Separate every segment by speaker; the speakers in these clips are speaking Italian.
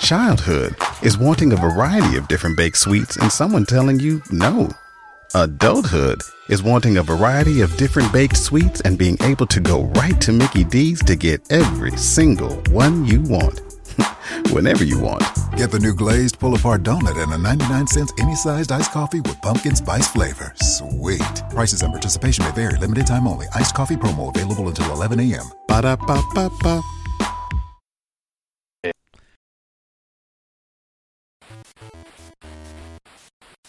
Speaker 1: Childhood is wanting a variety of different baked sweets and someone telling you no. Adulthood is wanting a variety of different baked sweets and being able to go right to Mickey D's to get every single one you want. Whenever you want.
Speaker 2: Get the new glazed pull apart donut and a 99 cents any sized iced coffee with pumpkin spice flavor. Sweet. Prices and participation may vary. Limited time only. Iced coffee promo available until 11 a.m.
Speaker 1: Ba da ba ba ba.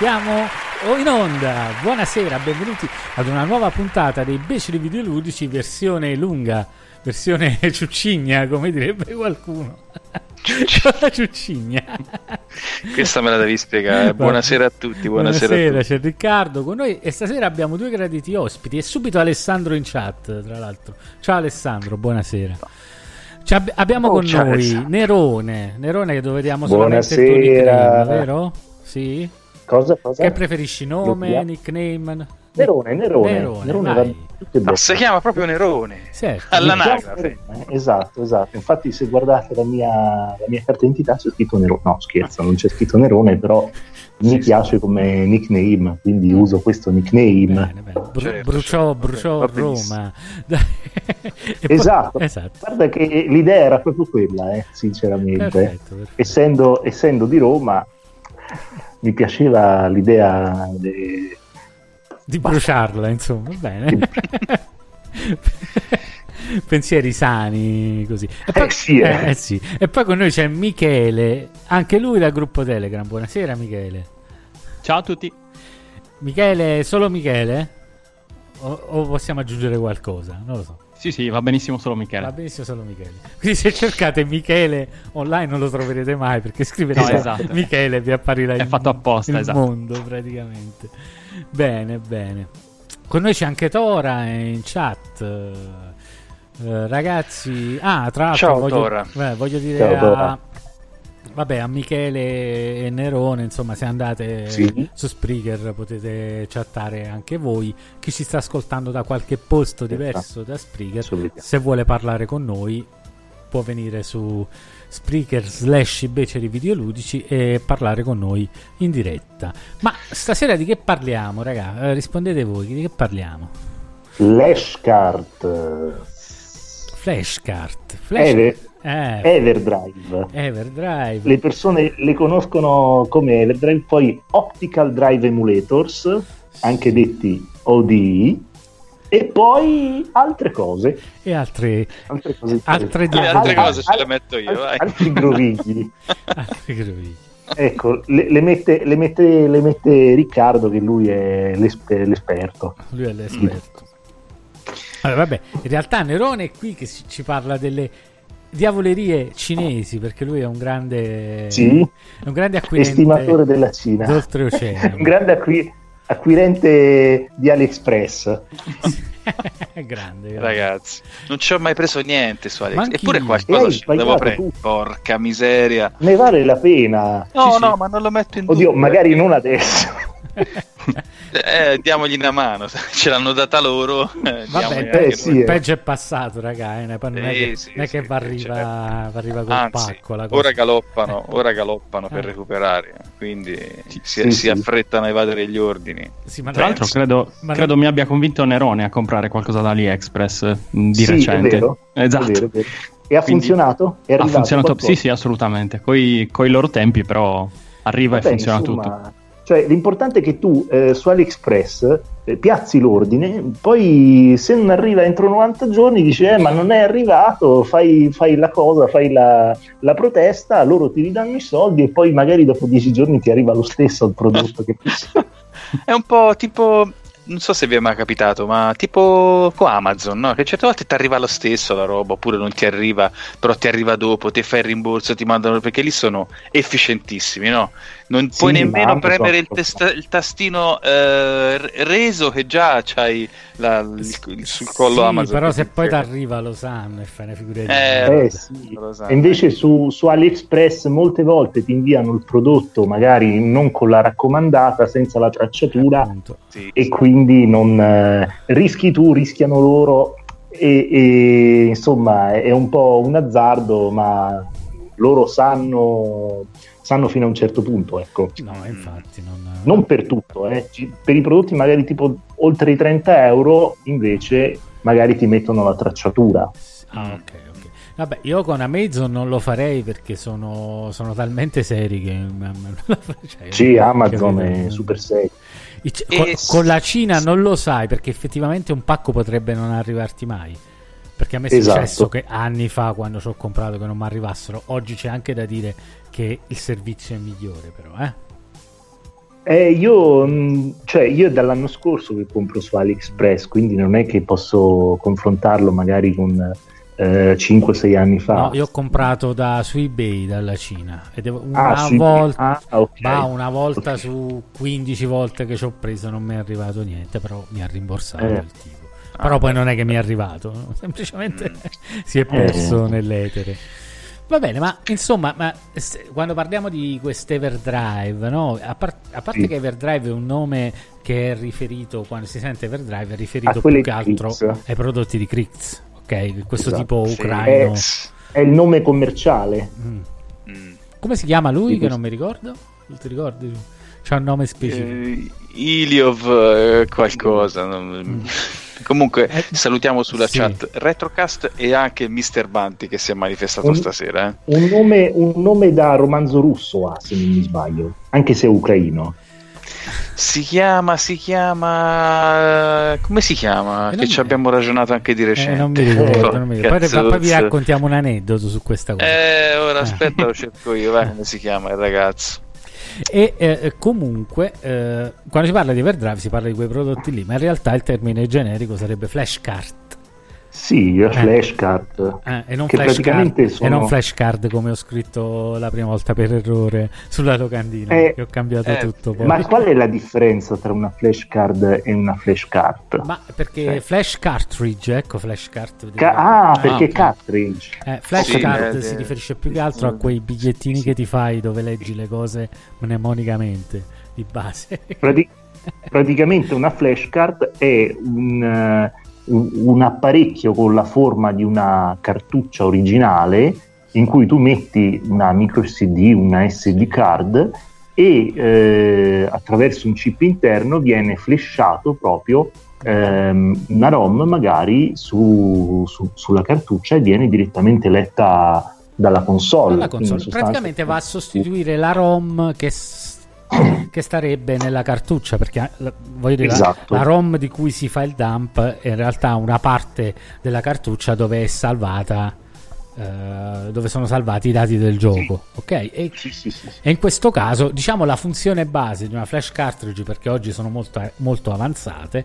Speaker 3: Siamo in onda. Buonasera, benvenuti ad una nuova puntata dei Beceri Videoludici versione lunga, versione ciuccigna, come direbbe qualcuno. ciuccigna.
Speaker 4: Questa me la devi spiegare. Buonasera a tutti. Buonasera,
Speaker 3: Buonasera,
Speaker 4: a tutti.
Speaker 3: c'è Riccardo con noi e stasera abbiamo due graditi ospiti e subito Alessandro in chat, tra l'altro. Ciao Alessandro, buonasera. Ci ab- abbiamo
Speaker 4: Oh,
Speaker 3: con noi
Speaker 4: Alessandro.
Speaker 3: Nerone, Nerone che dove vediamo solamente il tuo
Speaker 5: Buonasera.
Speaker 3: vero? Sì.
Speaker 5: Cosa? cosa?
Speaker 3: Che preferisci nome,
Speaker 5: Lubbia?
Speaker 3: nickname?
Speaker 5: Nerone, Nerone.
Speaker 3: Nerone,
Speaker 5: Nerone va
Speaker 4: si chiama proprio Nerone.
Speaker 3: Certo.
Speaker 4: All'anagrafe.
Speaker 5: Eh, Esatto, esatto. Infatti, se guardate la mia, la mia carta d'identità c'è scritto Nerone. No, scherzo, non c'è scritto Nerone, però mi piace come nickname, quindi uso questo nickname.
Speaker 3: Bene, bene. Bru-
Speaker 4: Certo,
Speaker 3: bruciò,
Speaker 4: certo.
Speaker 3: bruciò
Speaker 4: Va benissimo.
Speaker 3: Roma. Dai. E poi-
Speaker 5: Esatto.
Speaker 3: esatto.
Speaker 5: Guarda che l'idea era proprio quella, eh, sinceramente.
Speaker 3: Perfetto, perfetto.
Speaker 5: Essendo, essendo di Roma, mi piaceva l'idea de-
Speaker 3: Di bruciarla, insomma, bene. Pensieri sani, così. E poi,
Speaker 5: Eh, sì, eh.
Speaker 3: eh, sì. E poi con noi c'è Michele, anche lui dal gruppo Telegram. Buonasera, Michele.
Speaker 6: Ciao a tutti.
Speaker 3: Michele, solo Michele? O, o possiamo aggiungere qualcosa? Non lo so.
Speaker 6: Sì, sì, va benissimo solo
Speaker 3: Va
Speaker 6: Michele.
Speaker 3: benissimo solo Michele. Quindi se cercate Michele online non lo troverete mai perché scrivete
Speaker 6: No, esatto.
Speaker 3: Michele vi apparirà
Speaker 6: È
Speaker 3: il,
Speaker 6: fatto apposta,
Speaker 3: il
Speaker 6: esatto.
Speaker 3: mondo praticamente. Bene, bene. Con noi c'è anche Tora in chat. Eh, ragazzi, ah, tra l'altro
Speaker 4: Ciao,
Speaker 3: voglio,
Speaker 4: Tora.
Speaker 3: eh, voglio dire
Speaker 5: Ciao,
Speaker 3: a,
Speaker 5: Tora.
Speaker 3: Vabbè, a Michele e Nerone, insomma, se andate
Speaker 5: Sì.
Speaker 3: su Spreaker potete chattare anche voi. Chi ci sta ascoltando da qualche posto diverso da Spreaker, se vuole parlare con noi, può venire su Spreaker slash beceri videoludici e parlare con noi in diretta. Ma stasera di che parliamo, raga? Eh, rispondete voi, di che parliamo?
Speaker 5: Flashcard,
Speaker 3: Flashcard. Flash...
Speaker 5: Ever-
Speaker 3: eh,
Speaker 5: Everdrive.
Speaker 3: Everdrive.
Speaker 5: Le persone le conoscono come Everdrive, poi Optical Drive Emulators, anche detti ODI, e poi altre cose.
Speaker 3: E altre,
Speaker 5: Altre, cose
Speaker 3: Altre
Speaker 4: Le
Speaker 3: due.
Speaker 4: altre
Speaker 3: Ah,
Speaker 4: cose ce le metto io, vai.
Speaker 5: Altri grovigli.
Speaker 3: altre groviglie.
Speaker 5: ecco, le, le mette, le, mette, le mette Riccardo che lui è l'esper- l'esperto.
Speaker 3: Lui è l'esperto. Allora, vabbè, in realtà Nerone è qui che ci parla delle diavolerie cinesi perché lui è un grande,
Speaker 5: Sì,
Speaker 3: è un grande acquirente
Speaker 5: estimatore della Cina.
Speaker 3: d'oltreoceano.
Speaker 5: un grande acqui- acquirente di AliExpress.
Speaker 3: grande.
Speaker 4: Ragazzi, non ci ho mai preso niente su
Speaker 3: anch'io.
Speaker 4: Eppure qualcosa devo prendere.
Speaker 5: tutto.
Speaker 4: Porca miseria.
Speaker 5: Ne vale la pena.
Speaker 4: No,
Speaker 3: Sì, sì.
Speaker 4: no, ma non lo metto in
Speaker 5: Oddio,
Speaker 4: dubbio.
Speaker 5: magari non adesso.
Speaker 4: Eh, diamogli una mano, ce l'hanno data loro. eh,
Speaker 3: Vabbè,
Speaker 5: eh, sì,
Speaker 3: il
Speaker 5: eh.
Speaker 3: peggio è passato, raga. eh, non è- che,
Speaker 4: sì,
Speaker 3: non è
Speaker 4: sì,
Speaker 3: che va
Speaker 4: sì,
Speaker 3: arriva,
Speaker 4: certo.
Speaker 3: va arriva col
Speaker 4: Anzi,
Speaker 3: pacco. La cosa.
Speaker 4: ora galoppano,
Speaker 3: Eh.
Speaker 4: ora galoppano per recuperare, quindi si,
Speaker 5: sì,
Speaker 4: si
Speaker 5: sì.
Speaker 4: affrettano a evadere gli ordini.
Speaker 3: Sì, ma
Speaker 6: Tra l'altro credo,
Speaker 3: Ma
Speaker 6: credo mi abbia convinto Nerone a comprare qualcosa da AliExpress di
Speaker 5: Sì,
Speaker 6: recente.
Speaker 5: È vero,
Speaker 6: Esatto.
Speaker 5: è vero, è vero. E ha
Speaker 6: Quindi-
Speaker 5: funzionato? È
Speaker 6: ha funzionato,
Speaker 5: qualcosa?
Speaker 6: sì sì assolutamente, coi, coi loro tempi però arriva
Speaker 5: Vabbè,
Speaker 6: e funziona
Speaker 5: insomma,
Speaker 6: tutto.
Speaker 5: Cioè, l'importante è che tu eh, su AliExpress eh, piazzi l'ordine, poi se non arriva entro 90 giorni dici eh, ma non è arrivato, fai, fai la cosa, fai la, la protesta, loro ti ridanno i soldi e poi magari dopo 10 giorni ti arriva lo stesso il prodotto che
Speaker 4: È un po' tipo, non so se vi è mai capitato, ma tipo con Amazon, no? Che certe volte ti arriva lo stesso la roba, oppure non ti arriva, però ti arriva dopo, ti fai il rimborso, ti mandano, perché lì sono efficientissimi, no? Non
Speaker 5: Sì,
Speaker 4: puoi nemmeno premere il, testa- il tastino eh, reso che già c'hai la- il- il- sul collo
Speaker 3: Sì,
Speaker 4: Amazon.
Speaker 3: però se poi ti arriva lo sanno e fai una figura di
Speaker 4: Eh.
Speaker 5: Eh sì. invece su, su AliExpress molte volte ti inviano il prodotto magari non con la raccomandata, senza la tracciatura.
Speaker 4: Sì,
Speaker 5: e
Speaker 4: sì.
Speaker 5: quindi non eh, rischi tu, rischiano loro e, e, insomma è un po' un azzardo, ma loro sanno, sanno fino a un certo punto, ecco.
Speaker 3: No, infatti non...
Speaker 5: Non per tutto, eh. Per i prodotti magari tipo oltre i 30 euro invece magari ti mettono la tracciatura.
Speaker 3: Ah, ok, ok. Vabbè, io con Amazon non lo farei perché sono, sono talmente seri che... cioè,
Speaker 5: Sì, Amazon è super serio.
Speaker 3: Con, con la Cina non lo sai perché effettivamente un pacco potrebbe non arrivarti mai. Perché a me è
Speaker 5: Esatto.
Speaker 3: successo che anni fa quando ci ho comprato che non mi arrivassero. Oggi c'è anche da dire che il servizio è migliore, però, eh?
Speaker 5: Eh, io, mh, cioè, io è dall'anno scorso che compro su AliExpress, quindi non è che posso confrontarlo magari con eh, 5-6 anni fa.
Speaker 3: No, io ho comprato da, su eBay dalla Cina e devo, una,
Speaker 5: Ah,
Speaker 3: volta,
Speaker 5: ah, ok.
Speaker 3: ma una volta
Speaker 5: Ok.
Speaker 3: su 15 volte che ci ho preso non mi è arrivato niente, però mi ha rimborsato
Speaker 5: Eh.
Speaker 3: il tipo. Però poi non è che mi è arrivato, semplicemente
Speaker 4: Mm.
Speaker 3: si è perso
Speaker 5: Eh.
Speaker 3: nell'etere. Va bene, ma insomma, ma se- quando parliamo di queste Everdrive, no? a, par- a parte
Speaker 5: Sì.
Speaker 3: che Everdrive è un nome che è riferito, quando si sente Everdrive, è riferito
Speaker 5: A
Speaker 3: più che altro
Speaker 5: Krix.
Speaker 3: ai prodotti di Krix, ok? Questo
Speaker 5: Esatto.
Speaker 3: tipo
Speaker 4: Sì.
Speaker 3: ucraino.
Speaker 5: Eh, È il nome commerciale.
Speaker 3: Mm.
Speaker 4: Mm.
Speaker 3: Come si chiama lui
Speaker 5: Sì,
Speaker 3: che
Speaker 5: questo-
Speaker 3: non mi ricordo? Non ti ricordi? C'ha un nome specifico.
Speaker 4: Eh, Iliov eh, qualcosa. non-
Speaker 3: Mm.
Speaker 4: Comunque
Speaker 3: Eh,
Speaker 4: salutiamo sulla
Speaker 3: sì.
Speaker 4: chat Retrocast e anche Mr. Banti che si è manifestato
Speaker 5: Un-
Speaker 4: stasera. eh.
Speaker 5: Un nome, un nome da romanzo russo ha, se non mi sbaglio, anche se è ucraino.
Speaker 4: Si chiama, si chiama... Come si chiama?
Speaker 3: Eh,
Speaker 4: che ci
Speaker 3: mi-
Speaker 4: abbiamo ragionato anche di
Speaker 3: Eh,
Speaker 4: recente.
Speaker 3: non mi ricordo.
Speaker 5: Eh,
Speaker 3: non mi ricordo. Poi, poi vi raccontiamo un aneddoto su questa cosa.
Speaker 4: Eh, ora
Speaker 3: Eh.
Speaker 4: aspetta, lo cerco io. Vai, come si chiama il ragazzo?
Speaker 3: E eh, comunque, eh, quando si parla di Everdrive, si parla di quei prodotti lì, ma in realtà il termine generico sarebbe flashcard.
Speaker 5: Sì, la flashcard.
Speaker 3: Eh, e, non flashcard
Speaker 5: praticamente
Speaker 3: e
Speaker 5: sono-
Speaker 3: non flashcard come ho scritto la prima volta per errore sulla locandina,
Speaker 5: Eh,
Speaker 3: che ho cambiato
Speaker 4: eh,
Speaker 3: tutto. Poi.
Speaker 5: Ma qual è la differenza tra una flashcard e una flashcard?
Speaker 3: Ma perché
Speaker 5: Cioè-
Speaker 3: flash cartridge, ecco flash card.
Speaker 5: Ca- ah, perché
Speaker 6: ok.
Speaker 5: cartridge.
Speaker 3: Eh, flash
Speaker 4: Sì, eh,
Speaker 3: si
Speaker 4: eh,
Speaker 3: riferisce più che altro a quei bigliettini che ti fai dove leggi le cose mnemonicamente di base.
Speaker 5: Prati- praticamente una flashcard è un, eh, un- apparecchio con la forma di una cartuccia originale in cui tu metti una micro SD, una SD card e eh, attraverso un chip interno viene flashato proprio ehm, una ROM magari su- su- sulla cartuccia e viene direttamente letta dalla console.
Speaker 3: Alla
Speaker 5: Quindi in
Speaker 3: console. Praticamente va a sostituire la ROM che, che starebbe nella cartuccia perché eh, la, voglio dire,
Speaker 5: Esatto.
Speaker 3: la, ROM di cui si fa il dump è in realtà una parte della cartuccia dove è salvata eh, dove sono salvati i dati del gioco, ok? E,
Speaker 5: Sì, sì, sì, sì.
Speaker 3: e in questo caso, diciamo, la funzione base di una flash cartridge, perché oggi sono molto, molto avanzate,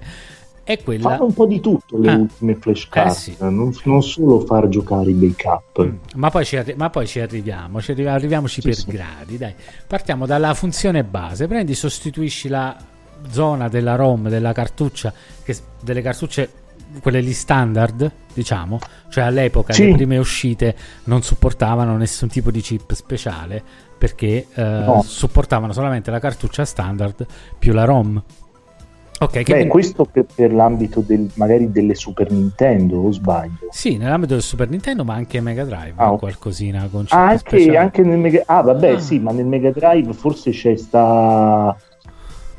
Speaker 3: è quella...
Speaker 5: Fanno un po' di tutto le
Speaker 3: Ah.
Speaker 5: ultime flash card,
Speaker 3: sì.
Speaker 5: non, non solo far giocare i backup.
Speaker 3: Mm, Ma poi, ci ma poi ci arriviamo, ci arri- arriviamoci
Speaker 5: Sì,
Speaker 3: per
Speaker 5: sì.
Speaker 3: gradi. Dai. Partiamo dalla funzione base. Prendi, sostituisci la zona della ROM della cartuccia, che, delle cartucce, quelle lì standard, diciamo, cioè all'epoca
Speaker 5: Sì.
Speaker 3: le prime uscite non supportavano nessun tipo di chip speciale perché eh,
Speaker 5: No.
Speaker 3: supportavano solamente la cartuccia standard più la ROM. Ok,
Speaker 5: Beh,
Speaker 3: ven-
Speaker 5: questo per, per l'ambito del, magari delle Super Nintendo, o sbaglio?
Speaker 3: sì, nell'ambito del Super Nintendo, ma anche Mega Drive,
Speaker 5: Ah, ok.
Speaker 3: qualcosina con
Speaker 5: Ah, anche, anche nel Mega... Ah, vabbè,
Speaker 3: Ah.
Speaker 5: sì, ma nel Mega Drive forse c'è sta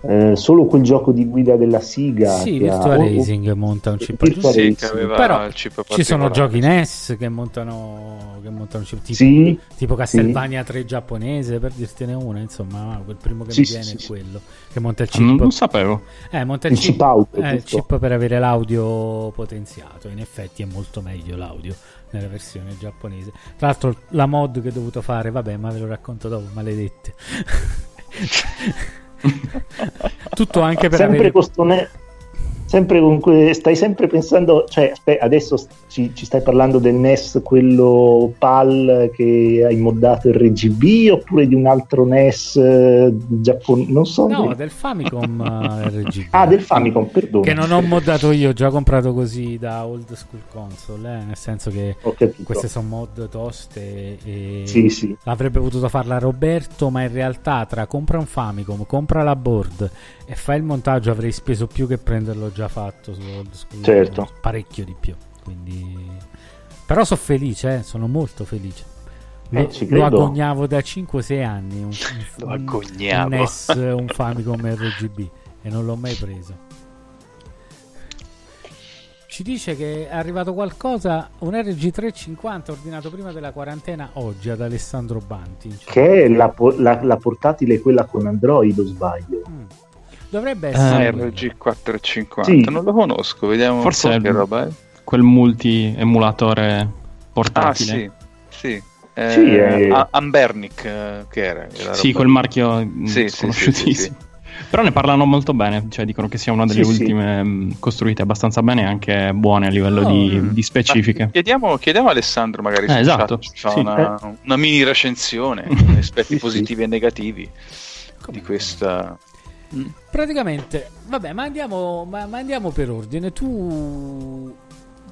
Speaker 5: eh, solo quel gioco di guida della Siga.
Speaker 3: Sì,
Speaker 5: che ha-
Speaker 3: Virtua
Speaker 5: o- o-
Speaker 3: Racing monta un chip
Speaker 5: Virtua.
Speaker 4: Sì,
Speaker 5: Racing.
Speaker 3: Però
Speaker 4: il chip
Speaker 3: Ci sono giochi NES che montano, che montano chip tipo,
Speaker 5: Sì,
Speaker 3: tipo Castlevania 3 giapponese, per dirtene una, insomma, ma quel primo che
Speaker 5: Sì,
Speaker 3: mi
Speaker 5: sì,
Speaker 3: viene
Speaker 5: sì,
Speaker 3: è
Speaker 5: sì.
Speaker 3: quello che monta il
Speaker 6: Ah, Non,
Speaker 3: chip.
Speaker 6: non sapevo.
Speaker 3: Eh, monta il,
Speaker 5: Il chip auto,
Speaker 3: eh, il chip per avere l'audio potenziato. In effetti è molto meglio l'audio nella versione giapponese. Tra l'altro la mod che ho dovuto fare, vabbè, ma ve lo racconto dopo, maledette. Tutto anche per
Speaker 5: sempre
Speaker 3: avere
Speaker 5: con sto ne- sempre con que- stai sempre pensando cioè adesso ci, ci stai parlando del NES quello PAL che hai moddato RGB oppure di un altro NES eh, giapponese non so.
Speaker 3: No,
Speaker 5: del-
Speaker 3: del Famicom eh, RGB.
Speaker 5: ah del Famicom perdono
Speaker 3: Che non ho moddato io, ho già comprato così da old school console, eh, nel senso che queste sono mod toste e
Speaker 5: sì sì.
Speaker 3: avrebbe potuto farla Roberto, ma in realtà tra compra un Famicom, compra la board e fai il montaggio avrei speso più che prenderlo già fatto su old school,
Speaker 5: Certo.
Speaker 3: parecchio di più. Quindi però sono felice, eh, sono molto felice. Lo,
Speaker 5: Eh,
Speaker 3: lo agognavo da 5-6 anni. Un,
Speaker 4: Lo agognavo.
Speaker 3: Un NES, un Famicom RGB e non l'ho mai preso. Ci dice che è arrivato qualcosa, un RG350 ordinato prima della quarantena oggi ad Alessandro Banti.
Speaker 5: che è la, la- la portatile quella con Android o sbaglio
Speaker 3: Mm. Dovrebbe
Speaker 4: Ah,
Speaker 3: essere quello.
Speaker 4: RG450,
Speaker 5: Sì.
Speaker 4: non lo conosco, vediamo
Speaker 6: Forse
Speaker 4: un po'
Speaker 6: è
Speaker 4: che
Speaker 6: il-
Speaker 4: roba è.
Speaker 6: Quel multi-emulatore
Speaker 4: Ah,
Speaker 6: portatile.
Speaker 4: sì, sì. Eh,
Speaker 5: Sì,
Speaker 4: A- Ambernic, eh, che era? Era
Speaker 6: Sì, quel marchio mm,
Speaker 4: Sì, sì,
Speaker 6: sconosciutissimo.
Speaker 4: sì, sì,
Speaker 6: Però ne parlano molto bene, cioè dicono che sia una delle ultime mm, costruite abbastanza bene e anche buone a livello
Speaker 3: Oh,
Speaker 6: di, di specifiche.
Speaker 4: Chiediamo, chiediamo a Alessandro magari
Speaker 6: Eh,
Speaker 4: se
Speaker 6: esatto,
Speaker 4: fa
Speaker 6: sì.
Speaker 4: una, una mini recensione, aspetti
Speaker 5: Sì,
Speaker 4: positivi e negativi
Speaker 3: Come
Speaker 4: di questa.
Speaker 3: Praticamente, vabbè, ma andiamo, ma, ma andiamo per ordine. Tu,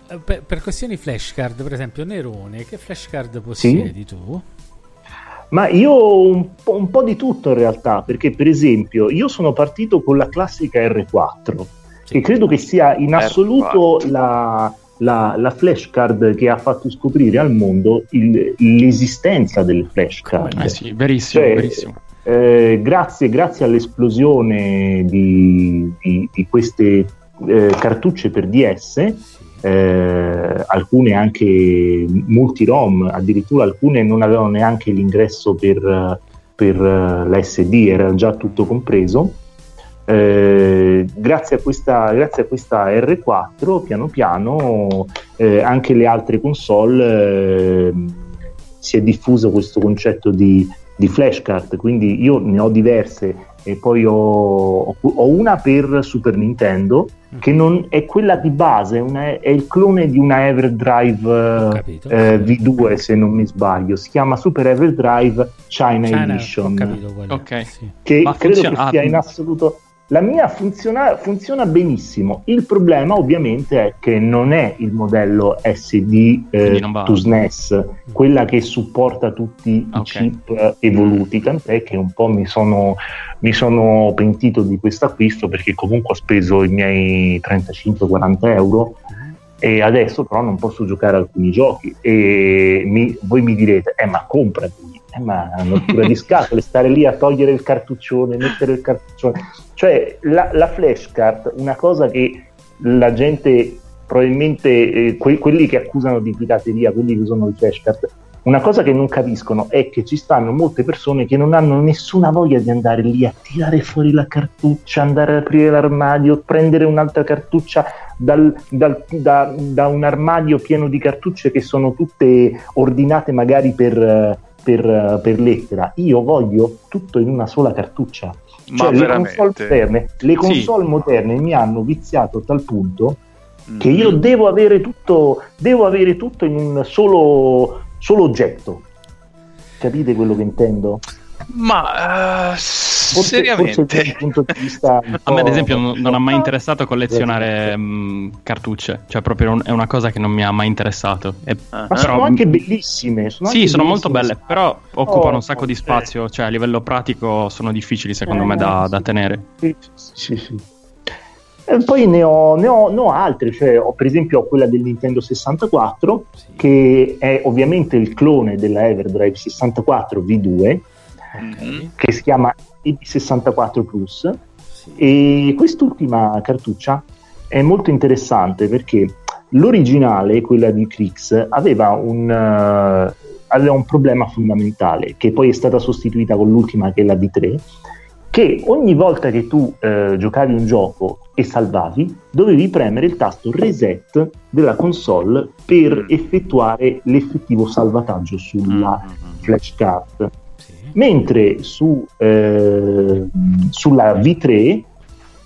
Speaker 3: eh, per, per questioni flashcard, per esempio, Nerone, che flashcard possiedi tu?
Speaker 5: Ma io un po', un po' di tutto in realtà, perché per esempio io sono partito con la classica R4,
Speaker 3: Sì.
Speaker 5: che credo che sia in assoluto
Speaker 4: R4.
Speaker 5: la, la, la flashcard che ha fatto scoprire al mondo il- l'esistenza delle flashcard.
Speaker 6: Eh sì, verissimo,
Speaker 5: Cioè,
Speaker 6: verissimo.
Speaker 5: Eh, grazie, grazie all'esplosione di, di- di queste eh, cartucce per DS, eh, alcune anche multi-ROM, addirittura alcune non avevano neanche l'ingresso per, per eh, la SD, era già tutto compreso. Eh, grazie, a questa, grazie a questa R4 piano piano anche le altre console si è diffuso questo concetto di, di flashcard quindi io ne ho diverse e poi ho, ho una per Super Nintendo che non è quella di base, è, una- è il clone di una Everdrive eh, eh, V2 se non mi sbaglio, si chiama Super Everdrive China,
Speaker 3: China,
Speaker 5: Edition
Speaker 3: ho capito quello.
Speaker 6: Ok.
Speaker 3: Sì.
Speaker 5: che
Speaker 6: Ma
Speaker 5: credo
Speaker 6: funziona-
Speaker 5: che sia in assoluto la mia funziona, funziona benissimo. Il problema ovviamente è che non è il modello SD eh, to SNES quella che supporta tutti
Speaker 6: Ok.
Speaker 5: i chip eh, evoluti tant'è che un po' mi sono, mi sono pentito di questo acquisto perché comunque ho speso i miei 35-40 euro e adesso però non posso giocare alcuni giochi. E mi- voi mi direte eh ma comprati eh, ma hanno rottura di scatole stare lì a togliere il cartuccione mettere il cartuccione. Cioè la, la flashcard una cosa che la gente probabilmente eh, que- quelli che accusano di pirateria quelli che usano le flashcard una cosa che non capiscono è che ci stanno molte persone che non hanno nessuna voglia di andare lì a tirare fuori la cartuccia, andare ad aprire l'armadio, prendere un'altra cartuccia, dal- dal- da, da un armadio pieno di cartucce che sono tutte ordinate magari per, eh, per, per lettera. Io voglio tutto in una sola cartuccia.
Speaker 4: Ma
Speaker 5: Cioè, le
Speaker 4: veramente?
Speaker 5: console, moderne, le console moderne mi hanno viziato a tal punto che io
Speaker 4: Mm.
Speaker 5: devo avere tutto, devo avere tutto in un solo, solo oggetto. Capite quello che intendo?
Speaker 4: Ma eh,
Speaker 5: Forse,
Speaker 4: seriamente?
Speaker 5: forse
Speaker 6: A me, ad esempio, non, non ha mai interessato collezionare mh, cartucce, cioè proprio un- è una cosa che non mi ha mai interessato. E-
Speaker 4: Ah,
Speaker 5: Ma
Speaker 6: però-
Speaker 5: sono anche bellissime. Sono
Speaker 6: sì,
Speaker 5: anche
Speaker 6: sono molto
Speaker 5: bellissime.
Speaker 6: belle, però occupano un sacco di
Speaker 5: eh.
Speaker 6: spazio, cioè a livello pratico sono difficili secondo
Speaker 5: Eh,
Speaker 6: me da,
Speaker 5: sì.
Speaker 6: da tenere.
Speaker 5: Sì, sì, sì. E poi ne ho, ne ho- ne ho altre, cioè ho, per esempio ho quella del Nintendo 64
Speaker 3: Sì.
Speaker 5: che è ovviamente il clone della Everdrive 64 V2
Speaker 4: Mhm.
Speaker 5: che si chiama EB64 Plus
Speaker 3: Sì.
Speaker 5: e quest'ultima cartuccia è molto interessante perché l'originale, quella di Crix, aveva un, eh, aveva un problema fondamentale che poi è stata sostituita con l'ultima che è la V3 che ogni volta che tu eh, giocavi un gioco e salvavi dovevi premere il tasto reset della console per
Speaker 4: Mm.
Speaker 5: effettuare l'effettivo salvataggio sulla
Speaker 4: Mhm.
Speaker 5: flashcard
Speaker 3: Sì.
Speaker 5: Mentre su, eh, sulla V3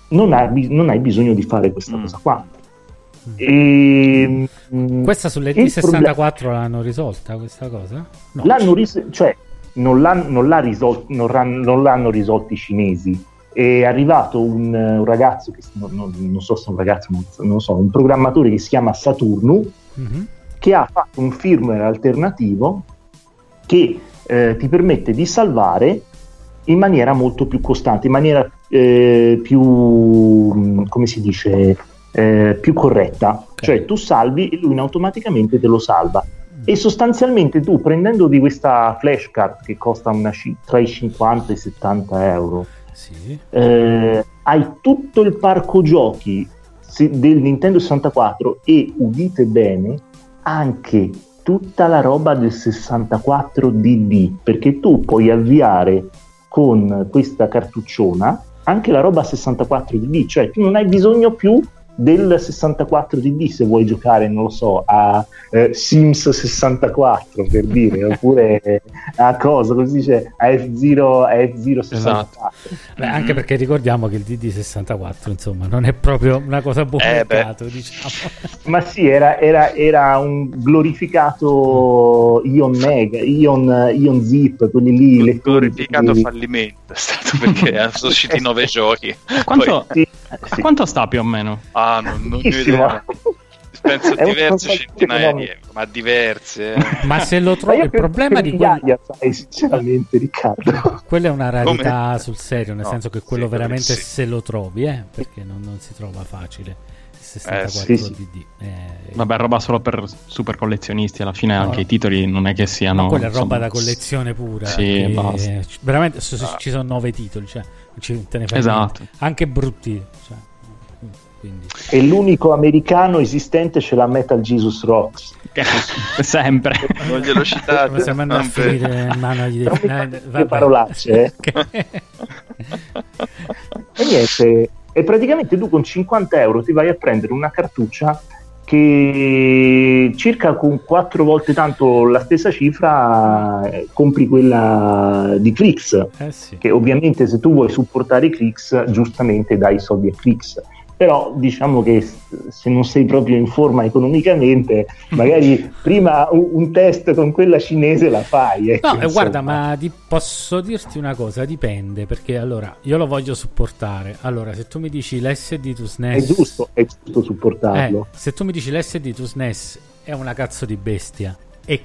Speaker 5: non, ha non hai bisogno di fare questa
Speaker 4: Mm.
Speaker 5: cosa qua. E, mm,
Speaker 3: Questa sulle
Speaker 5: il
Speaker 3: D64 l'hanno risolta questa cosa? No.
Speaker 5: l'hanno ris- cioè, non, l'han- non l'ha risol- non ran- non l'hanno risolto i cinesi. È arrivato un, un ragazzo, che, non, non- non so se è un ragazzo, non, non lo so, un programmatore che si chiama Saturno,
Speaker 3: Mhm.
Speaker 5: che ha fatto un firmware alternativo che eh, ti permette di salvare in maniera molto più costante, in maniera eh, più, mh, come si dice, eh, più corretta.
Speaker 3: Ok.
Speaker 5: Cioè tu salvi e lui automaticamente te lo salva. E sostanzialmente tu prendendo di questa flashcard che costa una ci- tra i 50 e i 70 euro,
Speaker 3: Sì.
Speaker 5: eh, hai tutto il parco giochi se- del Nintendo 64 e udite bene anche tutta la roba del 64 DD perché tu puoi avviare con questa cartucciona anche la roba 64 DD cioè tu non hai bisogno più del 64 DD se vuoi giocare non lo so a eh, Sims 64 per dire oppure a cosa come si dice a F0 a F0 64
Speaker 3: Beh, anche perché ricordiamo che il DD64 insomma non è proprio una cosa a buon
Speaker 4: Eh,
Speaker 3: diciamo.
Speaker 5: Ma sì, era, era- era un glorificato Ion Mega, Ion, Ion Zip, quelli lì.
Speaker 4: Un
Speaker 5: lettori
Speaker 4: glorificato fallimento è stato perché sono usciti nove giochi.
Speaker 6: Quanto,
Speaker 5: Sì,
Speaker 6: a
Speaker 5: sì.
Speaker 6: quanto sta più o meno?
Speaker 4: Ah, non, non ne. Penso
Speaker 5: un
Speaker 4: diverse centinaia di euro, ma diverse. eh.
Speaker 3: ma se lo trovi il problema di quello
Speaker 5: sai, sinceramente, Riccardo.
Speaker 3: quella è una rarità
Speaker 4: Come?
Speaker 3: sul serio nel
Speaker 4: No,
Speaker 3: senso che quello
Speaker 4: sì,
Speaker 3: veramente
Speaker 4: sì.
Speaker 3: se lo trovi eh, perché non, non si trova facile il 64
Speaker 5: sì, sì.
Speaker 3: DD eh,
Speaker 6: Vabbè, roba solo per super collezionisti. Alla fine
Speaker 3: No,
Speaker 6: anche
Speaker 3: no.
Speaker 6: i titoli non è che siano.
Speaker 3: ma quella è roba
Speaker 6: insomma,
Speaker 3: da collezione pura
Speaker 6: Sì,
Speaker 3: che-
Speaker 6: basta.
Speaker 3: veramente so- so-
Speaker 4: Ah.
Speaker 3: ci sono nove titoli cioè ci- te ne fai
Speaker 6: Esatto.
Speaker 3: niente. anche brutti cioè, quindi
Speaker 5: E l'unico americano esistente ce l'ha Metal Jesus Rocks.
Speaker 6: sempre.
Speaker 4: Non glielo citate.
Speaker 3: come se andando a finire in mano agli
Speaker 5: mi
Speaker 3: eh, vabbè.
Speaker 5: parolacce, eh. E niente, e praticamente tu con 50 euro ti vai a prendere una cartuccia che circa con quattro volte tanto la stessa cifra eh, compri quella di Crix
Speaker 3: eh sì.
Speaker 5: che ovviamente se tu vuoi supportare Crix giustamente dai soldi a Crix però diciamo che se non sei proprio in forma economicamente magari prima un, test con quella cinese la fai ecco,
Speaker 3: No, eh,
Speaker 5: insomma.
Speaker 3: guarda, ma di- posso dirti una cosa, dipende, perché allora io lo voglio supportare. Allora, se tu mi dici l'SD to
Speaker 5: è
Speaker 3: SNES
Speaker 5: giusto, è giusto supportarlo.
Speaker 3: Eh, se tu mi dici l'SD to SNES è una cazzo di bestia. E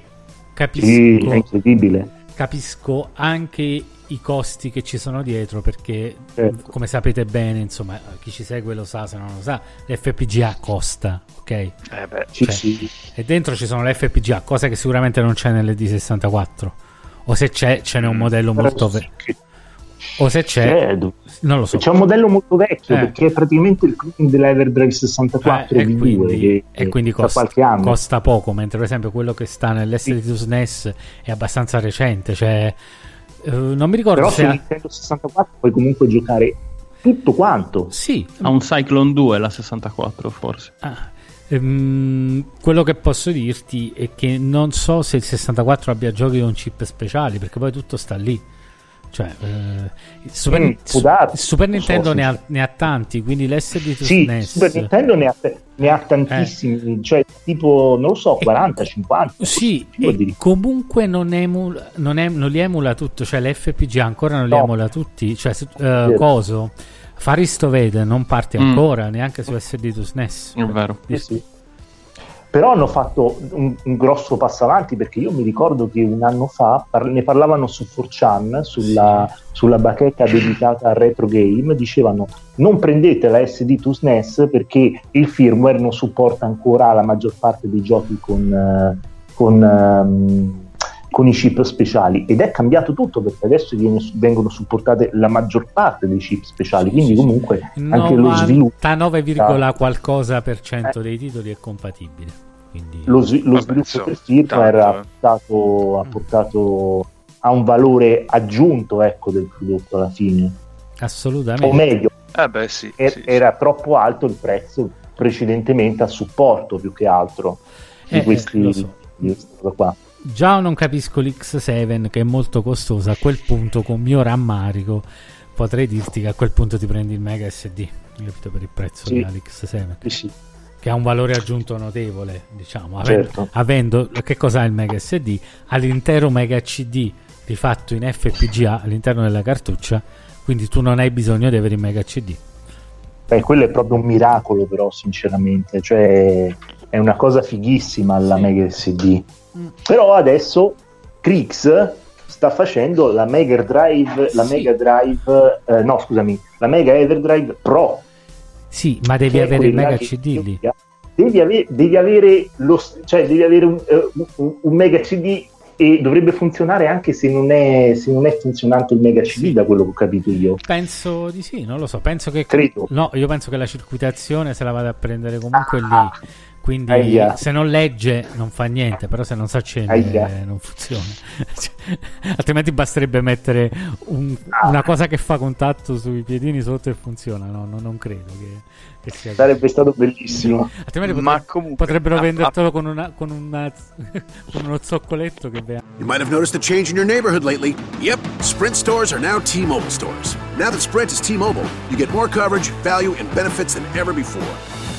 Speaker 3: capisco,
Speaker 5: sì, è incredibile.
Speaker 3: capisco anche i costi che ci sono dietro perché
Speaker 5: Certo.
Speaker 3: come sapete bene, insomma, chi ci segue lo sa, se non lo sa, l'FPGA costa, ok?
Speaker 4: Eh beh,
Speaker 5: sì,
Speaker 3: Cioè,
Speaker 5: sì.
Speaker 3: E dentro ci sono le FPGA, cosa che sicuramente non c'è nelle D64. O se c'è, ce n'è un modello molto
Speaker 5: Però
Speaker 3: vecchio.
Speaker 5: sì,
Speaker 3: O se c'è,
Speaker 5: c'è,
Speaker 3: non lo so.
Speaker 5: c'è un modello molto vecchio
Speaker 3: Eh.
Speaker 5: perché è praticamente il clone dell'Everdrive 64
Speaker 3: Eh, e
Speaker 5: V2
Speaker 3: quindi,
Speaker 5: che,
Speaker 3: e quindi costa,
Speaker 5: qualche anno
Speaker 3: costa poco, mentre per esempio quello che sta nell'SD2 SNES è abbastanza recente. Cioè, eh, non mi ricordo
Speaker 5: però
Speaker 3: se
Speaker 5: su
Speaker 3: ha-
Speaker 5: Nintendo 64 puoi comunque giocare tutto quanto.
Speaker 3: Sì,
Speaker 6: Ha un Cyclone 2 la 64 forse.
Speaker 3: Ah, ehm, quello che posso dirti è che non so se il 64 abbia giochi con chip speciali, perché poi tutto sta lì. Cioè, eh, il Super,
Speaker 5: Mm, darsi,
Speaker 3: Super
Speaker 5: non so,
Speaker 3: Nintendo ne, ha, ne ha tanti, quindi l'SD
Speaker 5: Sì,
Speaker 3: SNES.
Speaker 5: Super Nintendo ne ha, ne ha tantissimi, cioè tipo, non lo so, 40, 50.
Speaker 3: Eh. Sì, e
Speaker 5: direi-
Speaker 3: comunque non, emula, non, em- non li emula tutto, cioè l'FPG ancora non li
Speaker 5: No.
Speaker 3: emula tutti, cioè eh, coso, Faristovede non parte
Speaker 6: Mm.
Speaker 3: ancora neanche su SD to SNES.
Speaker 6: È vero.
Speaker 5: Sì, sì. Però hanno fatto un, un grosso passo avanti perché io mi ricordo che un anno fa par- ne parlavano su 4chan, sulla, sulla bacheca dedicata al retro game, dicevano non prendete la SD to SNES perché il firmware non supporta ancora la maggior parte dei giochi con, eh, con, ehm, con i chip speciali ed è cambiato tutto perché adesso viene- vengono supportate la maggior parte dei chip speciali,
Speaker 3: Sì,
Speaker 5: quindi
Speaker 3: sì, sì.
Speaker 5: comunque anche lo sviluppo
Speaker 3: 99, qualcosa per cento dei titoli è compatibile. Quindi...
Speaker 5: lo, svi- lo
Speaker 4: Vabbè,
Speaker 5: sviluppo firmware
Speaker 4: tanto,
Speaker 5: ha
Speaker 4: eh.
Speaker 5: portato, ha portato a un valore aggiunto ecco, del prodotto alla fine
Speaker 3: Assolutamente.
Speaker 5: o meglio
Speaker 4: Eh beh, sì.
Speaker 5: er-
Speaker 4: sì, sì.
Speaker 5: era troppo alto il prezzo precedentemente a supporto più che altro di
Speaker 3: Eh, eh,
Speaker 5: questi
Speaker 3: so.
Speaker 5: di questa cosa qua
Speaker 3: Già non capisco l'X7 che è molto costosa. A quel punto, con mio rammarico, potrei dirti che a quel punto ti prendi il Mega SD. Capito per il prezzo
Speaker 5: Sì.
Speaker 3: dell'X7
Speaker 5: Sì, sì.
Speaker 3: che ha un valore aggiunto notevole, diciamo, avendo,
Speaker 5: Certo.
Speaker 3: avendo- che cos'ha il Mega SD? Ha l'intero Mega CD rifatto in FPGA all'interno della cartuccia, quindi tu non hai bisogno di avere il Mega CD.
Speaker 5: Beh, quello è proprio un miracolo però sinceramente cioè è una cosa fighissima la
Speaker 3: Sì.
Speaker 5: Mega SD
Speaker 3: Mm.
Speaker 5: però adesso Crix sta facendo la Mega Drive la
Speaker 3: Sì.
Speaker 5: Mega Drive eh, no scusami la Mega Everdrive Pro
Speaker 3: Sì, ma devi avere il Mega CD lì.
Speaker 5: devi, ave- devi avere lo cioè devi avere un, eh, un- un Mega CD e dovrebbe funzionare anche se non è, se non è funzionante il Mega CD
Speaker 3: Sì.
Speaker 5: da quello che ho capito io
Speaker 3: Penso di sì, non lo so. Penso che.
Speaker 5: Credo.
Speaker 3: No, io penso che la circuitazione se la vada a prendere comunque
Speaker 5: Ah.
Speaker 3: lì. Quindi
Speaker 5: Aia.
Speaker 3: se non legge non fa niente, però se non sa accendere
Speaker 5: Aia.
Speaker 3: non funziona. Altrimenti basterebbe mettere un- una cosa che fa contatto sui piedini sotto e funziona. No, no, non credo che, che sia così.
Speaker 5: sarebbe stato bellissimo
Speaker 3: Altrimenti
Speaker 4: Ma
Speaker 3: potre-
Speaker 4: comunque-
Speaker 3: potrebbero vendertelo con, una, con, una- con uno zoccoletto che vea.
Speaker 7: You might have noticed a change in your neighborhood lately. Yep, Sprint stores are now T Mobile stores. Now that Sprint is T Mobile, you get more coverage, value, and benefits than ever before.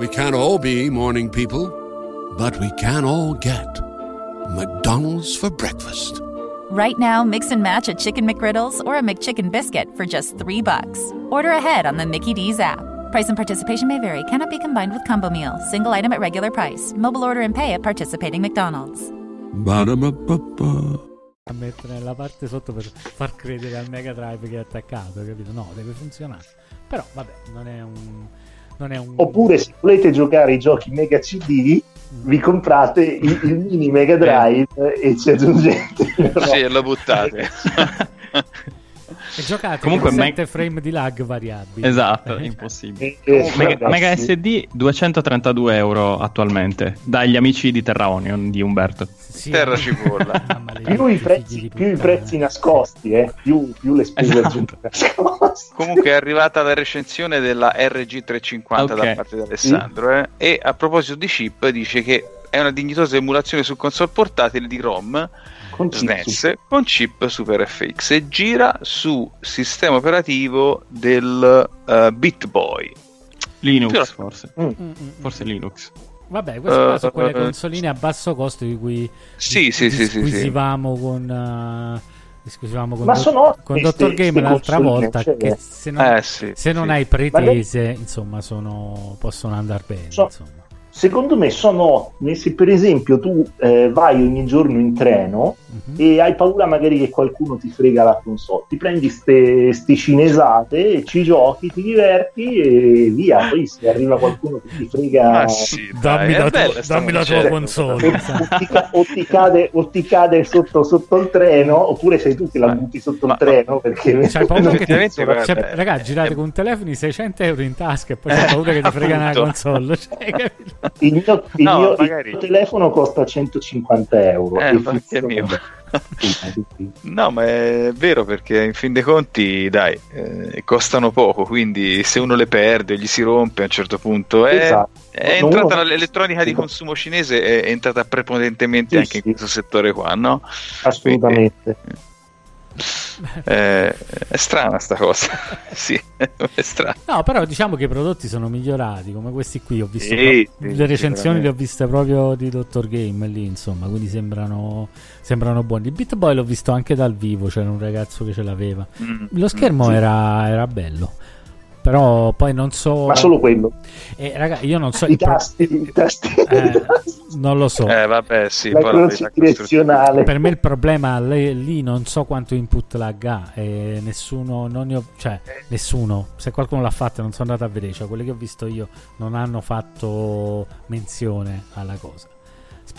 Speaker 8: We can't all be morning people, but we can all get McDonald's for breakfast.
Speaker 9: Right now, mix and match a chicken McGriddles or a McChicken biscuit for just three bucks. Order ahead on the Mickey D's app. Price and participation may vary. Cannot be combined with combo meal. Single item at regular price. Mobile order and pay at participating McDonald's.
Speaker 8: Ba-da-ba-ba-ba.
Speaker 3: a mettere nella parte sotto per far credere al Mega Drive che è attaccato, capito? No, deve funzionare. Però vabbè, non è un non è un
Speaker 5: Oppure se volete giocare i giochi Mega CD, vi comprate il, il mini Mega Drive e ci aggiungete.
Speaker 4: Sì, lo buttate.
Speaker 3: e giocate
Speaker 6: Comunque
Speaker 3: con
Speaker 6: me-
Speaker 3: 7 frame di lag variabili.
Speaker 6: Esatto,
Speaker 3: Eh,
Speaker 6: impossibile.
Speaker 5: Eh,
Speaker 6: Mega,
Speaker 5: vabbè,
Speaker 6: Mega
Speaker 5: sì.
Speaker 6: SD 232 euro attualmente dagli amici di Terra Onion di Umberto.
Speaker 3: sì,
Speaker 4: Terra cipolla.
Speaker 5: Più i, prezzi,
Speaker 3: di
Speaker 5: più i prezzi nascosti, eh, più, più le spese
Speaker 6: Esatto.
Speaker 5: aggiunte nascoste.
Speaker 4: Comunque è arrivata la recensione della RG350
Speaker 6: Ok.
Speaker 4: da parte di Alessandro eh, e a proposito di chip dice che è una dignitosa emulazione su console portatile di ROM
Speaker 5: Con chip
Speaker 4: SNES con chip Super FX e gira su sistema operativo del eh, BitBoy.
Speaker 6: Linux
Speaker 4: Però-
Speaker 6: forse.
Speaker 5: Mm.
Speaker 3: Mm, mm, mm.
Speaker 6: Forse Linux.
Speaker 3: Vabbè, queste qua
Speaker 4: Eh,
Speaker 3: sono quelle consoline a basso costo di cui
Speaker 4: Sì, sì, sì, sì, sì.
Speaker 3: disquisivamo con eh, disquisivamo con,
Speaker 5: Ma
Speaker 3: Do-
Speaker 5: sono
Speaker 3: con Dottor Game l'altra volta
Speaker 5: cioè-
Speaker 3: che se non,
Speaker 4: Eh sì.
Speaker 3: se non
Speaker 4: sì.
Speaker 3: hai pretese, insomma, sono, possono andare bene,
Speaker 5: So-. Secondo me sono se per esempio tu eh, vai ogni giorno in treno
Speaker 3: Mhm.
Speaker 5: e hai paura magari che qualcuno ti frega la console, ti prendi ste, ste cinesate, ci giochi, ti diverti e via. Poi se arriva qualcuno che ti frega
Speaker 4: Ma sì,
Speaker 3: Dammi
Speaker 4: dai,
Speaker 3: la
Speaker 4: sta
Speaker 3: dammi la tua
Speaker 4: concetta.
Speaker 3: console.
Speaker 5: o ti, ca- o ti cade, o ti cade sotto, sotto il treno, oppure sei tu che la butti sotto
Speaker 4: ma-
Speaker 5: il treno perché
Speaker 3: C'hai paura che ti... Cioè,
Speaker 4: eh,
Speaker 3: raga, girate
Speaker 4: eh,
Speaker 3: con telefoni 600 euro in tasca e poi c'hai paura che ti fregano la
Speaker 4: appunto.
Speaker 3: console. Cioè,
Speaker 5: il mio, il
Speaker 4: No,
Speaker 5: mio- il telefono costa 150 euro.
Speaker 4: Eh,
Speaker 5: e
Speaker 4: il mio. No, ma è vero perché in fin dei conti, dai, eh, costano poco, quindi se uno le perde, gli si rompe a un certo punto, è,
Speaker 5: Esatto.
Speaker 4: è entrata
Speaker 5: uno-
Speaker 4: l'elettronica di consumo cinese è, entrata prepotentemente
Speaker 5: Sì,
Speaker 4: anche
Speaker 5: sì.
Speaker 4: in questo settore qua, no?
Speaker 5: Assolutamente.
Speaker 4: Eh, è strana sta cosa, sì, è strana.
Speaker 3: No, però diciamo che i prodotti sono migliorati, come questi qui. Ho visto
Speaker 4: Sì,
Speaker 3: pro-
Speaker 4: sì,
Speaker 3: le recensioni le ho viste proprio di Dr. Game lì, insomma, quindi sembrano, sembrano buoni. Il Beat Boy l'ho visto anche dal vivo, c'era un ragazzo che ce l'aveva.
Speaker 4: Mm,
Speaker 3: Lo schermo
Speaker 5: sì.
Speaker 3: era, era bello. Però poi non so.
Speaker 5: Ma solo quello.
Speaker 3: Eh, raga, io non so.
Speaker 5: I
Speaker 3: il pro-
Speaker 5: tasti, i tasti,
Speaker 3: Eh,
Speaker 5: i tasti.
Speaker 3: non lo so.
Speaker 4: Eh, vabbè, sì,
Speaker 5: la
Speaker 4: poi
Speaker 5: croce
Speaker 4: la-
Speaker 5: direzionale.
Speaker 3: Per me il problema lì, lì non so quanto input lag ha e nessuno, non ne ho- cioè nessuno, se qualcuno l'ha fatto non sono andato a vedere, cioè quelli che ho visto io non hanno fatto menzione alla cosa.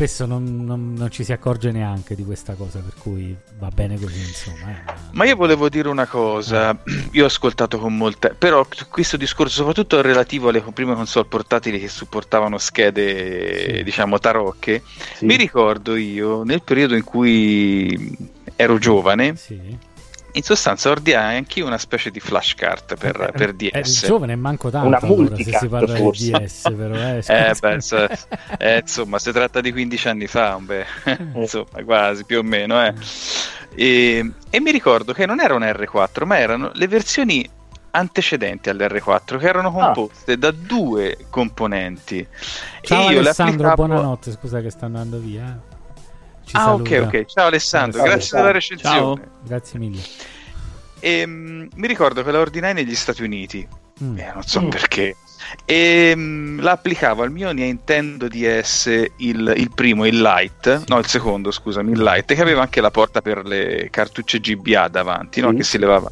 Speaker 3: Spesso non, non- non ci si accorge neanche di questa cosa, per cui va bene così, insomma. eh.
Speaker 4: Ma io volevo dire una cosa, io ho ascoltato con molta, però questo discorso soprattutto relativo alle prime console portatili che supportavano schede,
Speaker 3: Sì.
Speaker 4: diciamo, tarocche,
Speaker 5: Sì.
Speaker 4: mi ricordo io nel periodo in cui ero giovane,
Speaker 3: Sì.
Speaker 4: In sostanza ordinai anch'io una specie di flashcard per, per
Speaker 3: È
Speaker 4: DS.
Speaker 3: giovane e manco tanto
Speaker 5: Una
Speaker 3: allora, se si parla
Speaker 5: forse.
Speaker 3: di DS, però. Eh,
Speaker 4: Eh, beh, so- eh, insomma, si tratta di 15 anni fa, un beh, insomma, quasi più o meno. Eh. E, e mi ricordo che non era un R4, ma erano le versioni antecedenti all'R4 che erano composte da due componenti.
Speaker 3: Ciao
Speaker 4: e io le
Speaker 3: Alessandro,
Speaker 4: applicavo-
Speaker 3: buonanotte, scusa che sta andando via. Ci
Speaker 4: Ah, ok,
Speaker 3: saluta.
Speaker 4: ok. Ciao Alessandro,
Speaker 5: Ciao,
Speaker 4: grazie della recensione.
Speaker 3: Grazie mille.
Speaker 4: E, mm, mi ricordo che la ordinai negli Stati Uniti,
Speaker 3: Mm.
Speaker 4: eh, non so
Speaker 5: Mm.
Speaker 4: perché, e mm, la applicavo al mio Nintendo DS, il, il primo, il Lite, no il secondo scusami, il Lite, che aveva anche la porta per le cartucce GBA davanti, no? Che si levava.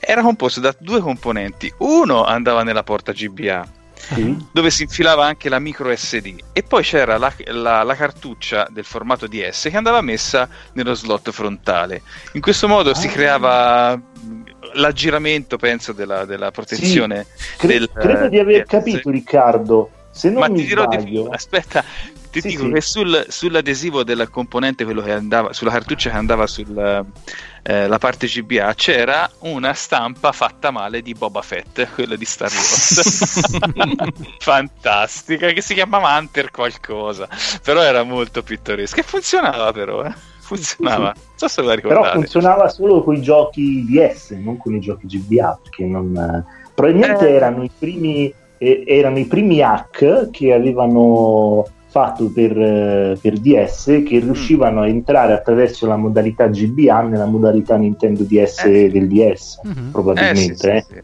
Speaker 4: Era composto da due componenti, uno andava nella porta GBA,
Speaker 5: Sì.
Speaker 4: dove si infilava anche la micro SD e poi c'era la, la- la cartuccia del formato DS che andava messa nello slot frontale. In questo modo si
Speaker 5: Ah.
Speaker 4: creava mh, l'aggiramento, penso, della, della protezione.
Speaker 5: Cre-
Speaker 4: del,
Speaker 5: credo di aver
Speaker 4: DS.
Speaker 5: capito, Riccardo. Se non
Speaker 4: Ma
Speaker 5: mi
Speaker 4: ti dirò di
Speaker 5: sbaglio,
Speaker 4: più, aspetta, ti
Speaker 5: Sì,
Speaker 4: dico
Speaker 5: sì.
Speaker 4: che sul- sull'adesivo del componente, quello che andava, sulla cartuccia che andava sulla parte GBA, c'era una stampa fatta male di Boba Fett, quella di Star Wars. Fantastica, che si chiamava Hunter qualcosa, però era molto pittoresca e funzionava però, eh. funzionava. Non so se la
Speaker 5: però
Speaker 4: ricordate.
Speaker 5: funzionava solo con i giochi DS, non con i giochi GBA, perché non, eh, probabilmente
Speaker 4: Eh.
Speaker 5: erano i primi eh, erano i primi hack che avevano fatto per, eh, per DS
Speaker 4: Mm.
Speaker 5: che riuscivano a entrare attraverso la modalità GBA nella modalità Nintendo DS
Speaker 4: Eh.
Speaker 5: del DS,
Speaker 3: Mhm.
Speaker 4: Eh, sì,
Speaker 5: probabilmente. eh.
Speaker 4: sì, sì.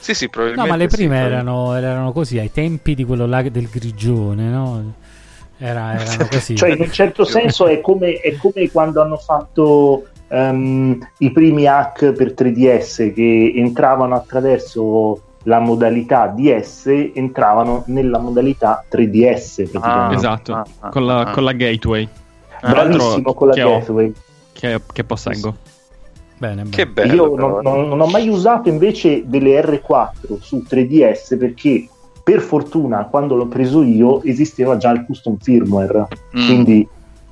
Speaker 4: Sì, sì,
Speaker 3: No,
Speaker 4: probabilmente
Speaker 3: ma le prime
Speaker 4: probabilmente.
Speaker 3: erano, erano così, ai tempi di quello là del grigione, no? Era- erano così.
Speaker 5: Cioè, in un certo senso è come, è come quando hanno fatto ehm, i primi hack per 3DS che entravano attraverso la modalità DS, entravano nella modalità 3DS praticamente.
Speaker 6: Esatto,
Speaker 4: ah, ah,
Speaker 6: con, la,
Speaker 4: ah.
Speaker 6: con la gateway
Speaker 4: Ah,
Speaker 5: Bravissimo con la
Speaker 6: che ho.
Speaker 5: gateway.
Speaker 6: che, che posseggo.
Speaker 3: Bene, bene.
Speaker 4: Che bello.
Speaker 5: Io non, non- non ho mai usato invece delle R4 su 3DS perché per fortuna quando l'ho preso io esisteva già il custom firmware,
Speaker 4: Mm.
Speaker 5: quindi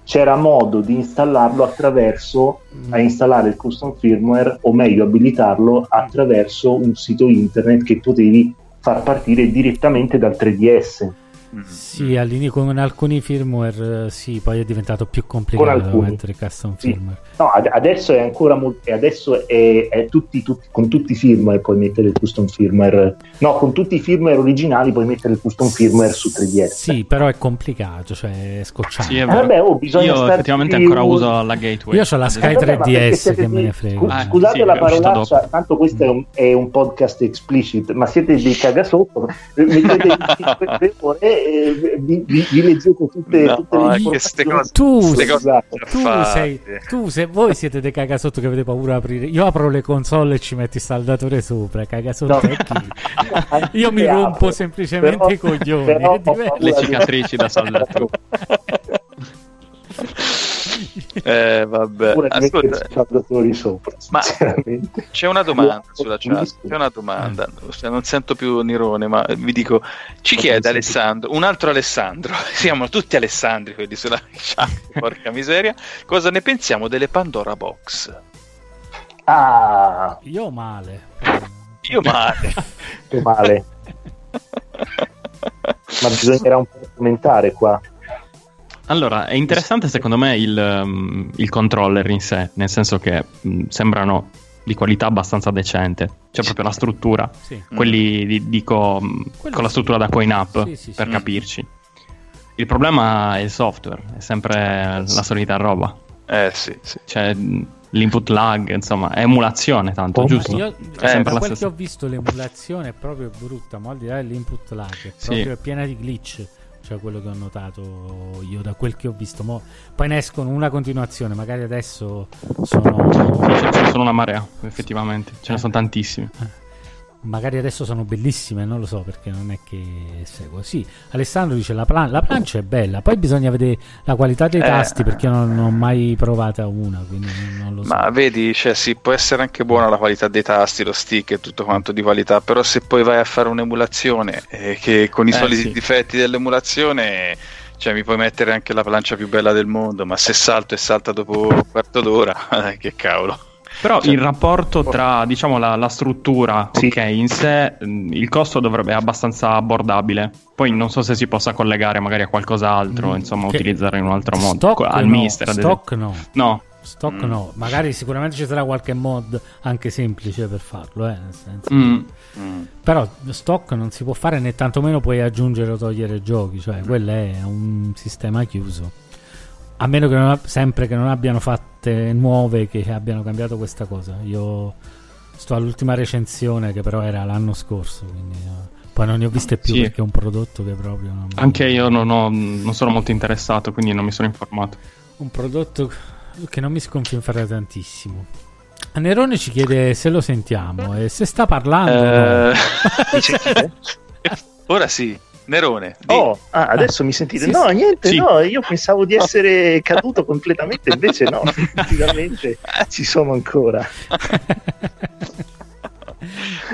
Speaker 5: c'era modo di installarlo attraverso
Speaker 3: Mm.
Speaker 5: a installare il custom firmware o meglio abilitarlo attraverso un sito internet che potevi far partire direttamente dal 3DS.
Speaker 4: Mm.
Speaker 3: Sì, all'inizio con alcuni firmware eh, sì, poi è diventato più complicato mettere custom
Speaker 5: Sì. No, ad- adesso è ancora molto. Adesso è, è tutti, tutti- con tutti i firmware puoi mettere il custom firmware. No, con tutti i firmware originali puoi mettere il custom firmware su 3DS.
Speaker 3: Sì, però è complicato, cioè è scocciante.
Speaker 6: Sì, è
Speaker 5: Eh, vabbè, oh, bisogna
Speaker 6: Io effettivamente
Speaker 5: più-
Speaker 6: ancora uso la gateway.
Speaker 3: Io ho la Sky.
Speaker 5: Eh, vabbè, ma
Speaker 3: 3DS,
Speaker 5: perché siete
Speaker 3: che me ne frega.
Speaker 5: scu-
Speaker 6: Ah,
Speaker 5: scusate
Speaker 6: sì,
Speaker 5: la parolaccia, tanto questo è un, è un podcast explicit, ma siete dei cagasotto. Mettete 5 ore eh, vi, vi, vi leggete tutte,
Speaker 4: No,
Speaker 5: tutte le informazioni.
Speaker 4: cose-
Speaker 3: Tu,
Speaker 4: Queste cose già
Speaker 3: tu
Speaker 4: fatte.
Speaker 3: sei, tu se voi siete dei cagasotto che avete paura di aprire, io apro le console e ci metti il saldatore sopra. Cagasotto
Speaker 5: No.
Speaker 3: è chi? Io mi rompo semplicemente
Speaker 5: però-
Speaker 3: i coglioni.
Speaker 5: però
Speaker 3: è diverso.
Speaker 6: Le cicatrici da saldatore.
Speaker 4: Eh, vabbè. Ascolta,
Speaker 5: sopra,
Speaker 4: Ma- c'è una domanda
Speaker 5: Io-
Speaker 4: sulla chat. C'è una domanda. Non sento più Nirone, ma vi dico: ci chiede Alessandro, un altro Alessandro, siamo tutti Alessandri quelli sulla chat, porca miseria. Cosa ne pensiamo delle Pandora Box?
Speaker 5: Ah,
Speaker 3: Io male.
Speaker 4: Io male.
Speaker 5: che male. Ma bisognerà un po' commentare qua.
Speaker 6: Allora, è interessante secondo me il, um, il controller in sé, nel senso che mh, sembrano di qualità abbastanza decente. C'è proprio la struttura.
Speaker 3: Sì.
Speaker 6: Quelli, di- dico,
Speaker 3: Quello
Speaker 6: con la
Speaker 3: sì.
Speaker 6: struttura da coin up,
Speaker 3: Sì, sì,
Speaker 6: per
Speaker 3: sì.
Speaker 6: capirci. Il problema è il software, è sempre la solita roba.
Speaker 4: Eh sì, sì.
Speaker 6: Cioè, l'input lag, insomma, è emulazione tanto,
Speaker 5: Oh,
Speaker 6: giusto?
Speaker 3: Io,
Speaker 6: È sempre
Speaker 3: da
Speaker 6: la
Speaker 3: quel che
Speaker 6: stessa.
Speaker 3: ho visto l'emulazione è proprio brutta, ma al di là dell'input lag, è
Speaker 6: Sì.
Speaker 3: proprio piena di glitch. Cioè quello che ho notato io da quel che ho visto. Mo- poi ne escono una continuazione, magari adesso sono
Speaker 6: Ce ne sono una marea, effettivamente. Ce ne sono tantissime.
Speaker 3: Magari adesso sono bellissime, non lo so perché non è che seguo. Sì, Alessandro dice la, plan- la plancia è bella, poi bisogna vedere la qualità dei
Speaker 4: Eh.
Speaker 3: tasti perché io non, non ho mai provata una, quindi non, lo so.
Speaker 4: Ma vedi, cioè, sì, può essere anche buona la qualità dei tasti, lo stick e tutto quanto di qualità, però se poi vai a fare un'emulazione eh, che con i
Speaker 6: Eh,
Speaker 4: soliti
Speaker 6: sì.
Speaker 4: difetti dell'emulazione, cioè mi puoi mettere anche la plancia più bella del mondo, ma se salto e salta dopo un quarto d'ora, che cavolo.
Speaker 6: Però
Speaker 4: Cioè-
Speaker 6: il rapporto tra, diciamo, la, la struttura,
Speaker 5: Sì.
Speaker 6: ok, in sé, mh, il costo dovrebbe essere abbastanza abbordabile. Poi non so se si possa collegare magari a qualcos'altro,
Speaker 3: Mm,
Speaker 6: insomma, utilizzare in un altro modo.
Speaker 3: Stock
Speaker 6: al
Speaker 3: no,
Speaker 6: mister,
Speaker 3: stock no.
Speaker 6: No,
Speaker 3: Stock
Speaker 4: Mm.
Speaker 3: no, magari sicuramente ci sarà qualche mod anche semplice per farlo, eh, nel senso.
Speaker 6: Mm.
Speaker 3: Però stock non si può fare né tantomeno puoi aggiungere o togliere giochi, cioè quello è un sistema chiuso. A meno che non, ab- sempre che non abbiano fatte nuove che abbiano cambiato questa cosa. Io sto all'ultima recensione che però era l'anno scorso, quindi eh, poi non ne ho viste più
Speaker 6: Sì.
Speaker 3: perché è un prodotto che proprio non
Speaker 6: anche io non, ho- non sono molto interessato, quindi non mi sono informato.
Speaker 3: un prodotto che non mi sconfinferà tantissimo. Nerone ci chiede se lo sentiamo e se sta parlando. no.
Speaker 4: Eh,
Speaker 5: è?
Speaker 4: ora sì, Nerone. di-
Speaker 5: Oh, ah, adesso mi sentite?
Speaker 3: Sì,
Speaker 5: no,
Speaker 3: sì.
Speaker 5: niente,
Speaker 6: Sì.
Speaker 5: no, io pensavo di essere caduto completamente, invece no, effettivamente ci sono ancora.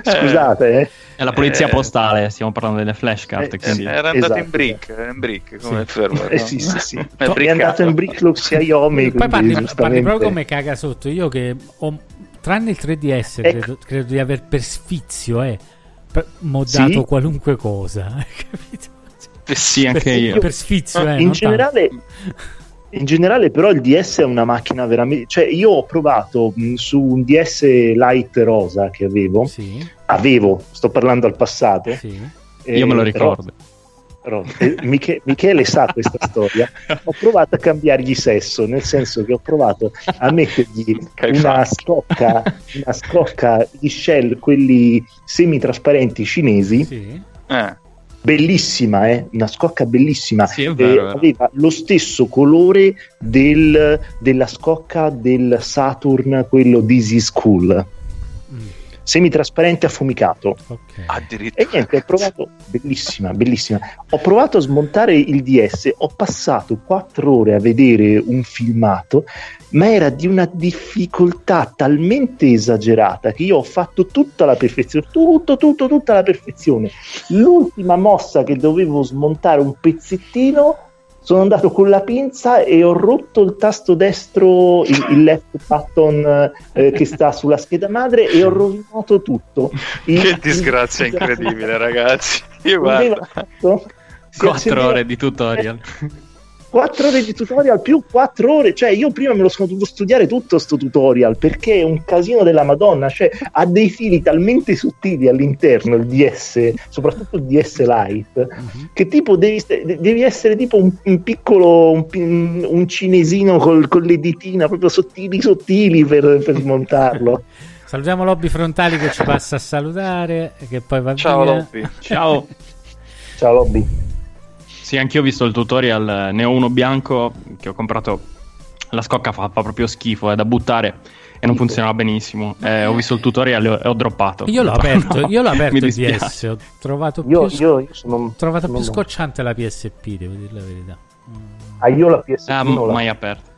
Speaker 5: Scusate, eh.
Speaker 6: È la polizia
Speaker 4: Eh.
Speaker 6: postale, stiamo parlando delle flashcard,
Speaker 5: Eh,
Speaker 6: quindi...
Speaker 4: Era andato
Speaker 5: Esatto.
Speaker 4: in brick, in brick come
Speaker 3: Sì.
Speaker 4: firmware.
Speaker 5: Eh
Speaker 4: no?
Speaker 5: sì, sì, sì.
Speaker 4: È
Speaker 5: È andato in Bricklux Xiaomi,
Speaker 3: Poi parli, parli
Speaker 5: giustamente...
Speaker 3: proprio come caga sotto. Io che ho, tranne il 3DS,
Speaker 5: Ecco.
Speaker 3: credo, credo di aver per sfizio eh, moddato
Speaker 5: Sì?
Speaker 3: qualunque cosa. Capito?
Speaker 6: Sì, anche io.
Speaker 3: Per sfizio, eh,
Speaker 5: in generale,
Speaker 3: tanto.
Speaker 5: in generale, però, il DS è una macchina veramente. Cioè, io ho provato mh, su un DS Lite rosa che avevo.
Speaker 3: Sì,
Speaker 5: Avevo, sto parlando al passato.
Speaker 3: sì.
Speaker 5: eh,
Speaker 6: Io me lo ricordo.
Speaker 5: però, eh, Miche- Michele sa questa storia. Ho provato a cambiargli sesso, nel senso che ho provato a mettergli una scocca, una scocca di shell, quelli semitrasparenti cinesi,
Speaker 3: sì.
Speaker 4: Eh,
Speaker 5: bellissima, eh? una scocca bellissima.
Speaker 6: Sì,
Speaker 5: Eh,
Speaker 6: vero, vero.
Speaker 5: aveva lo stesso colore del- della scocca del Saturn, quello Dizzy School,
Speaker 3: Mm,
Speaker 5: semitrasparente affumicato.
Speaker 3: ok.
Speaker 4: addirittura.
Speaker 5: E niente, ho provato, bellissima, bellissima. Ho provato a smontare il DS, ho passato quattro ore a vedere un filmato, ma era di una difficoltà talmente esagerata che io ho fatto tutta la perfezione, tutto, tutto, tutta la perfezione. L'ultima mossa che dovevo smontare un pezzettino, sono andato con la pinza e ho rotto il tasto destro, il, il left button eh, che sta sulla scheda madre e ho rovinato tutto. Il-
Speaker 4: Che disgrazia
Speaker 5: il-
Speaker 4: incredibile, ragazzi. Io
Speaker 6: Quattro
Speaker 5: accendeva-
Speaker 6: ore di tutorial.
Speaker 5: Quattro ore di tutorial più quattro ore, cioè io prima me lo sono dovuto studiare tutto sto tutorial perché è un casino della Madonna, cioè ha dei fili talmente sottili all'interno il DS, soprattutto il DS Lite,
Speaker 3: Mhm.
Speaker 5: che tipo devi, de- devi essere tipo un, un piccolo, un, un cinesino col- con le ditine proprio sottili sottili per, per smontarlo.
Speaker 3: Salutiamo Lobby Frontali che ci passa a salutare e che poi va
Speaker 4: Ciao
Speaker 3: via.
Speaker 4: Lobby.
Speaker 6: Ciao.
Speaker 5: Ciao Lobby.
Speaker 6: Sì, anch'io ho visto il tutorial, ne ho uno bianco che ho comprato, la scocca fa, fa proprio schifo, è da buttare e non funzionava benissimo. Eh, ho visto il tutorial e ho, droppato.
Speaker 3: Io l'ho aperto,
Speaker 6: No,
Speaker 3: io l'ho aperto
Speaker 6: mi
Speaker 3: il
Speaker 6: dispiace.
Speaker 3: DS, ho trovato
Speaker 5: Io,
Speaker 3: più,
Speaker 5: io, io sono,
Speaker 3: ho trovato
Speaker 5: sono-
Speaker 3: più scocciante la PSP, devo dire la verità. Mm,
Speaker 5: Ah, io la PSP
Speaker 6: Ah,
Speaker 5: non la-
Speaker 6: mai aperto.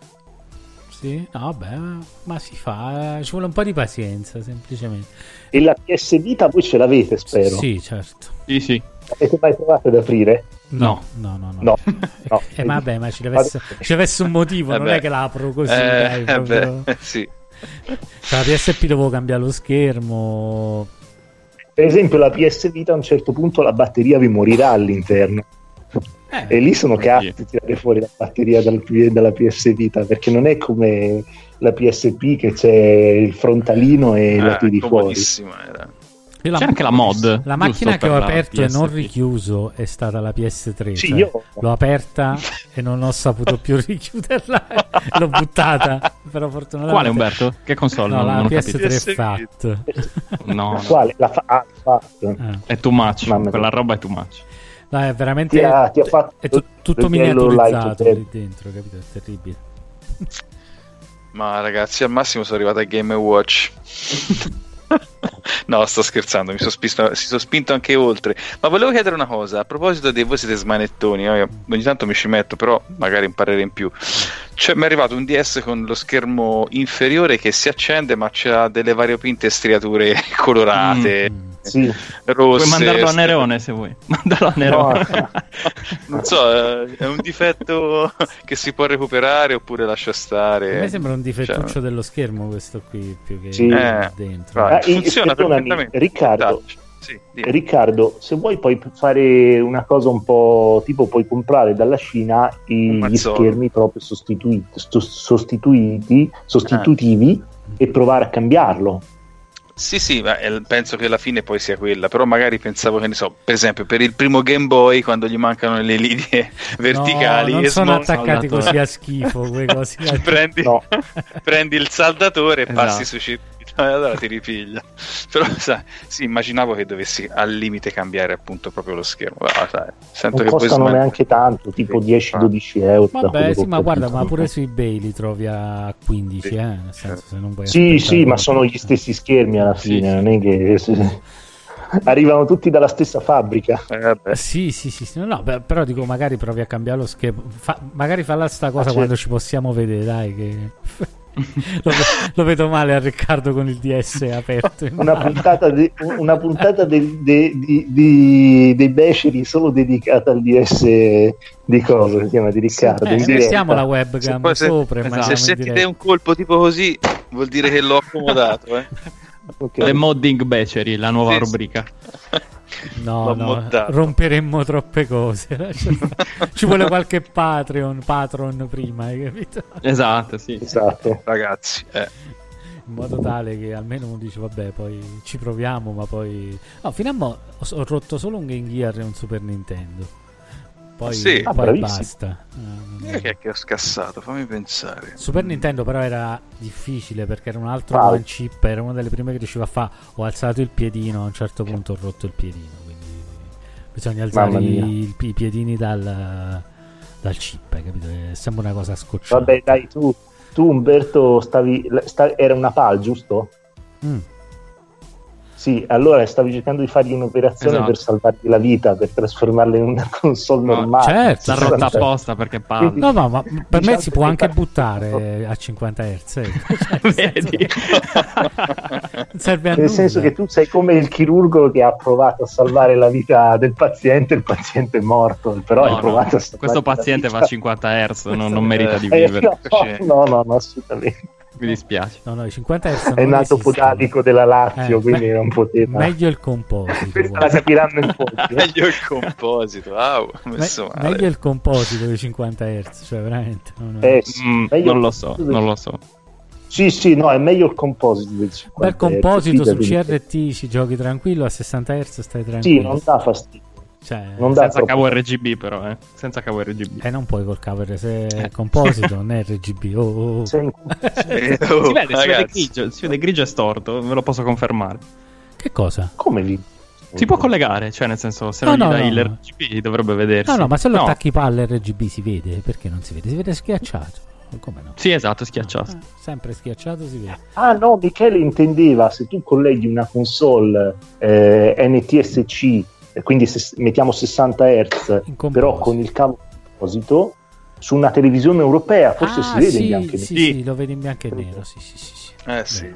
Speaker 3: Sì, no, vabbè, ma si fa, eh, ci vuole un po' di pazienza, semplicemente.
Speaker 5: E la PS Vita voi ce l'avete, spero.
Speaker 3: Sì, certo.
Speaker 6: Sì, sì.
Speaker 5: Avete mai provato ad aprire?
Speaker 3: No, no, no, no.
Speaker 5: No, no.
Speaker 3: Eh, ma vabbè, ma ci deve, essere, ci deve essere un motivo,
Speaker 4: Eh
Speaker 3: non
Speaker 4: beh.
Speaker 3: è che la apro così.
Speaker 4: Eh,
Speaker 3: dai,
Speaker 4: eh
Speaker 3: proprio.
Speaker 4: beh, sì.
Speaker 3: Cioè, la PSP dovevo cambiare lo schermo.
Speaker 5: Per esempio, la PS Vita a un certo punto la batteria vi morirà all'interno.
Speaker 3: Eh,
Speaker 5: E lì sono
Speaker 6: Sì.
Speaker 5: cazzi tirare fuori la batteria dal- dalla PS Vita perché non è come la PSP che c'è il frontalino e la
Speaker 4: Eh,
Speaker 5: tiri fuori.
Speaker 4: comodissimo era.
Speaker 3: Io la-
Speaker 6: C'è anche la mod.
Speaker 3: La macchina che ho aperto e non richiuso è stata la PS3.
Speaker 5: Sì,
Speaker 3: cioè,
Speaker 5: io-
Speaker 3: L'ho aperta e non ho saputo più richiuderla. l'ho buttata. Però fortunatamente.
Speaker 6: Quale Umberto? Che console?
Speaker 3: No,
Speaker 6: non,
Speaker 3: la
Speaker 6: non ho capito.
Speaker 3: PS3
Speaker 4: PS
Speaker 3: Fat.
Speaker 6: No, no.
Speaker 5: Quale? La fa- ah, fatto.
Speaker 3: Eh.
Speaker 6: È too much.
Speaker 5: Mamma mia.
Speaker 6: Quella roba è too much.
Speaker 3: No, è veramente.
Speaker 5: Ti ha- ti ha fatto
Speaker 3: è tu- tutto miniaturizzato lì dentro, capito? È terribile.
Speaker 4: Ma ragazzi, al massimo sono arrivato a Game Watch. no, sto scherzando, mi sono spinto, si sono spinto anche oltre. Ma volevo chiedere una cosa, a proposito di voi siete smanettoni? Io ogni tanto mi ci metto, però magari imparerei in più. Cioè, mi è arrivato un DS con lo schermo inferiore che si accende, ma c'ha delle variopinte striature colorate,
Speaker 3: Mm.
Speaker 5: Sì.
Speaker 4: rosse.
Speaker 6: Puoi mandarlo a Nerone se vuoi. Mandarlo a Nerone.
Speaker 5: No.
Speaker 4: Non so, eh, è un difetto che si può recuperare oppure lascia stare.
Speaker 3: A me sembra un difettuccio
Speaker 4: Cioè,
Speaker 3: dello schermo questo qui più che
Speaker 5: Sì.
Speaker 4: Eh,
Speaker 3: dentro.
Speaker 4: vai,
Speaker 5: Ah,
Speaker 4: funziona perfettamente.
Speaker 5: Riccardo.
Speaker 4: Sì.
Speaker 5: Riccardo, se vuoi puoi fare una cosa un po' tipo puoi comprare dalla Cina gli
Speaker 4: mazzolo.
Speaker 5: schermi proprio sostituiti, sostituiti sostitutivi
Speaker 4: Ah.
Speaker 5: e provare a cambiarlo.
Speaker 4: Sì, sì, ma, eh, penso che alla fine poi sia quella, però magari pensavo che ne so, per esempio per il primo Game Boy quando gli mancano le linee verticali
Speaker 3: No, non
Speaker 4: e
Speaker 3: sono
Speaker 4: smonta-
Speaker 3: attaccati
Speaker 6: saldatore.
Speaker 3: così a schifo. quei cosi.
Speaker 4: prendi,
Speaker 5: No.
Speaker 4: prendi il saldatore e
Speaker 6: Esatto.
Speaker 4: passi su e allora ti ripiglia. Però sai, sì, immaginavo che dovessi al limite cambiare appunto proprio lo schermo. Ah, sai, sento
Speaker 5: Non
Speaker 4: che poi
Speaker 5: costano
Speaker 4: sman-
Speaker 5: neanche tanto, tipo
Speaker 4: Sì,
Speaker 5: 10-12 euro.
Speaker 3: Vabbè, sì, ma guarda,
Speaker 5: capito.
Speaker 3: ma pure su eBay li trovi a 15,
Speaker 4: Sì.
Speaker 3: eh? Nel senso, se non vuoi
Speaker 5: Sì, sì, ma sono gli stessi schermi alla fine,
Speaker 6: sì.
Speaker 5: non è che arrivano tutti dalla stessa fabbrica.
Speaker 4: Eh.
Speaker 3: Sì, sì, sì, sì. No, però dico, magari provi a cambiare lo schermo. Fa- magari falla sta cosa
Speaker 5: Ah,
Speaker 3: quando
Speaker 5: certo.
Speaker 3: ci possiamo vedere, dai, che... lo, lo vedo male a Riccardo con il DS aperto.
Speaker 5: Una puntata, de- una puntata del- de- di- di- dei beceri solo dedicata al DS di cosa si chiama di Riccardo.
Speaker 3: Eh,
Speaker 5: in diretta.
Speaker 3: mettiamo la
Speaker 4: Se
Speaker 3: webcam
Speaker 4: poi se-
Speaker 3: sopra
Speaker 6: esatto.
Speaker 4: Se sentite un colpo tipo così, vuol dire che l'ho accomodato. Eh.
Speaker 5: Ok.
Speaker 6: Le modding beceri, la nuova
Speaker 4: Sì, sì.
Speaker 6: rubrica.
Speaker 3: No, no, romperemmo troppe cose. Ci vuole qualche Patreon, patron prima, hai capito?
Speaker 6: Esatto, sì.
Speaker 5: Esatto.
Speaker 4: Ragazzi, eh.
Speaker 3: In modo tale che almeno uno dice, vabbè, poi ci proviamo, ma poi... No, fino a mo' ho, ho rotto solo un Game Gear e un Super Nintendo. Poi,
Speaker 4: Sì.
Speaker 5: Ah,
Speaker 3: poi basta. Eh,
Speaker 4: che è che ho scassato? Fammi pensare.
Speaker 3: Super Nintendo però era difficile perché era un altro
Speaker 5: Ah.
Speaker 3: one chip, era una delle prime che riusciva a fare. Ho alzato il piedino, a un certo punto ho rotto il piedino, quindi bisogna alzare i, i piedini dal, dal chip, hai capito? È sempre una cosa scocciata.
Speaker 5: Vabbè, dai, tu, tu Umberto, stavi, sta- era una PAL, giusto?
Speaker 3: Mm.
Speaker 5: Sì, allora stavi cercando di fargli un'operazione
Speaker 6: Esatto.
Speaker 5: per salvargli la vita, per trasformarla in una console
Speaker 6: No,
Speaker 5: normale.
Speaker 3: certo,
Speaker 6: L'ha rotta apposta perché parla.
Speaker 3: No, no, ma per me si può anche
Speaker 5: Diciamo che-
Speaker 3: buttare a 50 Hz. eh. Cioè, serve a
Speaker 5: Nel
Speaker 3: nulla.
Speaker 5: senso che tu sei come il chirurgo che ha provato a salvare la vita del paziente, il paziente è morto, però
Speaker 6: No,
Speaker 5: hai
Speaker 6: no,
Speaker 5: provato a salvare
Speaker 6: Questo
Speaker 5: la
Speaker 6: paziente
Speaker 5: vita.
Speaker 6: va a 50 Hz, non, non merita di
Speaker 5: Eh,
Speaker 6: vivere.
Speaker 5: no, no, no, no, assolutamente.
Speaker 6: Mi dispiace.
Speaker 3: No, no, i 50 Hz
Speaker 5: È
Speaker 3: non
Speaker 5: nato
Speaker 3: esistono.
Speaker 5: podalico della Lazio,
Speaker 3: Eh,
Speaker 5: quindi
Speaker 3: me-
Speaker 5: non poteva.
Speaker 3: Meglio il composito.
Speaker 5: Questa la capiranno in eh.
Speaker 4: Meglio il composito. Wow,
Speaker 3: Me- meglio il composito di 50 Hz, cioè veramente. no, no.
Speaker 5: Eh, sì,
Speaker 6: Mm,
Speaker 5: meglio-
Speaker 6: non lo so, non lo so.
Speaker 5: Sì, sì, no, è meglio il composito del 50
Speaker 3: Bel composito
Speaker 5: Hz,
Speaker 3: su. CRT ci giochi tranquillo, a 60 Hz stai
Speaker 5: Sì,
Speaker 3: tranquillo.
Speaker 5: non dà fastidio.
Speaker 3: Cioè,
Speaker 5: non
Speaker 6: Senza
Speaker 5: troppo.
Speaker 6: cavo RGB però, eh. Senza cavo RGB.
Speaker 3: eh, non puoi col cover se è
Speaker 6: Eh.
Speaker 3: composito, non è RGB. Oh, oh, oh.
Speaker 5: In-
Speaker 4: Eh, oh,
Speaker 6: si, vede, si, vede grigio, si vede grigio e storto, ve lo posso confermare.
Speaker 3: Che cosa?
Speaker 5: Come lì?
Speaker 6: Si può collegare, cioè nel senso, se
Speaker 3: No,
Speaker 6: non gli
Speaker 3: no,
Speaker 6: dai
Speaker 3: no.
Speaker 6: l'RGB dovrebbe vedersi.
Speaker 3: No, no, ma se lo attacchi palla RGB si vede. Perché non si vede? Si vede schiacciato. Come no?
Speaker 6: Sì, esatto, schiacciato.
Speaker 3: Eh, sempre schiacciato si vede.
Speaker 5: Ah no, Michele intendeva se tu colleghi una console eh, NTSC, e quindi se- mettiamo 60 Hz, però con il cavo composito, su una televisione europea, forse
Speaker 3: ah,
Speaker 5: si vede
Speaker 3: sì,
Speaker 5: in bianco e
Speaker 3: sì,
Speaker 5: nero.
Speaker 3: sì, lo vedi in bianco e nero. Sì, sì, sì. sì.
Speaker 4: Eh sì.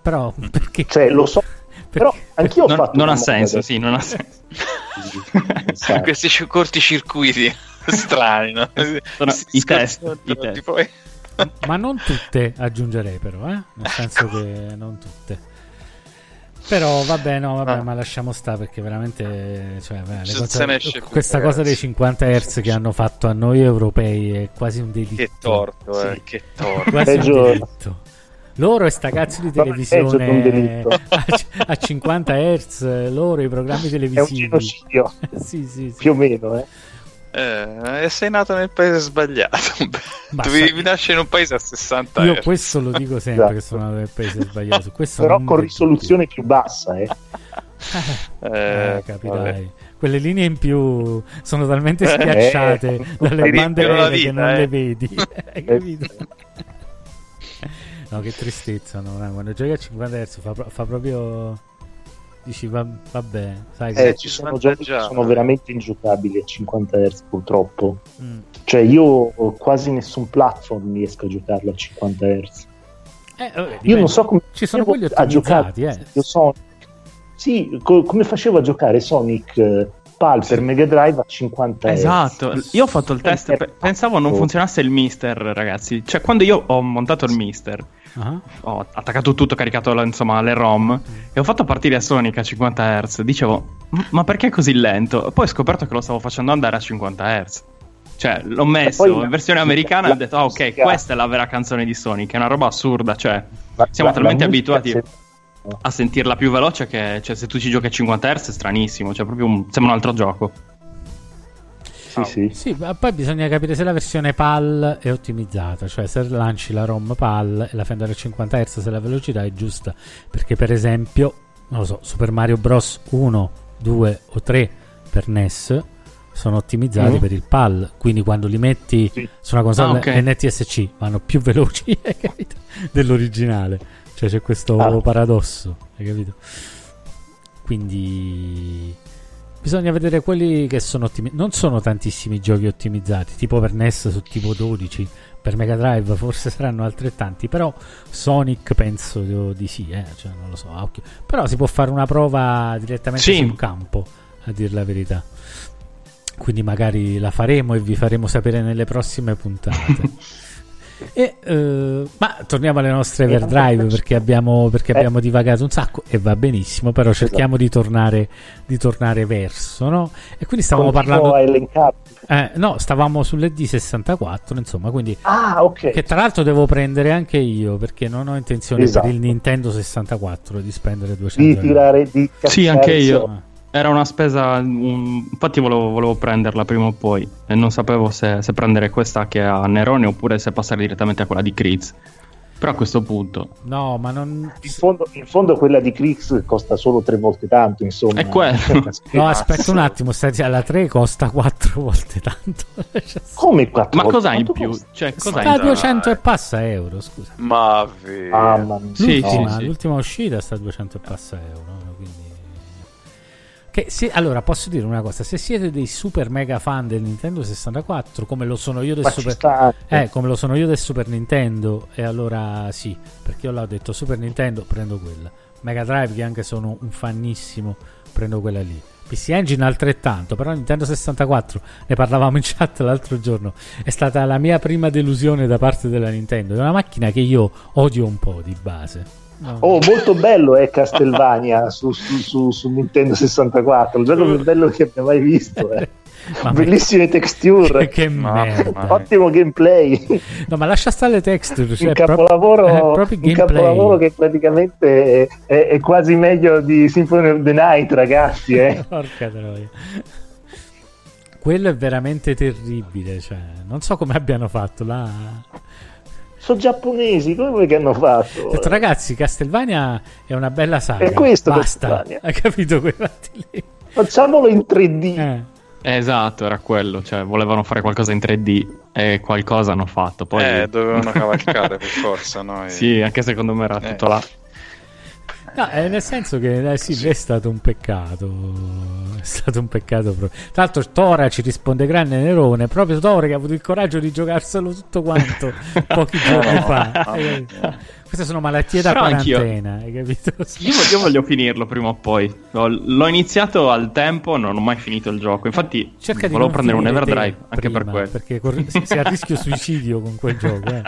Speaker 3: Però perché?
Speaker 5: Cioè, lo so, però anch'io ho
Speaker 6: Non,
Speaker 5: fatto
Speaker 6: non ha senso,
Speaker 5: adesso.
Speaker 6: sì, non ha senso.
Speaker 4: Questi ci- corticircuiti strani, no?
Speaker 6: Sono
Speaker 4: Si
Speaker 6: i test, i test.
Speaker 4: tipo, eh,
Speaker 3: Ma non tutte aggiungerei però, eh? Nel senso che non tutte. Però vabbè, no, vabbè,
Speaker 4: Ah.
Speaker 3: ma lasciamo stare perché veramente cioè, beh, le
Speaker 4: Se-
Speaker 3: cose-
Speaker 4: se ne esce
Speaker 3: questa
Speaker 4: fuori,
Speaker 3: cosa dei 50 Hz che hanno fatto a noi europei è quasi un delitto.
Speaker 4: Che torto, eh,
Speaker 3: Sì,
Speaker 4: che torto.
Speaker 3: quasi un delitto. Loro e sta cazzo di televisione
Speaker 5: delitto.
Speaker 3: a, a 50 Hz, loro i programmi
Speaker 5: È un
Speaker 3: televisivi.
Speaker 5: genocidio,
Speaker 3: sì, sì, sì.
Speaker 5: più o meno. Eh.
Speaker 4: Eh, sei nato nel paese sbagliato. Dovevi nascere in un paese a 60
Speaker 3: Io
Speaker 4: Hz.
Speaker 3: questo lo dico sempre
Speaker 5: Esatto.
Speaker 3: che sono nato nel paese sbagliato. Questo
Speaker 5: Però con risoluzione più bassa. Eh.
Speaker 4: Eh,
Speaker 3: Eh, capirai.
Speaker 4: vabbè.
Speaker 3: Quelle linee in più sono talmente
Speaker 5: Eh,
Speaker 3: schiacciate
Speaker 5: eh,
Speaker 3: dalle
Speaker 4: ti
Speaker 3: bande
Speaker 4: riempiono la
Speaker 3: nere che
Speaker 4: vita,
Speaker 3: non
Speaker 4: eh.
Speaker 3: le vedi. Hai capito? No, che tristezza. No? Quando giochi a 50 Hz fa, fa proprio. Dici, va, vabbè, sai
Speaker 5: Eh, ci sono giochi che sono veramente ingiocabili a 50 Hz purtroppo.
Speaker 3: Mm.
Speaker 5: Cioè io quasi nessun platform riesco a giocarlo a 50 Hz.
Speaker 3: Eh, vabbè,
Speaker 5: Io non so come
Speaker 3: Ci sono quelli
Speaker 5: a giocare
Speaker 3: eh.
Speaker 5: io Sonic. Sì, co- come facevo a giocare Sonic eh, PAL per Mega Drive a 50 Hz.
Speaker 6: Esatto, io ho fatto il test, pe- pensavo non funzionasse il mister, ragazzi. Cioè, quando io ho montato il mister,
Speaker 3: Ah.
Speaker 6: ho attaccato tutto, caricato la- insomma le ROM e ho fatto partire Sonic a 50 Hz. Dicevo, "M- ma perché è così lento? Poi ho scoperto che lo stavo facendo andare a 50 Hz. Cioè, l'ho messo
Speaker 5: poi-
Speaker 6: in versione americana e ho detto, ah, ok, questa è la vera canzone di Sonic. È una roba assurda, cioè,
Speaker 5: Ma-
Speaker 6: siamo
Speaker 5: la-
Speaker 6: talmente
Speaker 5: la
Speaker 6: abituati
Speaker 5: se-
Speaker 6: a sentirla più veloce che, cioè, se tu ci giochi a 50 Hz è stranissimo. Cioè, proprio un- sembra un altro gioco.
Speaker 5: Sì, sì.
Speaker 3: Sì, ma poi bisogna capire se la versione PAL è ottimizzata, cioè se lanci la ROM PAL e la fai andare a 50 Hz se la velocità è giusta, perché per esempio, non lo so, Super Mario Bros 1, 2 o 3 per NES sono ottimizzati
Speaker 5: Mm.
Speaker 3: per il PAL, quindi quando li metti
Speaker 5: Sì.
Speaker 3: su una console
Speaker 6: Ah, ok.
Speaker 3: NTSC vanno più veloci dell'originale, cioè c'è questo
Speaker 5: Ah.
Speaker 3: paradosso, hai capito? Quindi bisogna vedere quelli che sono ottimizzati. Non sono tantissimi giochi ottimizzati, tipo per NES su tipo 12, per Mega Drive forse saranno altrettanti, però Sonic penso di- sì, eh, cioè, non lo so, a occhio. Però si può fare una prova direttamente
Speaker 6: Sì.
Speaker 3: sul campo, a dir la verità. Quindi magari la faremo e vi faremo sapere nelle prossime puntate. E, eh, ma torniamo alle nostre Everdrive perché abbiamo, perché
Speaker 5: Eh.
Speaker 3: abbiamo divagato un sacco e va benissimo, però cerchiamo di, tornare, di tornare verso, no? E quindi stavamo
Speaker 5: Continuo
Speaker 3: parlando... Eh, no, stavamo sulle D64, insomma, quindi...
Speaker 5: Ah, ok.
Speaker 3: Che tra l'altro devo prendere anche io perché non ho intenzione
Speaker 5: Esatto.
Speaker 3: per il Nintendo 64 di spendere 200
Speaker 5: Di
Speaker 3: euro.
Speaker 5: tirare di
Speaker 6: Sì, anche io.
Speaker 3: Ah.
Speaker 6: Era una spesa. un- Infatti, volevo, volevo prenderla prima o poi. E non sapevo se, se prendere questa che ha Nerone oppure se passare direttamente a quella di Kriz. Però a questo punto
Speaker 3: No, ma non...
Speaker 5: In fondo, in fondo quella di Crix costa solo tre volte tanto, insomma.
Speaker 6: È quello.
Speaker 3: No, aspetta un attimo, stai- la 3 costa 4 volte tanto.
Speaker 5: Come quattro
Speaker 6: Ma
Speaker 5: volte?
Speaker 6: cos'ha in più?
Speaker 5: costa?
Speaker 6: Cioè, cos'ha
Speaker 3: sta a
Speaker 6: in più?
Speaker 3: 200 e passa euro, scusa.
Speaker 4: Ma vero.
Speaker 5: Mamma mia.
Speaker 6: Sì,
Speaker 3: l'ultima,
Speaker 6: sì, sì.
Speaker 3: l'ultima uscita sta a 200 e passa euro. Che se- allora posso dire una cosa: se siete dei super mega fan del Nintendo 64, come lo sono io del Super. Eh, come lo sono io del Super Nintendo, e allora sì, perché io l'ho detto Super Nintendo, prendo quella. Mega Drive, che anche sono un fanissimo, prendo quella lì. PC Engine altrettanto, però Nintendo 64, ne parlavamo in chat l'altro giorno, è stata la mia prima delusione da parte della Nintendo. È una macchina che io odio un po' di base. No.
Speaker 5: Oh, molto bello è Castlevania su, su, su, su Nintendo 64, il gioco più bello che abbia mai visto. eh.
Speaker 3: Ma-
Speaker 5: Bellissime texture,
Speaker 3: che
Speaker 4: Mamma
Speaker 3: merda.
Speaker 5: ottimo gameplay.
Speaker 3: No, ma lascia stare le texture. Cioè pro-
Speaker 5: capolavoro,
Speaker 3: è proprio
Speaker 5: un
Speaker 3: gameplay.
Speaker 5: capolavoro che praticamente è, è- è quasi meglio di Symphony of the Night, ragazzi. Eh.
Speaker 3: Porca troia. Quello è veramente terribile. Cioè, non so come abbiano fatto là.
Speaker 5: Sono giapponesi, come vuoi che hanno fatto?
Speaker 3: Detto, ragazzi, Castlevania è una bella saga.
Speaker 5: È questo
Speaker 3: Basta. Hai capito quei fatti lì?
Speaker 5: Facciamolo in 3D.
Speaker 3: Eh.
Speaker 6: Esatto, era quello, cioè volevano fare qualcosa in 3D e qualcosa hanno fatto. Poi...
Speaker 4: Eh, dovevano cavalcare per forza, no? E-
Speaker 6: Sì, anche secondo me era
Speaker 4: Eh.
Speaker 6: tutto là.
Speaker 3: No, eh, nel senso che eh, sì, è stato un peccato. È stato un peccato proprio. Tra l'altro, Tora ci risponde grande Nerone. Proprio Tora che ha avuto il coraggio di giocarselo tutto quanto pochi giorni fa. Queste sono malattie da
Speaker 6: Però anch'io.
Speaker 3: quarantena, hai capito?
Speaker 6: Io, io voglio finirlo prima o poi. L'ho, l'ho iniziato al tempo, non ho mai finito il gioco. Infatti,
Speaker 3: Cerca di
Speaker 6: volevo
Speaker 3: non
Speaker 6: prendere un Everdrive anche per
Speaker 3: prima,
Speaker 6: quello.
Speaker 3: Perché sei a rischio suicidio con quel gioco. eh.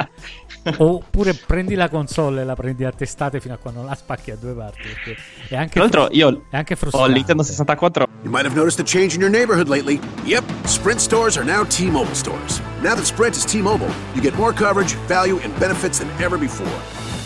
Speaker 3: Oppure prendi la console e la prendi a testate fino a quando la spacchi a due parti. Perché è anche,
Speaker 6: Tra l'altro,
Speaker 3: frus-
Speaker 6: io
Speaker 3: è anche
Speaker 6: ho il
Speaker 3: frustrante.
Speaker 6: Nintendo 64.
Speaker 7: You might have noticed a change in your neighborhood lately. Yep, Sprint stores are now T Mobile stores. Now that Sprint is T Mobile, you get more coverage, value, and benefits than ever before.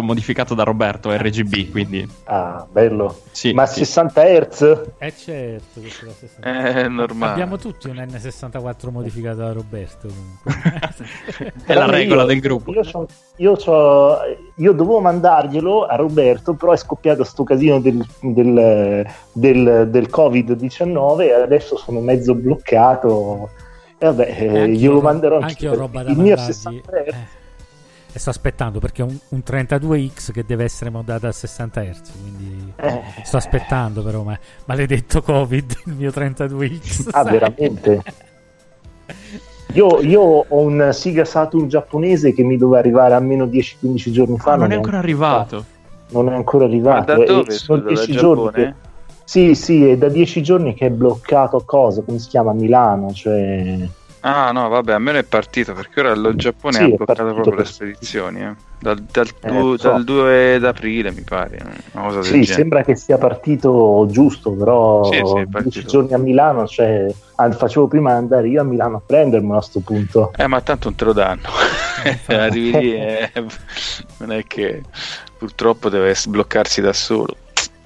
Speaker 6: Ho modificato da Roberto RGB, quindi
Speaker 5: Ah, bello.
Speaker 6: Sì,
Speaker 5: Ma
Speaker 6: sì.
Speaker 5: 60 Hz?
Speaker 3: Eh certo, è
Speaker 4: È normale.
Speaker 3: Abbiamo tutti un N64 modificato da Roberto.
Speaker 6: È la regola
Speaker 5: io-
Speaker 6: del gruppo.
Speaker 5: Io, c'ho- io c'ho- io dovevo mandarglielo a Roberto, però è scoppiato sto casino del, del, del- del Covid-19 e adesso sono mezzo bloccato. E vabbè, eh, glielo manderò
Speaker 3: Anche io roba da
Speaker 5: il mio
Speaker 3: mandargli.
Speaker 5: 60 Hz.
Speaker 3: Eh. E sto aspettando perché è un, un 32X che deve essere modato a 60 Hz. Quindi
Speaker 5: Eh.
Speaker 3: sto aspettando, però. Ma, maledetto Covid, il mio 32X.
Speaker 5: Ah,
Speaker 3: sai?
Speaker 5: veramente? Io, io ho un Sega Saturn giapponese che mi doveva arrivare almeno 10-15 giorni fa.
Speaker 6: Ah, non è
Speaker 5: è
Speaker 6: ancora arrivato.
Speaker 5: Non è ancora
Speaker 4: Ma
Speaker 5: arrivato.
Speaker 4: da
Speaker 5: e
Speaker 4: dove?
Speaker 5: sono
Speaker 4: Scusa, dal
Speaker 5: 10 giorni che- Sì, sì, è da 10 giorni che è bloccato a cosa? Come si chiama? Milano, cioè...
Speaker 4: Ah, no, vabbè, a me è partito perché ora lo Giappone
Speaker 5: Sì,
Speaker 4: ha bloccato proprio le
Speaker 5: per-
Speaker 4: spedizioni. eh. Dal, dal,
Speaker 5: Eh,
Speaker 4: du-
Speaker 5: so.
Speaker 4: dal 2 d'aprile, mi pare. Una cosa del
Speaker 5: Sì, sembra che sia partito giusto, però
Speaker 4: Sì, sì, è
Speaker 5: 10
Speaker 4: partito.
Speaker 5: giorni a Milano, cioè... ah, facevo prima andare io a Milano a prendermelo a sto punto.
Speaker 4: Eh, ma tanto non te lo danno. Arrivi lì e non è che purtroppo deve sbloccarsi da solo.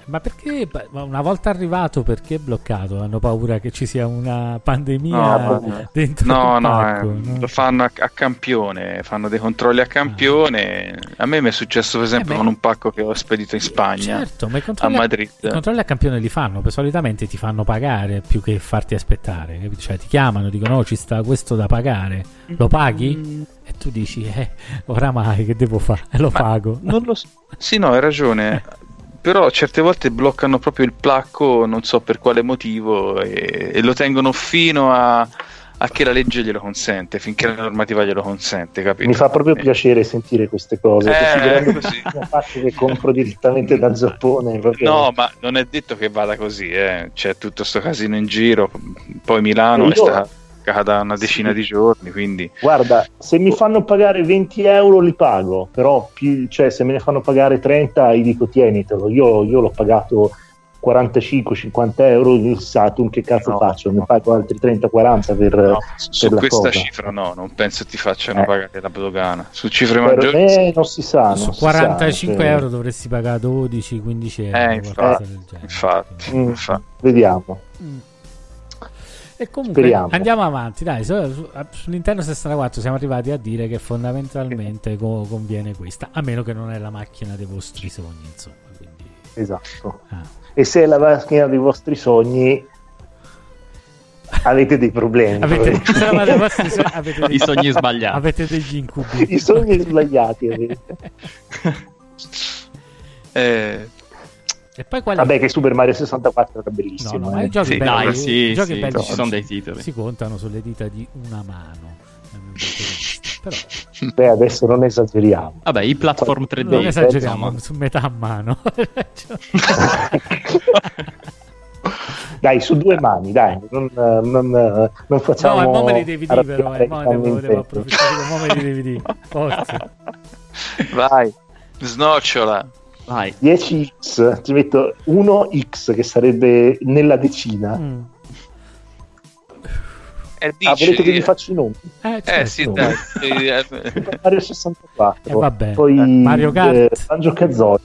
Speaker 3: Ma perché una volta arrivato, perché è bloccato? Hanno paura che ci sia una pandemia
Speaker 4: No,
Speaker 3: dentro
Speaker 4: No,
Speaker 3: il
Speaker 4: no, eh,
Speaker 3: no?
Speaker 4: lo fanno a, a campione, fanno dei controlli a campione. A me mi è successo per esempio
Speaker 3: Eh beh.
Speaker 4: con un pacco che ho spedito in Spagna,
Speaker 3: Certo, ma i
Speaker 4: a
Speaker 3: controlli a,
Speaker 4: Madrid.
Speaker 3: i controlli a campione li fanno, solitamente ti fanno pagare più che farti aspettare. Cioè ti chiamano, dicono: "Oh, ci sta questo da pagare, lo paghi? E tu dici: Eh, oramai che devo fare? Lo
Speaker 4: Ma
Speaker 3: pago.
Speaker 4: Non lo so. Sì, no, hai ragione. Però certe volte bloccano proprio il placco, non so per quale motivo, e, e lo tengono fino a, a che la legge glielo consente, finché la normativa glielo consente, capito?
Speaker 5: Mi fa proprio
Speaker 4: Eh.
Speaker 5: piacere sentire queste cose.
Speaker 4: Eh, così.
Speaker 5: fatti che compro direttamente dal Giappone. proprio-
Speaker 4: No, ma non è detto che vada così, eh. c'è tutto sto casino in giro. Poi Milano
Speaker 5: Io-
Speaker 4: è bloccata una decina di giorni, quindi
Speaker 5: Guarda, se mi fanno pagare 20 euro li pago, però più- cioè, se me ne fanno pagare 30 gli dico tienitelo. Io, io l'ho pagato 45-50 euro il Saturn, che cazzo
Speaker 4: No,
Speaker 5: faccio?
Speaker 4: no.
Speaker 5: Ne pago altri 30-40 per...
Speaker 4: no, su, su
Speaker 5: per la
Speaker 4: questa
Speaker 5: cosa.
Speaker 4: cifra no, non penso ti facciano
Speaker 5: Eh.
Speaker 4: pagare la dogana. Su cifre
Speaker 5: Per
Speaker 4: maggiori
Speaker 5: me non si sa. non
Speaker 3: Su
Speaker 5: si sa,
Speaker 3: 45
Speaker 5: cioè,
Speaker 3: euro dovresti pagare 12-15 euro.
Speaker 4: Eh, infatti, infatti,
Speaker 5: Mm.
Speaker 4: infatti.
Speaker 5: Vediamo.
Speaker 3: Mm. E comunque
Speaker 5: Speriamo.
Speaker 3: andiamo avanti, dai, su, su, su Nintendo 64 siamo arrivati a dire che fondamentalmente co- conviene questa, a meno che non è la macchina dei vostri sogni, insomma. Quindi,
Speaker 5: Esatto.
Speaker 3: ah.
Speaker 5: E se è la macchina dei vostri sogni, avete dei problemi.
Speaker 3: Avete, vostri avete dei-
Speaker 6: I sogni sbagliati.
Speaker 3: Avete degli incubi.
Speaker 5: I sogni sbagliati avete.
Speaker 4: Eh,
Speaker 3: E poi qual è?
Speaker 5: Vabbè, che Super Mario 64 era
Speaker 3: No,
Speaker 5: bellissimo.
Speaker 3: no, ma
Speaker 5: eh.
Speaker 3: i giochi
Speaker 4: Sì,
Speaker 3: belli,
Speaker 6: dai,
Speaker 3: i
Speaker 6: sì,
Speaker 3: giochi
Speaker 6: sì,
Speaker 3: belli
Speaker 6: ci sono dei titoli.
Speaker 3: si contano sulle dita di una mano. Però
Speaker 5: Beh, adesso non esageriamo.
Speaker 6: Vabbè, i platform 3D.
Speaker 3: non esageriamo,
Speaker 6: insomma.
Speaker 3: su metà mano.
Speaker 5: Dai, su due mani, dai, non, non, non facciamo...
Speaker 3: no, mo me li devi dire però, eh, mo devo, devo approfittare, mo me li devi dire. Forza.
Speaker 4: Vai, snocciola.
Speaker 6: Vai.
Speaker 5: 10x, ti metto 1x che sarebbe nella decina.
Speaker 3: Mm.
Speaker 4: E
Speaker 5: Ah,
Speaker 4: dici...
Speaker 5: volete che vi faccia i nomi?
Speaker 3: Eh,
Speaker 4: Eh
Speaker 3: certo.
Speaker 4: sì, dai. Eh,
Speaker 5: Mario 64,
Speaker 3: Eh, vabbè.
Speaker 5: poi
Speaker 3: Eh, Mario Kart.
Speaker 5: eh, Banjo Kazooie,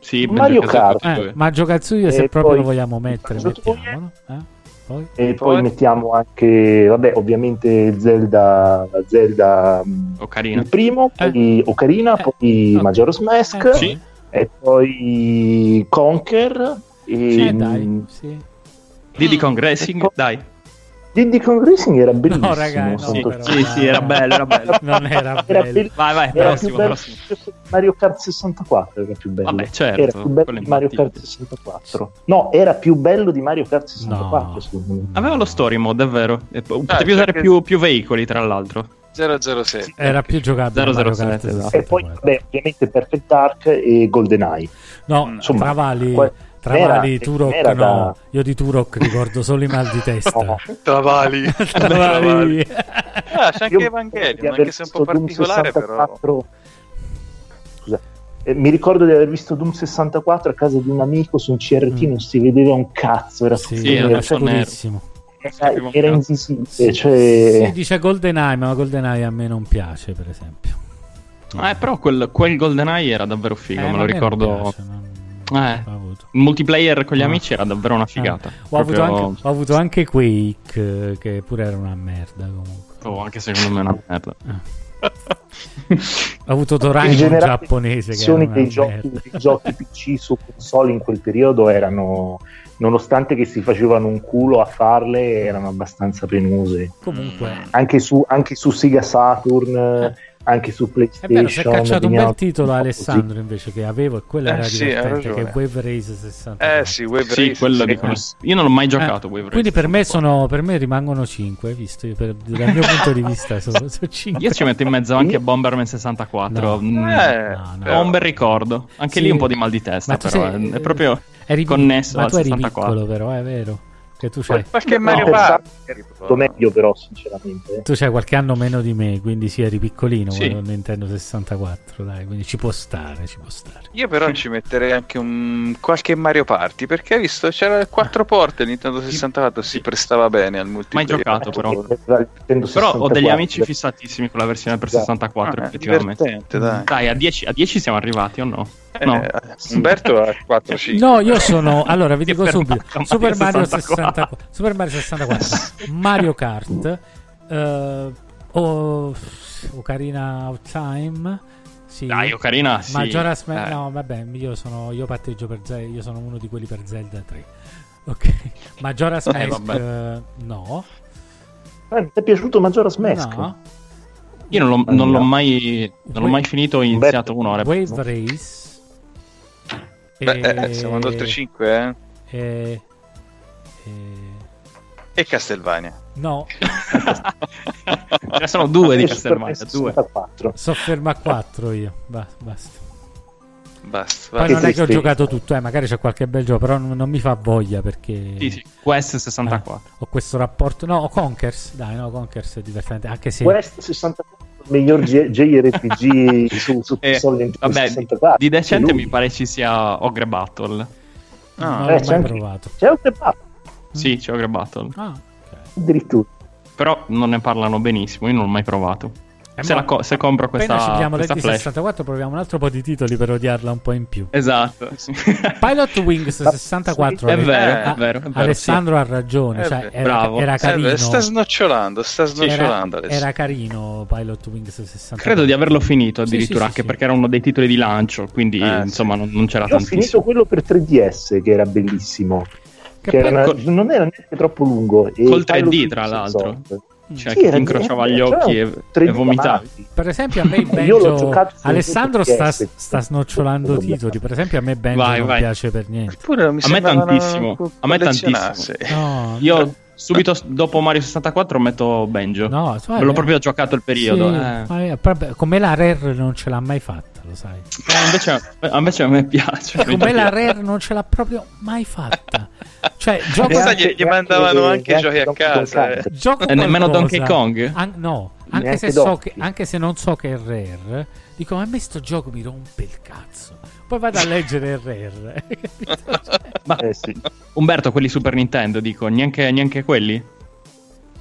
Speaker 6: Sì,
Speaker 5: Mario
Speaker 6: Banjo
Speaker 5: Kart.
Speaker 6: Kazooie.
Speaker 3: Eh, ma Giocazuia se proprio
Speaker 5: poi-
Speaker 3: lo vogliamo mettere, mettiamolo. Eh? Poi?
Speaker 5: e poi,
Speaker 4: Poi?
Speaker 5: mettiamo anche, vabbè, ovviamente Zelda, Zelda mh,
Speaker 6: Ocarina.
Speaker 5: il primo, poi Ocarina,
Speaker 3: Eh.
Speaker 5: poi
Speaker 3: Ok.
Speaker 5: Majora's Mask,
Speaker 3: Eh,
Speaker 6: Sì.
Speaker 5: E poi Conker, e
Speaker 3: Eh, dai,
Speaker 5: mh,
Speaker 3: sì.
Speaker 6: Diddy Kong Racing, dai.
Speaker 5: Diddy Kong Racing era bellissimo.
Speaker 3: No, raga, no,
Speaker 6: Sì,
Speaker 3: però,
Speaker 6: sì, sì, era bello, era bello.
Speaker 3: Non era
Speaker 5: Era
Speaker 3: bello.
Speaker 5: bello.
Speaker 6: Vai, vai,
Speaker 5: Era
Speaker 6: prossimo,
Speaker 5: bello
Speaker 6: prossimo.
Speaker 5: Mario Kart 64 era più bello.
Speaker 6: Vabbè, certo,
Speaker 5: Era più bello di Mario. Kart 64. No, era più bello di Mario Kart 64,
Speaker 3: No.
Speaker 5: secondo me.
Speaker 6: Aveva lo story mode, è vero. E po- Potevi
Speaker 4: perché-
Speaker 6: usare più, più veicoli, tra l'altro.
Speaker 4: 007.
Speaker 3: Era più giocabile
Speaker 6: 007,
Speaker 3: Mario Kart
Speaker 6: esatto.
Speaker 5: E poi,
Speaker 3: 64.
Speaker 5: vabbè, ovviamente Perfect Dark e GoldenEye.
Speaker 3: No,
Speaker 5: Insomma,
Speaker 3: Travali,
Speaker 5: qua-
Speaker 3: Travali,
Speaker 5: era-
Speaker 3: Turok
Speaker 5: era da-
Speaker 3: no. Io di Turok ricordo solo i mal di testa.
Speaker 5: No.
Speaker 4: Travali.
Speaker 3: Travali.
Speaker 4: Ah, c'è anche
Speaker 5: Io
Speaker 4: Evangelion, anche se è un po' particolare, però.
Speaker 5: 64 Scusa. Eh, mi ricordo di aver visto Doom 64 a casa di un amico su un CRT,
Speaker 3: Mm.
Speaker 5: non si vedeva un cazzo, era
Speaker 3: Sì,
Speaker 6: Sì,
Speaker 3: era
Speaker 6: era.
Speaker 5: Era, era invisibile. Cioè...
Speaker 3: Si dice GoldenEye, ma GoldenEye a me non piace, per esempio.
Speaker 6: Eh, però quel, quel GoldenEye era davvero figo,
Speaker 3: Eh,
Speaker 6: me lo ricordo.
Speaker 3: piace, non-
Speaker 6: Eh.
Speaker 3: ho avuto.
Speaker 6: Il multiplayer con gli
Speaker 3: Ah.
Speaker 6: amici era davvero una figata.
Speaker 3: Ah, Ho, avuto
Speaker 6: Proprio-
Speaker 3: anche, ho avuto anche Quake, che pure era una merda comunque.
Speaker 6: Oh, anche secondo me è una merda.
Speaker 3: Ho avuto
Speaker 5: in
Speaker 3: Doraemon
Speaker 5: generale
Speaker 3: giapponese
Speaker 5: le
Speaker 3: che era
Speaker 5: versioni
Speaker 3: una
Speaker 5: dei giochi, dei giochi PC su console in quel periodo erano nonostante che si facevano un culo a farle erano abbastanza penose
Speaker 3: Comunque,
Speaker 5: anche su, anche su Sega Saturn anche su
Speaker 3: è
Speaker 5: PlayStation
Speaker 3: vero, si è cacciato un bel titolo Alessandro invece che avevo e quello
Speaker 4: Eh,
Speaker 3: era
Speaker 4: sì,
Speaker 3: divertente, che è Wave Race 64.
Speaker 4: Eh sì, Wave
Speaker 6: Sì,
Speaker 4: Race,
Speaker 6: quello
Speaker 4: sì.
Speaker 6: di conos- Io non l'ho mai giocato.
Speaker 3: Eh,
Speaker 6: Wave
Speaker 3: quindi
Speaker 6: Race
Speaker 3: per me,
Speaker 6: 64.
Speaker 3: sono, per me rimangono 5, hai visto? Io per- dal mio punto di vista sono, sono 5.
Speaker 6: Io ci metto in mezzo anche Bomberman 64.
Speaker 3: No.
Speaker 6: Mm,
Speaker 4: Eh,
Speaker 3: No, no.
Speaker 6: Ho un bel ricordo. Anche
Speaker 3: Sì.
Speaker 6: lì un po' di mal di testa,
Speaker 3: Ma
Speaker 6: però.
Speaker 3: sei-
Speaker 6: è- proprio
Speaker 3: eri,
Speaker 6: connesso
Speaker 3: ma
Speaker 6: al
Speaker 3: tu eri
Speaker 6: 64.
Speaker 3: piccolo però, è vero. Che tu c'hai,
Speaker 4: Qualche
Speaker 5: No,
Speaker 4: Mario Party.
Speaker 5: Molto meglio però sinceramente
Speaker 3: tu c'hai qualche anno meno di me, quindi sì, eri piccolino
Speaker 6: Sì.
Speaker 3: quando Nintendo 64, dai, quindi ci può stare, ci può stare.
Speaker 4: Io però ci metterei anche un qualche Mario Party perché hai visto c'era quattro porte Nintendo 64 si prestava bene al
Speaker 6: Mai
Speaker 4: multiplayer.
Speaker 6: giocato, però. Però ho degli
Speaker 5: 64.
Speaker 6: amici fissatissimi con la versione per
Speaker 5: Esatto.
Speaker 6: 64,
Speaker 4: Ah, è
Speaker 6: effettivamente.
Speaker 4: dai.
Speaker 6: Dai, a 10, a 10 siamo arrivati o no?
Speaker 4: Eh,
Speaker 6: No.
Speaker 4: Umberto ha 4-5.
Speaker 3: No, io sono. Allora, vi dico subito: Super Mario
Speaker 6: Mario
Speaker 3: 64, Super Mario 64, Mario Kart, eh, o- Ocarina of Time. Sì.
Speaker 6: Dai, Ocarina, sì.
Speaker 3: Majora's Mask.
Speaker 6: Eh.
Speaker 3: No, vabbè, io, sono, io patteggio per Zelda. Io sono uno di quelli per Zelda 3. Ok. Majora's
Speaker 6: Eh,
Speaker 3: Mask, eh, no.
Speaker 5: Eh, ti è piaciuto Majora's Mask?
Speaker 3: No.
Speaker 6: Io non l'ho, non l'ho mai, non l'ho mai finito, ho iniziato un'ora.
Speaker 3: Wave Race.
Speaker 4: Beh,
Speaker 3: e-
Speaker 4: eh, siamo ad oltre 5, eh?
Speaker 3: e- e-
Speaker 4: E Castelvania.
Speaker 3: No,
Speaker 6: Ce sono due di
Speaker 5: E Super
Speaker 6: Castlevania,
Speaker 5: NES
Speaker 6: due.
Speaker 5: 64.
Speaker 3: so fermo a 4 io. Ba- basta.
Speaker 4: Basta.
Speaker 3: Poi non è che ho giocato tutto, eh, magari c'è qualche bel gioco, però non, non mi fa voglia perché
Speaker 6: Sì, sì. Quest 64.
Speaker 3: eh, ho questo rapporto. No, ho Conkers, dai, no, Conkers è divertente, anche se
Speaker 5: Quest 64 il miglior JRPG su, su
Speaker 6: Eh,
Speaker 5: console
Speaker 6: vabbè,
Speaker 5: 64
Speaker 6: di decente mi pare ci sia Ogre Battle.
Speaker 3: non
Speaker 4: Ah,
Speaker 3: l'ho
Speaker 5: eh, c'è
Speaker 3: mai
Speaker 5: anche-
Speaker 3: provato.
Speaker 5: c'è un debatto
Speaker 6: Sì, c'è Ogre Battle.
Speaker 3: Ah.
Speaker 5: Addirittura
Speaker 6: Però non ne parlano benissimo, io non l'ho mai provato.
Speaker 3: Eh,
Speaker 6: Se, co- se compro
Speaker 3: Appena
Speaker 6: questa,
Speaker 3: ci pigliamo
Speaker 6: questa
Speaker 3: l'Ed
Speaker 6: flash.
Speaker 3: 64 proviamo un altro po' di titoli per odiarla un po' in più.
Speaker 6: Esatto. sì.
Speaker 3: Pilot Wings 64
Speaker 6: È vero,
Speaker 4: Eh,
Speaker 6: è vero, è vero,
Speaker 3: Alessandro ha ragione, cioè, era,
Speaker 6: bravo.
Speaker 3: era
Speaker 4: Eh,
Speaker 3: carino.
Speaker 4: sta snocciolando, sta
Speaker 3: era,
Speaker 4: snocciolando adesso.
Speaker 3: era carino Pilot Wings 64.
Speaker 6: Credo di averlo finito
Speaker 3: Sì,
Speaker 6: addirittura,
Speaker 3: sì, sì,
Speaker 6: anche
Speaker 3: sì.
Speaker 6: perché era uno dei titoli di lancio, quindi
Speaker 4: Eh,
Speaker 6: insomma non, non c'era
Speaker 5: io ho finito
Speaker 6: tantissimo.
Speaker 5: quello per 3DS che era bellissimo
Speaker 3: Che
Speaker 5: era-
Speaker 6: col-
Speaker 5: non era neanche troppo lungo e
Speaker 6: col
Speaker 5: Pilot
Speaker 6: 3D,
Speaker 5: Wings
Speaker 6: tra l'altro.
Speaker 5: Resort.
Speaker 6: Cioè,
Speaker 5: Sì,
Speaker 6: che incrociava gli occhi e, e
Speaker 5: 30
Speaker 6: vomitavi.
Speaker 5: amanti.
Speaker 3: Per esempio, a me
Speaker 5: su
Speaker 3: Alessandro sta, sta snocciolando titoli. Per esempio, a me banjo
Speaker 6: Vai,
Speaker 3: non
Speaker 6: vai.
Speaker 3: piace per niente.
Speaker 4: Pure mi
Speaker 6: A me tantissimo, a me
Speaker 4: collezionarsi.
Speaker 3: No,
Speaker 6: Io subito s- dopo Mario 64 metto Banjo.
Speaker 3: no,
Speaker 6: Me l'ho proprio giocato il periodo.
Speaker 3: sì,
Speaker 6: eh.
Speaker 3: come la Rare non ce l'ha mai fatta, lo sai.
Speaker 6: Eh, invece, a- invece a me piace. mi
Speaker 3: Come la. Rare non ce l'ha proprio mai fatta. Cioè, gioco,
Speaker 5: Neanche-
Speaker 4: gli- gli mandavano
Speaker 5: neanche-
Speaker 4: anche giochi a casa,
Speaker 5: Country.
Speaker 3: gioco
Speaker 6: E nemmeno. Donkey Kong?
Speaker 3: An- no, anche se, so che, anche se non so che è Rare, dico, ma a me sto gioco mi rompe il cazzo. Poi vado a leggere il Rare. Cioè,
Speaker 6: Ma
Speaker 5: Eh, sì.
Speaker 6: Umberto, quelli Super Nintendo, dico, neanche, neanche quelli?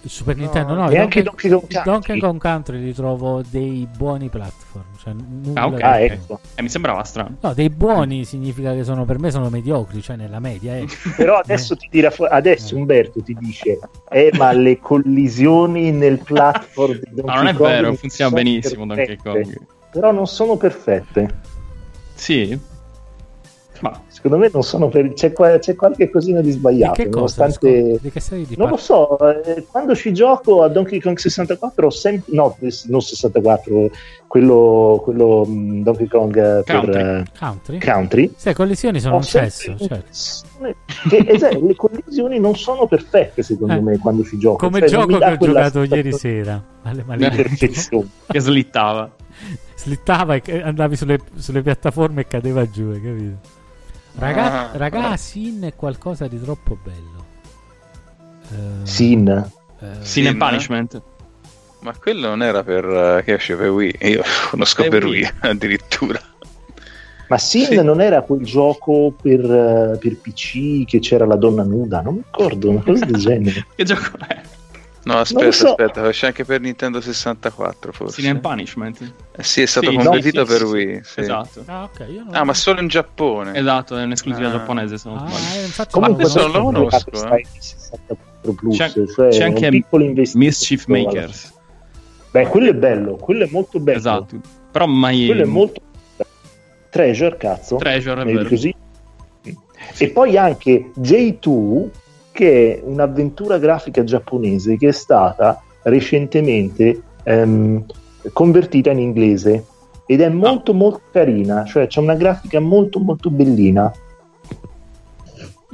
Speaker 3: Super Nintendo, no,
Speaker 5: neanche
Speaker 3: i
Speaker 5: Donkey Kong Country.
Speaker 3: Donkey Kong Country li trovo dei buoni platform. Cioè, nulla
Speaker 6: Ah, ok.
Speaker 5: Ah, ecco.
Speaker 6: Eh, mi sembrava strano.
Speaker 3: No, dei buoni significa che sono per me sono mediocri, cioè nella media. Eh.
Speaker 5: Però adesso ti tira fuori, adesso Umberto ti dice, eh, ma le collisioni nel platform di Donkey
Speaker 6: Ma non è
Speaker 5: Kong
Speaker 6: vero, funziona benissimo Donkey
Speaker 5: perfette.
Speaker 6: Kong.
Speaker 5: Però non sono perfette.
Speaker 6: Sì?
Speaker 5: Secondo me non sono per... c'è, qua- c'è qualche cosina di
Speaker 3: Di
Speaker 5: sbagliato,
Speaker 3: che cosa?
Speaker 5: nonostante...
Speaker 3: Di che serie di
Speaker 5: Non lo so, eh, quando ci gioco a Donkey Kong 64 ho sempre... No, non 64, quello, quello mh, Donkey Kong eh, per
Speaker 6: Country.
Speaker 5: eh,
Speaker 3: Country?
Speaker 5: Country.
Speaker 3: Se collisioni sono
Speaker 5: ho
Speaker 3: un cesso, certo.
Speaker 5: che, esatto, le collisioni non sono perfette secondo
Speaker 3: Eh,
Speaker 5: me quando ci gioco.
Speaker 3: Come
Speaker 5: Cioè,
Speaker 3: gioco
Speaker 5: mi
Speaker 3: che ho giocato ieri sera alle
Speaker 5: di
Speaker 3: maledette.
Speaker 6: che slittava.
Speaker 3: Slittava e e andavi sulle, sulle piattaforme e cadeva giù, hai capito? Raga,
Speaker 4: Ah.
Speaker 3: raga, Sin è qualcosa di troppo bello. Eh,
Speaker 5: Sin.
Speaker 3: eh,
Speaker 6: Sin and
Speaker 4: Sin?
Speaker 6: Punishment.
Speaker 4: Ma quello non era per eh, che esce per Wii. Io conosco
Speaker 6: Per
Speaker 4: per
Speaker 6: Wii.
Speaker 4: Wii addirittura.
Speaker 5: Ma Sin
Speaker 4: Sì.
Speaker 5: non era quel gioco per, eh, per PC che c'era la donna nuda? Non mi ricordo, una cosa del genere.
Speaker 6: Che gioco è?
Speaker 4: No, aspetta,
Speaker 5: so.
Speaker 4: aspetta, c'è anche per Nintendo 64 forse.
Speaker 6: Sin and Punishment.
Speaker 4: Eh sì, è stato
Speaker 6: Sì,
Speaker 4: convertito
Speaker 6: no, sì,
Speaker 4: per
Speaker 6: sì,
Speaker 4: Wii. sì.
Speaker 6: Esatto.
Speaker 3: Ah, ok, io non
Speaker 4: Ah, ma solo in Giappone.
Speaker 6: Esatto, è un'esclusiva
Speaker 4: Ah.
Speaker 6: giapponese se non
Speaker 3: Ah,
Speaker 6: sbaglio.
Speaker 3: eh,
Speaker 5: Comunque
Speaker 4: questo non lo conosco, eh.
Speaker 5: stare in 64 plus,
Speaker 6: C'è-
Speaker 5: cioè
Speaker 6: c'è anche. Mischief Makers.
Speaker 5: Beh, quello è bello, quello è molto bello.
Speaker 6: Esatto. Però mai...
Speaker 5: Quello è molto Treasure, cazzo.
Speaker 6: Treasure, è vero.
Speaker 5: così? E poi anche J2, che è un'avventura grafica giapponese che è stata recentemente ehm, convertita in inglese ed è molto molto carina, cioè c'è una grafica molto molto bellina.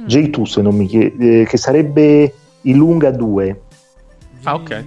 Speaker 5: J2 se non mi chiede, che sarebbe Ilunga 2.
Speaker 6: Ah, ok.
Speaker 3: Eh,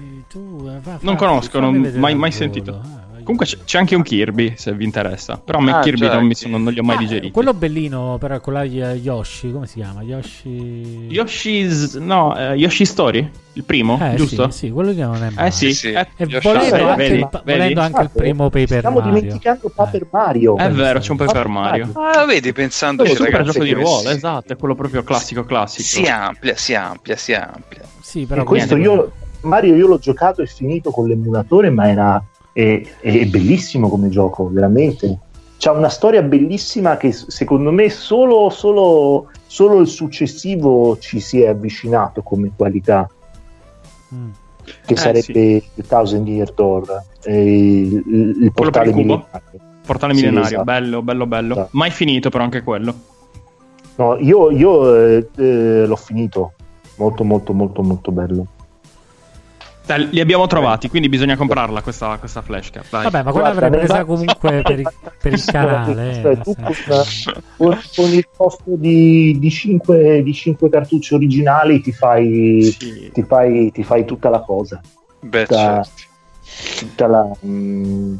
Speaker 3: va,
Speaker 6: Non conosco, non- mai- mai sentito.
Speaker 3: Ah.
Speaker 6: Comunque c'è, c'è anche un Kirby, se vi interessa. Però a me
Speaker 4: Ah,
Speaker 6: Kirby non, sono- non li ho mai
Speaker 3: Ah,
Speaker 6: digeriti.
Speaker 3: Quello bellino, però, con la Y- Yoshi, come si chiama? Yoshi...
Speaker 6: Yoshi's... No, eh, Yoshi Story? Il primo,
Speaker 3: Eh,
Speaker 6: giusto?
Speaker 3: Sì, sì, quello lì non è male.
Speaker 6: Eh sì,
Speaker 4: Sì,
Speaker 6: eh,
Speaker 3: E
Speaker 4: Yoshi
Speaker 3: volendo,
Speaker 5: Story,
Speaker 3: anche,
Speaker 6: vedi,
Speaker 3: il, pa-
Speaker 6: vedi?
Speaker 3: volendo anche il primo Paper
Speaker 5: Stiamo
Speaker 3: Mario.
Speaker 5: dimenticando Paper
Speaker 3: Eh.
Speaker 5: Mario.
Speaker 6: è vero, c'è un Paper
Speaker 5: Paper
Speaker 6: Mario.
Speaker 4: Ah, vedi, pensandoci,
Speaker 6: Super
Speaker 4: ragazzi,
Speaker 6: gioco di ruolo,
Speaker 4: si-
Speaker 6: esatto, è quello proprio classico classico.
Speaker 4: Si amplia, si amplia, si amplia.
Speaker 3: Sì, però
Speaker 5: E questo io, Mario io l'ho giocato e finito con l'emulatore, ma era è, è bellissimo come gioco, veramente. C'ha una storia bellissima che secondo me solo, solo, solo il successivo ci si è avvicinato come qualità,
Speaker 3: Mm.
Speaker 5: che
Speaker 6: Eh,
Speaker 5: sarebbe il Thousand Year Door, eh, il, il- portale millenario.
Speaker 6: Portale
Speaker 5: Sì,
Speaker 6: millenario,
Speaker 5: esatto.
Speaker 6: bello, bello, bello.
Speaker 5: Esatto.
Speaker 6: Mai finito però anche quello.
Speaker 5: No, io, io, eh, eh, l'ho finito, molto molto molto molto bello.
Speaker 6: Dai, li abbiamo trovati, quindi bisogna comprarla questa, questa flashcard. Dai.
Speaker 3: Vabbè, ma quella
Speaker 5: Guarda,
Speaker 3: avrei presa comunque per il, per il canale.
Speaker 5: Cioè, tu con, con- il costo di, di 5, di 5 cartucce originali ti fai,
Speaker 6: Sì.
Speaker 5: ti fai, ti fai tutta la cosa,
Speaker 4: Beh,
Speaker 5: Da-
Speaker 4: certo.
Speaker 5: tutta la, mm,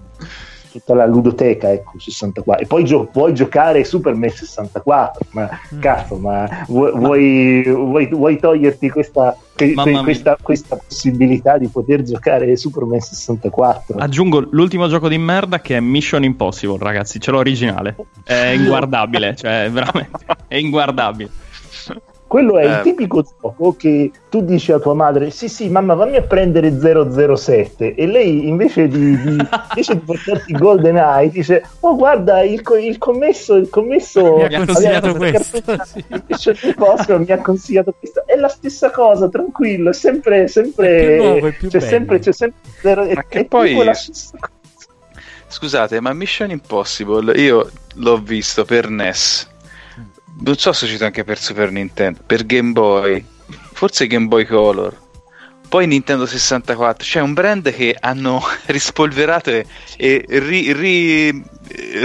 Speaker 5: tutta la ludoteca, ecco, 64. E poi gio- puoi giocare Super Me 64, ma
Speaker 3: Mm.
Speaker 5: cazzo, ma vuoi, vuoi, vuoi- vuoi toglierti questa, que- questa, questa possibilità di poter giocare Super Me 64?
Speaker 6: Aggiungo l'ultimo gioco di merda che è Mission Impossible, ragazzi. Ce l'ho originale. È inguardabile, cioè, veramente. È inguardabile.
Speaker 5: Quello è
Speaker 4: Eh.
Speaker 5: il tipico gioco che tu dici a tua madre: Sì, sì, mamma, fammi a prendere 007. E lei invece di, di- invece di portarti Golden Eye dice: Oh, guarda, il, co- il commesso, il commesso
Speaker 3: Mi ha consigliato questo, sì.
Speaker 5: di Mission Impossible, mi ha consigliato questo. È la stessa cosa, tranquillo, è sempre. sempre
Speaker 3: È più nuovo, è più
Speaker 5: c'è,
Speaker 3: bello.
Speaker 5: sempre, c'è sempre zero.
Speaker 4: Ma
Speaker 5: è-
Speaker 4: che
Speaker 5: è
Speaker 4: poi-
Speaker 5: tipo la stessa cosa.
Speaker 4: Scusate, ma Mission Impossible io l'ho visto per NES. Non so se è uscito anche per Super Nintendo, per Game Boy, forse Game Boy Color. Poi Nintendo 64, cioè un brand che hanno rispolverato e, e ri, ri,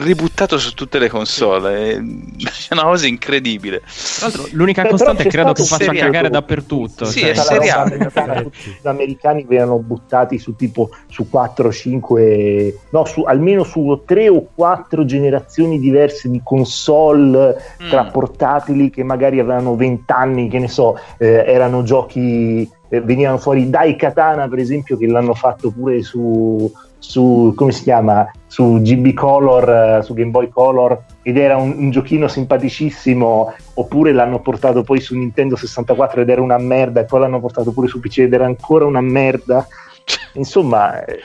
Speaker 4: ributtato su tutte le console. È una cosa incredibile.
Speaker 6: Tra l'altro, l'unica
Speaker 5: Beh,
Speaker 6: costante
Speaker 5: c'è
Speaker 6: credo che faccia
Speaker 4: seriato.
Speaker 6: cagare dappertutto.
Speaker 4: Sì,
Speaker 6: cioè,
Speaker 4: è
Speaker 5: tutti gli americani venivano buttati su tipo su 4 5 no su almeno su 3 o 4 generazioni diverse di console tra
Speaker 4: Mm.
Speaker 5: portatili che magari avevano 20 anni che ne so eh, erano giochi eh, venivano fuori Dai Katana per esempio che l'hanno fatto pure su su come si chiama? Su GB Color eh, su Game Boy Color ed era un, un giochino simpaticissimo oppure l'hanno portato poi su Nintendo 64 ed era una merda e poi l'hanno portato pure su PC ed era ancora una merda. Insomma eh,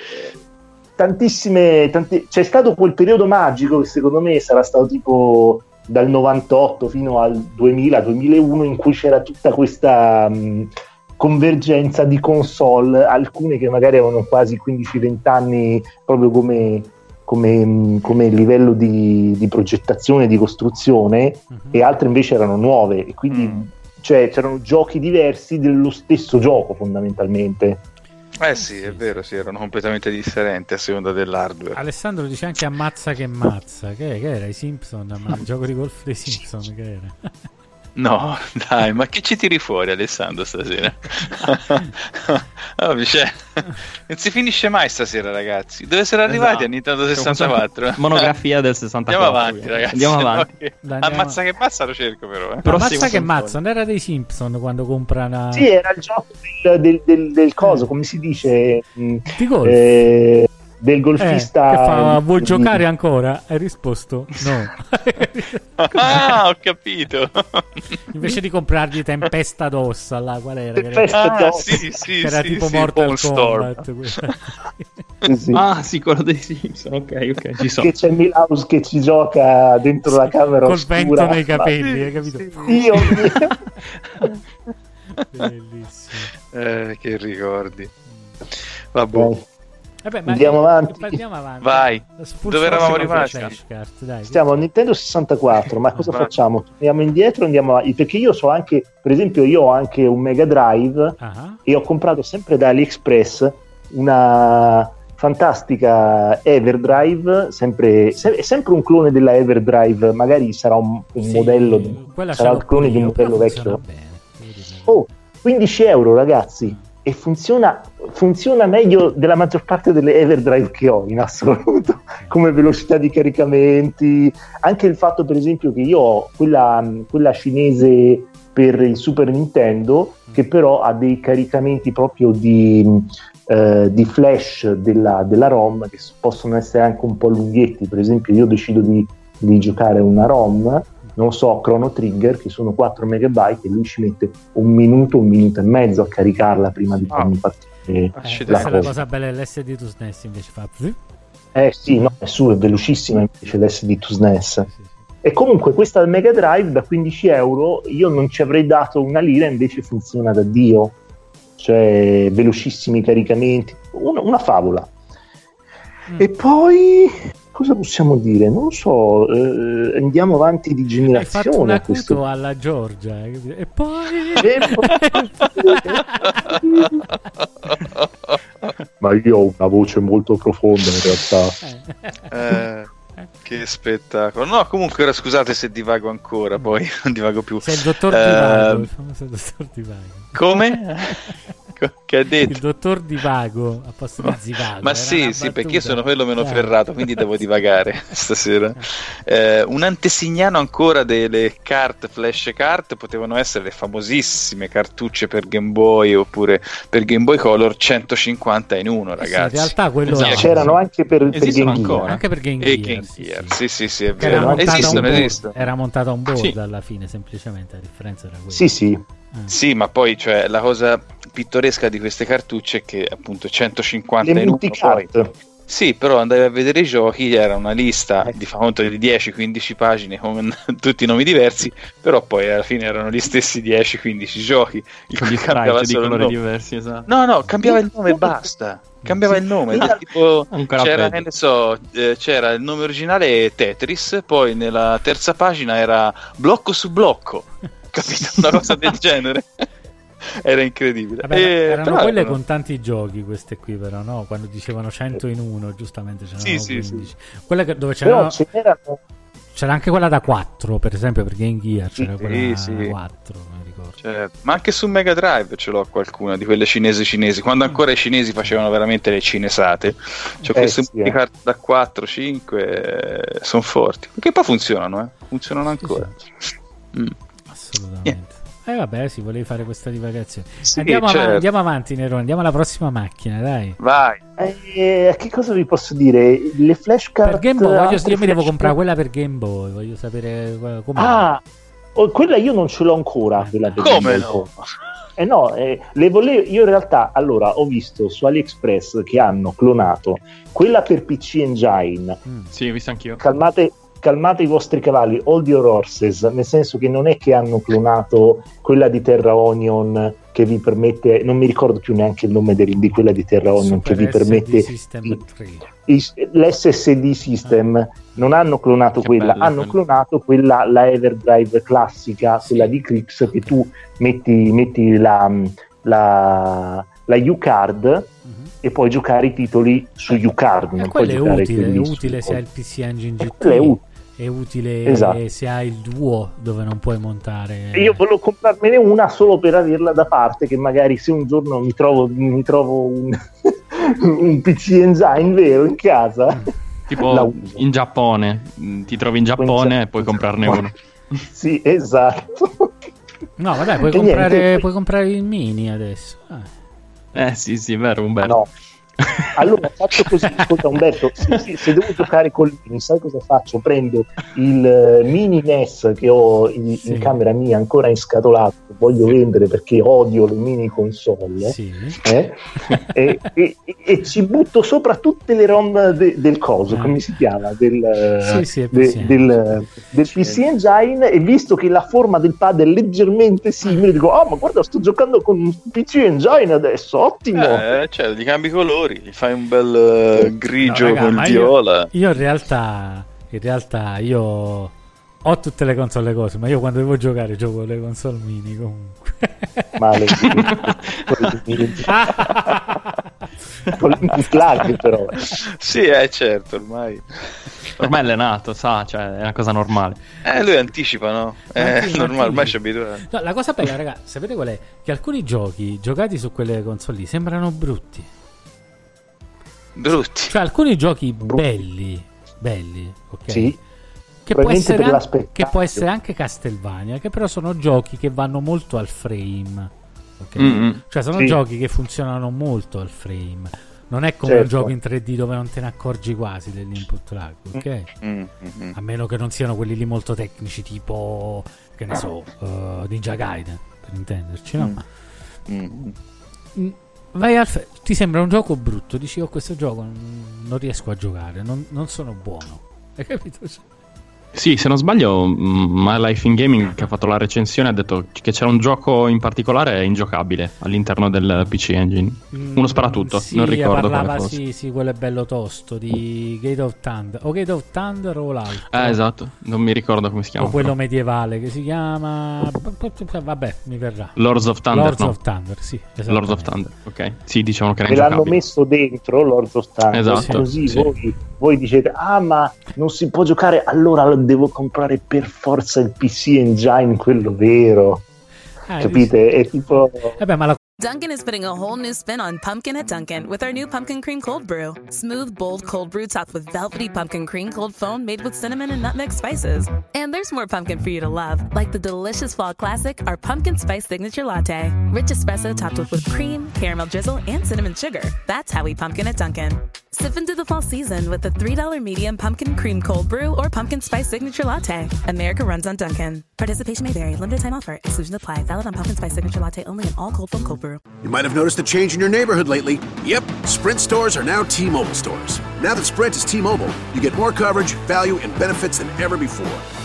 Speaker 5: tantissime tanti- c'è stato quel periodo magico che secondo me sarà stato tipo dal 98 fino al 2000-2001 in cui c'era tutta questa mh, convergenza di console alcune che magari avevano quasi 15-20 anni proprio come come, come livello di, di progettazione, di costruzione,
Speaker 3: Mhm.
Speaker 5: e altre invece erano nuove, e quindi
Speaker 4: Mm.
Speaker 5: cioè, c'erano giochi diversi dello stesso gioco fondamentalmente.
Speaker 4: Eh sì, è vero, sì, erano completamente differenti a seconda dell'hardware.
Speaker 3: Alessandro dice anche ammazza che mazza. Che, che era? I Simpson? Ma il gioco di golf dei Simpson? Che era?
Speaker 4: No, dai, ma che ci tiri fuori Alessandro stasera? Vabbè, cioè, non si finisce mai stasera ragazzi. Dove siete arrivati
Speaker 6: Esatto.
Speaker 4: a Nintendo 64?
Speaker 6: Monografia del 64.
Speaker 4: Andiamo avanti ragazzi.
Speaker 6: Andiamo avanti.
Speaker 3: Dai, andiamo-
Speaker 4: Ammazza che mazza lo cerco però. Eh.
Speaker 6: Prossimo
Speaker 3: ammazza che mazza. Non era dei Simpson quando compra una...
Speaker 5: Sì, era il gioco del, del- del- del coso, come si dice? mh,
Speaker 3: di golf.
Speaker 5: eh, del
Speaker 3: Eh,
Speaker 5: golfista.
Speaker 3: che fa, vuoi
Speaker 5: di-
Speaker 3: giocare ancora? Hai risposto no.
Speaker 4: Ah, ho capito.
Speaker 3: Invece di comprargli Tempesta d'ossa, là, qual era?
Speaker 5: Tempesta
Speaker 4: Ah,
Speaker 5: d'ossa.
Speaker 4: sì, sì,
Speaker 3: era
Speaker 4: sì,
Speaker 3: tipo
Speaker 4: sì,
Speaker 3: Mortal. Kombat.
Speaker 5: Sì, sì.
Speaker 6: Ah, sì, quello dei Simpson. Ok, ok, ci sono.
Speaker 5: Che c'è Milhouse che ci gioca dentro la camera
Speaker 3: Col
Speaker 5: oscura.
Speaker 3: vento nei
Speaker 5: Ma-
Speaker 3: capelli, hai capito?
Speaker 5: Mio.
Speaker 3: Bellissimo.
Speaker 4: Eh, che ricordi. Vabbè.
Speaker 5: Dai,
Speaker 3: Vabbè, ma
Speaker 5: Andiamo avanti.
Speaker 3: Andiamo avanti.
Speaker 4: Vai. Dove eravamo rimasti?
Speaker 5: Stiamo a Nintendo 64, ma cosa facciamo? Torniamo indietro andiamo avanti? Perché io so anche, per esempio, io ho anche un Mega Drive
Speaker 3: Ah,
Speaker 5: e ho comprato sempre da AliExpress una fantastica Everdrive, sempre, se- è sempre un clone della Everdrive, magari sarà un, un
Speaker 3: sì,
Speaker 5: modello, sarà il clone di un modello vecchio.
Speaker 3: bene.
Speaker 5: Oh, 15 euro ragazzi e funziona, funziona meglio della maggior parte delle Everdrive che ho in assoluto come velocità di caricamenti. Anche il fatto per esempio che io ho quella, quella cinese per il Super Nintendo che però ha dei caricamenti proprio di, eh, di flash della, della ROM che possono essere anche un po' lunghetti. Per esempio io decido di, di giocare una ROM non so, Chrono Trigger, che sono 4 megabyte, e lui ci mette un minuto, un minuto e mezzo a caricarla prima di farmi partire.
Speaker 3: Eh, è la
Speaker 5: cosa.
Speaker 3: cosa bella dell'SD to SNES invece fa.
Speaker 5: Eh sì, no, è su, è velocissima invece l'SD to SNES.
Speaker 3: Sì, sì.
Speaker 5: E comunque questa del Mega Drive da 15 euro io non ci avrei dato una lira, invece funziona da Dio. Cioè, velocissimi caricamenti, una, una favola.
Speaker 3: Mm.
Speaker 5: E poi cosa possiamo dire? Non so, eh, andiamo avanti di
Speaker 3: Hai fatto un
Speaker 5: generazione
Speaker 3: acuto
Speaker 5: questo
Speaker 3: alla Giorgia eh, e poi
Speaker 5: Ma io ho una voce molto profonda in realtà.
Speaker 4: Eh, che spettacolo. No, comunque ora scusate se divago ancora, poi non divago più.
Speaker 3: sei il dottor
Speaker 4: Eh,
Speaker 3: Divago il famoso dottor Divago
Speaker 4: Come? Che ha
Speaker 3: il
Speaker 4: detto?
Speaker 3: dottor Divago a posto di Zivago
Speaker 4: Ma sì, sì, perché io sono quello meno
Speaker 3: Dai.
Speaker 4: ferrato, quindi devo divagare stasera. Eh, un antesignano ancora delle carte, flash card, potevano essere le famosissime cartucce per Game Boy oppure per Game Boy Color 150 in uno,
Speaker 3: Eh sì,
Speaker 4: ragazzi.
Speaker 3: in realtà quello
Speaker 6: Esatto.
Speaker 3: era-
Speaker 5: C'erano anche per, per Game Gear.
Speaker 6: ancora.
Speaker 3: anche per Game
Speaker 4: E
Speaker 3: Gear,
Speaker 4: Game
Speaker 3: sì,
Speaker 4: Gear,
Speaker 3: sì.
Speaker 4: sì, sì, sì, è vero. Esistono, esistono.
Speaker 3: era montata un board
Speaker 6: Sì.
Speaker 3: alla fine semplicemente la differenza era quella
Speaker 5: Sì, sì.
Speaker 3: Ah.
Speaker 4: Sì, ma poi cioè, la cosa pittoresca di queste cartucce che appunto 150
Speaker 5: Le
Speaker 4: in uno poi. Sì, però andavi a vedere i giochi, era una lista
Speaker 5: Eh.
Speaker 4: di fa conto di 10-15 pagine con tutti i nomi diversi, però poi alla fine erano gli stessi 10-15 giochi. Il
Speaker 6: gli
Speaker 4: cambiava
Speaker 6: di
Speaker 4: solo il
Speaker 6: colori
Speaker 4: nome.
Speaker 6: diversi, esatto.
Speaker 4: No, no, cambiava il nome e basta. Cambiava il nome. tipo, c'era,
Speaker 6: peggio.
Speaker 4: che ne so, eh, c'era il nome originale Tetris, poi nella terza pagina era blocco su blocco. Capito? Una cosa del genere. Era incredibile.
Speaker 3: Vabbè,
Speaker 4: Eh,
Speaker 3: erano
Speaker 4: però
Speaker 3: quelle
Speaker 4: erano-
Speaker 3: con tanti giochi queste qui però, no? Quando dicevano 100 in uno, giustamente c'erano
Speaker 4: Sì, sì,
Speaker 3: 15. Quelle che- dove c'erano,
Speaker 5: ce n'erano
Speaker 3: c'era anche quella da 4, per esempio, per Game Gear c'era
Speaker 4: Sì,
Speaker 3: quella
Speaker 4: sì.
Speaker 3: da 4, mi ricordo.
Speaker 4: Certo, ma anche su Mega Drive ce l'ho qualcuna di quelle cinesi cinesi, quando ancora i cinesi facevano veramente le cinesate. C'ho
Speaker 5: Eh,
Speaker 4: queste
Speaker 5: sì, eh.
Speaker 4: carte da 4, 5, sono forti. Che poi funzionano, eh? Funzionano ancora. Mm.
Speaker 3: Assolutamente. E vabbè, si volevi fare questa divagazione.
Speaker 4: Sì,
Speaker 3: andiamo, av-
Speaker 4: certo.
Speaker 3: andiamo avanti, Nerone, andiamo alla prossima macchina, dai.
Speaker 4: Vai.
Speaker 5: Eh, che cosa vi posso dire? Le flashcard
Speaker 3: Per Game Boy, voglio- io mi devo comprare quella per Game Boy, voglio sapere eh, com'è.
Speaker 5: Ah, oh, quella io non ce l'ho ancora. Quella per
Speaker 4: Come
Speaker 5: Game Boy. Eh no, eh, le volevo, io in realtà allora ho visto su AliExpress che hanno clonato quella per PC Engine.
Speaker 3: Mm.
Speaker 6: Sì, ho visto anch'io.
Speaker 5: Calmate, calmate i vostri cavalli, hold your horses, nel senso che non è che hanno clonato quella di Terra Onion che vi permette, non mi ricordo più neanche il nome del- di quella di Terra Onion che vi
Speaker 3: Super SD
Speaker 5: permette
Speaker 3: System
Speaker 5: di-
Speaker 3: 3.
Speaker 5: i- l'SSD system non hanno clonato
Speaker 6: Che
Speaker 5: quella,
Speaker 6: bella
Speaker 5: hanno
Speaker 6: quella.
Speaker 5: clonato quella la Everdrive classica, quella di Crix che tu metti, metti la, la, la U-Card
Speaker 3: Mhm.
Speaker 5: e puoi giocare i titoli su U-Card.
Speaker 3: E
Speaker 5: non puoi
Speaker 3: quello è
Speaker 5: giocare
Speaker 3: utile, è utile se hai il PC Engine GT.
Speaker 5: quello è utile.
Speaker 3: È utile
Speaker 5: Esatto.
Speaker 3: se hai il duo dove non puoi montare.
Speaker 5: Io volevo comprarmene una solo per averla da parte, che magari se un giorno mi trovo, mi trovo un, un PC Engine vero in casa. La
Speaker 6: Tipo in Giappone, Mm, ti trovi in Giappone e puoi comprarne uno.
Speaker 5: Sì, esatto.
Speaker 3: No, vabbè, puoi comprare,
Speaker 5: niente,
Speaker 3: puoi comprare il mini adesso. Ah.
Speaker 6: Eh sì, sì, vero, Umberto.
Speaker 5: No. Allora faccio così, ascolta Umberto, sì, se devo giocare col mini, sai cosa faccio? Prendo il eh, mini NES che ho in,
Speaker 3: Sì.
Speaker 5: in camera mia ancora inscatolato, che voglio vendere perché odio le mini console.
Speaker 3: Sì.
Speaker 5: eh, e, e- e ci butto sopra tutte le ROM de- del coso,
Speaker 3: Eh.
Speaker 5: come si chiama? Del,
Speaker 3: Sì,
Speaker 5: de-
Speaker 3: PC.
Speaker 5: del, del PC Engine e visto che la forma del pad è leggermente simile, dico, oh ma guarda sto giocando con un PC Engine adesso, ottimo!
Speaker 4: Eh, cioè, gli cambi i colori, gli fai un bel eh, grigio
Speaker 3: No, raga,
Speaker 4: con il
Speaker 3: ma io-
Speaker 4: viola.
Speaker 3: Io in realtà, in realtà io ho tutte le console cose, ma io quando devo giocare gioco con le console mini comunque.
Speaker 5: Male. con l'input lag però.
Speaker 4: Sì, eh, certo, ormai.
Speaker 6: Ormai è allenato, sa, cioè è una cosa normale.
Speaker 4: Eh, lui anticipa, no? Eh,
Speaker 3: Anticipa,
Speaker 4: normale, ormai ci abituato.
Speaker 3: No, la cosa bella, raga, sapete qual è? Che alcuni giochi giocati su quelle console lì sembrano brutti.
Speaker 4: Brutti.
Speaker 3: Cioè, alcuni giochi belli, belli, ok?
Speaker 5: Sì.
Speaker 3: Che può,
Speaker 5: Probabilmente
Speaker 3: essere
Speaker 5: per
Speaker 3: an-
Speaker 5: l'aspettario.
Speaker 3: che può essere anche Castlevania, che però sono giochi che vanno molto al frame. ok?
Speaker 6: Mm-mm.
Speaker 3: Cioè, sono
Speaker 5: Sì.
Speaker 3: giochi che funzionano molto al frame. Non è come un
Speaker 5: Certo.
Speaker 3: gioco in 3D dove non te ne accorgi quasi dell'input lag, ok?
Speaker 4: Mm, mm, mm.
Speaker 3: A meno che non siano quelli lì molto tecnici, tipo, che ne so, uh, Ninja Gaiden, per intenderci, no?
Speaker 4: Mm.
Speaker 3: Vai al ti sembra un gioco brutto, dici, oh, questo gioco non, non riesco a giocare, non, non sono buono. Hai capito?
Speaker 6: Sì, se non sbaglio, mm, My Life in Gaming che ha fatto la recensione ha detto che c'era un gioco in particolare ingiocabile all'interno del PC Engine. Uno sparatutto,
Speaker 3: Mm, sì,
Speaker 6: non ricordo
Speaker 3: parlava,
Speaker 6: quale fosse.
Speaker 3: Sì, sì, quello è bello tosto di Gate of Thunder. O Gate of Thunder o l'altro.
Speaker 6: Eh, esatto, non mi ricordo come si chiama.
Speaker 3: O quello
Speaker 6: però.
Speaker 3: medievale che si chiama... Vabbè, mi verrà.
Speaker 6: Lords of Thunder,
Speaker 3: Lords
Speaker 6: no.
Speaker 3: of Thunder, sì.
Speaker 6: Lords of. Thunder, ok. Sì, dicevano che era
Speaker 5: Ve l'hanno
Speaker 6: ingiocabile.
Speaker 5: messo dentro Lords of Thunder
Speaker 6: Esatto,
Speaker 5: così
Speaker 6: sì.
Speaker 5: voi, voi dicete ah ma non si può giocare allora devo comprare per forza il PC Engine quello vero
Speaker 3: Ah,
Speaker 5: capite è tipo
Speaker 3: Vabbè, ma la
Speaker 10: Dunkin' is putting a whole new spin on pumpkin at Dunkin' with our new pumpkin cream cold brew. Smooth, bold cold brew topped with velvety pumpkin cream cold foam made with cinnamon and nutmeg spices. And there's more pumpkin for you to love, like the delicious fall classic, our pumpkin spice signature latte. Rich espresso topped with whipped cream, caramel drizzle, and cinnamon sugar. That's how we pumpkin at Dunkin'. Sip into the fall season with the $3 medium pumpkin cream cold brew or pumpkin spice signature latte. America runs on Dunkin'. Participation may vary. Limited time offer. Exclusion apply. Valid on pumpkin spice signature latte only in all cold foam cold brew.
Speaker 7: You might have noticed a change in your neighborhood lately. Yep, Sprint stores are now T Mobile stores. Now that Sprint is T Mobile, you get more coverage, value, and benefits than ever before.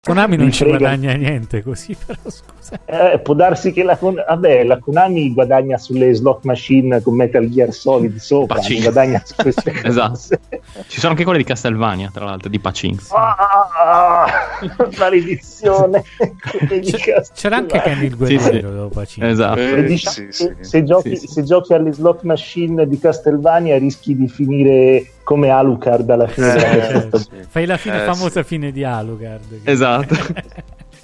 Speaker 3: Konami non ci
Speaker 5: frega.
Speaker 3: guadagna niente così, però scusa.
Speaker 5: Eh, può darsi che la, Kon- vabbè, la Konami guadagna sulle slot machine con Metal Gear Solid sopra,
Speaker 6: Pachinko.
Speaker 5: non guadagna su queste
Speaker 6: Esatto.
Speaker 5: cose.
Speaker 6: Ci sono anche quelle di Castlevania, tra l'altro, di Pachinks.
Speaker 5: Ah, maledizione.
Speaker 3: C'era anche Kenny il guerriero dopo Pacino.
Speaker 6: Esatto.
Speaker 4: Eh,
Speaker 5: diciamo
Speaker 4: sì, sì.
Speaker 5: Se, giochi,
Speaker 6: Sì, sì.
Speaker 5: se giochi alle slot machine di Castlevania rischi di finire come Alucard alla fine della
Speaker 4: Eh, sì.
Speaker 3: Fai la fine
Speaker 4: Eh,
Speaker 3: famosa fine di Alucard.
Speaker 6: Esatto.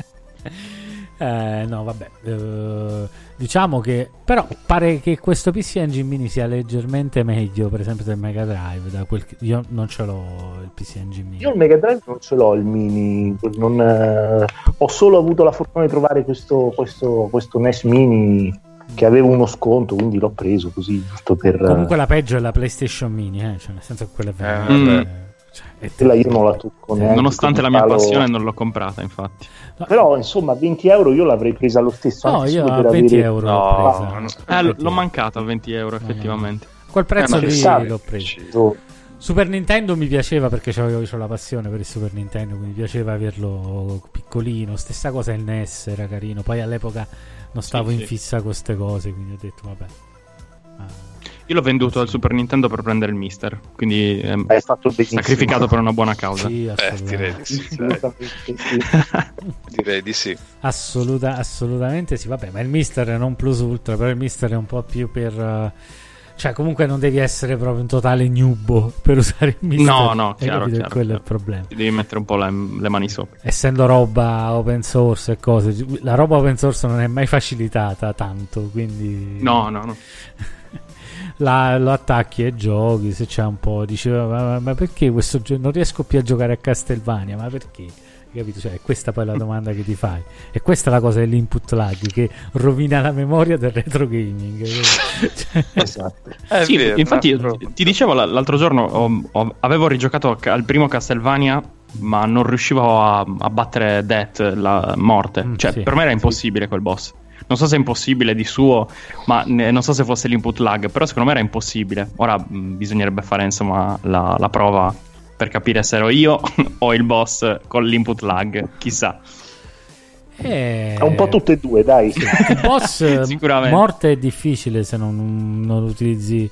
Speaker 3: Eh, no, vabbè. eh, diciamo che. Però pare che questo PC Engine Mini sia leggermente meglio, per esempio, del Mega Drive. Da quel che- io non ce l'ho il PC Engine Mini.
Speaker 5: Io il Mega Drive non ce l'ho il mini, non, eh, ho solo avuto la fortuna di trovare questo, questo, questo NES mini che aveva uno sconto, quindi l'ho preso così giusto per...
Speaker 3: Comunque la peggio è la PlayStation Mini, eh, cioè, nel senso che quella è veramente.
Speaker 6: Mm.
Speaker 3: eh, cioè, è
Speaker 5: quella io non la tocco neanche.
Speaker 6: Nonostante la mia
Speaker 5: palo-
Speaker 6: passione, non l'ho comprata, infatti.
Speaker 3: no,
Speaker 5: Però insomma 20 euro io l'avrei presa lo stesso.
Speaker 3: no, io a
Speaker 5: per
Speaker 3: 20
Speaker 5: avere-
Speaker 3: euro
Speaker 4: No,
Speaker 3: l'ho.
Speaker 6: Eh, l-
Speaker 3: 20
Speaker 6: l'ho
Speaker 3: euro.
Speaker 6: mancato a 20 euro, effettivamente.
Speaker 3: Quel prezzo
Speaker 4: Eh,
Speaker 3: lì l'ho preso. Super Nintendo mi piaceva perché c'avevo io c'ho la passione per il Super Nintendo, quindi mi piaceva averlo piccolino. Stessa cosa il NES era carino. Poi all'epoca non stavo in
Speaker 6: sì.
Speaker 3: fissa con queste cose, quindi ho detto vabbè. Ah,
Speaker 6: Io l'ho venduto al Super Nintendo per prendere il Mister, quindi ehm,
Speaker 5: hai fatto benissimo.
Speaker 6: sacrificato per una buona causa.
Speaker 3: sì,
Speaker 4: Eh, direi
Speaker 3: assolutamente.
Speaker 4: di sì.
Speaker 5: sì.
Speaker 4: Direi di sì.
Speaker 3: Assoluta- assolutamente sì. Vabbè, ma il Mister è non plus ultra, però il Mister è un po' più per. eh, Cioè, comunque non devi essere proprio un totale nubo per usare il Mister.
Speaker 6: No, no, chiaro, chiaro,
Speaker 3: Quello è
Speaker 6: chiaro.
Speaker 3: il problema.
Speaker 6: Ti devi mettere un po' le, le mani sopra.
Speaker 3: essendo roba open source e cose, la roba open source non è mai facilitata tanto, quindi
Speaker 6: No, no, no.
Speaker 3: la- lo attacchi e giochi. Se c'è un po', diceva, ma, ma- perché questo gioco non riesco più a giocare a Castlevania? Ma perché? Capito? Cioè, questa poi è la domanda che ti fai, e questa è la cosa dell'input lag che rovina la memoria del retro gaming. Cioè,
Speaker 5: Esatto.
Speaker 4: È
Speaker 6: Sì,
Speaker 4: vero,
Speaker 6: infatti
Speaker 4: no,
Speaker 6: ti- dicevo l'altro giorno ho- ho- avevo rigiocato ca- al primo Castlevania ma non riuscivo a, a battere Death, la morte.
Speaker 3: Mm,
Speaker 6: cioè,
Speaker 3: sì.
Speaker 6: per me era impossibile quel boss. Non so se è impossibile di suo, ma ne- non so se fosse l'input lag, però secondo me era impossibile. Ora mh, bisognerebbe fare insomma la, la prova per capire se ero io o il boss con l'input lag, chissà.
Speaker 3: eh,
Speaker 5: È un po' tutte e due, dai.
Speaker 3: Il boss
Speaker 6: Sicuramente.
Speaker 3: morte è difficile se non, non utilizzi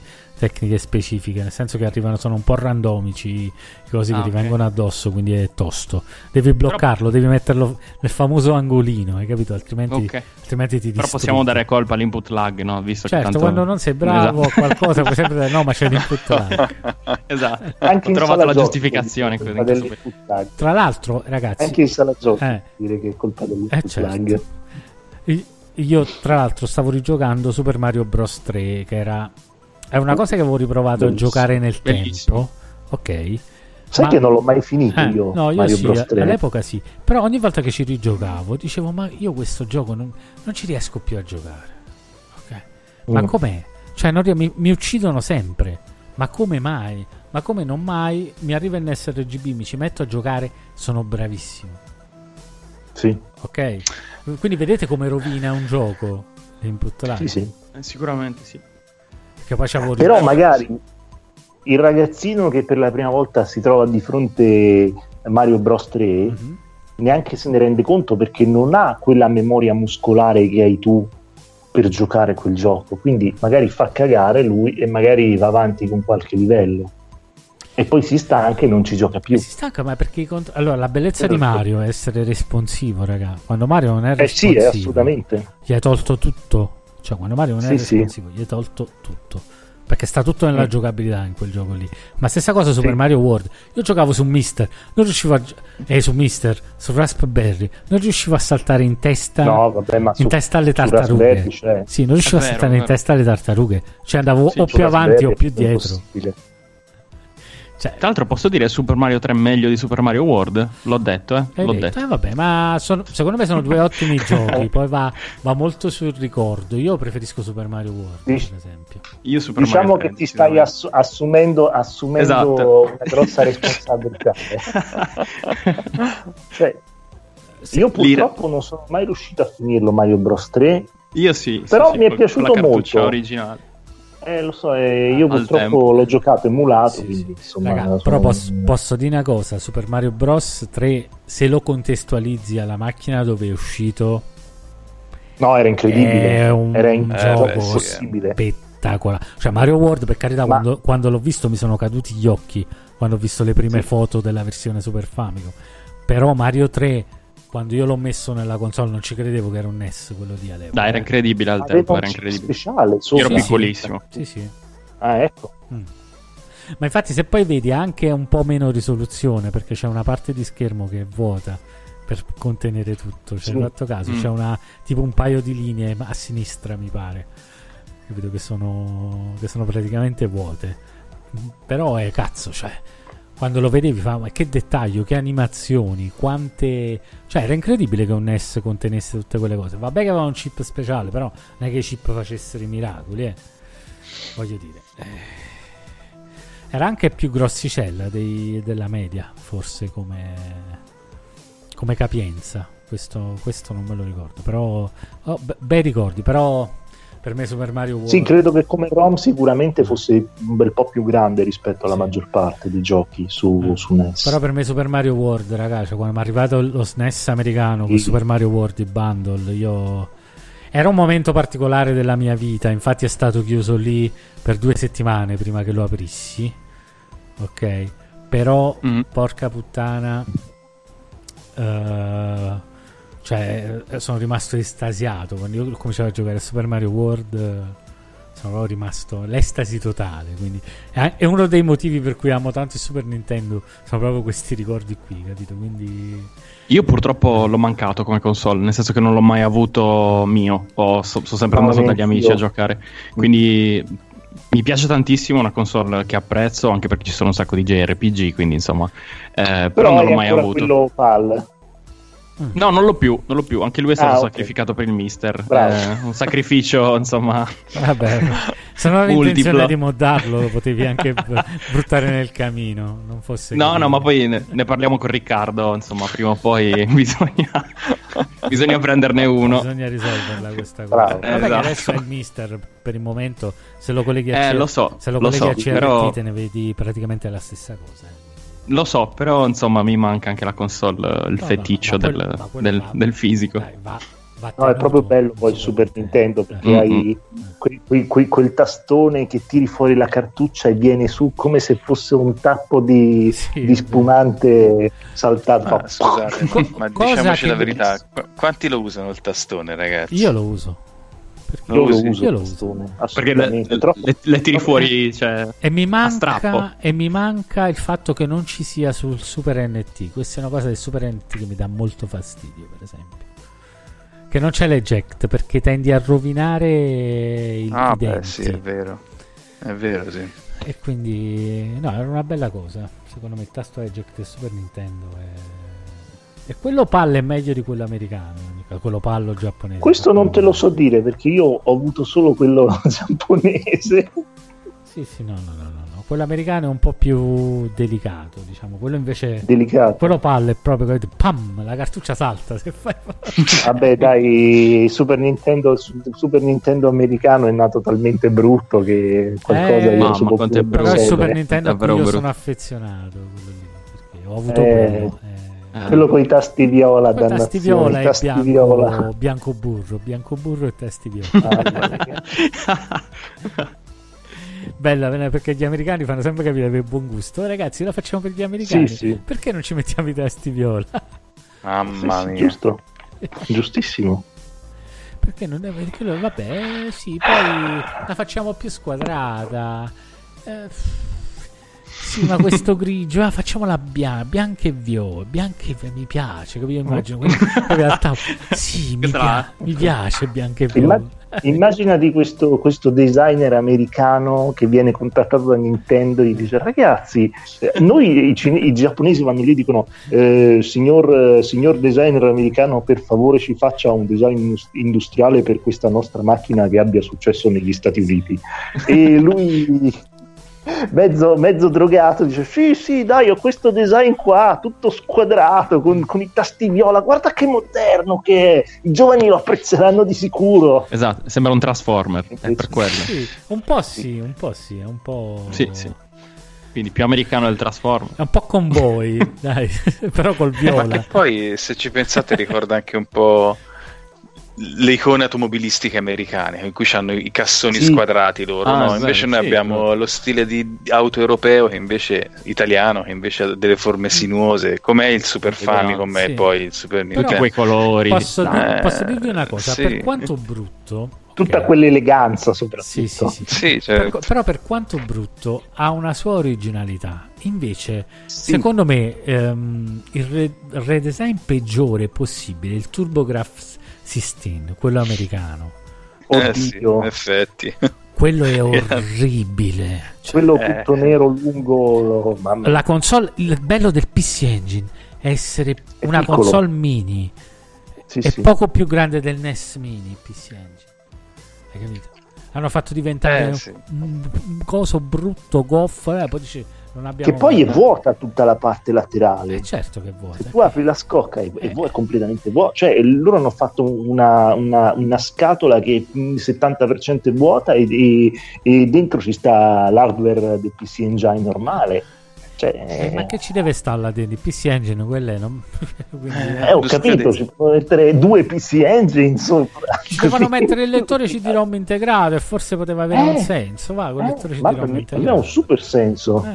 Speaker 3: tecniche specifiche, nel senso che arrivano, sono un po' randomici i cosi
Speaker 6: Ah,
Speaker 3: che ti vengono addosso, quindi è tosto. Devi bloccarlo, devi metterlo nel famoso angolino, hai capito? Altrimenti,
Speaker 6: Ok.
Speaker 3: altrimenti ti
Speaker 6: Però
Speaker 3: distrugge.
Speaker 6: possiamo dare colpa all'input lag, no? Visto che
Speaker 3: Certo,
Speaker 6: tanto...
Speaker 3: quando non sei bravo
Speaker 6: Esatto.
Speaker 3: a qualcosa puoi sempre dire no, ma c'è l'input lag.
Speaker 6: esatto.
Speaker 5: Anche
Speaker 6: Ho trovato la
Speaker 5: giochi
Speaker 6: giustificazione.
Speaker 5: lag.
Speaker 3: Tra l'altro, ragazzi,
Speaker 5: Anche in sala giochi
Speaker 3: Eh.
Speaker 5: dire che è colpa
Speaker 3: Eh,
Speaker 5: dell'input
Speaker 3: certo.
Speaker 5: lag.
Speaker 3: I- Io, tra l'altro, stavo rigiocando Super Mario Bros. 3, che era. È una cosa che avevo riprovato a
Speaker 5: Bellissimo.
Speaker 3: giocare nel
Speaker 6: Bellissimo.
Speaker 3: tempo. Ok.
Speaker 5: Sai
Speaker 3: Ma-
Speaker 5: che non l'ho mai finito
Speaker 3: Eh,
Speaker 5: io,
Speaker 3: no, io
Speaker 5: Mario
Speaker 3: sì,
Speaker 5: Bros 3.
Speaker 3: all'epoca sì. Però ogni volta che ci rigiocavo, dicevo, ma io questo gioco non, non ci riesco più a giocare. Ok. Ma
Speaker 5: Mm.
Speaker 3: com'è? Cioè, non mi, mi uccidono sempre. Ma come mai? Ma come non mai? Mi arriva il sRGB, mi ci metto a giocare, sono bravissimo.
Speaker 5: Sì,
Speaker 3: Ok? Quindi vedete come rovina un gioco l'input lag?
Speaker 5: sì, sì.
Speaker 6: Eh, sicuramente sì.
Speaker 3: Che poi c'avevo
Speaker 5: Però magari il ragazzino che per la prima volta si trova di fronte a Mario Bros 3
Speaker 3: Mhm.
Speaker 5: neanche se ne rende conto perché non ha quella memoria muscolare che hai tu per giocare quel gioco. Quindi magari fa cagare lui e magari va avanti con qualche livello. E poi si stanca e non ci gioca più.
Speaker 3: Si stanca, ma perché i contro- Allora, la bellezza di. Mario è essere responsivo, raga. Quando Mario non è
Speaker 5: Eh sì,
Speaker 3: responsivo,
Speaker 5: eh, assolutamente.
Speaker 3: gli hai tolto tutto. Cioè, quando Mario non è
Speaker 5: Sì, sì.
Speaker 3: responsivo, gli hai tolto tutto. Perché sta tutto nella
Speaker 5: Mm.
Speaker 3: giocabilità in quel gioco lì. Ma stessa cosa Super
Speaker 5: Sì.
Speaker 3: Mario World. Io giocavo su Mister, non riuscivo a. gi- Eh, su Mister, su Raspberry, non riuscivo a saltare in testa.
Speaker 5: No, vabbè, ma
Speaker 3: in
Speaker 5: su-
Speaker 3: testa alle tartarughe.
Speaker 5: Cioè.
Speaker 3: Sì, non riuscivo
Speaker 6: È
Speaker 3: a
Speaker 6: vero,
Speaker 3: saltare
Speaker 6: è
Speaker 3: in
Speaker 6: vero.
Speaker 3: testa alle tartarughe. Cioè, andavo
Speaker 6: Sì,
Speaker 3: o più avanti o più
Speaker 5: è
Speaker 3: dietro. Cioè,
Speaker 6: Tra l'altro posso dire Super Mario 3 meglio di Super Mario World? L'ho detto, eh. L'ho
Speaker 3: detto,
Speaker 6: detto.
Speaker 3: eh, vabbè, ma sono- secondo me sono due ottimi giochi. Poi va, va molto sul ricordo. Io preferisco Super Mario World,
Speaker 5: Dici-
Speaker 3: per esempio.
Speaker 6: Io Super
Speaker 5: Diciamo
Speaker 6: Mario
Speaker 5: che
Speaker 6: 3,
Speaker 5: ti stai assu- assumendo, assumendo
Speaker 6: Esatto.
Speaker 5: una grossa responsabilità. cioè, io purtroppo non sono mai riuscito a finirlo Mario Bros 3,
Speaker 6: Io sì. sì,
Speaker 5: Però
Speaker 6: sì,
Speaker 5: mi è
Speaker 6: col-
Speaker 5: piaciuto molto.
Speaker 6: originale.
Speaker 5: Eh, lo so, eh, io
Speaker 6: Al
Speaker 5: purtroppo
Speaker 6: tempo.
Speaker 5: l'ho giocato emulato,
Speaker 3: Sì,
Speaker 5: quindi
Speaker 3: sì.
Speaker 5: insomma...
Speaker 3: Raga,
Speaker 5: sono-
Speaker 3: però posso, posso dire una cosa: Super Mario Bros. 3, se lo contestualizzi alla macchina dove è uscito,
Speaker 5: No, era incredibile.
Speaker 3: è un
Speaker 5: era in-
Speaker 3: gioco
Speaker 4: beh, sì,
Speaker 5: possibile.
Speaker 3: spettacolare. Cioè, Mario World, per carità,
Speaker 5: Ma-
Speaker 3: quando, quando l'ho visto mi sono caduti gli occhi quando ho visto le prime foto della versione Super Famicom. Però Mario 3, quando io l'ho messo nella console, non ci credevo che era un NES quello di all'epoca.
Speaker 6: Dai, era incredibile al
Speaker 5: Aveva
Speaker 6: tempo,
Speaker 5: un
Speaker 6: era incredibile.
Speaker 5: speciale
Speaker 6: Io
Speaker 5: sopra.
Speaker 6: ero
Speaker 3: Sì,
Speaker 6: piccolissimo.
Speaker 3: Sì, sì.
Speaker 5: Ah, ecco.
Speaker 3: Ma infatti, se poi vedi anche un po' meno risoluzione perché c'è una parte di schermo che è vuota per contenere tutto. Cioè,
Speaker 5: Sì.
Speaker 3: hai fatto caso,
Speaker 6: Mm.
Speaker 3: c'è una tipo un paio di linee a sinistra, mi pare. Capito che sono, che sono praticamente vuote. Però è cazzo, cioè. Quando lo vedevi, fa, ma che dettaglio, che animazioni, quante. Cioè, era incredibile che un NES contenesse tutte quelle cose. Vabbè, che aveva un chip speciale, però non è che i chip facessero i miracoli, eh. Voglio dire. Era anche più grossicella dei- della media, forse come, come capienza. Questo, questo non me lo ricordo. Però, oh, be- bei ricordi. Però per me Super Mario World.
Speaker 5: Sì, credo che come ROM sicuramente fosse un bel po' più grande rispetto alla
Speaker 3: Sì.
Speaker 5: maggior parte dei giochi su,
Speaker 3: Eh.
Speaker 5: su NES.
Speaker 3: Però per me Super Mario World, ragazzi, quando mi è arrivato lo SNES americano con
Speaker 5: Sì.
Speaker 3: Super Mario World i bundle, io... Era un momento particolare della mia vita, infatti è stato chiuso lì per due settimane prima che lo aprissi. Ok, però
Speaker 6: Mm.
Speaker 3: porca puttana, eh, cioè eh, sono rimasto estasiato quando io ho cominciato a giocare a Super Mario World. eh, Sono proprio rimasto l'estasi totale. Quindi è uno dei motivi per cui amo tanto il Super Nintendo. Sono proprio questi ricordi qui, capito? Quindi
Speaker 6: Io purtroppo l'ho mancato come console, nel senso che non l'ho mai avuto mio, Ho- so- sono sempre
Speaker 5: No,
Speaker 6: andato dagli amici a giocare. Quindi mi piace tantissimo, è una console che apprezzo, anche perché ci sono un sacco di JRPG, quindi insomma... eh, però,
Speaker 5: Però
Speaker 6: non l'ho mai avuto.
Speaker 5: quello PAL.
Speaker 6: No, non l'ho più, non l'ho più. Anche lui è stato
Speaker 5: Ah, ok.
Speaker 6: sacrificato per il mister. Eh, un sacrificio, insomma...
Speaker 3: Vabbè, se non avevi intenzione di moddarlo, lo potevi anche buttare nel camino. Non fosse
Speaker 6: No,
Speaker 3: che-
Speaker 6: no, ma poi ne, ne parliamo con Riccardo, insomma, prima o poi bisogna, bisogna prenderne uno.
Speaker 3: Bisogna risolverla questa cosa.
Speaker 5: Bravo.
Speaker 3: Vabbè, che
Speaker 6: Esatto.
Speaker 3: adesso è il mister per il momento. Se lo colleghi a
Speaker 6: Eh,
Speaker 3: CRT
Speaker 6: lo so,
Speaker 3: se lo
Speaker 6: lo
Speaker 3: colleghi
Speaker 6: so,
Speaker 3: a CRT
Speaker 6: però-
Speaker 3: te ne vedi praticamente la stessa cosa.
Speaker 6: Lo so, però insomma mi manca anche la console, eh, il
Speaker 3: No, no,
Speaker 6: feticcio
Speaker 3: quello-
Speaker 6: del,
Speaker 3: quello
Speaker 6: del-
Speaker 3: va-
Speaker 6: del fisico.
Speaker 3: Dai, va- va
Speaker 5: No, è proprio bello
Speaker 3: il
Speaker 5: poi il Super Nintendo perché
Speaker 6: Mm-mm.
Speaker 5: hai quei- quei- quei- quel tastone che tiri fuori la cartuccia e viene su come se fosse un tappo di,
Speaker 3: Sì,
Speaker 5: di spumante saltato.
Speaker 4: Ma scusate, ma diciamoci
Speaker 3: che-
Speaker 4: la verità, qu- quanti lo usano il tastone, ragazzi?
Speaker 3: Io lo uso. Perché-
Speaker 5: Io lo uso
Speaker 3: Io lo uso.
Speaker 6: Perché le.
Speaker 5: Troppo-
Speaker 6: le- le tiri fuori, cioè...
Speaker 3: E mi, manca, e mi manca il fatto che non ci sia sul Super NT. Questa è una cosa del Super NT che mi dà molto fastidio, per esempio. Che non c'è l'eject perché tendi a rovinare il,
Speaker 4: Ah,
Speaker 3: i
Speaker 4: beh, sì, è vero. È vero, sì.
Speaker 3: E quindi, no, era una bella cosa. Secondo me il tasto eject del Super Nintendo è. E quello pallo è meglio di quello americano, quello pallo giapponese.
Speaker 5: Questo non te lo so dire perché io ho avuto solo quello giapponese.
Speaker 3: Sì, sì, no, no, no, no, no. Quello americano è un po' più delicato, diciamo. Quello invece.
Speaker 5: Delicato.
Speaker 3: Quello palle è proprio pam, la cartuccia salta se fai
Speaker 5: Vabbè, dai, Super Nintendo, su- Super Nintendo americano è nato talmente brutto che qualcosa
Speaker 3: Eh,
Speaker 5: io
Speaker 6: mamma, quanto è brutto.
Speaker 3: Però il. Super Nintendo a cui
Speaker 6: davvero
Speaker 3: io
Speaker 6: brutto.
Speaker 3: sono affezionato quello lì, perché ho avuto
Speaker 5: Eh,
Speaker 3: quello eh.
Speaker 6: Eh,
Speaker 5: Quello con i tasti viola,
Speaker 3: Poi tasti viola e
Speaker 5: tasti
Speaker 3: bianco,
Speaker 5: viola.
Speaker 3: bianco burro, bianco burro e tasti viola.
Speaker 5: Ah.
Speaker 3: Bella, bella, perché gli americani fanno sempre capire per buon gusto. Oh, ragazzi, la facciamo per gli americani.
Speaker 5: Sì, sì.
Speaker 3: Perché non ci mettiamo i tasti viola?
Speaker 4: Mamma
Speaker 5: Sì, sì,
Speaker 4: mia.
Speaker 5: giusto. Giustissimo.
Speaker 3: Perché non è perché loro, vabbè, sì, poi la facciamo più squadrata. Eh, sì, ma questo grigio, ah, facciamola bianca, bianca e viola, bianca e viola, mi piace, capito? Immagino, quindi, in realtà, sì, mi, pia- mi piace bianca e viola.
Speaker 5: immagina di questo, questo designer americano che viene contattato da Nintendo e gli dice ragazzi eh, noi i, cine- i giapponesi vanno lì e dicono eh, signor, signor designer americano per favore ci faccia un design indus- industriale per questa nostra macchina che abbia successo negli Stati Uniti e lui mezzo, mezzo drogato, dice sì sì dai ho questo design qua, tutto squadrato, con, con i tasti viola, guarda che moderno che è, i giovani lo apprezzeranno di sicuro.
Speaker 6: Esatto, sembra un Transformer, è per quello.
Speaker 3: Sì, un po' sì, un po' sì, è un po'...
Speaker 6: Sì, sì. Quindi più americano del Transformer.
Speaker 3: È un po' con voi, dai, però col
Speaker 4: Ma
Speaker 3: viola.
Speaker 4: che poi, se ci pensate, ricorda anche un po' le icone automobilistiche americane, in cui hanno i cassoni
Speaker 5: Sì.
Speaker 4: squadrati loro.
Speaker 6: Ah,
Speaker 4: no?
Speaker 6: sì,
Speaker 4: Invece noi
Speaker 6: sì,
Speaker 4: abbiamo
Speaker 6: no.
Speaker 4: lo stile di auto europeo, che invece italiano, che invece ha delle forme sinuose. Com'è il Super Famicom
Speaker 3: Sì.
Speaker 4: e poi il Super
Speaker 3: Però-
Speaker 6: Tutti
Speaker 4: Nintendo.
Speaker 6: quei colori.
Speaker 3: Posso, dir-
Speaker 4: Eh,
Speaker 3: posso dirvi una cosa,
Speaker 4: sì.
Speaker 3: per quanto brutto...
Speaker 5: Tutta
Speaker 3: ok,
Speaker 5: quell'eleganza soprattutto.
Speaker 3: Sì, sì, sì.
Speaker 4: Sì, cioè,
Speaker 3: Per- però per quanto brutto ha una sua originalità. Invece,
Speaker 5: Sì.
Speaker 3: secondo me, ehm, il re- redesign peggiore possibile, il TurboGrafx 16, quello americano,
Speaker 4: eh sì, in effetti.
Speaker 3: quello è orribile. Cioè,
Speaker 5: Quello
Speaker 4: Eh.
Speaker 5: tutto nero lungo, mamma
Speaker 3: la console, il bello del PC Engine è essere
Speaker 5: È
Speaker 3: una
Speaker 5: piccolo.
Speaker 3: console mini.
Speaker 5: Sì,
Speaker 3: è
Speaker 5: sì.
Speaker 3: poco più grande del NES Mini PC Engine. Hai capito? Hanno fatto diventare
Speaker 4: Eh, sì.
Speaker 3: un, un coso brutto, goffo, eh, poi abbiamo
Speaker 5: Che poi è
Speaker 3: guardato.
Speaker 5: vuota tutta la parte laterale.
Speaker 3: Eh, certo che è vuota.
Speaker 5: Se tu apri la scocca e,
Speaker 3: Eh.
Speaker 5: è completamente vuota, cioè loro hanno fatto una, una- una scatola che è il 70% è vuota e, e- e dentro ci sta l'hardware del PC Engine normale. Cioè,
Speaker 3: Eh, ma che ci deve stare là dentro? PC Engine, quelle non... Quindi, eh,
Speaker 5: eh, ho capito, ci possono mettere due PC Engine sopra.
Speaker 3: ci dovevano mettere il lettore CD-ROM integrato e forse poteva avere un
Speaker 5: Eh.
Speaker 3: senso. Va, con il lettore
Speaker 5: Eh,
Speaker 3: CD-ROM integrato.
Speaker 5: ha un super senso.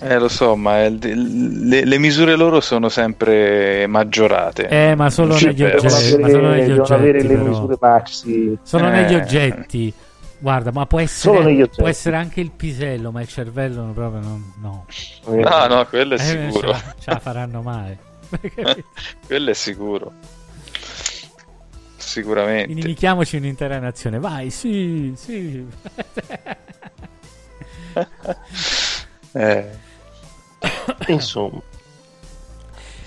Speaker 3: Eh.
Speaker 4: Lo so, ma il- le, le misure loro sono sempre maggiorate.
Speaker 3: Eh, ma solo negli oggetti.
Speaker 5: avere,
Speaker 3: Ma solo negli
Speaker 5: devono avere
Speaker 3: oggetti.
Speaker 5: le
Speaker 3: però.
Speaker 5: misure maxi.
Speaker 3: Sono
Speaker 4: Eh.
Speaker 3: negli oggetti. Guarda, ma può essere,
Speaker 5: oggetti.
Speaker 3: può essere anche il pisello, ma il cervello no, proprio non, no.
Speaker 5: Eh,
Speaker 4: No, no, quello è
Speaker 3: Eh,
Speaker 4: sicuro.
Speaker 3: Ce la, ce la faranno mai.
Speaker 4: quello è sicuro. Sicuramente.
Speaker 3: Inimichiamoci un'intera nazione. Vai, sì, sì.
Speaker 4: Eh,
Speaker 5: Insomma,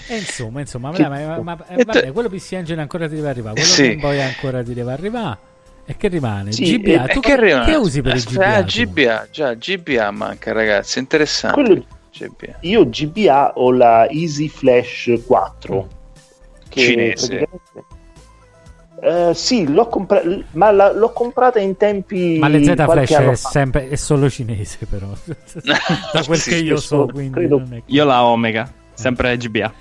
Speaker 3: E insomma, insomma,
Speaker 5: Che-
Speaker 3: vabbè, ma, ma- eh, vabbè, quello PC Engine ancora ti deve arrivare, quello
Speaker 4: Sì.
Speaker 3: Game Boy ancora ti deve arrivare. E che rimane?
Speaker 5: Sì,
Speaker 3: GBA,
Speaker 5: e-
Speaker 3: tu
Speaker 4: e
Speaker 3: che,
Speaker 4: arriva?
Speaker 3: che usi per il
Speaker 4: Aspetta,
Speaker 3: GBA?
Speaker 4: ah,
Speaker 3: tu?
Speaker 4: GBA, già, GBA manca, ragazzi. Interessante.
Speaker 5: quello-
Speaker 4: GBA.
Speaker 5: io GBA ho la Easy Flash 4 che
Speaker 4: Cinese.
Speaker 5: praticamente- Eh, sì, l'ho, compra- ma la- l'ho comprata in tempi
Speaker 3: Ma le Z Flash è, sempre, è solo cinese, però. da quel
Speaker 4: Sì,
Speaker 3: che io so, quindi
Speaker 5: credo-
Speaker 3: non è che-
Speaker 6: Io la Omega, sempre GBA.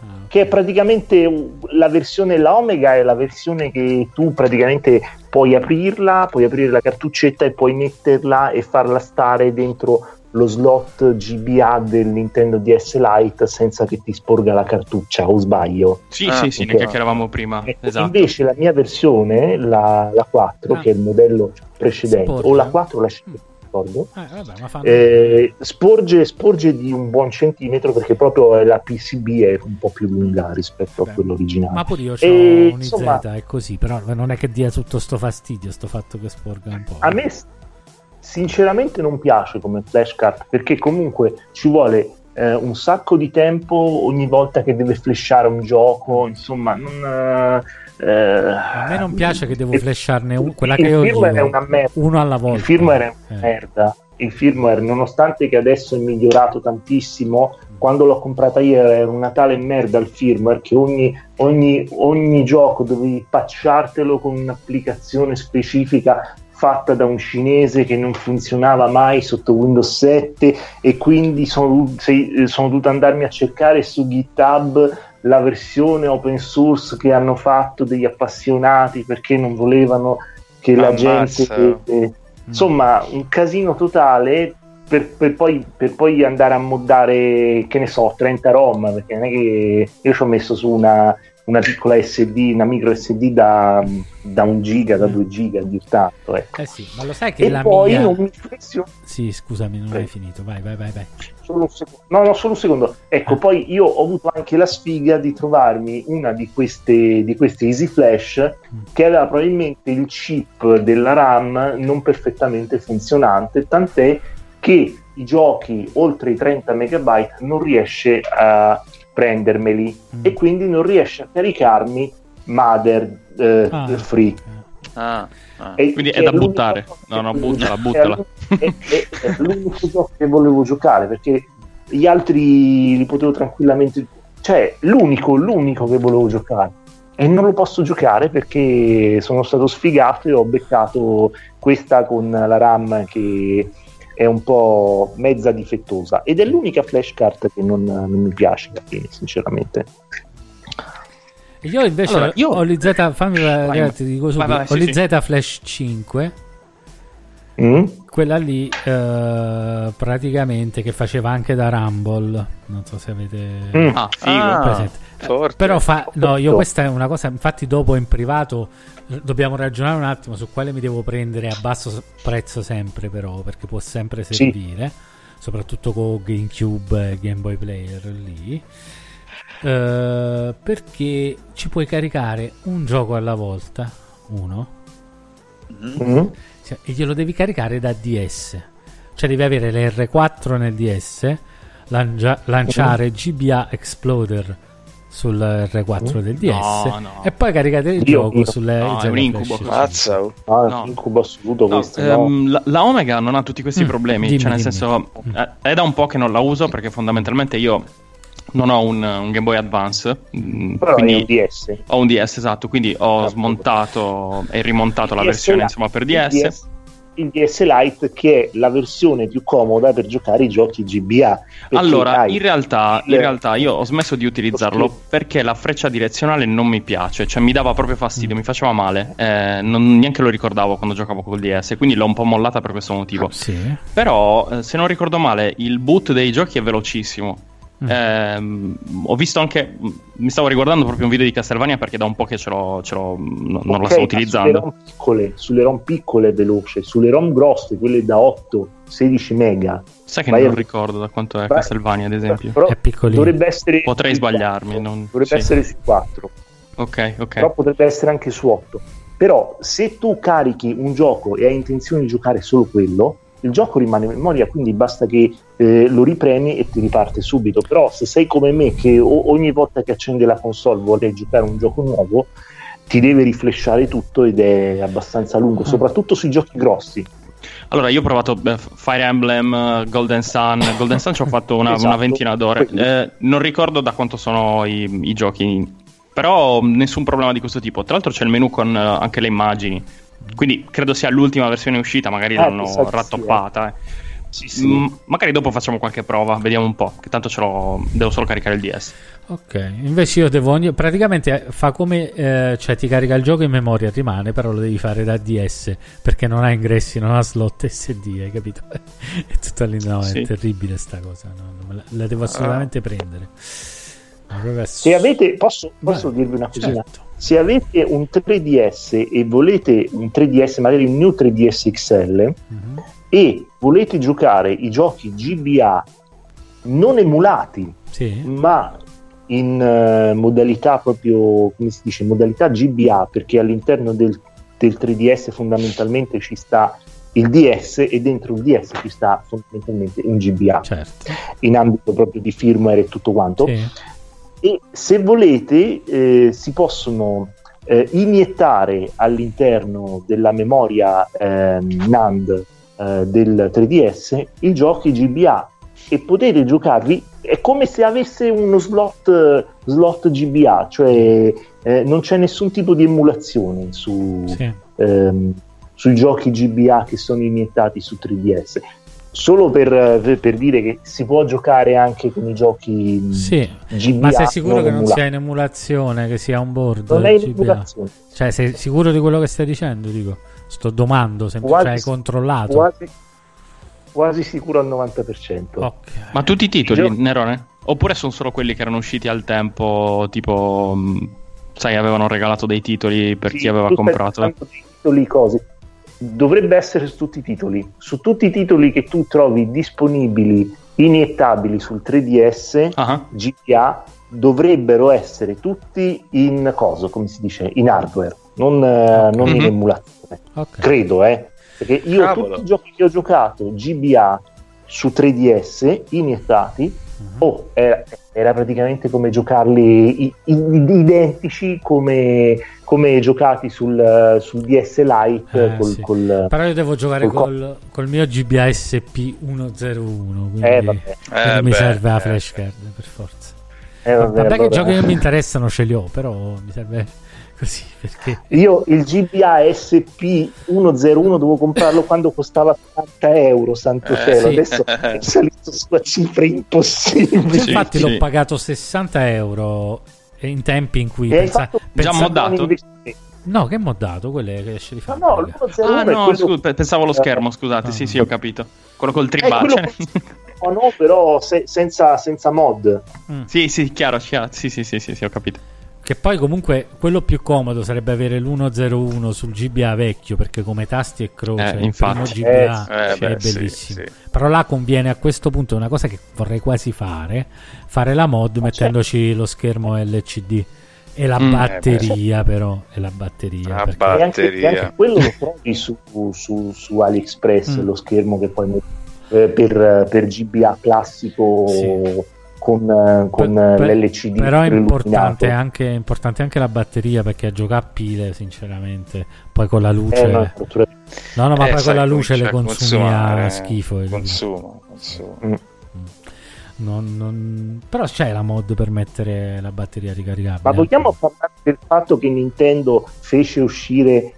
Speaker 3: Ah,
Speaker 5: che è praticamente la versione la Omega è la versione che tu praticamente puoi aprirla, puoi aprire la cartuccetta e puoi metterla e farla stare dentro lo slot GBA del Nintendo DS Lite senza che ti sporga la cartuccia o sbaglio.
Speaker 6: Sì,
Speaker 4: Ah,
Speaker 6: sì, sì, ne chiacchieravamo prima.
Speaker 5: Ecco,
Speaker 6: Esatto.
Speaker 5: Invece la mia versione, la, la 4,
Speaker 3: Ah.
Speaker 5: che è il modello precedente,
Speaker 3: Sporge.
Speaker 5: o la 4 o la 5, ricordo,
Speaker 3: Eh, vabbè, ma fanno...
Speaker 5: eh, sporge, sporge di un buon centimetro perché proprio la PCB è un po' più lunga rispetto
Speaker 3: Beh,
Speaker 5: a quello originale.
Speaker 3: Ma pure io ho un
Speaker 5: insomma-
Speaker 3: è così, però non è che dia tutto sto fastidio, sto fatto che sporga un po'.
Speaker 5: A me s- sinceramente non piace come flashcard perché comunque ci vuole eh, un sacco di tempo ogni volta che deve flashare un gioco, insomma, non... eh,
Speaker 3: A me non piace che devo flasharne un, quella che ho io,
Speaker 5: è una merda.
Speaker 3: uno alla volta.
Speaker 5: Il firmware è una
Speaker 3: Eh.
Speaker 5: merda. Il firmware, nonostante che adesso è migliorato tantissimo, quando l'ho comprata io era una tale merda il firmware che ogni, ogni, ogni gioco dovevi patchartelo con un'applicazione specifica fatta da un cinese che non funzionava mai sotto Windows 7 e quindi sono, sei- sono dovuto andarmi a cercare su GitHub la versione open source che hanno fatto degli appassionati perché non volevano che la gente eh, insomma un casino totale per, per poi, per poi andare a moddare che ne so 30 ROM perché non è che io ci ho messo su una, una piccola SD una micro SD da, da un giga da due giga di tanto ecco.
Speaker 3: Eh sì, ma lo sai che
Speaker 5: e
Speaker 3: la
Speaker 5: poi
Speaker 3: mia...
Speaker 5: non mi funziona
Speaker 3: Sì, scusami, non hai finito. Vai, vai, vai, vai.
Speaker 5: solo un secondo. No, no, solo un secondo. Ecco,
Speaker 3: Ah.
Speaker 5: poi io ho avuto anche la sfiga di trovarmi una di queste, di queste Easy Flash che aveva probabilmente il chip della RAM non perfettamente funzionante, tant'è che i giochi oltre i 30 MB non riesce a prendermeli
Speaker 3: Mm.
Speaker 5: e quindi non riesce a caricarmi Mother eh,
Speaker 3: Ah,
Speaker 5: Free.
Speaker 4: Ah, ah.
Speaker 5: E-
Speaker 6: Quindi è da buttare. No, no, buttala, buttala.
Speaker 5: È, è- è l'unico gioco che volevo giocare perché gli altri li potevo tranquillamente. Cioè, l'unico, l'unico che volevo giocare. E non lo posso giocare perché sono stato sfigato e ho beccato questa con la RAM che è un po' mezza difettosa. Ed è l'unica flashcard che non, non mi piace, fine, sinceramente.
Speaker 3: Io invece
Speaker 6: Allora, io-
Speaker 3: ho l'IZ, fammi ragazzi, dico subito,
Speaker 6: vai, vai,
Speaker 3: ho
Speaker 6: sì,
Speaker 3: l'IZ Flash 5,
Speaker 5: Mm?
Speaker 3: quella lì eh, praticamente che faceva anche da Rumble, non so se avete
Speaker 5: Mm.
Speaker 6: Ah, figo.
Speaker 4: Ah,
Speaker 3: presente.
Speaker 4: forte.
Speaker 3: Però fa, no, io questa è una cosa, infatti dopo in privato dobbiamo ragionare un attimo su quale mi devo prendere a basso prezzo sempre però, perché può sempre
Speaker 5: Sì.
Speaker 3: servire, soprattutto con GameCube e Game Boy Player lì. Eh, perché ci puoi caricare un gioco alla volta, uno,
Speaker 5: Mm?
Speaker 3: cioè, e glielo devi caricare da DS. Cioè devi avere le R4 nel DS, lancia- lanciare GBA Exploder sul R4 del DS
Speaker 6: No, no.
Speaker 3: e poi caricare il
Speaker 5: Io-
Speaker 3: gioco
Speaker 5: io-
Speaker 3: sulle
Speaker 6: no, è un incubo
Speaker 3: Flash
Speaker 6: così.
Speaker 3: 5.
Speaker 4: Mazza, oh.
Speaker 5: Ah,
Speaker 6: No.
Speaker 5: incubo assoluto
Speaker 6: No,
Speaker 5: questo. no?
Speaker 6: ehm, la, la Omega non ha tutti questi
Speaker 3: Mm,
Speaker 6: problemi,
Speaker 3: dimmi,
Speaker 6: cioè nel
Speaker 3: dimmi.
Speaker 6: senso
Speaker 3: Mm.
Speaker 6: eh, è da un po' che non la uso perché fondamentalmente io non ho un, un Game Boy Advance, mm,
Speaker 5: Però
Speaker 6: quindi
Speaker 5: un DS.
Speaker 6: ho un DS esatto, quindi ho smontato e rimontato la versione insomma per DS.
Speaker 5: Il DS Lite che è la versione più comoda per giocare i giochi GBA.
Speaker 6: Allora,
Speaker 5: hai
Speaker 6: in realtà, in realtà io ho smesso di utilizzarlo
Speaker 5: Lo
Speaker 6: perché la freccia direzionale non mi piace, cioè mi dava proprio fastidio, mi faceva male, eh, non- neanche lo ricordavo quando giocavo col DS, quindi l'ho un po' mollata per questo motivo.
Speaker 3: Sì.
Speaker 6: Però, eh, se non ricordo male, il boot dei giochi è velocissimo.
Speaker 3: Mm.
Speaker 6: Ehm, ho visto anche. Mi stavo riguardando proprio un video di Castlevania perché da un po' che ce l'ho. ce l'ho- non non la sto utilizzando.
Speaker 5: Sulle ROM, piccole, sulle ROM piccole è veloce, sulle ROM grosse, quelle da 8, 16 mega.
Speaker 6: Sai che non
Speaker 5: a-
Speaker 6: ricordo da quanto è
Speaker 5: vai-
Speaker 6: Castlevania, ad esempio.
Speaker 5: Però
Speaker 3: È piccolino.
Speaker 5: dovrebbe essere
Speaker 6: Potrei sbagliarmi,
Speaker 5: 4,
Speaker 6: non-
Speaker 5: dovrebbe
Speaker 6: sì.
Speaker 5: essere su 4.
Speaker 6: Ok, ok.
Speaker 5: però potrebbe essere anche su 8. Però se tu carichi un gioco e hai intenzione di giocare solo quello, il gioco rimane in memoria, quindi basta che eh, lo ripremi e ti riparte subito. Però se sei come me che o- ogni volta che accende la console vuole giocare un gioco nuovo, ti deve rifleshare tutto ed è abbastanza lungo, soprattutto sui giochi grossi.
Speaker 6: Allora, io ho provato Fire Emblem, eh, Golden Sun. Golden Sun ci ho fatto una,
Speaker 5: Esatto.
Speaker 6: una ventina d'ore. Eh, non ricordo da quanto sono i, i giochi, però nessun problema di questo tipo. Tra l'altro c'è il menu con eh, anche le immagini. Quindi credo sia l'ultima versione uscita, magari
Speaker 5: Eh,
Speaker 6: l'hanno
Speaker 5: di sì,
Speaker 6: rattoppata. eh.
Speaker 5: Sì, sì.
Speaker 6: Mm, magari dopo facciamo qualche prova, vediamo un po'. Che tanto ce l'ho, devo solo caricare il DS.
Speaker 3: Ok, invece io devo ogni- praticamente eh, fa come eh, cioè ti carica il gioco in memoria, rimane, però lo devi fare da DS perché non ha ingressi, non ha slot SD, hai capito? è tutto lì, no,
Speaker 6: Sì.
Speaker 3: è terribile sta cosa, no, la, la devo assolutamente prendere. Ma proprio ass-
Speaker 5: Se avete, posso, posso
Speaker 3: Vai,
Speaker 5: dirvi una cosina?
Speaker 3: certo.
Speaker 5: Se avete un 3DS e volete un 3DS, magari un New 3DS XL,
Speaker 3: Mhm.
Speaker 5: E volete giocare i giochi GBA non emulati,
Speaker 3: Sì,
Speaker 5: ma in eh, modalità proprio, come si dice, modalità GBA, perché all'interno del, del 3DS fondamentalmente ci sta il DS e dentro il DS ci sta fondamentalmente un GBA,
Speaker 3: certo.
Speaker 5: in ambito proprio di firmware e tutto quanto
Speaker 3: Sì.
Speaker 5: e se volete eh, si possono eh, iniettare all'interno della memoria ehm, NAND eh, del 3DS i giochi GBA e potete giocarli è come se avesse uno slot, slot GBA cioè eh, non c'è nessun tipo di emulazione su,
Speaker 3: Sì.
Speaker 5: ehm, sui giochi GBA che sono iniettati su 3DS solo per, per- dire che si può giocare anche con i giochi
Speaker 3: Sì.
Speaker 5: GBA
Speaker 3: Ma sei sicuro
Speaker 5: non
Speaker 3: che non
Speaker 5: emulati.
Speaker 3: sia in emulazione, che sia on board?
Speaker 5: non è in
Speaker 3: GBA?
Speaker 5: emulazione
Speaker 3: Cioè, sei sicuro di quello che stai dicendo? Dico, sto domando, se
Speaker 5: Quasi-
Speaker 3: cioè, hai controllato.
Speaker 5: quasi, quasi sicuro al 90%
Speaker 3: Ok.
Speaker 6: Ma tutti i titoli,
Speaker 5: Gio-
Speaker 6: Nerone? Oppure sono solo quelli che erano usciti al tempo, tipo, mh, sai, avevano regalato dei titoli per
Speaker 5: Sì,
Speaker 6: chi aveva comprato?
Speaker 5: titoli, cose. Dovrebbe essere su tutti i titoli. Su tutti i titoli che tu trovi disponibili, iniettabili sul 3DS,
Speaker 6: Ah,
Speaker 5: GPA, dovrebbero essere tutti in cosa, come si dice, in hardware, non, eh, non in
Speaker 6: Mhm.
Speaker 5: Emulazione.
Speaker 3: Ok.
Speaker 5: Credo, eh. Perché io
Speaker 4: Cavolo.
Speaker 5: tutti i giochi che ho giocato GBA su 3DS iniettati Oh, era, era praticamente come giocarli i- i- identici come, come giocati sul, sul DS Lite
Speaker 3: Eh,
Speaker 5: col,
Speaker 3: sì.
Speaker 5: col-
Speaker 3: Però io devo giocare
Speaker 5: col co-
Speaker 3: col, col mio GBASP 101, quindi,
Speaker 5: Eh, vabbè.
Speaker 3: quindi
Speaker 4: Eh,
Speaker 3: mi
Speaker 4: beh,
Speaker 3: serve la
Speaker 4: eh,
Speaker 3: flashcard per forza.
Speaker 5: eh, vabbè,
Speaker 3: Vabbè, che
Speaker 5: allora-
Speaker 3: giochi che mi interessano ce li ho, però mi serve così perché
Speaker 5: Io il GBA SP101 dovevo comprarlo quando costava 80 euro, santo
Speaker 4: Eh,
Speaker 5: cielo.
Speaker 3: sì.
Speaker 5: Adesso è salito su cifre impossibili.
Speaker 6: Sì,
Speaker 3: infatti
Speaker 6: sì.
Speaker 3: l'ho pagato 60 euro in tempi in cui
Speaker 5: E
Speaker 3: pensa-
Speaker 6: Già moddato?
Speaker 3: no che moddato quelle che esce di
Speaker 5: No,
Speaker 3: fabbrica
Speaker 5: no, l'101
Speaker 6: Ah, no,
Speaker 5: quello...
Speaker 6: pe- pensavo allo schermo, scusate.
Speaker 3: Ah.
Speaker 6: Sì, sì, ho capito. Quello col
Speaker 5: è
Speaker 6: tribale.
Speaker 5: quello no, no, però se- senza, senza mod.
Speaker 6: Sì, sì, chiaro, chiaro. Sì, sì, sì, sì, sì, ho capito.
Speaker 3: Che poi comunque quello più comodo sarebbe avere l'101 sul GBA vecchio perché come tasti e croce
Speaker 6: Eh,
Speaker 3: il
Speaker 6: infatti.
Speaker 3: primo GBA
Speaker 4: Eh,
Speaker 3: è
Speaker 4: beh, sì,
Speaker 3: bellissimo
Speaker 4: sì.
Speaker 3: però là conviene a questo punto è una cosa che vorrei quasi fare fare la mod mettendoci lo schermo LCD e la
Speaker 6: Mm,
Speaker 3: batteria però e la batteria
Speaker 4: La
Speaker 3: perché-
Speaker 4: ba-
Speaker 5: E anche,
Speaker 4: Batteria.
Speaker 5: e anche quello lo trovi su, su, su AliExpress,
Speaker 3: Mm.
Speaker 5: lo schermo che poi metti, eh, per, per GBA classico
Speaker 3: Sì.
Speaker 5: Con, eh, con
Speaker 3: Per- per-
Speaker 5: l'LCD
Speaker 3: però è importante anche, è importante anche la batteria perché a giocare a pile sinceramente poi con la luce
Speaker 5: Eh, no,
Speaker 3: no no ma
Speaker 4: Eh,
Speaker 3: poi con
Speaker 4: sai,
Speaker 3: la luce le
Speaker 4: comincia a
Speaker 3: consumi a schifo capito?
Speaker 4: Consumo, consumo.
Speaker 5: Mm.
Speaker 3: Non- non- Però c'è la mod per mettere la batteria ricaricabile.
Speaker 5: Ma vogliamo parlare del fatto che Nintendo fece uscire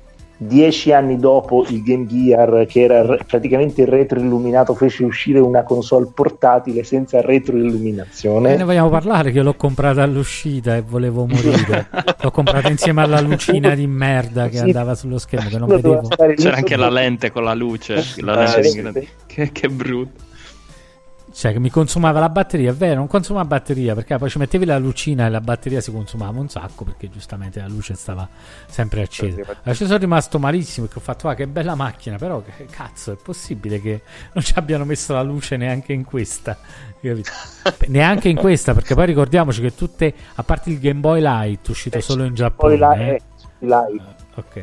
Speaker 5: dieci anni dopo il Game Gear, che era praticamente il retroilluminato, fece uscire una console portatile senza
Speaker 3: E
Speaker 5: retroilluminazione?
Speaker 3: ne vogliamo parlare che io l'ho comprata all'uscita e volevo morire. l'ho comprata insieme alla lucina di merda che
Speaker 5: Sì.
Speaker 3: andava sullo schermo che non vedevo.
Speaker 6: C'era anche la lente con la luce. La
Speaker 5: Eh,
Speaker 6: lente. Che, che brutto.
Speaker 3: Cioè che mi consumava la batteria, è vero, non consuma la batteria perché poi ci mettevi la lucina e la batteria si consumava un sacco perché giustamente la luce stava sempre accesa. Ci sono rimasto malissimo perché ho fatto, ah che bella macchina, però che cazzo è possibile che non ci abbiano messo la luce neanche in questa? Neanche in questa perché poi ricordiamoci che tutte, a parte il Game Boy Light uscito
Speaker 5: Eh,
Speaker 3: solo in Giappone.
Speaker 5: la,
Speaker 3: eh.
Speaker 5: eh, la-
Speaker 3: Ok,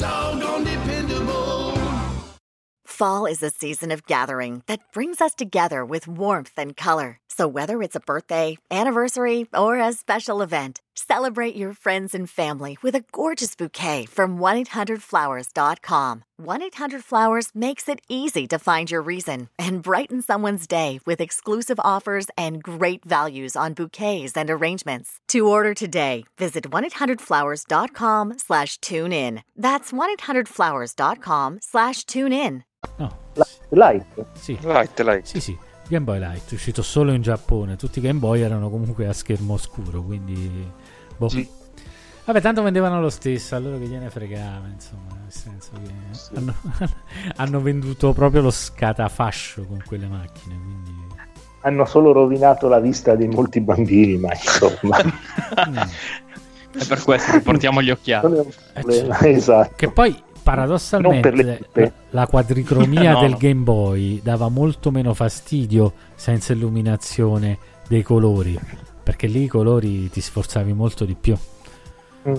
Speaker 8: Doggone dependable.
Speaker 11: Fall is a season of gathering that brings us together with warmth and color. So, whether it's a birthday, anniversary, or a special event, celebrate your friends and family with a gorgeous bouquet from 1-800-Flowers.com. 1-800-Flowers makes it easy to find your reason and brighten someone's day with exclusive offers and great values on bouquets and arrangements. To order today, visit 1-800-Flowers.com slash tune in. That's 1-800-Flowers.com slash tune in. Oh.
Speaker 3: No,
Speaker 5: Light.
Speaker 3: sì.
Speaker 4: Light, light.
Speaker 3: Sì, sì, Game Boy Light, uscito solo in Giappone. Tutti i Game Boy erano comunque a schermo scuro, quindi... Boh. Vabbè, tanto vendevano lo stesso, allora che gliene fregava, insomma, nel senso che hanno, hanno venduto proprio lo scatafascio con quelle macchine, quindi...
Speaker 5: Hanno solo rovinato la vista di molti bambini, ma insomma,
Speaker 6: È per questo che portiamo gli occhiali.
Speaker 5: non è un
Speaker 3: Eh,
Speaker 5: problema.
Speaker 3: certo.
Speaker 5: Esatto.
Speaker 3: Che poi, paradossalmente,
Speaker 5: le
Speaker 3: la, quadricromia
Speaker 6: No,
Speaker 3: del
Speaker 6: no.
Speaker 3: Game Boy dava molto meno fastidio senza illuminazione dei colori, perché lì i colori ti sforzavi molto di più.
Speaker 5: Mm.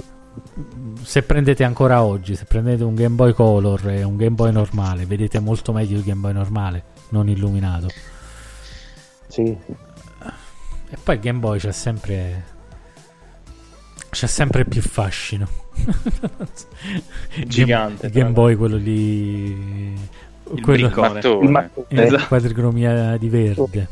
Speaker 3: Se prendete ancora oggi, se prendete un Game Boy Color e un Game Boy normale, vedete molto meglio il Game Boy normale, non illuminato.
Speaker 5: Sì.
Speaker 3: E poi il Game Boy c'è sempre. C'è sempre più fascino.
Speaker 6: Gigante,
Speaker 3: Il
Speaker 6: tra
Speaker 3: Game Boy, quello lì.
Speaker 6: Il
Speaker 3: quello
Speaker 6: briccone.
Speaker 5: Il
Speaker 4: Mattone.
Speaker 5: mattone.
Speaker 6: Esatto.
Speaker 3: quadricromia di verde.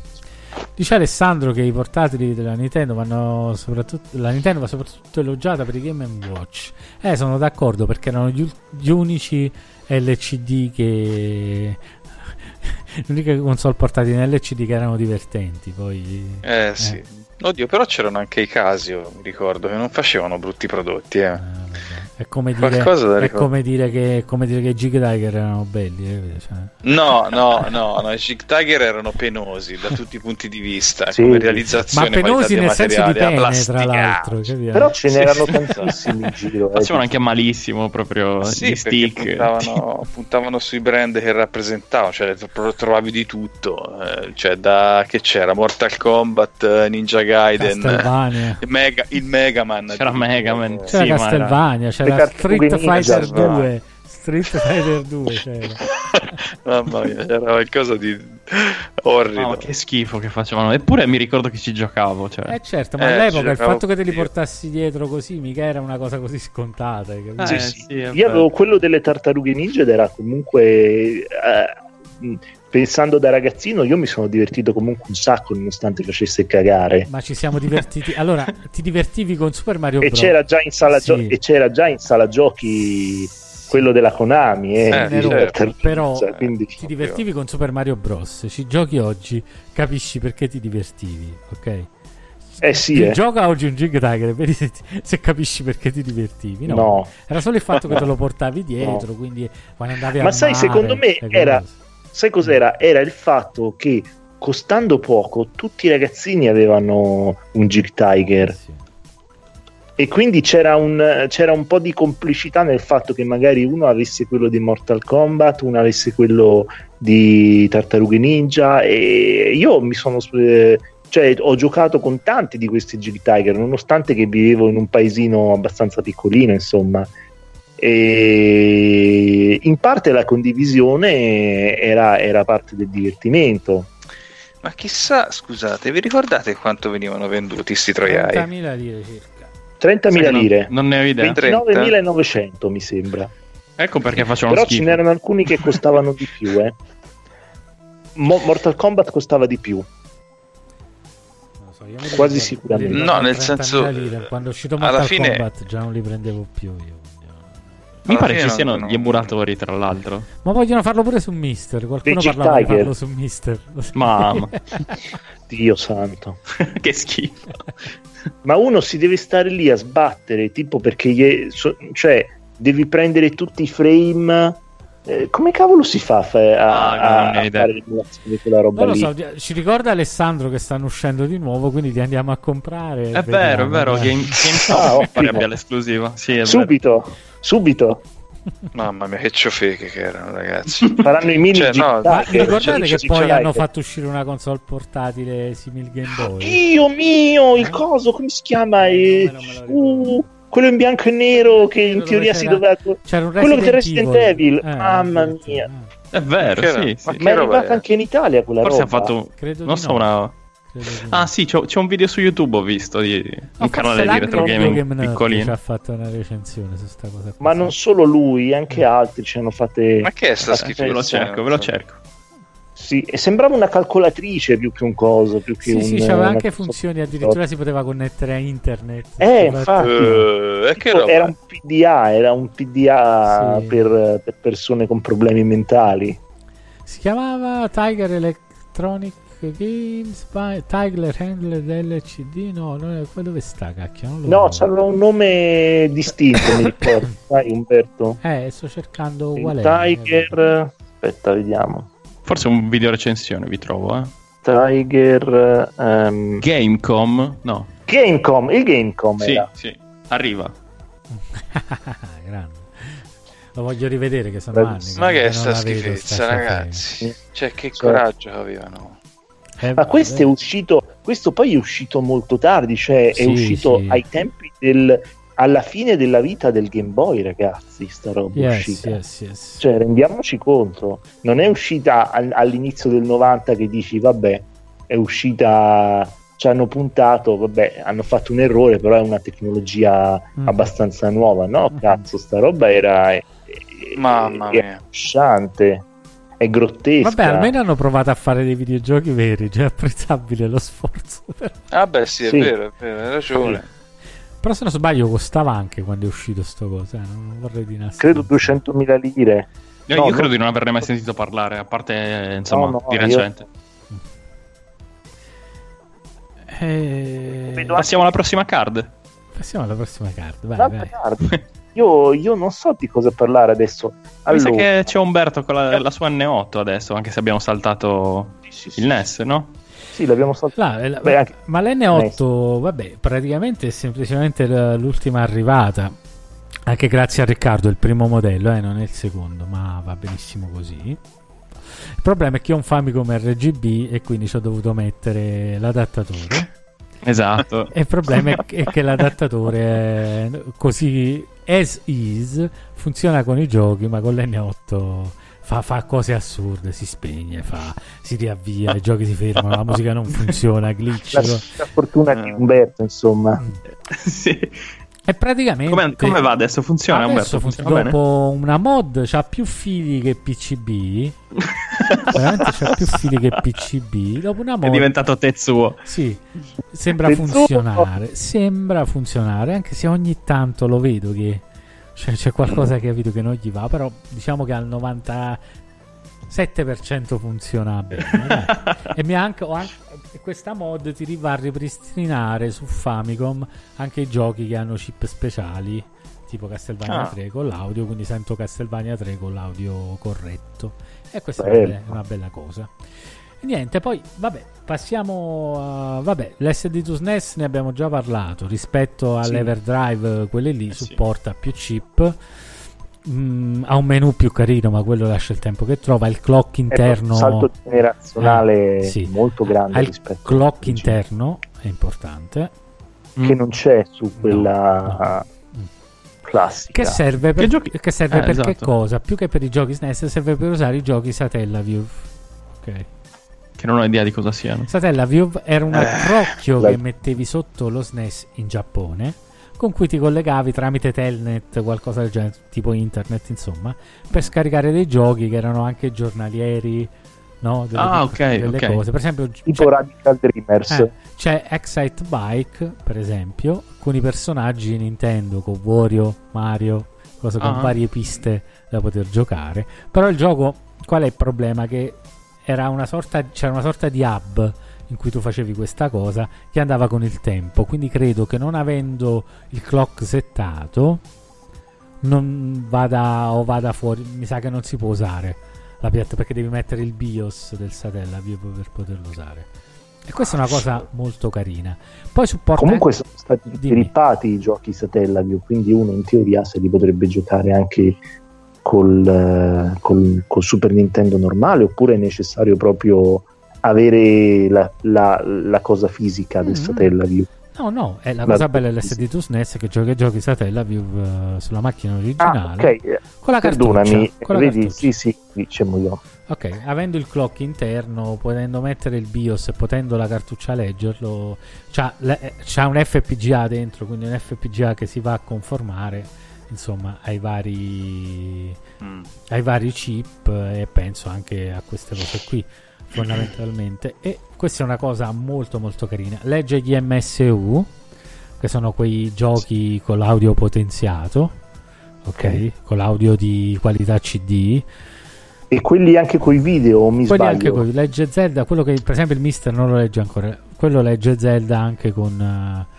Speaker 3: Dice Alessandro che i portatili della Nintendo vanno soprattutto. La Nintendo va soprattutto elogiata per i Game Watch. Eh, sono d'accordo perché erano gli, gli unici LCD che. L'unica console portatili in LCD che erano divertenti. Poi.
Speaker 4: Eh sì. Oddio, però c'erano anche i Casio, mi ricordo, che non facevano brutti prodotti, eh.
Speaker 3: È come dire, è come dire che, come dire che i Jig Tiger erano belli. eh, cioè.
Speaker 4: No, no, no, no, i Chic Tiger erano penosi da tutti i punti di vista,
Speaker 5: Sì.
Speaker 4: come
Speaker 3: Ma
Speaker 4: realizzazione,
Speaker 3: penosi
Speaker 4: qualità
Speaker 3: nel senso di pene, tra l'altro.
Speaker 5: Però ce n'erano
Speaker 4: sì.
Speaker 5: tantissimi in giro. eh.
Speaker 6: Facevano anche malissimo proprio
Speaker 4: Sì,
Speaker 6: gli stick.
Speaker 4: puntavano, puntavano sui brand che rappresentavano, cioè tro- trovavi di tutto, eh, cioè da che c'era Mortal Kombat, Ninja Gaiden,
Speaker 3: Castlevania.
Speaker 4: il, Mega, il Mega Man,
Speaker 6: C'era Mega Man.
Speaker 3: C'era
Speaker 6: Sì, ma era-
Speaker 3: Castlevania,
Speaker 5: Le
Speaker 3: c'era Street Fighter
Speaker 5: c'era.
Speaker 3: 2. Street Fighter 2 c'era.
Speaker 4: Mamma mia, era qualcosa di orrido.
Speaker 6: No, ma che schifo che facevano. Eppure mi ricordo che ci giocavo. Cioè.
Speaker 3: Eh certo, ma
Speaker 4: Eh,
Speaker 3: all'epoca il fatto che te li portassi dietro così mica era una cosa così scontata.
Speaker 6: Eh,
Speaker 5: Sì, sì. Io avevo quello delle tartarughe ninja ed era comunque eh, pensando da ragazzino io mi sono divertito comunque un sacco nonostante facesse cagare
Speaker 3: Ma ci siamo divertiti. Allora, ti divertivi con Super Mario
Speaker 5: e
Speaker 3: Bros.
Speaker 5: c'era già in sala, gio-
Speaker 3: Sì.
Speaker 5: e c'era già in sala giochi quello della Konami eh,
Speaker 4: Eh,
Speaker 5: di
Speaker 4: certo.
Speaker 3: Però
Speaker 5: quindi
Speaker 3: ti divertivi con Super Mario Bros. Ci giochi oggi, capisci perché ti divertivi, ok?
Speaker 5: eh sì eh.
Speaker 3: gioca oggi un Jig Tiger, vedi se, se capisci perché ti divertivi. No,
Speaker 5: No.
Speaker 3: era solo il fatto che te lo portavi dietro,
Speaker 5: No.
Speaker 3: quindi quando andavi a
Speaker 5: Ma sai, secondo me era- sai cos'era? Era il fatto che costando poco tutti i ragazzini avevano un Jig Tiger. E quindi c'era un, c'era un po' di complicità nel fatto che magari uno avesse quello di Mortal Kombat, uno avesse quello di Tartarughe Ninja e io mi sono eh, cioè ho giocato con tanti di questi Jig Tiger nonostante che vivevo in un paesino abbastanza piccolino insomma e in parte la condivisione era, era parte del divertimento
Speaker 4: Ma chissà, scusate, vi ricordate quanto venivano venduti sti troiai?
Speaker 3: 30.000 lire circa.
Speaker 5: 30.000
Speaker 6: Sai che non-
Speaker 5: lire
Speaker 6: Non ne ho idea.
Speaker 5: 29.900 mi sembra
Speaker 6: Ecco perché facevano
Speaker 5: però ce
Speaker 6: schifo.
Speaker 5: n'erano alcuni che costavano di più eh. Mo- Mortal Kombat costava di più
Speaker 3: so, io mi
Speaker 5: Quasi sicuramente.
Speaker 4: No, nel
Speaker 3: 30.000
Speaker 4: senso,
Speaker 3: lire. quando è uscito
Speaker 4: alla
Speaker 3: Mortal
Speaker 4: fine-
Speaker 3: Kombat già non li prendevo più io.
Speaker 6: Mi pare ci siano gli emulatori, tra l'altro.
Speaker 3: Ma vogliono farlo pure su Mister. Qualcuno
Speaker 5: Jig
Speaker 3: parlava di farlo su Mister.
Speaker 6: Mamma.
Speaker 5: Dio santo
Speaker 6: che schifo.
Speaker 5: ma uno si deve stare lì a sbattere tipo perché gli- so- cioè devi prendere tutti i frame eh, come cavolo si fa a, fa- a-
Speaker 6: Ah,
Speaker 5: a
Speaker 6: idea.
Speaker 5: fare l'emulazione di quella roba
Speaker 3: Non lo
Speaker 5: lì
Speaker 3: so, ci ricorda Alessandro che stanno uscendo di nuovo, quindi li andiamo a comprare.
Speaker 6: È vero, è vero. Game, GameStop
Speaker 5: Ah,
Speaker 6: pare abbia l'esclusiva. Sì, è vero.
Speaker 5: subito subito
Speaker 4: Mamma mia, che ciofeche che erano, ragazzi.
Speaker 5: faranno i mini
Speaker 4: Cioè, no,
Speaker 3: Ma ricordate
Speaker 5: cioè,
Speaker 3: che poi
Speaker 5: Jig
Speaker 3: hanno fatto uscire una console portatile simil Game Boy?
Speaker 5: Dio mio il coso come si chiama
Speaker 3: Eh,
Speaker 5: Eh, quello in bianco e nero che in teoria si
Speaker 3: c'era-
Speaker 5: doveva
Speaker 3: C'era un
Speaker 5: quello di
Speaker 3: Resident
Speaker 5: Evil,
Speaker 3: Eh,
Speaker 5: mamma
Speaker 3: Resident
Speaker 5: mia.
Speaker 3: Evil,
Speaker 6: È vero,
Speaker 4: Che era?
Speaker 6: sì,
Speaker 4: Ma
Speaker 6: sì.
Speaker 5: ma è arrivata
Speaker 4: è?
Speaker 5: anche in Italia quella
Speaker 6: Forse ha
Speaker 5: roba
Speaker 6: fatto.
Speaker 3: Credo
Speaker 6: Non so,
Speaker 3: no.
Speaker 6: una. Ah, sì, c'ho, c'ho un video su YouTube, ho visto, di
Speaker 3: Ma
Speaker 6: un
Speaker 3: forse
Speaker 6: canale di retro gaming
Speaker 3: Game Nerd ci
Speaker 6: piccolino.
Speaker 3: ha fatto una recensione su sta cosa.
Speaker 5: ma non solo lui anche altri ci hanno fatte
Speaker 4: Ma che è sta
Speaker 5: Eh,
Speaker 4: schifezza?
Speaker 6: Ve lo cerco, ve lo cerco.
Speaker 5: Sì, e sembrava una calcolatrice più che un coso. Più che
Speaker 3: Sì,
Speaker 5: un,
Speaker 3: sì, c'aveva
Speaker 5: una
Speaker 3: anche funzioni, addirittura si poteva connettere a internet.
Speaker 5: Eh, infatti.
Speaker 4: Eh, roba?
Speaker 5: Era un PDA, era un PDA
Speaker 3: Sì.
Speaker 5: per, per persone con problemi mentali.
Speaker 3: Si chiamava Tiger Electronic Games, by- Tiger Handler LCD, no, non è dove sta, cacchio, non lo
Speaker 5: No, c'aveva un nome distinto, mi ricordo. Sai, Umberto?
Speaker 3: Eh, sto cercando qual è.
Speaker 5: Tiger. Aspetta, vediamo.
Speaker 6: Forse un video recensione vi trovo, eh.
Speaker 5: Tiger. ehm,
Speaker 6: Gamecom, no.
Speaker 5: Gamecom, il Gamecom
Speaker 6: Sì,
Speaker 5: era.
Speaker 6: sì. Arriva.
Speaker 3: Grande. Lo voglio rivedere che sono anni.
Speaker 4: Ma che è
Speaker 3: non
Speaker 4: sta schifezza, ragazzi? Cioè, che
Speaker 5: Cioè-
Speaker 4: coraggio che avevano.
Speaker 3: Eh,
Speaker 5: Ma questo è uscito, questo poi è uscito molto tardi, cioè
Speaker 3: Sì,
Speaker 5: è uscito
Speaker 3: sì.
Speaker 5: ai tempi del, alla fine della vita del Game Boy, ragazzi, sta roba è
Speaker 3: Yes,
Speaker 5: uscita.
Speaker 3: yes, yes.
Speaker 5: Cioè, rendiamoci conto, non è uscita al- all'inizio del 90 che dici, vabbè, è uscita, ci hanno puntato, vabbè, hanno fatto un errore, però è una tecnologia
Speaker 3: Mm.
Speaker 5: abbastanza nuova, no?
Speaker 3: Mhm.
Speaker 5: Cazzo, sta roba era... È,
Speaker 4: Mamma
Speaker 5: è
Speaker 4: mia.
Speaker 5: angosciante, è grottesca.
Speaker 3: Vabbè, almeno hanno provato a fare dei videogiochi veri, già è apprezzabile lo sforzo. Però,
Speaker 4: Ah, beh, sì, è
Speaker 5: Sì.
Speaker 4: vero, è vero, hai ragione.
Speaker 3: Però se non sbaglio costava anche quando è uscito sto cosa, eh, non vorrei di nascondere.
Speaker 5: Credo 200.000 lire.
Speaker 6: Io,
Speaker 5: No,
Speaker 6: io
Speaker 5: no.
Speaker 6: credo di non averne mai sentito parlare, a parte, eh, insomma,
Speaker 5: No, no,
Speaker 6: di
Speaker 5: io-
Speaker 6: recente.
Speaker 3: Eh,
Speaker 5: Vedo
Speaker 6: Passiamo alla prossima card.
Speaker 3: Passiamo alla prossima carta. Vai, vai.
Speaker 5: card. io, io non so di cosa parlare adesso.
Speaker 6: Mi sa
Speaker 5: Allora,
Speaker 6: che c'è Umberto con la, la sua N8 adesso, anche se abbiamo saltato il NES, no?
Speaker 5: Sì, l'abbiamo saltato.
Speaker 3: La- la-
Speaker 5: Beh, anche-
Speaker 3: ma l'N8, vabbè, praticamente è semplicemente l'ultima arrivata. Anche grazie a Riccardo, il primo modello, eh, non è il secondo, ma va benissimo così. Il problema è che ho un Famicom RGB e quindi ci ho dovuto mettere l'adattatore.
Speaker 6: Esatto.
Speaker 3: E il problema è che, è che l'adattatore è così as is funziona con i giochi, ma con l'N8 fa, fa cose assurde, si spegne, fa- si riavvia, i giochi si fermano, la musica non funziona, glitch.
Speaker 5: la, la fortuna di Umberto, insomma.
Speaker 6: sì.
Speaker 3: E praticamente
Speaker 6: Come, come va adesso? Funziona,
Speaker 3: adesso
Speaker 6: Funziona bene?
Speaker 3: dopo una mod c'ha più fili che PCB. veramente c'ha più fili che PCB. Dopo una mod
Speaker 6: È diventato Tetsuo.
Speaker 3: Sì, sembra
Speaker 5: Tetsuo.
Speaker 3: funzionare. Sembra funzionare, anche se ogni tanto lo vedo che c'è, c'è qualcosa che capito che non gli va. Però diciamo che al 97% funziona bene. dai. e mi anche, anche- questa mod ti va a ripristinare su Famicom anche i giochi che hanno chip speciali. Tipo Castlevania
Speaker 6: Ah.
Speaker 3: 3 con l'audio, quindi sento Castlevania 3 con l'audio corretto. E questa è
Speaker 5: Bello.
Speaker 3: bella- una bella cosa. E niente, poi vabbè, passiamo a vabbè, l'SD2 SNES ne abbiamo già parlato, rispetto all'Everdrive quelle lì
Speaker 6: Eh sì.
Speaker 3: supporta più chip. Mm, ha un menu più carino, ma quello lascia il tempo che trova. Il clock
Speaker 5: Ecco,
Speaker 3: interno
Speaker 5: un salto generazionale
Speaker 3: Eh, sì.
Speaker 5: molto grande
Speaker 3: ha il
Speaker 5: rispetto
Speaker 3: clock interno è importante.
Speaker 5: che non c'è su
Speaker 3: No,
Speaker 5: quella
Speaker 3: no.
Speaker 5: classica.
Speaker 3: Che serve per,
Speaker 6: Che giochi-
Speaker 3: che serve
Speaker 6: Eh,
Speaker 3: per che
Speaker 6: esatto.
Speaker 3: cosa? Più che per i giochi SNES, serve per usare i giochi Satellaview. Ok.
Speaker 6: Che non ho idea di cosa siano.
Speaker 3: Satellaview era un accrocchio
Speaker 5: la-
Speaker 3: che mettevi sotto lo SNES in Giappone con cui ti collegavi tramite telnet, qualcosa del genere, tipo internet, insomma, per scaricare dei giochi che erano anche giornalieri, no? Delle,
Speaker 6: Ah, ok,
Speaker 3: delle
Speaker 6: ok.
Speaker 3: cose. Per esempio,
Speaker 5: tipo
Speaker 3: c'è-
Speaker 5: Radical Dreamers.
Speaker 3: eh, c'è Excite Bike, per esempio, con i personaggi Nintendo, con Wario, Mario, cose con
Speaker 6: Ah.
Speaker 3: varie piste da poter giocare. Però il gioco, qual è il problema? Che una sorta, c'era una sorta di hub in cui tu facevi questa cosa che andava con il tempo. Quindi credo che non avendo il clock settato non vada o vada fuori. Mi sa che non si può usare la piatta perché devi mettere il BIOS del Satellaview per poterlo usare. E questa è una cosa molto carina. Poi supporta
Speaker 5: Comunque sono stati
Speaker 3: Dimmi.
Speaker 5: rippati i giochi Satellaview, quindi uno in teoria se li potrebbe giocare anche col, eh, col- col Super Nintendo normale oppure è necessario proprio avere la, la- la cosa fisica del
Speaker 3: Mm.
Speaker 5: Satellaview.
Speaker 3: No, no, è la
Speaker 5: Ma-
Speaker 3: cosa bella dell'SD2 SNES che giochi, giochi Satellaview eh, sulla macchina
Speaker 5: Ah,
Speaker 3: originale.
Speaker 5: ok, eh,
Speaker 3: Con la cartuccia.
Speaker 5: perdonami,
Speaker 3: con la
Speaker 5: vedi,
Speaker 3: cartuccia.
Speaker 5: sì, sì, diciamo io.
Speaker 3: Ok, avendo il clock interno, potendo mettere il BIOS e potendo la cartuccia leggerlo, c'ha, c'ha un FPGA dentro, quindi un FPGA che si va a conformare insomma ai vari,
Speaker 4: Mm.
Speaker 3: ai vari chip e penso anche a queste cose qui fondamentalmente e questa è una cosa molto molto carina legge gli MSU che sono quei giochi con l'audio potenziato ok,
Speaker 5: Ok.
Speaker 3: con l'audio di qualità CD
Speaker 5: E quelli anche coi video, o mi
Speaker 3: quelli
Speaker 5: sbaglio?
Speaker 3: anche con legge Zelda, quello che per esempio il Mister non lo legge ancora, quello legge Zelda anche con, eh,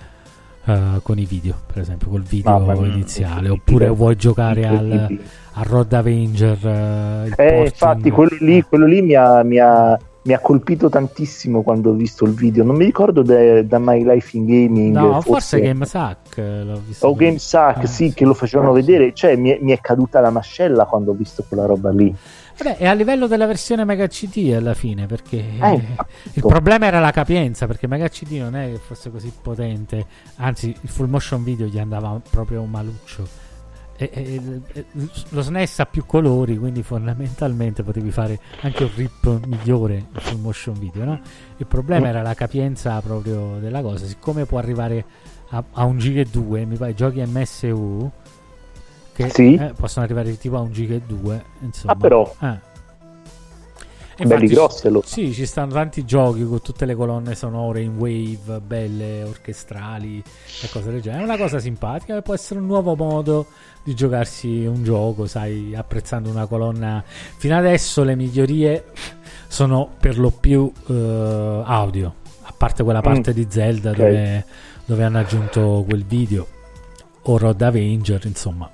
Speaker 3: eh, con i video, per esempio col video
Speaker 5: Mamma
Speaker 3: iniziale, oppure vuoi giocare al,
Speaker 5: Incredibile.
Speaker 3: a Road Avenger. eh, il
Speaker 5: Eh,
Speaker 3: porting.
Speaker 5: infatti, quello lì, quello lì mi, ha, mi ha- mi ha colpito tantissimo quando ho visto il video. Non mi ricordo da, da My Life in Gaming.
Speaker 3: No, forse GameSack eh, l'ho visto.
Speaker 5: O GameSack,
Speaker 3: Ah,
Speaker 5: sì, che lo facevano vedere. Cioè, mi è, mi è caduta la mascella quando ho visto quella roba lì.
Speaker 3: Vabbè, è a livello della versione Mega CD alla fine, perché
Speaker 5: Eh,
Speaker 3: il problema era la capienza, perché Mega CD non è che fosse così potente, anzi il full motion video gli andava proprio un maluccio. E, e- e- lo SNES ha più colori, quindi fondamentalmente potevi fare anche un rip migliore full motion video, no? Il problema era la capienza proprio della cosa, siccome può arrivare a, a un giga e 2, mi pare giochi MSU che
Speaker 5: Sì.
Speaker 3: eh, possono arrivare tipo a un giga e 2, insomma.
Speaker 5: Ah, però.
Speaker 3: Eh. E
Speaker 5: Belli
Speaker 3: infatti
Speaker 5: grossi, allora.
Speaker 3: Sì, ci stanno tanti giochi con tutte le colonne sonore in wave, belle, orchestrali e cose del genere. È una cosa simpatica può essere un nuovo modo di giocarsi un gioco, sai, apprezzando una colonna. Fino adesso le migliorie sono per lo più eh, audio, a parte quella parte
Speaker 5: Mm.
Speaker 3: di Zelda
Speaker 5: Ok.
Speaker 3: dove, dove hanno aggiunto quel video o Road Avenger, insomma.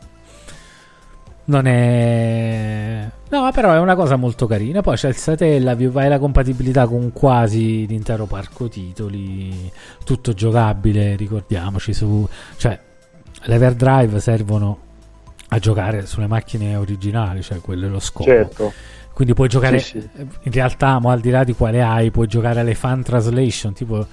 Speaker 3: Non è no però è una cosa molto carina poi c'è il Satellaview hai la compatibilità con quasi l'intero parco titoli tutto giocabile ricordiamoci su cioè l'Everdrive servono a giocare sulle macchine originali cioè quello è lo scopo
Speaker 5: Certo.
Speaker 3: quindi puoi giocare
Speaker 5: Sì, sì.
Speaker 3: in realtà mo al di là di quale hai puoi giocare alle fan translation tipo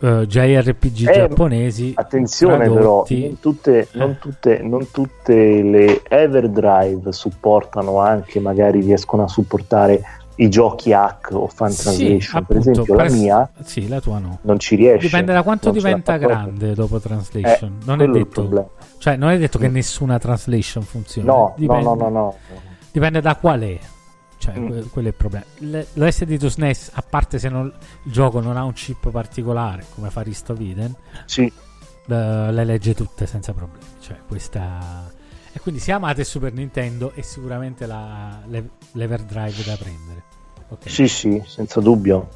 Speaker 3: eh, JRPG
Speaker 5: Eh,
Speaker 3: giapponesi
Speaker 5: Attenzione però,
Speaker 3: tradotti.
Speaker 5: non tutte, non, tutte, non tutte le Everdrive supportano anche, magari riescono a supportare i giochi hack o fan
Speaker 3: Sì,
Speaker 5: translation. per
Speaker 3: appunto,
Speaker 5: esempio, la
Speaker 3: pres-
Speaker 5: mia
Speaker 3: sì, la tua no.
Speaker 5: non ci riesce.
Speaker 3: Dipende da quanto
Speaker 5: la
Speaker 3: diventa grande dopo translation.
Speaker 5: Eh,
Speaker 3: non è detto, cioè, non è detto che nessuna translation funziona.
Speaker 5: No,
Speaker 3: dipende,
Speaker 5: no, no, no, no.
Speaker 3: Dipende da qual è. Cioè,
Speaker 5: Mm.
Speaker 3: que- quello è il problema. L- L'SD to SNES, a parte se non- il gioco non ha un chip particolare, come fa Risto Viden,
Speaker 5: Sì,
Speaker 3: le le legge tutte senza problemi. Cioè, questa... E quindi se amate Super Nintendo è sicuramente la, l'E- l'Everdrive da prendere. Ok.
Speaker 5: sì, sì, senza dubbio.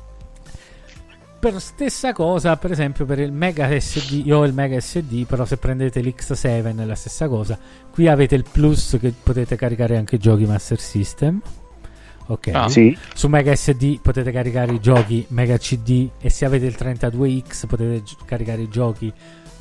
Speaker 3: Per stessa cosa, per esempio, per il Mega SD, io ho il Mega SD, però se prendete l'X7 è la stessa cosa. Qui avete il Plus che potete caricare anche i giochi Master System. Ok.
Speaker 6: Ah.
Speaker 5: Sì,
Speaker 3: Su Mega SD potete caricare i giochi Mega CD e se avete il 32X potete gi- caricare i giochi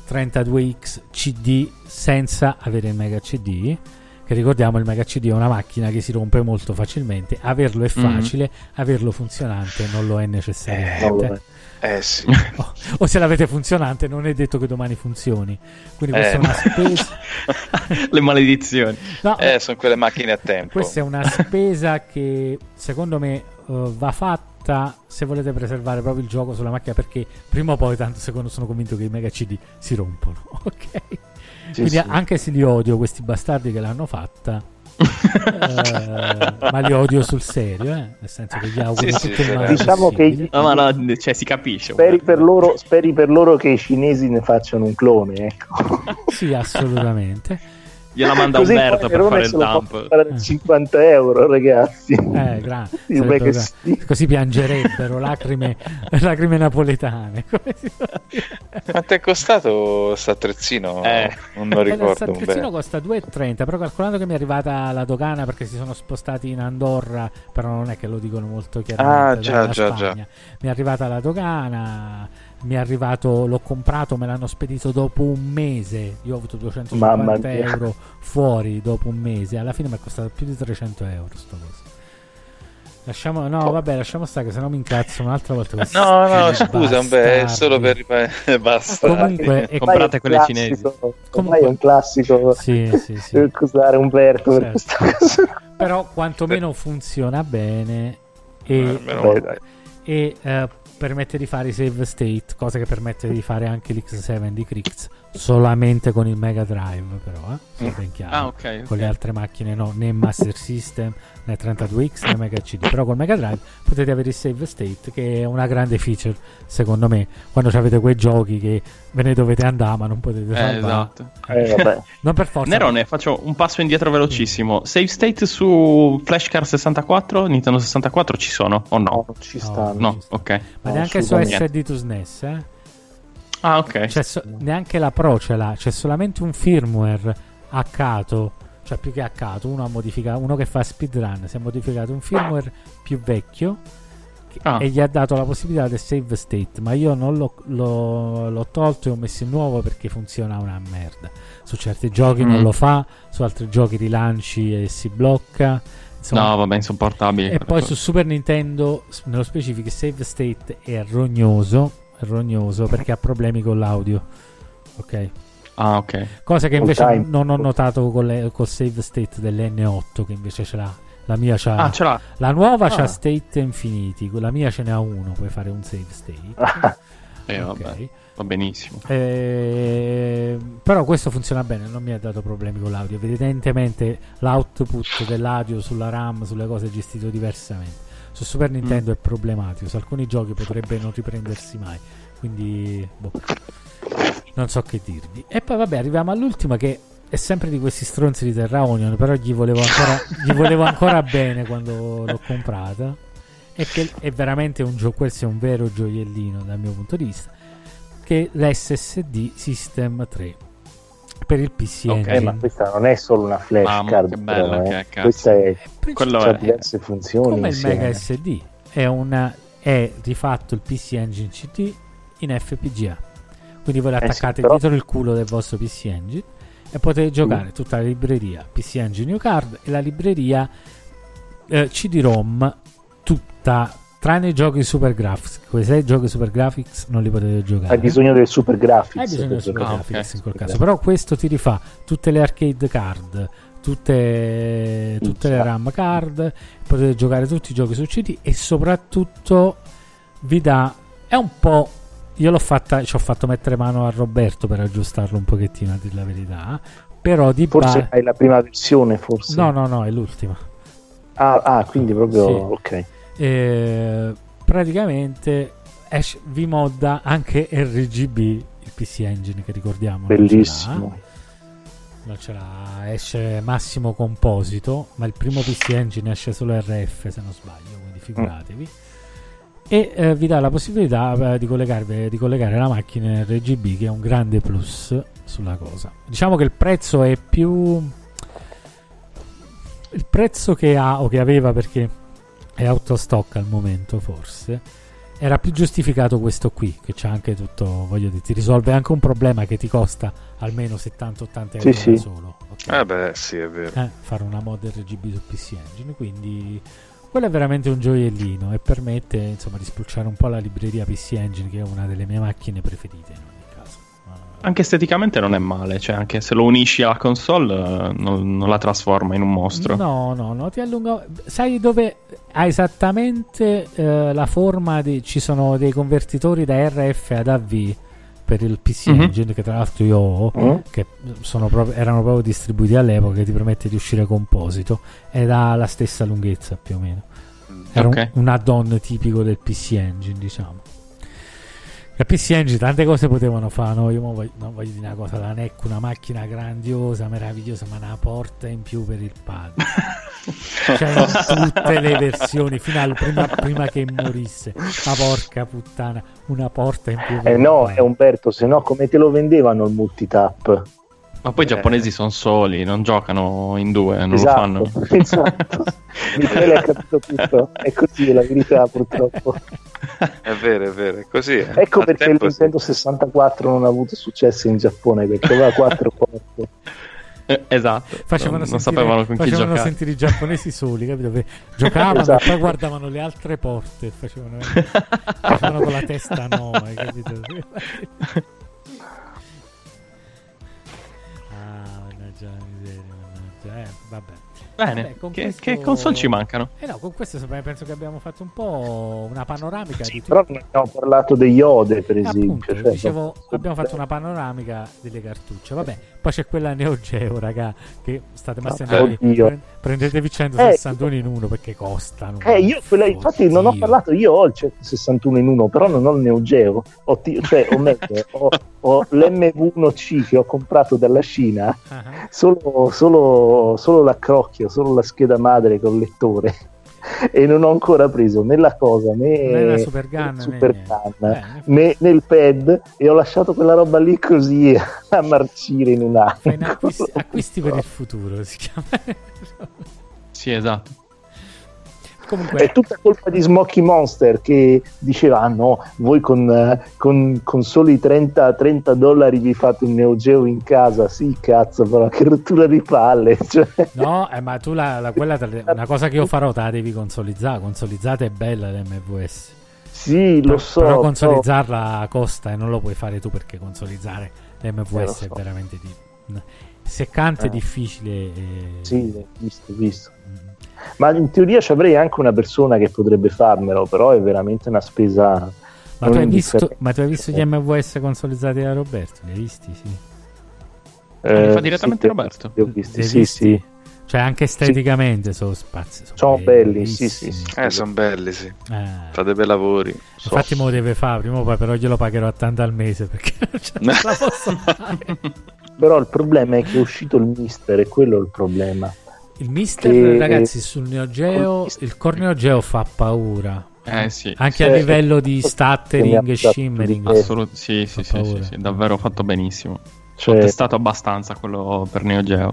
Speaker 3: 32X CD senza avere il Mega CD. Che ricordiamo il Mega CD è una macchina che si rompe molto facilmente. Averlo è
Speaker 6: Mhm.
Speaker 3: facile, averlo funzionante non lo è necessariamente.
Speaker 5: è.
Speaker 4: Eh sì.
Speaker 3: o, o se l'avete funzionante non è detto che domani funzioni quindi questa
Speaker 4: Eh.
Speaker 3: è una spesa
Speaker 6: Le maledizioni.
Speaker 3: no,
Speaker 4: Eh, sono quelle macchine a tempo.
Speaker 3: questa è una spesa che secondo me eh, va fatta se volete preservare proprio il gioco sulla macchina perché prima o poi tanto secondo sono convinto che i mega cd si rompono ok
Speaker 5: Sì,
Speaker 3: quindi
Speaker 5: sì.
Speaker 3: anche se li odio questi bastardi che l'hanno fatta eh, ma li odio sul serio eh? nel senso che gli auguro
Speaker 4: Sì, sì,
Speaker 3: tutto il
Speaker 4: sì,
Speaker 3: male
Speaker 5: diciamo che.
Speaker 6: No, ma no, cioè si capisce.
Speaker 5: Speri per, loro, speri per loro che i cinesi ne facciano un clone, ecco.
Speaker 3: sì assolutamente
Speaker 6: Gliela manda
Speaker 5: Così
Speaker 6: Umberto per fare il dump.
Speaker 5: fare a 50 euro, ragazzi.
Speaker 3: Eh, gra-
Speaker 5: Il
Speaker 3: sarebbe
Speaker 5: Mega
Speaker 3: gra-
Speaker 5: SD.
Speaker 3: così piangerebbero lacrime, lacrime napoletane.
Speaker 4: Quanto è costato questo attrezzino?
Speaker 6: Eh.
Speaker 4: Non lo
Speaker 3: Eh,
Speaker 4: ricordo
Speaker 3: Il attrezzino costa 2,30, però calcolando che mi è arrivata la dogana perché si sono spostati in Andorra, però non è che lo dicono molto chiaramente.
Speaker 4: Ah, già, già,
Speaker 3: Spagna. Mi è arrivata la dogana, mi è arrivato, l'ho comprato, me l'hanno spedito dopo un mese. Io ho avuto
Speaker 5: Mamma
Speaker 3: 250
Speaker 5: mia.
Speaker 3: euro fuori dopo un mese. Alla fine mi è costato più di 300 euro. Sto coso. Lasciamo, no, vabbè, lasciamo stare, che sennò mi incazzo un'altra volta.
Speaker 4: No, no, scusa, beh, è solo per basta.
Speaker 3: Comunque, è-
Speaker 6: Comprate quelle
Speaker 5: classico,
Speaker 6: cinesi.
Speaker 5: Ormai è un classico
Speaker 3: Sì, sì, sì.
Speaker 5: per accusare Umberto per
Speaker 3: Certo.
Speaker 5: questa cosa.
Speaker 3: Però quantomeno funziona bene e,
Speaker 4: Eh,
Speaker 5: Beh,
Speaker 3: e eh, permette di fare i save state, cosa che permette di fare anche l'X7 di Crix solamente con il Mega Drive, però, eh? Sia ben chiaro.
Speaker 6: Ah, ok.
Speaker 3: Con
Speaker 6: ok.
Speaker 3: le altre macchine no, né Master System né 32X né Mega CD, però col Mega Drive potete avere il save state che è una grande feature secondo me, quando avete quei giochi che ve ne dovete andare ma non potete
Speaker 6: Eh,
Speaker 3: salvare.
Speaker 6: esatto.
Speaker 5: Eh, vabbè.
Speaker 3: Non per forza.
Speaker 6: Nerone, faccio un passo indietro velocissimo. Save state su Flashcard 64, Nintendo 64 ci sono o
Speaker 5: No,
Speaker 6: no?
Speaker 5: ci
Speaker 3: No,
Speaker 5: stanno.
Speaker 6: No,
Speaker 3: ci sta.
Speaker 6: ok.
Speaker 3: Ma
Speaker 5: No,
Speaker 3: neanche su
Speaker 5: assolutamente.
Speaker 3: SD to SNES, eh?
Speaker 6: Ah, ok.
Speaker 3: So- neanche la Pro ce l'ha, c'è solamente un firmware hackato, cioè più che hackato, uno, ha modificato, uno che fa speedrun, si è modificato un firmware più vecchio che-
Speaker 6: Ah.
Speaker 3: e gli ha dato la possibilità del save state, ma io non l'ho, l'ho- l'ho tolto e ho messo il nuovo perché funziona una merda. Su certi giochi non
Speaker 6: Mm.
Speaker 3: lo fa, su altri giochi rilanci e si blocca. Insomma,
Speaker 6: no, vabbè, insopportabile.
Speaker 3: e poi su Super Nintendo, nello specifico, il save state è rognoso, rognoso perché ha problemi con l'audio. Ok.
Speaker 6: Ah, ok.
Speaker 3: Cosa che invece non ho notato con le- col save state dell'N8, che invece ce l'ha. La mia c'ha.
Speaker 6: Ah, ce l'ha.
Speaker 3: la nuova
Speaker 6: Ah.
Speaker 3: c'ha state infiniti, quella mia ce n'ha uno, puoi fare un save state.
Speaker 6: Eh,
Speaker 3: Ok.
Speaker 6: vabbè, va benissimo.
Speaker 3: Eh, però questo funziona bene, non mi ha dato problemi con l'audio. Evidentemente l'output dell'audio sulla RAM, sulle cose è gestito diversamente. Su Super Nintendo è problematico, su alcuni giochi potrebbe non riprendersi mai. Quindi, boh, non so che dirvi. E poi, vabbè, arriviamo all'ultima che è sempre di questi stronzi di Terra Onion. Però gli volevo ancora, gli volevo ancora bene quando l'ho comprata. E che è veramente un gioco, questo è un vero gioiellino dal mio punto di vista. Che è l'SSD System 3. Per il PC
Speaker 6: Ok,
Speaker 3: Engine.
Speaker 5: Eh, ma questa non è solo una flash
Speaker 6: Mamma,
Speaker 5: card,
Speaker 6: che bello
Speaker 5: però, eh. questa è
Speaker 6: Quello
Speaker 5: ha
Speaker 6: è-
Speaker 5: diverse funzioni
Speaker 3: come il
Speaker 5: insieme.
Speaker 3: Mega SD è, una, è rifatto il PC Engine CD in FPGA quindi voi
Speaker 5: Eh sì,
Speaker 3: l'attaccate
Speaker 5: però-
Speaker 3: dietro il culo del vostro PC Engine e potete giocare
Speaker 5: Mm.
Speaker 3: tutta la libreria PC Engine New Card e la libreria eh, CD-ROM tutta tranne i giochi Super Graphics quei sei giochi Super Graphics non li potete giocare
Speaker 5: Hai bisogno del super graphics.
Speaker 3: hai bisogno del
Speaker 5: per
Speaker 3: Super Graphics
Speaker 6: ok.
Speaker 3: in quel caso però questo ti rifà tutte le arcade card tutte, tutte le
Speaker 5: Minchia.
Speaker 3: RAM card potete giocare tutti i giochi su CD e soprattutto vi dà è un po' io l'ho fatta ci ho fatto mettere mano a Roberto per aggiustarlo un pochettino a dire la verità però di
Speaker 5: Forse
Speaker 3: ba-
Speaker 5: hai la prima versione, forse.
Speaker 3: no no no è l'ultima
Speaker 5: Ah, ah, quindi proprio
Speaker 3: Sì.
Speaker 5: ok.
Speaker 3: Eh, praticamente esce- vi modda anche RGB il PC Engine che ricordiamo.
Speaker 5: Bellissimo.
Speaker 3: non ce l'ha esce massimo composito ma il primo PC Engine esce solo RF se non sbaglio quindi figuratevi e eh, vi dà la possibilità eh, di, collegarvi, di collegare la macchina in RGB che è un grande plus sulla cosa diciamo che il prezzo è più il prezzo che ha o che aveva perché è out of stock al momento forse era più giustificato questo qui che c'è anche tutto voglio dire ti risolve anche un problema che ti costa almeno 70-80 euro
Speaker 5: Sì, sì.
Speaker 3: da solo ok?
Speaker 4: Eh beh, sì, è vero.
Speaker 3: Eh, fare una mod RGB su PC Engine quindi quello è veramente un gioiellino e permette insomma di spulciare un po' la libreria PC Engine che è una delle mie macchine preferite
Speaker 6: Anche esteticamente non è male, cioè anche se lo unisci alla console eh, non, non la trasforma in un mostro.
Speaker 3: No, no, no, ti allunga. Sai dove ha esattamente eh, la forma di. Ci sono dei convertitori da RF ad AV per il PC
Speaker 6: Mhm.
Speaker 3: Engine che tra l'altro io ho,
Speaker 5: Mm?
Speaker 3: che sono proprio- erano proprio distribuiti all'epoca, che ti permette di uscire composito ed ha la stessa lunghezza più o meno. Era un-
Speaker 6: Ok.
Speaker 3: un, add-on tipico del PC Engine, diciamo. Il PC Engine tante cose potevano fare, no? Io voglio, no, voglio dire una cosa, la NEC, una macchina grandiosa, meravigliosa, ma una porta in più per il pad. cioè in tutte le versioni, fino al prima, prima che morisse. Ma porca puttana, una porta in più per
Speaker 5: Eh no, è Umberto, se no come te lo vendevano il multitap?
Speaker 6: Ma poi i giapponesi sono soli, non giocano in due, non
Speaker 5: esatto,
Speaker 6: lo fanno.
Speaker 5: esatto. Michele ha capito tutto, è così la verità purtroppo.
Speaker 4: È vero, è vero, è così. eh.
Speaker 5: Ecco
Speaker 4: Al
Speaker 5: perché il. Nintendo 64 non ha avuto successo in Giappone, perché aveva quattro porte.
Speaker 6: Eh, esatto,
Speaker 3: Facevano,
Speaker 6: non, non
Speaker 3: sentire,
Speaker 6: sapevano con chi
Speaker 3: facevano
Speaker 6: giocare.
Speaker 3: sentire i giapponesi soli, capito? Che Giocavano
Speaker 5: Esatto.
Speaker 3: poi guardavano le altre porte e facevano, facevano con la testa no, hai capito?
Speaker 6: Bene,
Speaker 3: Vabbè, con
Speaker 6: che,
Speaker 3: questo-
Speaker 6: che console ci mancano?
Speaker 3: Eh no, con questo penso che abbiamo fatto un po' una panoramica di tutto.
Speaker 5: Però non abbiamo parlato degli Ode, per esempio.
Speaker 3: Appunto,
Speaker 5: cioè,
Speaker 3: dicevo, abbiamo fatto una panoramica delle cartucce. Vabbè, poi c'è quella Neo Geo, raga, che state
Speaker 5: Ah, oddio.
Speaker 3: Pre- Prendetevi 161
Speaker 5: Eh,
Speaker 3: in uno perché costano.
Speaker 5: Eh, io quella- infatti non ho parlato, io ho il 161 in uno, però non ho il Neo Geo, ho, ti- cioè, o meglio, ho, ho l'MV1C che ho comprato dalla Cina,
Speaker 3: Ah,
Speaker 5: solo, solo, solo l'accrocchio, solo la scheda madre col lettore, e non ho ancora preso né la cosa né,
Speaker 3: Né la Super Gun,
Speaker 5: né
Speaker 3: né
Speaker 5: Super
Speaker 3: niente.
Speaker 5: Gun,
Speaker 3: Bene.
Speaker 5: né, né il pad, e ho lasciato quella roba lì così a marcire in un anno.
Speaker 3: Acquisti, acquisti per il futuro si chiama.
Speaker 6: Sì, esatto.
Speaker 3: Comunque,
Speaker 5: È tutta colpa di Smoky Monster che diceva: ah no, voi con, eh, con- con soli 30, 30 dollari vi fate un Neo Geo in casa. Sì, cazzo, però che rottura di palle. Cioè,
Speaker 3: no, eh, ma tu la, la- quella una cosa che io farò te la devi consolizzare. Consolizzata è bella l'MVS.
Speaker 5: sì, lo so.
Speaker 3: però consolizzarla costa e non lo puoi fare tu perché consolizzare l'MVS
Speaker 5: Eh, so.
Speaker 3: è veramente di... seccante,
Speaker 5: Eh.
Speaker 3: difficile. E...
Speaker 5: Sì, l'ho visto, visto. Ma in teoria ci avrei anche una persona che potrebbe farmelo, però è veramente una spesa.
Speaker 3: Ma tu, hai visto, ma tu hai visto gli MVS consolizzati da Roberto? Li hai visti? Sì.
Speaker 5: Eh,
Speaker 6: Li fa direttamente
Speaker 5: sì,
Speaker 6: Roberto?
Speaker 5: li ho visti, sì,
Speaker 3: visti?
Speaker 5: sì.
Speaker 3: Cioè anche esteticamente sono spazi.
Speaker 5: Sono belli, sì, sì, sì.
Speaker 4: Eh, sono belli, sì.
Speaker 3: Eh.
Speaker 4: Fa dei bei lavori.
Speaker 3: Infatti me lo deve fare prima o poi, però glielo pagherò a tanto al mese perché non ce la posso fare.
Speaker 5: Però il problema è che è uscito il mister, e quello è il problema.
Speaker 3: Il mister,
Speaker 5: Che-
Speaker 3: ragazzi, sul Neo Geo, il Core Neo Geo fa paura.
Speaker 6: Eh sì,
Speaker 3: Anche
Speaker 5: Sì.
Speaker 3: a livello di stuttering e shimmering.
Speaker 6: assolut- sì, sì, sì, sì, sì, davvero fatto benissimo.
Speaker 5: Cioè,
Speaker 6: Ho testato abbastanza quello per Neo Geo.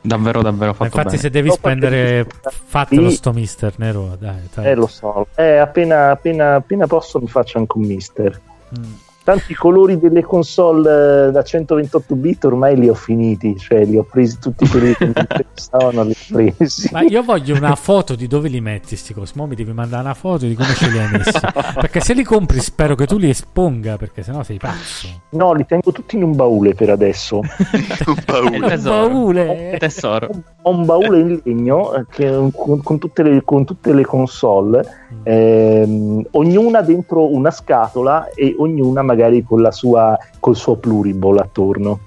Speaker 6: Davvero, davvero fatto
Speaker 3: Infatti,
Speaker 6: bene.
Speaker 3: se devi spendere, fatelo
Speaker 5: Sì.
Speaker 3: sto mister Nero. Dai, dai.
Speaker 5: eh, lo so. Eh, appena, appena, appena posso mi faccio anche un mister.
Speaker 3: Mm.
Speaker 5: Tanti colori delle console eh, da 128 bit ormai li ho finiti, cioè li ho presi tutti quelli che mi interessavano, li ho presi.
Speaker 3: Ma io voglio una foto di dove li metti sti cosi. Mo mi devi mandare una foto di come ce li hai messi. perché se li compri spero che tu li esponga, perché sennò sei pazzo.
Speaker 5: No, li tengo tutti in un baule per adesso.
Speaker 4: Un baule.
Speaker 6: tesoro.
Speaker 3: Baule.
Speaker 6: Tesoro.
Speaker 5: Ho un baule in legno eh, che- con, con tutte le, con tutte le console, ehm, ognuna dentro una scatola e ognuna magari con la sua, col suo pluriball attorno.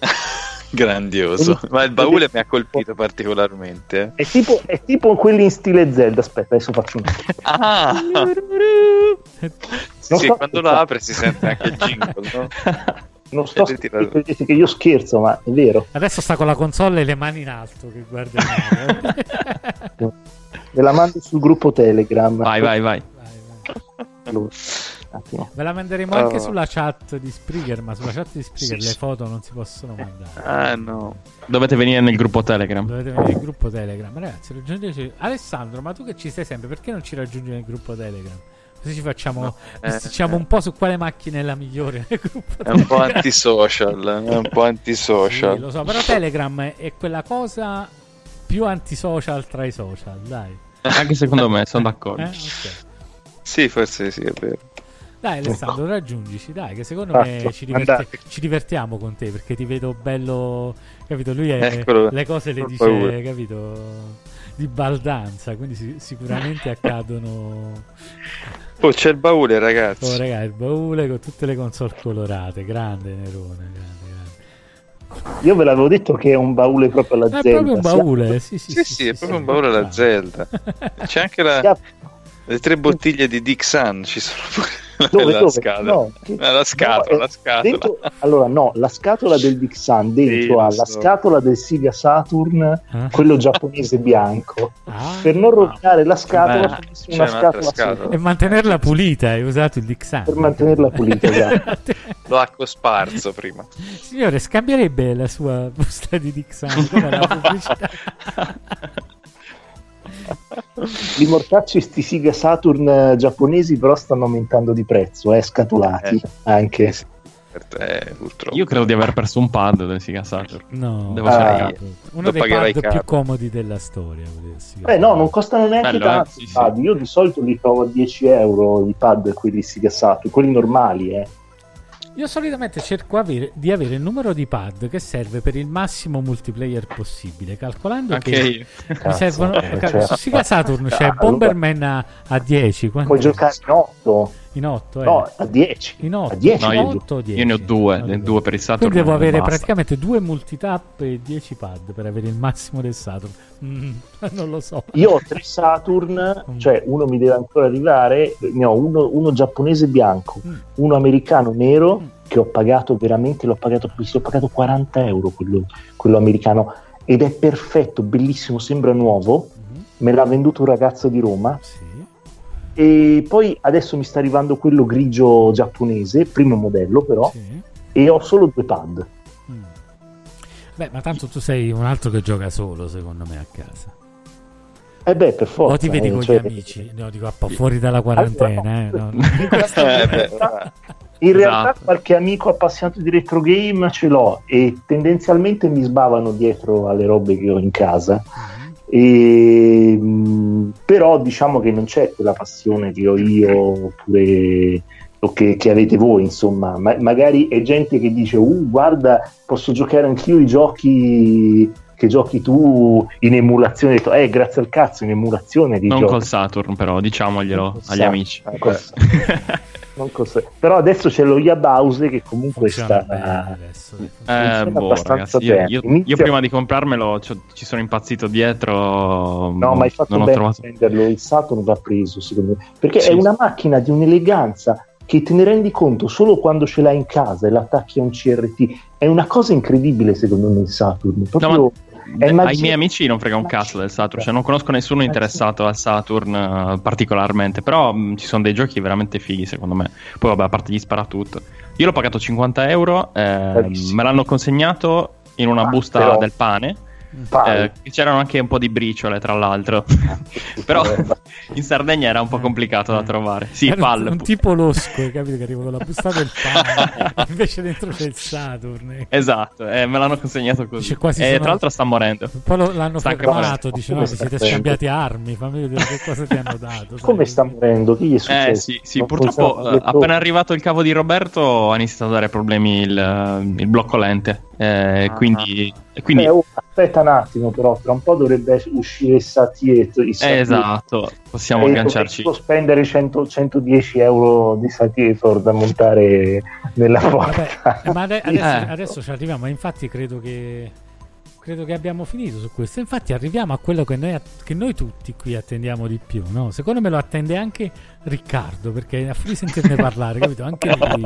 Speaker 4: Grandioso. Ma il baule mi ha colpito particolarmente. eh.
Speaker 5: È tipo, è tipo quelli in stile Zelda. Aspetta, adesso faccio un.
Speaker 4: Ah! Sì, sì,
Speaker 5: so-
Speaker 4: quando lo apre si sente anche il jingle, no?
Speaker 5: Non sto
Speaker 4: Vedi, tira-
Speaker 5: credete che io scherzo, ma è vero.
Speaker 3: Adesso sta con la console e le mani in alto che guarda.
Speaker 5: Ve la mando sul gruppo Telegram.
Speaker 6: Vai, vai, vai.
Speaker 5: Allora, un attimo.
Speaker 3: Ve la manderemo anche sulla chat di Spreaker, ma sulla chat di Spreaker
Speaker 4: Sì,
Speaker 3: le
Speaker 4: sì.
Speaker 3: foto non si possono mandare.
Speaker 4: Ah, no.
Speaker 6: Dovete venire nel gruppo Telegram.
Speaker 3: Dovete venire nel gruppo Telegram. Ragazzi, raggiungeteci. Alessandro, ma tu che ci stai sempre, perché non ci raggiungi nel gruppo Telegram? Così ci facciamo.
Speaker 4: eh,
Speaker 3: diciamo
Speaker 4: eh.
Speaker 3: un po' su quale macchina è la migliore
Speaker 4: È un po' antisocial, è un po' antisocial.
Speaker 3: Sì, lo so, però Telegram è, quella cosa più antisocial tra i social, dai.
Speaker 6: Anche secondo me, sono d'accordo.
Speaker 3: Eh? Ok.
Speaker 4: Sì, forse sì, è vero.
Speaker 3: Dai Alessandro, raggiungici, dai, che secondo
Speaker 5: Fatto,
Speaker 3: me ci, diverti- ci divertiamo con te perché ti vedo bello, capito? Lui è,
Speaker 4: Eccolo,
Speaker 3: le cose le dice,
Speaker 4: paura.
Speaker 3: capito? Di baldanza, quindi si- sicuramente accadono...
Speaker 4: Oh, c'è il baule, ragazzi.
Speaker 3: Oh raga, il baule con tutte le console colorate, grande Nerone, grande, grande.
Speaker 5: Io ve l'avevo detto che è un baule proprio alla
Speaker 3: È
Speaker 5: Zelda.
Speaker 3: proprio un baule, sì sì
Speaker 4: Sì, sì, è proprio un baule alla Zelda. C'è anche la, le tre bottiglie di Sun, ci sono pure
Speaker 5: Dove,
Speaker 4: nella
Speaker 5: dove?
Speaker 4: scatola.
Speaker 5: No, che-
Speaker 4: Eh, la scatola,
Speaker 5: no,
Speaker 4: la
Speaker 5: eh,
Speaker 4: scatola.
Speaker 5: dentro- allora, no, la scatola del Dixon dentro
Speaker 4: Sì, lo
Speaker 5: ha la
Speaker 4: so.
Speaker 5: scatola del Sega Saturn,
Speaker 3: Eh?
Speaker 5: quello giapponese bianco.
Speaker 3: Ah.
Speaker 5: Per non rovinare la scatola,
Speaker 6: Beh,
Speaker 5: una scatola
Speaker 4: scatola.
Speaker 3: E mantenerla pulita, hai usato il Dixan.
Speaker 5: per mantenerla pulita. esatto.
Speaker 4: Acqua sparso prima.
Speaker 3: Signore, scambierebbe la sua busta di Dixan come la pubblicità.
Speaker 5: I mortacci sti Sega Saturn eh, giapponesi però stanno aumentando di prezzo, eh, scatolati
Speaker 4: Eh.
Speaker 5: anche.
Speaker 4: Eh, purtroppo.
Speaker 6: Io credo di aver perso un pad del Sega Saturn.
Speaker 3: No,
Speaker 6: Devo
Speaker 5: Ah.
Speaker 3: uno dei pad
Speaker 4: caro.
Speaker 3: più comodi della storia.
Speaker 5: Beh, no, non costano neanche
Speaker 6: Bello, eh?
Speaker 5: tanto
Speaker 6: Sì,
Speaker 5: i
Speaker 6: sì.
Speaker 5: pad. Io di solito li trovo a 10 euro i pad, quelli Sega Saturn, quelli normali, eh.
Speaker 3: Io solitamente cerco avere- di avere il numero di pad che serve per il massimo multiplayer possibile, calcolando
Speaker 6: Anche
Speaker 3: che
Speaker 6: io.
Speaker 3: mi
Speaker 5: Cazzo,
Speaker 3: servono
Speaker 5: eh,
Speaker 3: ca-
Speaker 5: cioè-
Speaker 3: su Sega Saturn c'è
Speaker 5: Ah,
Speaker 3: Bomberman a, a 10, quanto-
Speaker 5: Puoi giocare in 8,
Speaker 3: in 8, eh.
Speaker 5: no, a 10.
Speaker 3: in 8,
Speaker 5: a 10
Speaker 6: No, io-
Speaker 3: 8 o 10.
Speaker 6: Io ne ho due,
Speaker 3: No,
Speaker 6: ne- due per il Saturn.
Speaker 3: Quindi devo avere
Speaker 6: basta.
Speaker 3: praticamente due multitap e 10 pad per avere il massimo del Saturn. Mm, non lo so.
Speaker 5: Io ho tre Saturn,
Speaker 3: Mm.
Speaker 5: cioè uno mi deve ancora arrivare, ne ho uno, uno giapponese bianco,
Speaker 3: Mm.
Speaker 5: uno americano nero
Speaker 3: Mm.
Speaker 5: che ho pagato veramente, l'ho pagato, ho pagato 40 euro quello, quello americano ed è perfetto, bellissimo, sembra nuovo,
Speaker 3: Mhm,
Speaker 5: me l'ha venduto un ragazzo di Roma
Speaker 3: Sì.
Speaker 5: E poi adesso mi sta arrivando quello grigio giapponese, primo modello però,
Speaker 3: sì.
Speaker 5: e ho solo due pad.
Speaker 3: Mm. Beh, ma tanto tu sei un altro che gioca solo, secondo me, a casa.
Speaker 5: E beh, per forza.
Speaker 3: o ti vedi
Speaker 5: eh,
Speaker 3: con
Speaker 5: cioè-
Speaker 3: gli amici? No, dico, a po' fuori dalla quarantena, eh. no.
Speaker 4: Eh.
Speaker 5: In realtà
Speaker 6: Esatto.
Speaker 5: qualche amico appassionato di retro game ce l'ho e tendenzialmente mi sbavano dietro alle robe che ho in casa. E, mh, però diciamo che non c'è quella passione che ho io oppure o che, che avete voi, insomma. Ma- magari è gente che dice: Uh, guarda, posso giocare anch'io i giochi che giochi tu in emulazione. Eh, grazie al cazzo, in emulazione di
Speaker 6: Non
Speaker 5: giochi.
Speaker 6: col Saturn, però, diciamoglielo agli amici.
Speaker 5: Col- Però adesso c'è lo Yabause che comunque
Speaker 3: Funziona
Speaker 5: sta.
Speaker 3: bene adesso.
Speaker 6: Eh,
Speaker 5: funziona
Speaker 6: boh,
Speaker 5: abbastanza
Speaker 6: ragazzi, io,
Speaker 5: bene.
Speaker 6: io-
Speaker 5: Inizia-
Speaker 6: io prima di comprarmelo ci sono impazzito dietro.
Speaker 5: No, ma hai fatto
Speaker 6: non ho
Speaker 5: bene
Speaker 6: trovato.
Speaker 5: a prenderlo. Il Saturn va preso, secondo me. Perché
Speaker 6: Sì.
Speaker 5: è una macchina di un'eleganza che te ne rendi conto solo quando ce l'hai in casa e l'attacchi a un CRT. È una cosa incredibile, secondo me, il Saturn. Proprio è
Speaker 6: Ai miei amici non frega un cazzo del Saturn, cioè non conosco nessuno interessato al Saturn eh, particolarmente, però mh, ci sono dei giochi veramente fighi secondo me. Poi vabbè, a parte gli sparatutto, Io l'ho pagato 50 euro, eh, me l'hanno consegnato in una
Speaker 5: Ah,
Speaker 6: busta
Speaker 5: però-
Speaker 6: del pane.
Speaker 5: Pane.
Speaker 6: eh, c'erano anche un po' di briciole, tra l'altro. Però in Sardegna era un po' complicato da trovare. Sì,
Speaker 3: Era un-
Speaker 6: palle.
Speaker 3: un, tipo losco, capito? Che arriva con la busta del pane, invece dentro c'è il Saturn. eh.
Speaker 6: Esatto, eh, me l'hanno consegnato così.
Speaker 3: Dice, quasi
Speaker 6: e
Speaker 3: sono-
Speaker 6: tra l'altro sta morendo.
Speaker 3: Poi lo- l'hanno
Speaker 6: Sta
Speaker 3: fermato,
Speaker 6: morendo.
Speaker 3: dice no, vi siete scambiati armi, fammi vedere che cosa ti hanno dato. sai.
Speaker 5: Come sta morendo? Che gli è successo?
Speaker 6: Eh sì, sì purtroppo eh, appena arrivato il cavo di Roberto ha iniziato a dare problemi il, eh, il blocco lente. Eh, quindi, e quindi
Speaker 5: Eh, oh, aspetta un attimo, però, tra un po' dovrebbe uscire Satiet.
Speaker 6: Eh, esatto, possiamo
Speaker 5: E
Speaker 6: agganciarci.
Speaker 5: potremmo spendere 100 110 euro di Satiator da montare nella porta.
Speaker 3: Vabbè, eh, ma ade- adesso,
Speaker 6: Eh.
Speaker 3: adesso ci arriviamo, infatti credo che credo che abbiamo finito su questo. Infatti arriviamo a quello che noi, che noi tutti qui attendiamo di più, no? Secondo me lo attende anche Riccardo, perché a fuori di sentirne parlare, capito? Anche lui.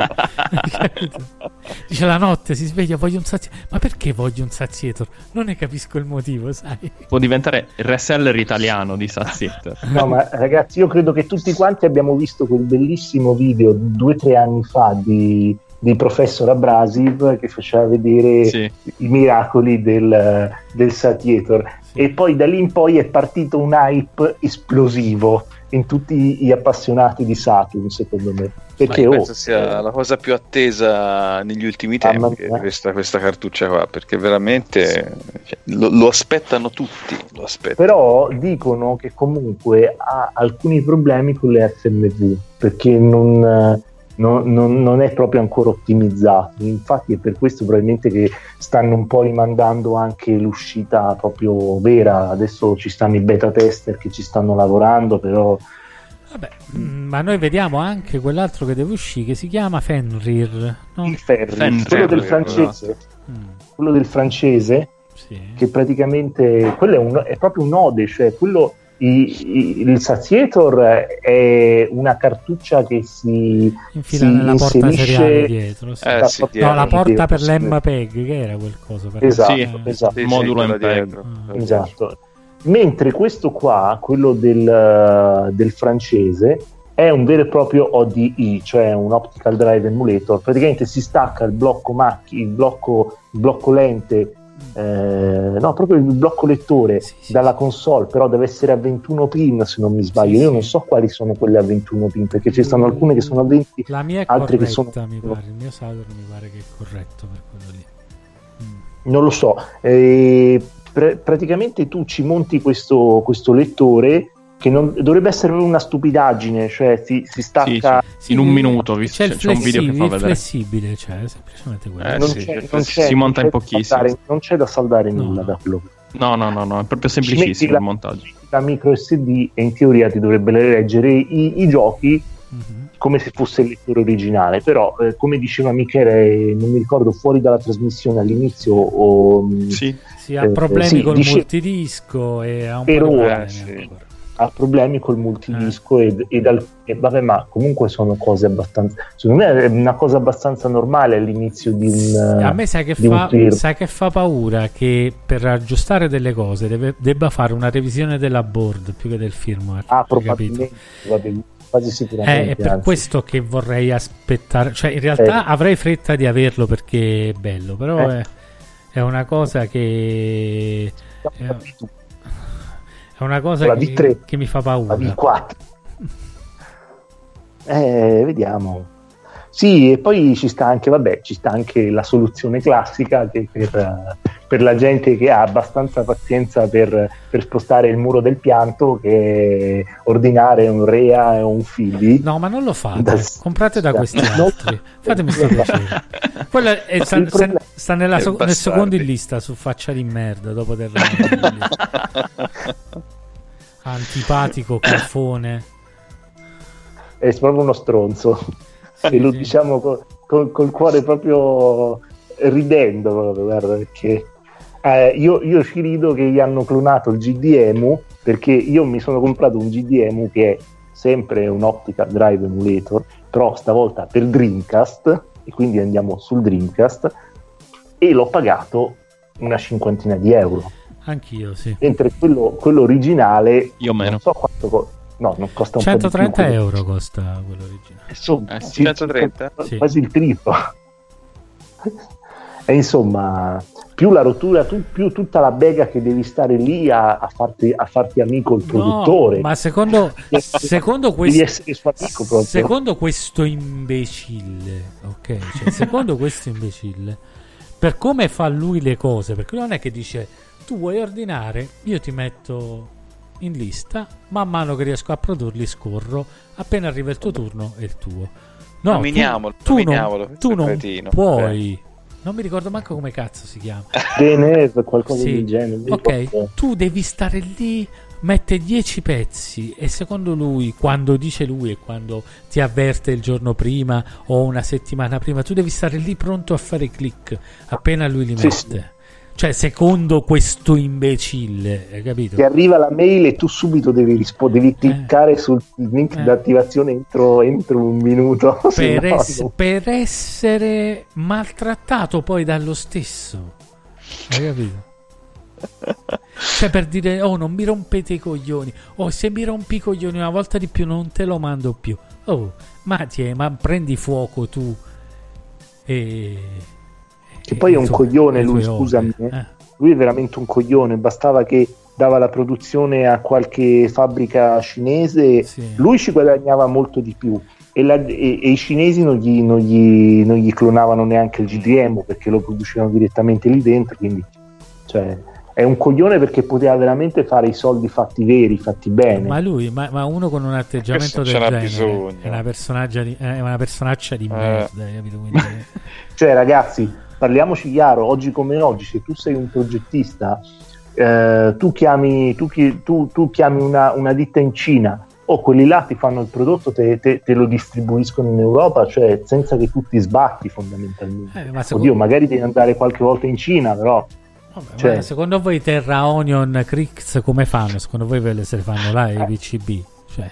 Speaker 3: Dice la notte, si sveglia, voglio un saziator. Ma perché voglio un saziator? Non ne capisco il motivo, sai?
Speaker 6: Può diventare il reseller italiano di Saziet.
Speaker 5: No, ma ragazzi, io credo che tutti quanti abbiamo visto quel bellissimo video due o tre anni fa di, di Professor Abrasiv che faceva vedere
Speaker 6: Sì.
Speaker 5: i miracoli del, del Satiator. E poi da lì in poi è partito un hype esplosivo in tutti gli appassionati di Saturn, secondo me. Perché oh,
Speaker 4: penso sia la cosa più attesa negli ultimi tempi, questa, questa cartuccia qua, perché veramente cioè, lo, lo aspettano tutti. Lo aspettano.
Speaker 5: però dicono che comunque ha alcuni problemi con le FMV perché non, non- non- non è proprio ancora ottimizzato infatti è per questo probabilmente che stanno un po' rimandando anche l'uscita proprio vera adesso ci stanno i beta tester che ci stanno lavorando però
Speaker 3: Vabbè, mm, ma noi vediamo anche quell'altro che deve uscire che si chiama Fenrir. No?
Speaker 5: il Ferri,
Speaker 6: Fenrir,
Speaker 5: quello del
Speaker 4: esatto.
Speaker 5: francese
Speaker 3: Mm,
Speaker 5: quello del francese
Speaker 3: sì.
Speaker 5: che praticamente quello è, un- è proprio un ode, cioè quello i- il Satiator è una cartuccia che si
Speaker 3: Infila
Speaker 5: si
Speaker 3: nella porta
Speaker 5: inserisce-
Speaker 3: seriale dietro. sì.
Speaker 4: Eh, sì,
Speaker 3: no,
Speaker 4: dietro.
Speaker 3: la porta
Speaker 5: dietro,
Speaker 3: per
Speaker 5: sì.
Speaker 3: l'MPEG, che era quel coso? Per
Speaker 5: Esatto,
Speaker 6: Sì,
Speaker 5: esatto.
Speaker 4: Sì, sì,
Speaker 6: modulo
Speaker 4: quella
Speaker 6: MPEG.
Speaker 3: Ah.
Speaker 5: Esatto. Mentre questo qua, quello del, del francese, è un vero e proprio ODI, cioè un Optical Drive Emulator. Praticamente si stacca il blocco macchi, il blocco, il blocco lente, eh, no, proprio il blocco lettore
Speaker 3: Sì, sì,
Speaker 5: dalla console, però deve essere a 21 pin se non mi sbaglio.
Speaker 3: Sì,
Speaker 5: Io non so quali sono quelle a 21 pin, perché ci stanno alcune che sono a 20,
Speaker 3: La mia è
Speaker 5: altre
Speaker 3: corretta,
Speaker 5: che sono...
Speaker 3: mi pare. Il mio Saturn mi pare che è corretto per quello lì. Mm.
Speaker 5: Non lo so, eh, pr- praticamente tu ci monti questo, questo lettore che non, dovrebbe essere una stupidaggine, cioè si, si
Speaker 6: Sì,
Speaker 5: stacca,
Speaker 6: sì, in un minuto, visto,
Speaker 3: C'è il
Speaker 6: c'è un video che
Speaker 3: flessibile,
Speaker 6: fa vedere.
Speaker 3: flessibile, cioè, è semplicemente quello.
Speaker 4: Eh,
Speaker 5: non,
Speaker 4: sì,
Speaker 5: c'è,
Speaker 4: sì,
Speaker 5: non
Speaker 4: sì,
Speaker 5: c'è-
Speaker 6: si monta
Speaker 5: non
Speaker 6: in
Speaker 5: c'è da
Speaker 6: pochissimo.
Speaker 5: saldare- non c'è da saldare
Speaker 3: No,
Speaker 5: nulla
Speaker 3: no.
Speaker 5: da quello
Speaker 6: No, no, no, no, è proprio semplicissimo
Speaker 5: la-
Speaker 6: il montaggio.
Speaker 5: la micro SD e in teoria ti dovrebbe leggere i, i giochi
Speaker 3: Mhm.
Speaker 5: come se fosse il lettore originale, però eh, come diceva Michele, non mi ricordo fuori dalla trasmissione all'inizio o mh,
Speaker 6: Sì,
Speaker 3: Si ha
Speaker 5: Eh,
Speaker 3: problemi
Speaker 5: sì,
Speaker 3: col
Speaker 5: dice-
Speaker 3: multidisco e ha un
Speaker 5: Per
Speaker 3: po' di
Speaker 5: ora,
Speaker 3: problemi
Speaker 4: sì.
Speaker 5: Ha problemi col multidisco ed, ed al- e vabbè, ma comunque sono cose abbastanza secondo me è una cosa abbastanza normale all'inizio di un
Speaker 3: A me sai che, fa, sai che fa paura che per aggiustare delle cose deve- debba fare una revisione della board più che del firmware.
Speaker 5: ah
Speaker 3: capito?
Speaker 5: probabilmente vabbè, quasi
Speaker 3: Eh,
Speaker 5: sicuramente
Speaker 3: è per
Speaker 5: anzi.
Speaker 3: questo che vorrei aspettare. Cioè, in realtà
Speaker 5: Eh.
Speaker 3: avrei fretta di averlo perché è bello, però
Speaker 5: Eh.
Speaker 3: è, è una cosa che. Eh, È una cosa che,
Speaker 5: V3.
Speaker 3: che mi fa
Speaker 5: la
Speaker 3: paura.
Speaker 5: V4 eh vediamo sì e poi ci sta anche vabbè ci sta anche la soluzione classica che per, per la gente che ha abbastanza pazienza per, per spostare il muro del pianto che ordinare un Rea e un Fili
Speaker 3: No, ma non lo fate.
Speaker 5: Dal-
Speaker 3: Comprate da questi
Speaker 5: No.
Speaker 3: altri. Fatemi sto piacere. Quello è- sta,
Speaker 5: problema-
Speaker 3: sta nella so- nel secondo in lista su faccia di merda dopo del antipatico cafone.
Speaker 5: è proprio uno stronzo e lo diciamo col, col- col cuore proprio ridendo proprio, guarda, perché eh, io, io ci rido che gli hanno clonato il GDEMU perché io mi sono comprato un GDEMU che è sempre un Optical Drive Emulator però stavolta per Dreamcast e quindi andiamo sul Dreamcast e l'ho pagato una cinquantina di euro
Speaker 3: Anch'io, sì.
Speaker 5: mentre quello, quello originale
Speaker 6: io meno.
Speaker 5: non so quanto co- No, non costa un
Speaker 3: 130
Speaker 5: po' di più,
Speaker 3: euro costa quello originale.
Speaker 5: Insomma,
Speaker 4: Eh, sì,
Speaker 5: sì,
Speaker 4: 130?
Speaker 3: Sì.
Speaker 5: quasi il triplo. e insomma, più la rottura, tu- più tutta la bega che devi stare lì a, a farti, a farti amico il produttore.
Speaker 3: No, ma secondo, secondo
Speaker 5: proprio.
Speaker 3: secondo questo imbecille, ok? Cioè, secondo questo imbecille, per come fa lui le cose, perché non è che dice tu vuoi ordinare, io ti metto in lista, man mano che riesco a produrli scorro, appena arriva il tuo turno è il tuo. No,
Speaker 4: Nominiamolo,
Speaker 3: tu, tu
Speaker 4: nominiamolo,
Speaker 3: non, tu non
Speaker 4: cretino.
Speaker 3: puoi. Non mi ricordo manco come cazzo si chiama.
Speaker 5: Deneve, qualcosa
Speaker 3: Sì.
Speaker 5: del genere.
Speaker 3: Ok, tu devi stare lì, mette 10 pezzi e secondo lui, quando dice lui e quando ti avverte il giorno prima o una settimana prima, tu devi stare lì pronto a fare click appena lui li
Speaker 5: Sì,
Speaker 3: mette. Cioè, secondo questo imbecille, hai capito?
Speaker 5: Ti arriva la mail e tu subito devi, rispo- devi cliccare sul link
Speaker 3: Eh.
Speaker 5: d'attivazione entro, entro un minuto.
Speaker 3: Per,
Speaker 5: no,
Speaker 3: ess-
Speaker 5: no.
Speaker 3: per essere maltrattato poi dallo stesso. Hai capito? Cioè per dire, oh non mi rompete i coglioni, oh se mi rompi i coglioni una volta di più non te lo mando più. Oh, ma, ti ma prendi fuoco tu. E...
Speaker 5: Che poi è un coglione lui, scusami. eh.
Speaker 3: Eh.
Speaker 5: Lui è veramente un coglione, bastava che dava la produzione a qualche fabbrica cinese,
Speaker 3: Sì.
Speaker 5: lui ci guadagnava molto di più. E, la- e- e i cinesi non gli, non gli- non gli clonavano neanche il GDM perché lo producevano direttamente lì dentro. Quindi, cioè, è un coglione perché poteva veramente fare i soldi fatti veri, fatti bene.
Speaker 3: Ma lui, ma, ma uno con un atteggiamento del genere
Speaker 4: bisogno.
Speaker 3: è una, personaggia di, è una personaccia di merda, hai capito? Quindi,
Speaker 5: Cioè, ragazzi, parliamoci chiaro, oggi come oggi, se tu sei un progettista, eh, tu chiami, tu tu- tu chiami una, una ditta in Cina o quelli là ti fanno il prodotto, te, te- te lo distribuiscono in Europa, cioè senza che tu ti sbatti fondamentalmente.
Speaker 3: Eh, ma secondo-
Speaker 5: Oddio, magari devi andare qualche volta in Cina, però...
Speaker 3: Vabbè,
Speaker 5: Cioè-
Speaker 3: secondo voi Terra Onion Crix come fanno? Secondo voi ve le se le fanno là i PCB? Cioè,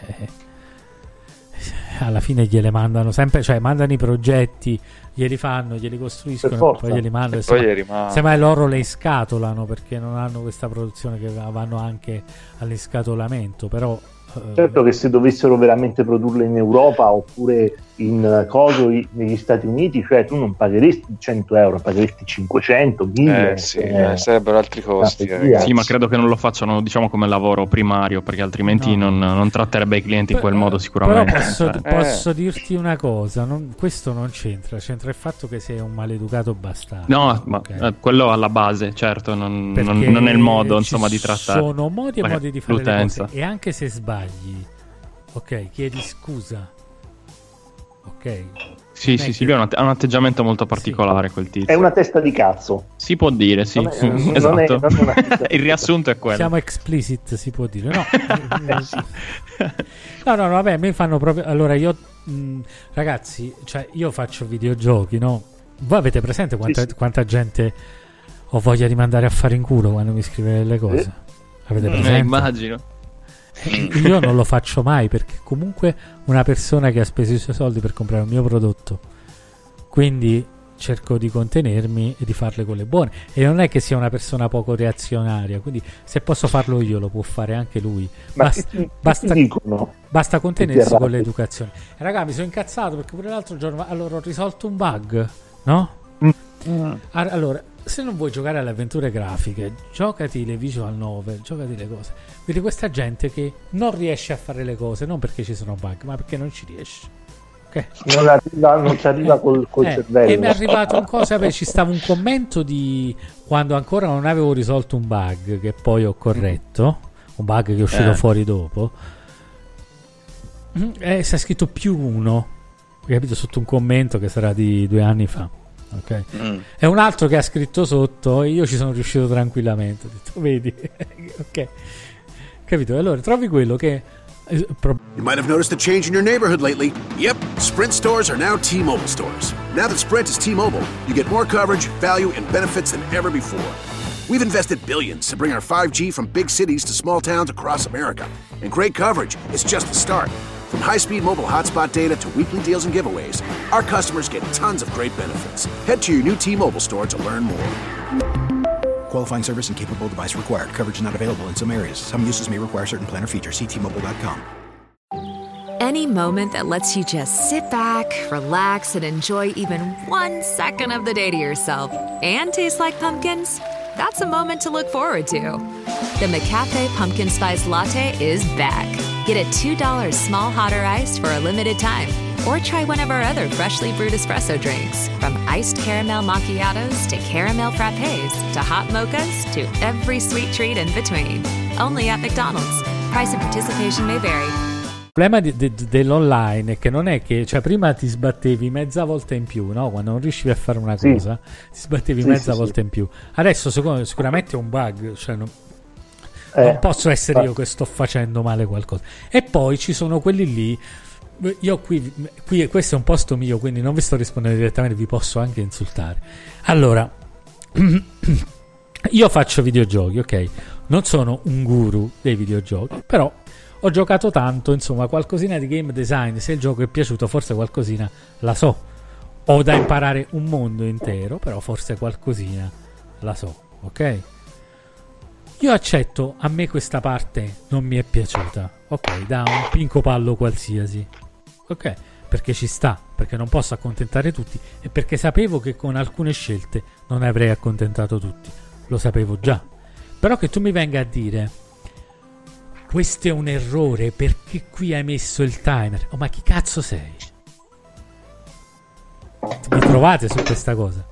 Speaker 3: alla fine gliele mandano sempre, cioè mandano i progetti, glieli fanno, glieli costruiscono,
Speaker 5: forza.
Speaker 3: poi glieli mandano.
Speaker 4: E poi
Speaker 3: semmai-
Speaker 4: gli rimane.
Speaker 3: Semmai loro le scatolano perché non hanno questa produzione che va- vanno anche all'escatolamento, però... eh,
Speaker 5: Certo che se dovessero veramente produrle in Europa oppure in eh, coso negli Stati Uniti, cioè tu non pagheresti 100 euro, pagheresti 500, 1000.
Speaker 4: Eh sì,
Speaker 5: eh,
Speaker 4: eh, sarebbero altri costi. Eh,
Speaker 5: sì,
Speaker 6: ma credo che non lo facciano, diciamo, come lavoro primario, perché altrimenti
Speaker 3: No.
Speaker 6: non, non tratterebbe i clienti in quel
Speaker 3: Però-
Speaker 6: modo sicuramente.
Speaker 3: Però posso, posso dirti una cosa: non- questo non c'entra. C'entra il fatto che sei un maleducato bastardo.
Speaker 6: No, ma
Speaker 3: ok?
Speaker 6: eh, quello alla base, certo, non, non- non è il modo, insomma, di trattare.
Speaker 3: Sono modi e modi di fare le
Speaker 6: l'utenza.
Speaker 3: cose. E anche se sbagli, ok, chiedi scusa. Ok,
Speaker 6: Sì, sì, sì, lui ha un, atteggiamento molto particolare, quel tizio.
Speaker 5: È una testa di cazzo.
Speaker 6: Si può dire, sì.
Speaker 5: Non è- non
Speaker 6: esatto.
Speaker 5: non è una-
Speaker 6: il riassunto è quello.
Speaker 3: siamo explicit, si può dire. No,
Speaker 6: Eh, sì.
Speaker 3: no, no, no, vabbè, mi fanno proprio. Allora, io, mh, ragazzi, cioè, io faccio videogiochi, no? Voi avete presente quanta,
Speaker 5: Sì, sì.
Speaker 3: quanta gente ho voglia di mandare a fare in culo quando mi scrive delle cose? Avete
Speaker 6: Eh,
Speaker 3: presente?
Speaker 6: immagino.
Speaker 3: Eh, Io non lo faccio mai perché comunque una persona che ha speso i suoi soldi per comprare un mio prodotto, quindi cerco di contenermi e di farle con le buone. E non è che sia una persona poco reazionaria, quindi se posso farlo io lo può fare anche lui. Basta,
Speaker 5: ti-
Speaker 3: basta-
Speaker 5: ti
Speaker 3: basta contenersi con l'educazione. Raga, mi sono incazzato perché pure l'altro giorno allora ho risolto un bug, no?
Speaker 5: Mm.
Speaker 3: Allora, se non vuoi giocare alle avventure grafiche, giocati le visual novel, giocati le cose. Vedi questa gente che non riesce a fare le cose, non perché ci sono bug, ma perché non ci riesce. Ok?
Speaker 5: Non, arriva, non ci arriva col, col
Speaker 3: Eh,
Speaker 5: cervello.
Speaker 3: e mi è arrivato un cosa, beh, ci stava un commento di quando ancora non avevo risolto un bug che poi ho corretto, un bug che è uscito
Speaker 4: Eh.
Speaker 3: fuori dopo. Mm, E si è scritto più uno, capito, sotto un commento che sarà di due anni fa. Ok.
Speaker 4: Mm.
Speaker 3: E un altro che ha scritto sotto io ci sono riuscito tranquillamente. Ho detto, vedi, ok. Capito? Allora trovi quello che eh, pro-
Speaker 7: You might have noticed a change in your neighborhood lately. Yep, Sprint stores are now T Mobile stores. Now that Sprint is T Mobile, you get more coverage, value, and benefits than ever before. We've invested billions to bring our 5G from big cities to small towns across America. And great coverage is just the start. From high speed mobile hotspot data to weekly deals and giveaways, our customers get tons of great benefits. Head to your new T Mobile store to learn more.
Speaker 2: Qualifying service and capable device required. Coverage not available in some areas. Some uses may require certain plan or features. Ctmobile.com.
Speaker 12: Any moment that lets you just sit back, relax, and enjoy even one second of the day to yourself and taste like pumpkins, that's a moment to look forward to. The McCafe Pumpkin Spice Latte is back. Get a $2 small hot or iced for a limited time. Or try one of our other freshly brewed espresso drinks. From iced caramel macchiatos to caramel frappes to hot mochas to every sweet treat in between. Only at McDonald's. Price and participation may vary.
Speaker 3: Il problema di- di- dell'online è che non è che, cioè, prima ti sbattevi mezza volta in più, no? Quando non riuscivi a fare una
Speaker 5: Sì.
Speaker 3: cosa, ti sbattevi
Speaker 5: Sì,
Speaker 3: mezza
Speaker 5: sì,
Speaker 3: volta in più. Adesso, secondo- sicuramente è un bug, cioè, non,
Speaker 5: Eh,
Speaker 3: non posso essere io
Speaker 5: infatti.
Speaker 3: che sto facendo male qualcosa. E poi ci sono quelli lì. Io qui, qui questo è un posto mio, quindi non vi sto rispondendo direttamente, vi posso anche insultare. Allora, io faccio videogiochi, ok? Non sono un guru dei videogiochi, però ho giocato tanto, insomma, qualcosina di game design. Se il gioco è piaciuto, forse qualcosina la so. Ho da imparare un mondo intero, però forse qualcosina la so, ok? Io accetto, a me questa parte non mi è piaciuta, ok? Da un pinco pallo qualsiasi, ok? Perché ci sta, perché non posso accontentare tutti e perché sapevo che con alcune scelte non avrei accontentato tutti, lo sapevo già. Però che tu mi venga a dire, questo è un errore perché qui hai messo il timer, oh ma chi cazzo sei? Vi trovate su questa cosa?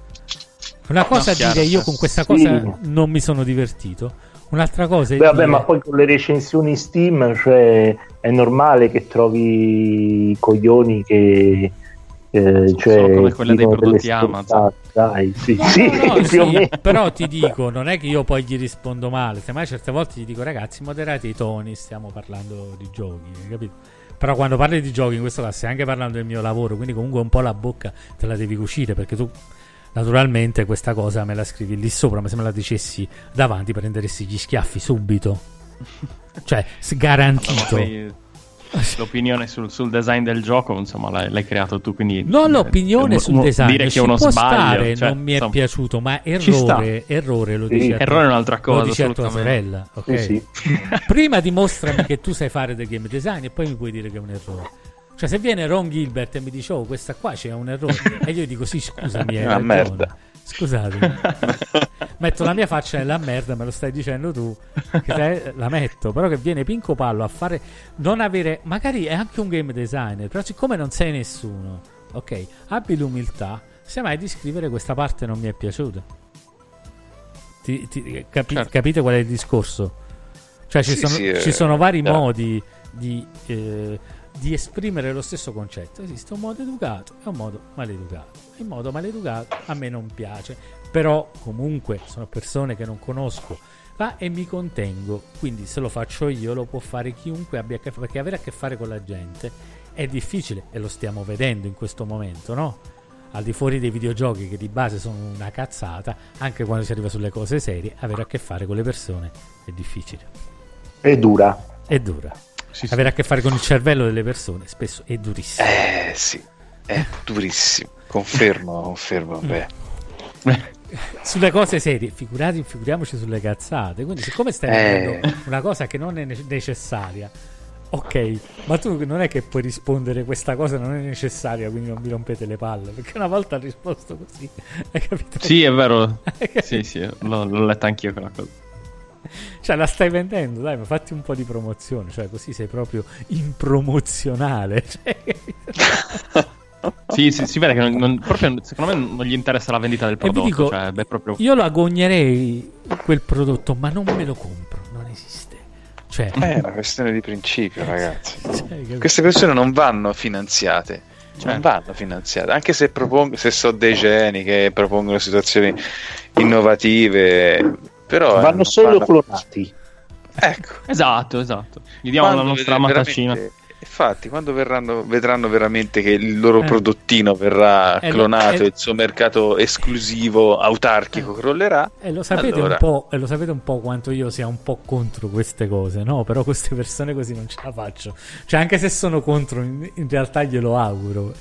Speaker 3: Una cosa
Speaker 6: No,
Speaker 3: è dire io con questa
Speaker 5: Sì.
Speaker 3: cosa non mi sono divertito, un'altra cosa è
Speaker 5: Beh, vabbè,
Speaker 3: dire
Speaker 5: ma poi con le recensioni Steam, cioè, è normale che trovi coglioni che. Eh, cioè,
Speaker 6: come quelle dei prodotti Amazon.
Speaker 5: Dai, sì,
Speaker 3: No,
Speaker 5: sì,
Speaker 3: no, sì, però ti dico, non è che io poi gli rispondo male, semmai certe volte gli dico ragazzi moderate i toni, stiamo parlando di giochi, hai capito? Però quando parli di giochi in questo caso stai anche parlando del mio lavoro, quindi comunque un po' la bocca te la devi cucire perché tu naturalmente questa cosa me la scrivi lì sopra, ma se me la dicessi davanti prenderesti gli schiaffi subito. Cioè, garantito.
Speaker 6: L'opinione sul, sul design del gioco, insomma, l'hai, l'hai creato tu, quindi...
Speaker 3: Non l'opinione
Speaker 6: eh,
Speaker 3: sul design,
Speaker 6: Dire che è uno
Speaker 3: può
Speaker 6: sbaglio,
Speaker 3: stare,
Speaker 6: cioè,
Speaker 3: non mi è
Speaker 6: insomma,
Speaker 3: piaciuto, ma errore, errore lo
Speaker 5: Sì.
Speaker 3: a tua-
Speaker 6: Errore è un'altra cosa,
Speaker 3: Lo dici a tua sorella, ok?
Speaker 5: Sì, sì.
Speaker 3: Prima dimostrami che tu sai fare del game design e poi mi puoi dire che è un errore. Cioè, se viene Ron Gilbert e mi dice, oh, questa qua c'è un errore, e io dico, sì, scusami, hai
Speaker 4: Una
Speaker 3: ragione.
Speaker 4: merda.
Speaker 3: Scusate, metto la mia faccia nella merda, me lo stai dicendo tu, te- la metto, però che viene Pinco Pallo a fare, non avere, magari è anche un game designer, però siccome non sei nessuno, ok, abbi l'umiltà, semmai di scrivere questa parte non mi è piaciuta. Ti- ti- capi-
Speaker 6: Certo.
Speaker 3: Capite qual è il discorso? Cioè ci,
Speaker 4: Sì,
Speaker 3: sono,
Speaker 4: sì, eh,
Speaker 3: ci sono vari
Speaker 4: chiaro.
Speaker 3: modi di, eh, di esprimere lo stesso concetto. Esiste un modo educato e un modo maleducato. Il modo maleducato a me non piace, però comunque sono persone che non conosco va e mi contengo. Quindi se lo faccio io lo può fare chiunque abbia a che fare, perché avere a che fare con la gente è difficile e lo stiamo vedendo in questo momento, no? Al di fuori dei videogiochi che di base sono una cazzata, anche quando si arriva sulle cose serie, avere a che fare con le persone è difficile.
Speaker 5: È dura.
Speaker 3: È dura.
Speaker 6: Sì, sì.
Speaker 3: Avere a che fare con il cervello delle persone spesso è durissimo.
Speaker 4: Eh sì, è durissimo. Confermo, confermo. Beh.
Speaker 3: Sulle cose serie, figurati, figuriamoci sulle cazzate. Quindi, siccome stai
Speaker 4: Eh.
Speaker 3: vedendo una cosa che non è ne- necessaria, ok, ma tu non è che puoi rispondere questa cosa non è necessaria, quindi non mi rompete le palle. Perché una volta ha risposto così, hai capito?
Speaker 6: Sì, è vero. Sì, sì, l'ho, l'ho letta anch'io quella cosa.
Speaker 3: Cioè, la stai vendendo, dai, ma fatti un po' di promozione. Cioè, così sei proprio impromozionale. Cioè,
Speaker 6: Sì, sì, si vede che non, non- proprio, secondo me non gli interessa la vendita del prodotto.
Speaker 3: dico,
Speaker 6: cioè, beh, proprio...
Speaker 3: io lo agognerei quel prodotto, ma non me lo compro, non esiste. Cioè,
Speaker 4: È una questione di principio, ragazzi.
Speaker 3: cioè?
Speaker 4: Queste persone non vanno finanziate.
Speaker 6: Certo.
Speaker 4: Non vanno finanziate, anche se, propong- se so dei geni che propongono situazioni innovative, però eh,
Speaker 5: Vanno solo
Speaker 4: vanno-
Speaker 5: clonati.
Speaker 4: Ecco,
Speaker 6: Esatto, esatto. Gli diamo la
Speaker 4: quando
Speaker 6: nostra
Speaker 4: vedrà-
Speaker 6: matacina.
Speaker 4: veramente- Infatti, quando verranno, vedranno veramente che il loro
Speaker 3: Eh.
Speaker 4: prodottino verrà
Speaker 3: Eh, lo-
Speaker 4: clonato
Speaker 3: eh.
Speaker 4: e il suo mercato esclusivo autarchico crollerà,
Speaker 3: E lo, sapete
Speaker 4: Allora.
Speaker 3: un po', e lo sapete un po' quanto io sia un po' contro queste cose, no? Però queste persone così non ce la faccio. Cioè, anche se sono contro, in, in realtà glielo auguro.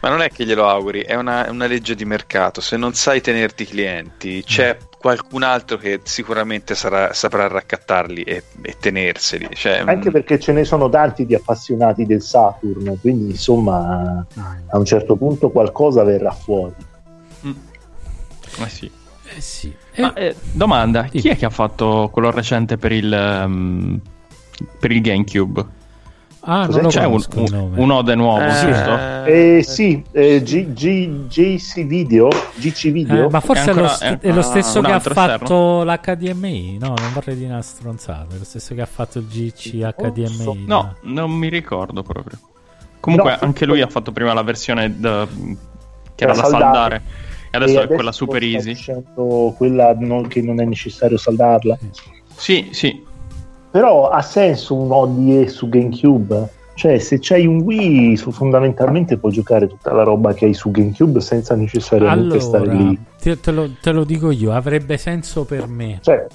Speaker 4: Ma non è che glielo auguri, è una, è una legge di mercato. Se non sai tenerti i clienti, c'è qualcun altro che sicuramente sarà- saprà raccattarli e, e tenerseli. Cioè,
Speaker 5: Anche perché ce ne sono tanti di appassionati del Saturn, quindi insomma a un certo punto qualcosa verrà fuori.
Speaker 6: Ma sì.
Speaker 3: Eh sì.
Speaker 6: Ma, eh, domanda, chi è che ha fatto quello recente per il, ehm, per il GameCube?
Speaker 3: Ah, non lo
Speaker 6: C'è un, un, un ode nuovo,
Speaker 3: Eh,
Speaker 6: giusto?
Speaker 5: Eh, sì, eh, G- G- JC Video, GC Video.
Speaker 3: Eh, ma forse è, lo,
Speaker 6: ancora-
Speaker 3: st-
Speaker 6: è-
Speaker 3: è lo
Speaker 6: ah,
Speaker 3: stesso che ha fatto l'HDMI. No, non vorrei dire una stronzata. È lo stesso che ha fatto il GC HDMI.
Speaker 6: No, non mi ricordo proprio. Comunque
Speaker 5: No,
Speaker 6: anche lui ha fatto prima la versione da- che era da
Speaker 5: saldare.
Speaker 6: saldare. E adesso
Speaker 5: E
Speaker 6: è quella super easy.
Speaker 5: quella non- che non è necessario saldarla.
Speaker 6: Sì, sì.
Speaker 5: Però ha senso un ODE su GameCube? Cioè, se c'hai un Wii, fondamentalmente puoi giocare tutta la roba che hai su GameCube senza necessariamente stare
Speaker 3: Allora,
Speaker 5: lì.
Speaker 3: te, te lo, te lo dico io, avrebbe senso per me.
Speaker 5: Cioè,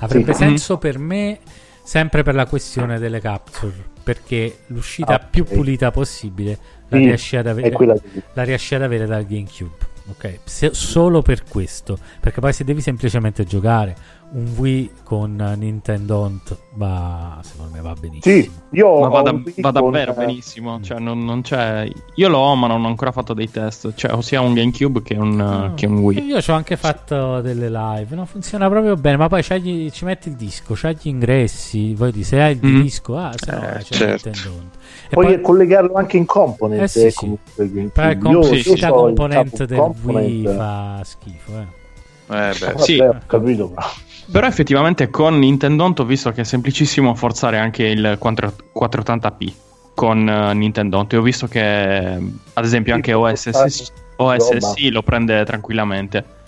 Speaker 3: Avrebbe
Speaker 5: sì.
Speaker 3: senso per me sempre per la questione delle capture, perché l'uscita
Speaker 5: Ah,
Speaker 3: più
Speaker 5: ok.
Speaker 3: pulita possibile la
Speaker 5: Sì,
Speaker 3: riesci ad avere,
Speaker 5: che-
Speaker 3: la riesci ad avere dal GameCube. Ok, Se- solo per questo, perché poi se devi semplicemente giocare un Wii con Nintendo Ont va, secondo me va benissimo.
Speaker 5: Sì, io
Speaker 6: Ma
Speaker 5: ho
Speaker 6: va, da- va
Speaker 5: con-
Speaker 6: davvero benissimo. Cioè, non, non c'è. Io lo ho, ma non ho ancora fatto dei test. Cioè, sia un GameCube che un,
Speaker 3: Ah,
Speaker 6: che un Wii.
Speaker 3: Io ci ho anche fatto delle live, no? funziona proprio bene, ma poi ci metti il disco, c'hai gli ingressi, poi di se hai il
Speaker 6: Mm.
Speaker 3: disco, ah, se no
Speaker 4: Eh,
Speaker 3: c'è
Speaker 4: certo.
Speaker 3: Nintendo Ont. E
Speaker 5: Puoi
Speaker 3: poi-
Speaker 5: collegarlo anche in component.
Speaker 3: Eh sì,
Speaker 5: eh,
Speaker 3: sì.
Speaker 5: comunque, il GameCube.
Speaker 3: Poi
Speaker 5: Io-
Speaker 3: com-
Speaker 5: io
Speaker 3: l'uscita
Speaker 5: c'ho il
Speaker 3: component
Speaker 5: capo
Speaker 3: del
Speaker 5: component.
Speaker 3: Wii fa schifo, eh.
Speaker 4: Eh, beh,
Speaker 5: Vabbè,
Speaker 6: Sì.
Speaker 5: ho capito, però.
Speaker 6: Però effettivamente con Nintendo ho visto che è semplicissimo forzare anche il 4- 480p con eh, Nintendo. E ho visto che, ad esempio, anche OSS, OSSI lo prende tranquillamente.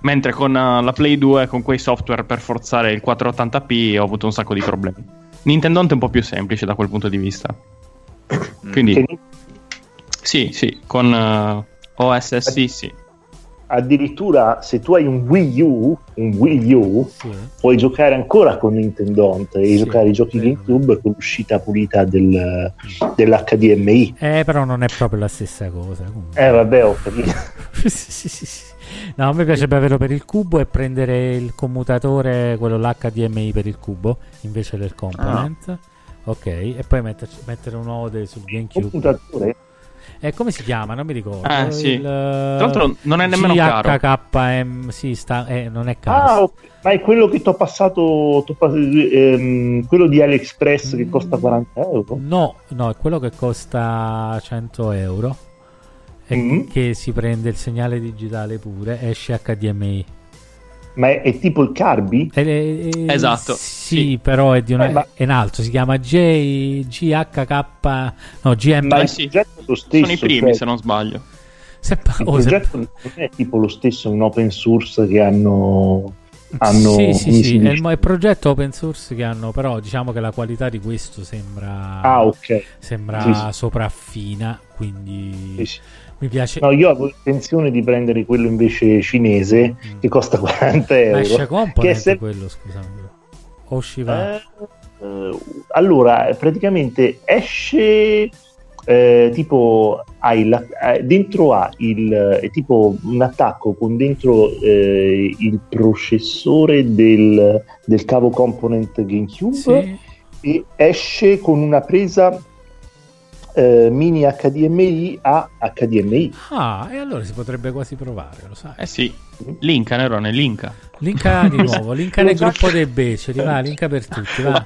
Speaker 6: Mentre con eh, la Play 2, con quei software per forzare il 480p, ho avuto un sacco di problemi. Nintendo è un po' più semplice da quel punto di vista. Quindi,
Speaker 5: Che
Speaker 6: sì, sì, con eh, OSSI sì.
Speaker 5: Addirittura se tu hai un Wii U, un Wii U,
Speaker 3: Sì.
Speaker 5: puoi giocare ancora con Nintendo Ont e
Speaker 3: Sì,
Speaker 5: giocare i giochi. GameCube con l'uscita pulita del, dell'HDMI.
Speaker 3: Eh, però non è proprio la stessa cosa. comunque.
Speaker 5: Eh vabbè, ho capito.
Speaker 3: Sì, sì, sì. No, a me piacerebbe averlo per il cubo e prendere il commutatore, quello l'HDMI per il cubo, invece del component.
Speaker 5: Ah.
Speaker 3: Ok, e poi metterci- mettere un ode sul GameCube.
Speaker 5: Computatore?
Speaker 3: E come si chiama? Non mi ricordo.
Speaker 6: Ah, sì.
Speaker 3: Il,
Speaker 6: Tra l'altro non è nemmeno caro.
Speaker 3: GHKM, sì, sta, eh, non è caro.
Speaker 5: Ah, ma è quello che ti ho passato, t'ho pas- ehm, quello di AliExpress che costa 40 euro?
Speaker 3: No, no, è quello che costa 100 euro e
Speaker 5: Mm.
Speaker 3: che si prende il segnale digitale pure, esce HDMI.
Speaker 5: Ma è, è tipo il Carby?
Speaker 3: E- e-
Speaker 6: Esatto,
Speaker 3: Sì,
Speaker 6: sì.
Speaker 3: però è di una,
Speaker 5: Eh, ma-
Speaker 3: è in alto, si chiama J, GHK, no, GM.
Speaker 5: Ma il è lo stesso.
Speaker 6: Sono i primi,
Speaker 5: cioè,
Speaker 6: se non sbaglio.
Speaker 3: Se pa-
Speaker 5: il
Speaker 3: oh, se-
Speaker 5: progetto non è tipo lo stesso in open source che hanno... hanno
Speaker 3: sì, sì, sì, è il, è il progetto open source che hanno, però diciamo che la qualità di questo sembra,
Speaker 5: Ah, ok.
Speaker 3: sembra
Speaker 5: Sì, sì.
Speaker 3: sopraffina, quindi
Speaker 5: Sì, sì.
Speaker 3: Mi piace.
Speaker 5: No, io avevo intenzione di prendere quello invece cinese
Speaker 3: Mm.
Speaker 5: che costa 40
Speaker 3: Ma
Speaker 5: euro.
Speaker 3: esce
Speaker 5: che è sem-
Speaker 3: quello, scusami. O usciva...
Speaker 5: Eh, eh, allora, praticamente esce eh, tipo hai la- eh, dentro ha il è tipo un attacco con dentro eh, il processore del, del cavo component GameCube
Speaker 3: Sì.
Speaker 5: e esce con una presa eh, mini HDMI a HDMI.
Speaker 3: Ah, e allora si potrebbe quasi provare, lo sai.
Speaker 6: Eh sì, linka, Nerone, linka.
Speaker 3: Linka di nuovo, linka nel gruppo dei beceri, va, linka per tutti, va.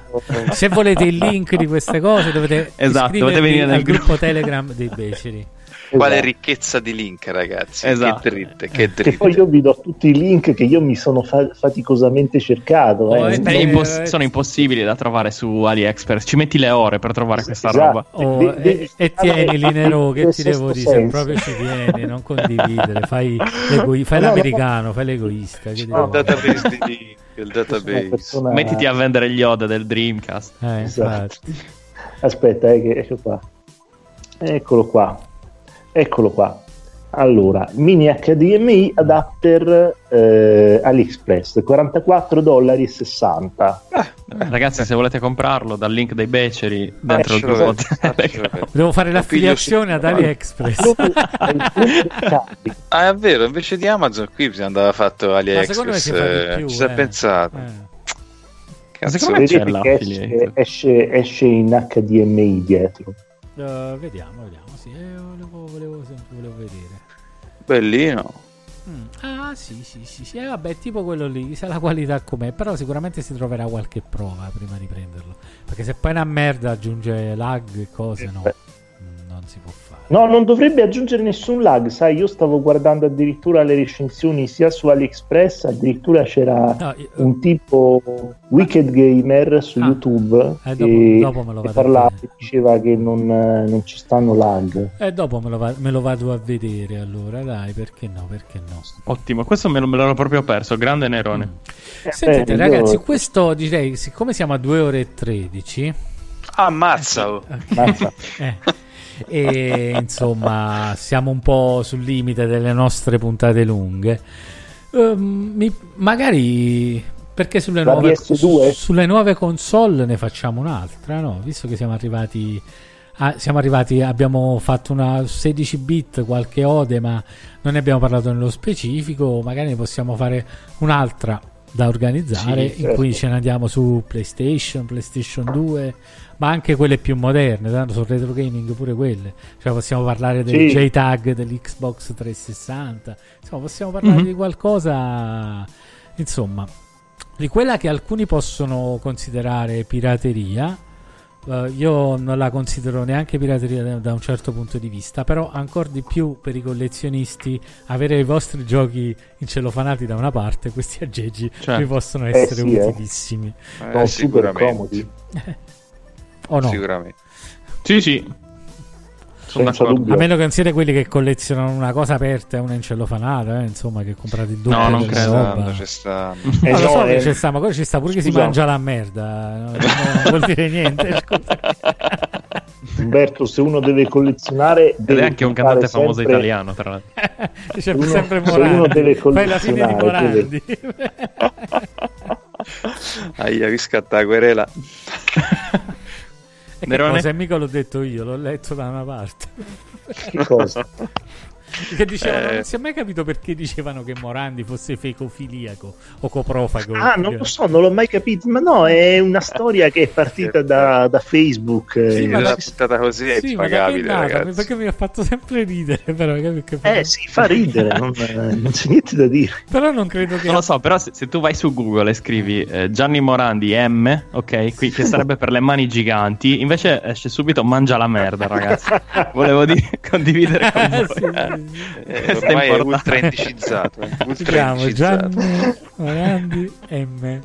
Speaker 3: Se volete il link di queste cose dovete
Speaker 6: Esatto,
Speaker 3: iscrivervi
Speaker 6: dovete venire nel
Speaker 3: al gruppo
Speaker 6: gruppo.
Speaker 3: Telegram dei beceri.
Speaker 4: Quale
Speaker 5: Esatto.
Speaker 4: ricchezza di link, ragazzi.
Speaker 6: Esatto.
Speaker 4: Che dritte, che
Speaker 5: Che
Speaker 4: dritte.
Speaker 5: poi io vi do tutti i link che io mi sono fa- faticosamente cercato.
Speaker 3: Oh,
Speaker 5: eh.
Speaker 3: eh,
Speaker 6: È
Speaker 3: Eh,
Speaker 6: impos-
Speaker 3: eh,
Speaker 6: sono impossibili da trovare su AliExpress. Ci metti le ore per trovare questa
Speaker 5: Esatto.
Speaker 6: roba.
Speaker 3: Oh,
Speaker 5: De-
Speaker 3: e,
Speaker 5: devi
Speaker 3: e tieni Linero, che ti devo dire, se
Speaker 5: senso.
Speaker 3: proprio ci tieni, non condividere, fai, l'egoi- fai
Speaker 5: No, no,
Speaker 3: l'americano, fai l'egoista. Che dire?
Speaker 4: database di link, il database.
Speaker 5: persona-
Speaker 6: Mettiti a vendere gli Yoda del Dreamcast.
Speaker 3: Eh,
Speaker 5: Esatto. Aspetta, eh, che ecco qua. Eccolo qua. Eccolo qua. Allora, mini HDMI adapter eh, AliExpress 44 dollari e 60.
Speaker 6: Ragazzi, se volete comprarlo dal link dei beceri dentro il
Speaker 4: vedere, faccelo vedere.
Speaker 3: Devo fare l'affiliazione ad AliExpress.
Speaker 4: Ah, è vero, invece di Amazon qui bisogna andare fatto
Speaker 3: Ma secondo me
Speaker 4: AliExpress.
Speaker 3: si
Speaker 4: eh,
Speaker 3: più,
Speaker 4: ci si è
Speaker 3: eh.
Speaker 4: pensato.
Speaker 3: Eh.
Speaker 4: Cazzo,
Speaker 6: secondo me c'è
Speaker 5: esce, esce, esce in HDMI dietro.
Speaker 3: Eh, vediamo, vediamo. Sì, eh, volevo, volevo, sempre- volevo vedere.
Speaker 4: Bellino.
Speaker 3: Mm. Ah, sì, sì, sì, sì. Eh, vabbè, tipo quello lì, chissà la qualità com'è. Però sicuramente si troverà qualche prova prima di prenderlo. Perché se poi è una merda aggiunge lag e cose, no. Non si può fare.
Speaker 5: No, non dovrebbe aggiungere nessun lag, sai, io stavo guardando addirittura le recensioni sia su AliExpress, addirittura c'era
Speaker 3: No, io-
Speaker 5: un tipo Wicked Gamer su
Speaker 3: Ah.
Speaker 5: YouTube
Speaker 3: Eh, dopo-
Speaker 5: che,
Speaker 3: dopo me lo
Speaker 5: che
Speaker 3: vado a
Speaker 5: parlava
Speaker 3: vedere.
Speaker 5: e diceva che non, eh, non ci stanno lag.
Speaker 3: E dopo me lo, va- me lo vado a vedere allora, dai, perché no, perché no.
Speaker 6: Ottimo, questo me, lo, me l'ero proprio perso. Grande Nerone.
Speaker 5: Eh,
Speaker 3: Sentite
Speaker 5: beh,
Speaker 3: ragazzi,
Speaker 5: io-
Speaker 3: questo direi, siccome siamo a 2 ore e 13,
Speaker 4: Ammazza! oh.
Speaker 5: Mazza.
Speaker 3: eh, e insomma siamo un po' sul limite delle nostre puntate lunghe, ehm, mi- magari perché sulle nuove,
Speaker 5: PS2?
Speaker 3: sulle nuove console ne facciamo un'altra, no? Visto che siamo arrivati... ah, siamo arrivati, abbiamo fatto una 16 bit, qualche ode, ma non ne abbiamo parlato nello specifico. Magari ne possiamo fare un'altra da organizzare
Speaker 5: Sì,
Speaker 3: in
Speaker 5: certo.
Speaker 3: cui ce ne andiamo su PlayStation, PlayStation 2, ma anche quelle più moderne, tanto sul retro gaming pure quelle. Cioè possiamo parlare del
Speaker 5: Sì.
Speaker 3: JTAG dell'Xbox 360, insomma possiamo parlare
Speaker 6: Mhm.
Speaker 3: di qualcosa, insomma, di quella che alcuni possono considerare pirateria. eh, io non la considero neanche pirateria da, un certo punto di vista, però ancora di più per i collezionisti avere i vostri giochi incellofanati da una parte, questi aggeggi
Speaker 6: Certo.
Speaker 3: vi possono essere
Speaker 5: sì, eh.
Speaker 3: utilissimi.
Speaker 4: Eh,
Speaker 5: Sono super
Speaker 4: sicuramente.
Speaker 5: comodi.
Speaker 3: O no?
Speaker 4: Sicuramente.
Speaker 6: Sì, sì. Sono d'accordo.
Speaker 3: A meno che non siete quelli che collezionano una cosa aperta e una incellofanata, eh, insomma, che comprate il doppio
Speaker 6: No, non credo.
Speaker 3: roba.
Speaker 4: Ci stanno.
Speaker 5: Eh,
Speaker 3: No, lo
Speaker 5: no,
Speaker 3: so che
Speaker 5: eh,
Speaker 3: ci sta, ma quello ci sta pure che si
Speaker 5: scusa.
Speaker 3: mangia la merda. no? Non vuol dire niente. scusa.
Speaker 5: Umberto, se uno deve collezionare,
Speaker 6: Ed
Speaker 5: deve
Speaker 6: è anche un cantante famoso
Speaker 5: sempre-
Speaker 6: italiano, tra l'altro.
Speaker 3: C'è
Speaker 5: Uno-
Speaker 3: sempre
Speaker 5: se uno
Speaker 3: Morandi.
Speaker 5: deve
Speaker 3: Fai la fine di
Speaker 5: collezionare,
Speaker 3: Morandi.
Speaker 4: Aia, vi scatta la querela.
Speaker 6: Nerone?
Speaker 3: cosa? Mica l'ho detto io, l'ho letto da una parte.
Speaker 5: Che cosa?
Speaker 3: Che dicevano,
Speaker 4: Eh.
Speaker 3: non si è mai capito perché dicevano che Morandi fosse fecofiliaco o coprofago.
Speaker 5: Ah, non lo so, non l'ho mai capito. Ma no, è una storia che è partita da, da Facebook.
Speaker 3: Sì,
Speaker 5: eh,
Speaker 3: ma
Speaker 4: Una
Speaker 3: da-
Speaker 4: puntata così è
Speaker 3: Sì, ma
Speaker 4: impagabile,
Speaker 3: nata?
Speaker 4: ragazzi.
Speaker 3: Perché mi ha fatto sempre ridere, però, capito?
Speaker 5: Eh sì, fa ridere, non, eh, non c'è niente da dire.
Speaker 3: Però non credo che
Speaker 6: Non lo so, però se, se tu vai su Google e scrivi eh, Gianni Morandi M, ok, qui, che sarebbe per le mani giganti, invece esce subito mangia la merda, ragazzi. Volevo di- condividere con voi.
Speaker 3: Sì, sì, sì.
Speaker 4: Eh, ormai è ultra indicizzato. eh,
Speaker 3: Si
Speaker 4: Ultra
Speaker 3: chiama
Speaker 4: indicizzato.
Speaker 3: Gianni Morandi M.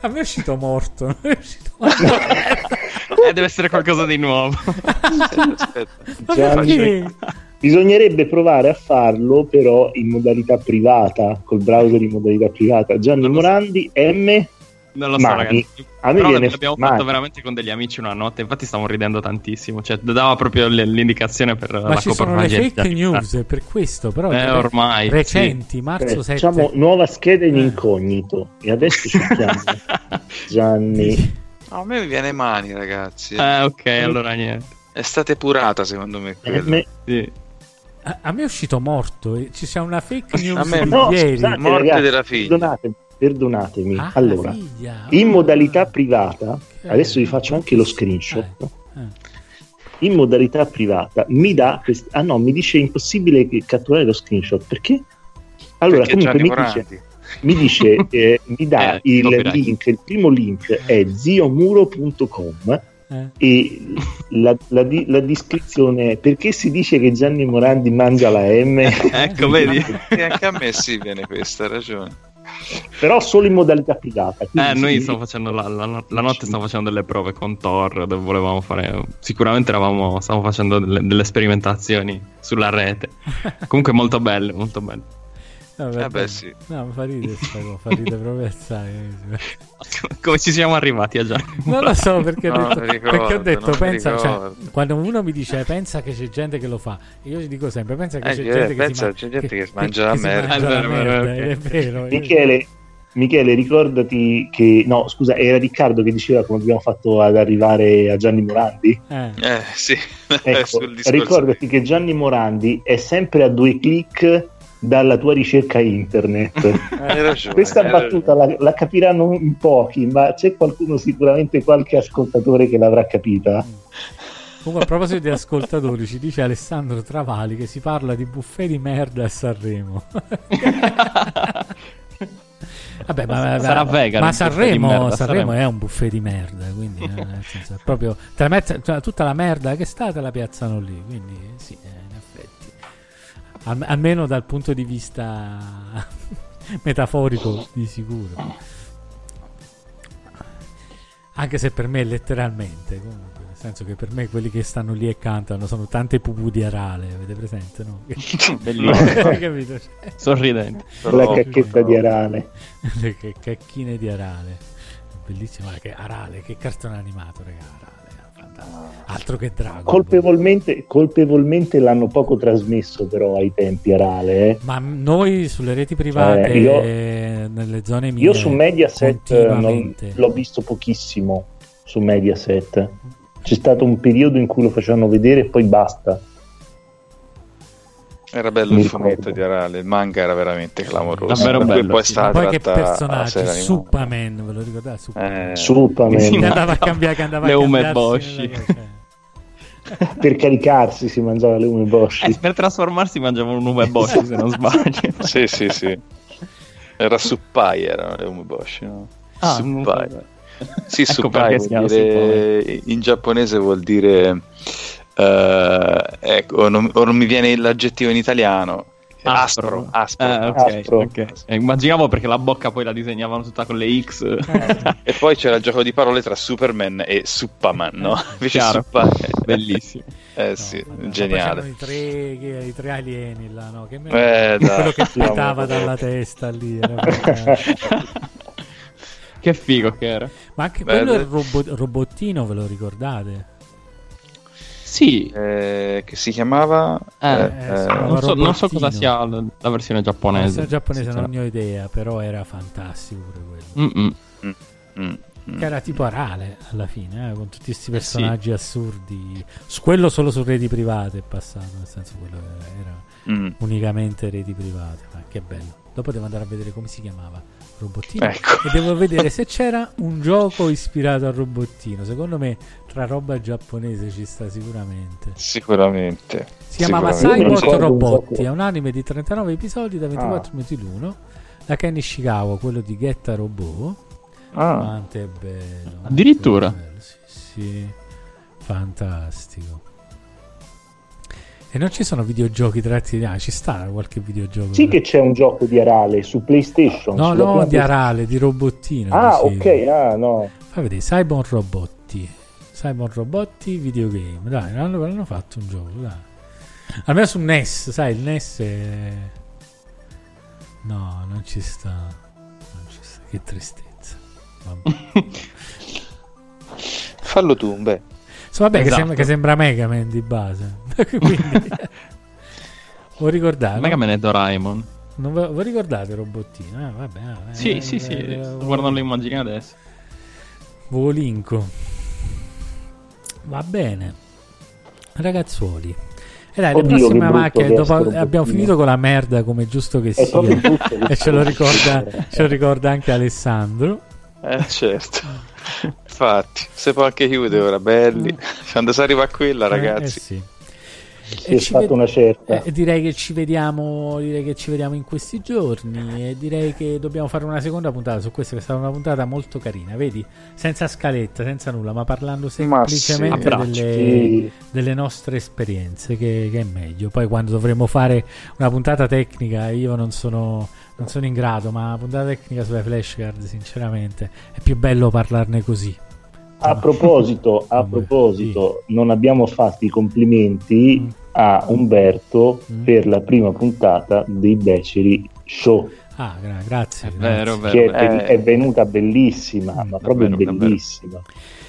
Speaker 3: A me è uscito morto. non è uscito
Speaker 6: Eh, deve essere qualcosa di nuovo.
Speaker 4: Aspetta.
Speaker 5: Gianni-? Bisognerebbe provare a farlo però in modalità privata, col browser in modalità privata. Gianni. Morandi M.
Speaker 6: Non lo so,
Speaker 5: Mani.
Speaker 6: ragazzi.
Speaker 5: A me
Speaker 6: Però
Speaker 5: viene
Speaker 6: l'abbiamo
Speaker 5: mani.
Speaker 6: fatto veramente con degli amici una notte. Infatti, stavamo ridendo tantissimo. Cioè, dava proprio l'indicazione per
Speaker 3: Ma
Speaker 6: la
Speaker 3: ci sono le fake news è per questo, però
Speaker 6: Eh, ormai,
Speaker 3: recenti, marzo
Speaker 5: Eh,
Speaker 3: 7.
Speaker 5: Facciamo nuova scheda in
Speaker 3: Eh.
Speaker 5: incognito. E adesso cerchiamo Gianni.
Speaker 4: No, a me mi viene mani, ragazzi.
Speaker 6: Eh, ok, allora niente.
Speaker 4: È stata epurata, secondo me. quella.
Speaker 5: M.
Speaker 6: Sì.
Speaker 3: A, a me è uscito morto. Ci sia una fake news
Speaker 4: A me
Speaker 3: di
Speaker 5: No,
Speaker 3: ieri.
Speaker 5: scusate,
Speaker 4: Morte
Speaker 5: ragazzi,
Speaker 4: della figlia.
Speaker 5: Perdonatemi, perdonatemi.
Speaker 3: Ah,
Speaker 5: allora,
Speaker 3: figlia.
Speaker 5: in
Speaker 3: Ah.
Speaker 5: modalità privata,
Speaker 3: Ok.
Speaker 5: adesso vi faccio anche lo screenshot.
Speaker 3: Eh, eh.
Speaker 5: In modalità privata mi dà quest- ah no, mi dice impossibile che- catturare lo screenshot perché? Allora,
Speaker 4: Perché
Speaker 5: comunque mi dice, mi dice eh, mi dà
Speaker 6: Eh,
Speaker 5: il link, il primo link è ziomuro.com
Speaker 3: Eh.
Speaker 5: e la, la di- la descrizione è perché si dice che Gianni Morandi mangia la M
Speaker 6: Ecco, vedi?
Speaker 4: E anche a me sì viene questa ragione.
Speaker 5: Però solo in modalità privata
Speaker 6: Eh,
Speaker 5: quindi
Speaker 6: noi
Speaker 5: sì,
Speaker 6: stiamo facendo la, la- la notte stiamo facendo delle prove con Thor dove volevamo fare sicuramente eravamo stavamo facendo delle, delle sperimentazioni sulla rete. Comunque molto belle molto belle
Speaker 3: No,
Speaker 4: Eh beh, sì.
Speaker 3: No, fa ridere sta cosa, fa ridere proprio assai.
Speaker 6: Come ci siamo arrivati a Gianni?
Speaker 3: Non lo so perché, ho
Speaker 4: Non
Speaker 3: detto,
Speaker 4: ricordo,
Speaker 3: perché ho detto, pensa, cioè, quando uno mi dice pensa che c'è gente che lo fa, io gli dico sempre pensa che
Speaker 4: Eh,
Speaker 3: c'è
Speaker 4: eh,
Speaker 3: gente che
Speaker 4: pensa,
Speaker 3: si, ma-
Speaker 4: c'è gente che si mangia la merda.
Speaker 3: mangia
Speaker 6: È
Speaker 3: la
Speaker 6: vero,
Speaker 3: merda,
Speaker 6: ok.
Speaker 3: è vero.
Speaker 5: Michele, Michele, ricordati che no, scusa, era Riccardo che diceva come abbiamo fatto ad arrivare a Gianni Morandi.
Speaker 3: Eh,
Speaker 4: Eh, sì,
Speaker 5: Ecco, ricordati che Gianni Morandi è sempre a due clic dalla tua ricerca internet.
Speaker 4: Hai ragione.
Speaker 5: Questa
Speaker 4: hai
Speaker 5: battuta la, la capiranno in pochi, ma c'è qualcuno, sicuramente qualche ascoltatore che l'avrà capita.
Speaker 3: Comunque, a proposito di ascoltatori, ci dice Alessandro Travali che si parla di buffet di merda a Sanremo. Vabbè, ma,
Speaker 6: Sarà
Speaker 3: ma-
Speaker 6: vegan
Speaker 3: ma Sanremo,
Speaker 6: merda,
Speaker 3: Sanremo
Speaker 6: Sanremo.
Speaker 3: è un buffet di merda, quindi eh, nel senso, proprio tutta la merda che sta te la piazzano lì, quindi sì, eh. Al- almeno dal punto di vista metaforico di sicuro. Anche se per me letteralmente, comunque, nel senso che per me quelli che stanno lì e cantano sono tante pupù di arale, avete presente, no?
Speaker 6: Bellissimo.
Speaker 3: Cioè,
Speaker 6: Sorridente.
Speaker 5: La cacchetta di Arale.
Speaker 3: le cacchine di Arale. Bellissimo, ma che Arale, che cartone animato, raga, Arale. Altro che Dragon.
Speaker 5: Colpevolmente, colpevolmente l'hanno poco trasmesso però ai tempi Arale. eh.
Speaker 3: Ma noi sulle reti private,
Speaker 5: Eh, io-
Speaker 3: nelle zone mie,
Speaker 5: Io su Mediaset eh, non- l'ho visto pochissimo su Mediaset. C'è stato un periodo in cui lo facevano vedere e poi basta.
Speaker 4: Era bello
Speaker 5: Mi
Speaker 4: il fumetto di Arale, il manga era veramente clamoroso.
Speaker 6: Davvero bello,
Speaker 4: poi è
Speaker 6: sì.
Speaker 4: stata
Speaker 3: Poi che
Speaker 4: tratta a
Speaker 3: personaggi,
Speaker 4: serie animata.
Speaker 3: Superman, ve lo ricordate? Superman.
Speaker 4: Eh,
Speaker 5: Superman.
Speaker 6: Sì,
Speaker 3: andava a cambiare, che andava
Speaker 6: Le
Speaker 3: a
Speaker 6: ume Boshi.
Speaker 5: per caricarsi si mangiava le ume Bosch.
Speaker 6: Eh, per trasformarsi mangiavano un uve Bosch, se non sbaglio.
Speaker 4: sì, sì, sì. Era Suppai, erano le umeboshi, no?
Speaker 6: Ah,
Speaker 4: Suppai.
Speaker 6: non
Speaker 4: Sì,
Speaker 6: Ecco
Speaker 4: Suppai dire, in giapponese vuol dire eh, ecco, o non, non mi viene l'aggettivo in italiano. Aspro, aspro.
Speaker 6: Eh, ok,
Speaker 5: Aspro.
Speaker 6: ok. Eh, immaginavo perché la bocca poi la disegnavano tutta con le X.
Speaker 4: E poi c'era il gioco di parole tra Superman e Suppaman, no? Invece
Speaker 6: Chiaro.
Speaker 4: Suppai
Speaker 6: Bellissimo.
Speaker 4: Eh
Speaker 3: No,
Speaker 4: sì,
Speaker 3: ma
Speaker 4: geniale.
Speaker 3: I tre, i tre alieni là, no? Che me-
Speaker 4: Eh, dai.
Speaker 3: quello che petava dalla testa lì.
Speaker 6: che figo che era.
Speaker 3: Ma anche
Speaker 4: Beh,
Speaker 3: quello è il robo- robottino, ve lo ricordate?
Speaker 6: Sì,
Speaker 4: Eh, che si chiamava
Speaker 6: Eh,
Speaker 4: eh,
Speaker 3: eh,
Speaker 4: eh,
Speaker 3: sì.
Speaker 6: non, so, non so cosa sia la, la versione
Speaker 3: La
Speaker 6: giapponese.
Speaker 3: versione giapponese non ne ho idea, però era fantastico pure quello.
Speaker 6: Mm-mm.
Speaker 4: mm, mm.
Speaker 3: Che era tipo Arale alla fine, eh, con tutti questi personaggi assurdi. Su quello solo su reti private è passato, nel senso quello era
Speaker 4: Mm.
Speaker 3: unicamente reti private. Ma che bello. Dopo devo andare a vedere come si chiamava Robottino.
Speaker 4: Ecco.
Speaker 3: E devo vedere se c'era un gioco ispirato al robottino. Secondo me tra roba giapponese ci sta sicuramente.
Speaker 4: Sicuramente.
Speaker 3: Si chiamava. Cyborg Robotti, è un anime di 39 episodi da 24 minuti l'uno. Da Ken Ishikawa, quello di Getta Robot.
Speaker 4: Ah,
Speaker 3: Quanto è bello.
Speaker 6: Addirittura?
Speaker 3: quanto è bello, Sì, sì. Fantastico. E non ci sono videogiochi tratti ah, ci sta qualche videogioco.
Speaker 5: Sì che c'è un gioco di Arale su PlayStation.
Speaker 3: No, no,
Speaker 5: prima
Speaker 3: di Arale, di robottino.
Speaker 5: Ah,
Speaker 3: dicevo.
Speaker 5: ok, ah, no.
Speaker 3: Fai vedere, Cyborg Robotti. Cyborg Robotti videogame. Dai, l'hanno, l'hanno fatto un gioco, dai. Almeno su NES, sai, il NES è... No, non ci sta. Non ci sta. Che tristezza. Vabbè.
Speaker 4: Fallo tu, beh.
Speaker 3: Insomma, vabbè, che,
Speaker 6: Esatto.
Speaker 3: sembra, che sembra Mega Man di base. Quindi... Vuoi ricordare?
Speaker 6: Mega Man e Doraemon.
Speaker 3: Non ve- voi ricordate Robottino? Eh, vabbè, vabbè,
Speaker 6: Sì,
Speaker 3: eh,
Speaker 6: sì, sì.
Speaker 3: eh,
Speaker 6: Sto guardando le immagini adesso.
Speaker 3: Volinco. Va bene. Ragazzuoli. E dai, le
Speaker 5: Oddio,
Speaker 3: macchine,
Speaker 5: che è
Speaker 3: dopo abbiamo finito con la merda come è giusto che
Speaker 5: È
Speaker 3: sia.
Speaker 5: brutto
Speaker 3: e ce lo, ricorda, ce lo ricorda anche Alessandro.
Speaker 4: Eh, certo. Infatti, se può anche chiudere ora, belli. Quando si arriva a quella,
Speaker 3: Eh,
Speaker 4: ragazzi.
Speaker 3: eh sì.
Speaker 5: Si è fatta una certa.
Speaker 3: Eh, direi che ci vediamo direi che ci vediamo in questi giorni e direi che dobbiamo fare una seconda puntata su questa che è stata una puntata molto carina vedi senza scaletta senza nulla ma parlando
Speaker 4: Ma
Speaker 3: semplicemente
Speaker 6: sì, abbracci.
Speaker 3: delle,
Speaker 5: Sì.
Speaker 3: delle nostre esperienze che, che è meglio poi quando dovremo fare una puntata tecnica io non sono non sono in grado ma una puntata tecnica sulle flashcard sinceramente è più bello parlarne così
Speaker 5: A proposito, a
Speaker 3: Vabbè,
Speaker 5: proposito, non abbiamo fatto i complimenti
Speaker 3: Mm.
Speaker 5: a Umberto
Speaker 3: Mm.
Speaker 5: per la prima puntata dei Beceri Show.
Speaker 3: Ah, gra- grazie.
Speaker 6: Vero, vero.
Speaker 5: che è,
Speaker 6: vero.
Speaker 5: ven- è venuta bellissima, ma proprio
Speaker 6: vero,
Speaker 5: bellissima.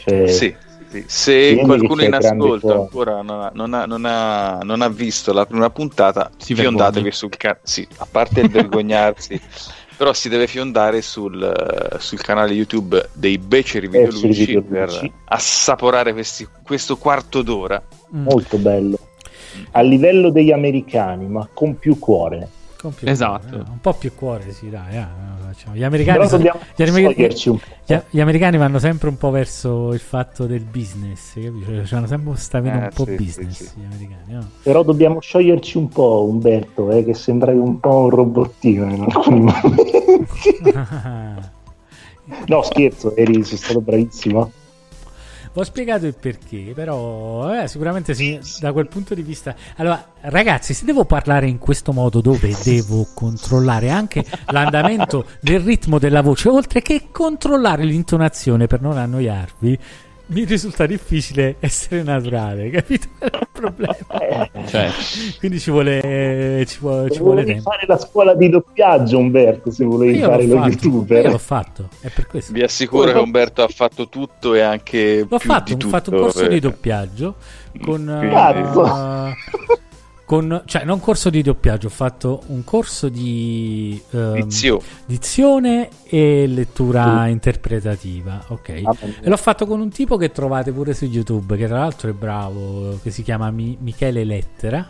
Speaker 5: Cioè,
Speaker 4: Sì, sì. Se qualcuno in ascolto ancora non ha, non ha- non ha- non ha visto la prima puntata,
Speaker 6: Si
Speaker 4: fiondatevi
Speaker 6: vergogni.
Speaker 4: sul canale. Sì, a parte il vergognarsi, però si deve fiondare sul, sul canale YouTube dei Beceri
Speaker 5: Beceri
Speaker 4: Videoluci
Speaker 5: Videoluci.
Speaker 4: per assaporare questi- questo quarto d'ora.
Speaker 3: Mm.
Speaker 5: molto bello. A livello degli americani, ma con più cuore.
Speaker 3: Con più-
Speaker 6: Esatto.
Speaker 3: eh, un po' più cuore, sì, dai. facciamo. Gli americani,
Speaker 5: Però
Speaker 3: sono-
Speaker 5: dobbiamo
Speaker 3: gli, americani-
Speaker 5: toglierci un po'.
Speaker 3: gli- gli americani vanno sempre un po' verso il fatto del business, capito? Cioè, hanno sempre sta vena
Speaker 4: Eh,
Speaker 3: un po'
Speaker 4: sì,
Speaker 3: business
Speaker 4: sì, sì.
Speaker 3: gli americani, no?
Speaker 5: Però dobbiamo scioglierci un po', Umberto, eh, che sembravi un po' un robottino in alcuni momenti. no, scherzo, eri, sei stato bravissimo.
Speaker 3: Ho spiegato il perché, però eh, sicuramente sì, da quel punto di vista... Allora, ragazzi, se devo parlare in questo modo dove devo controllare anche l'andamento del ritmo della voce, oltre che controllare l'intonazione per non annoiarvi, mi risulta difficile essere naturale, capito? È il problema.
Speaker 6: Cioè,
Speaker 3: Quindi ci vuole, ci vuole, ci vuole
Speaker 5: volevi
Speaker 3: tempo.
Speaker 5: fare la scuola di doppiaggio, Umberto, se volevi fare lo
Speaker 3: fatto,
Speaker 5: youtuber.
Speaker 3: io l'ho fatto, è per questo.
Speaker 4: Vi assicuro che Umberto ha fatto tutto e anche
Speaker 3: L'ho
Speaker 4: più
Speaker 3: fatto,
Speaker 4: di
Speaker 3: ho fatto un
Speaker 4: tutto,
Speaker 3: corso
Speaker 4: eh.
Speaker 3: di doppiaggio con, eh,
Speaker 5: Cazzo.
Speaker 3: Con cioè non corso di doppiaggio, ho fatto un corso di
Speaker 4: Dizio.
Speaker 3: dizione e lettura interpretativa, ok?
Speaker 5: Ah.
Speaker 3: E l'ho fatto con un tipo che trovate pure su YouTube, che tra l'altro è bravo, che si chiama Mi- Michele Lettera.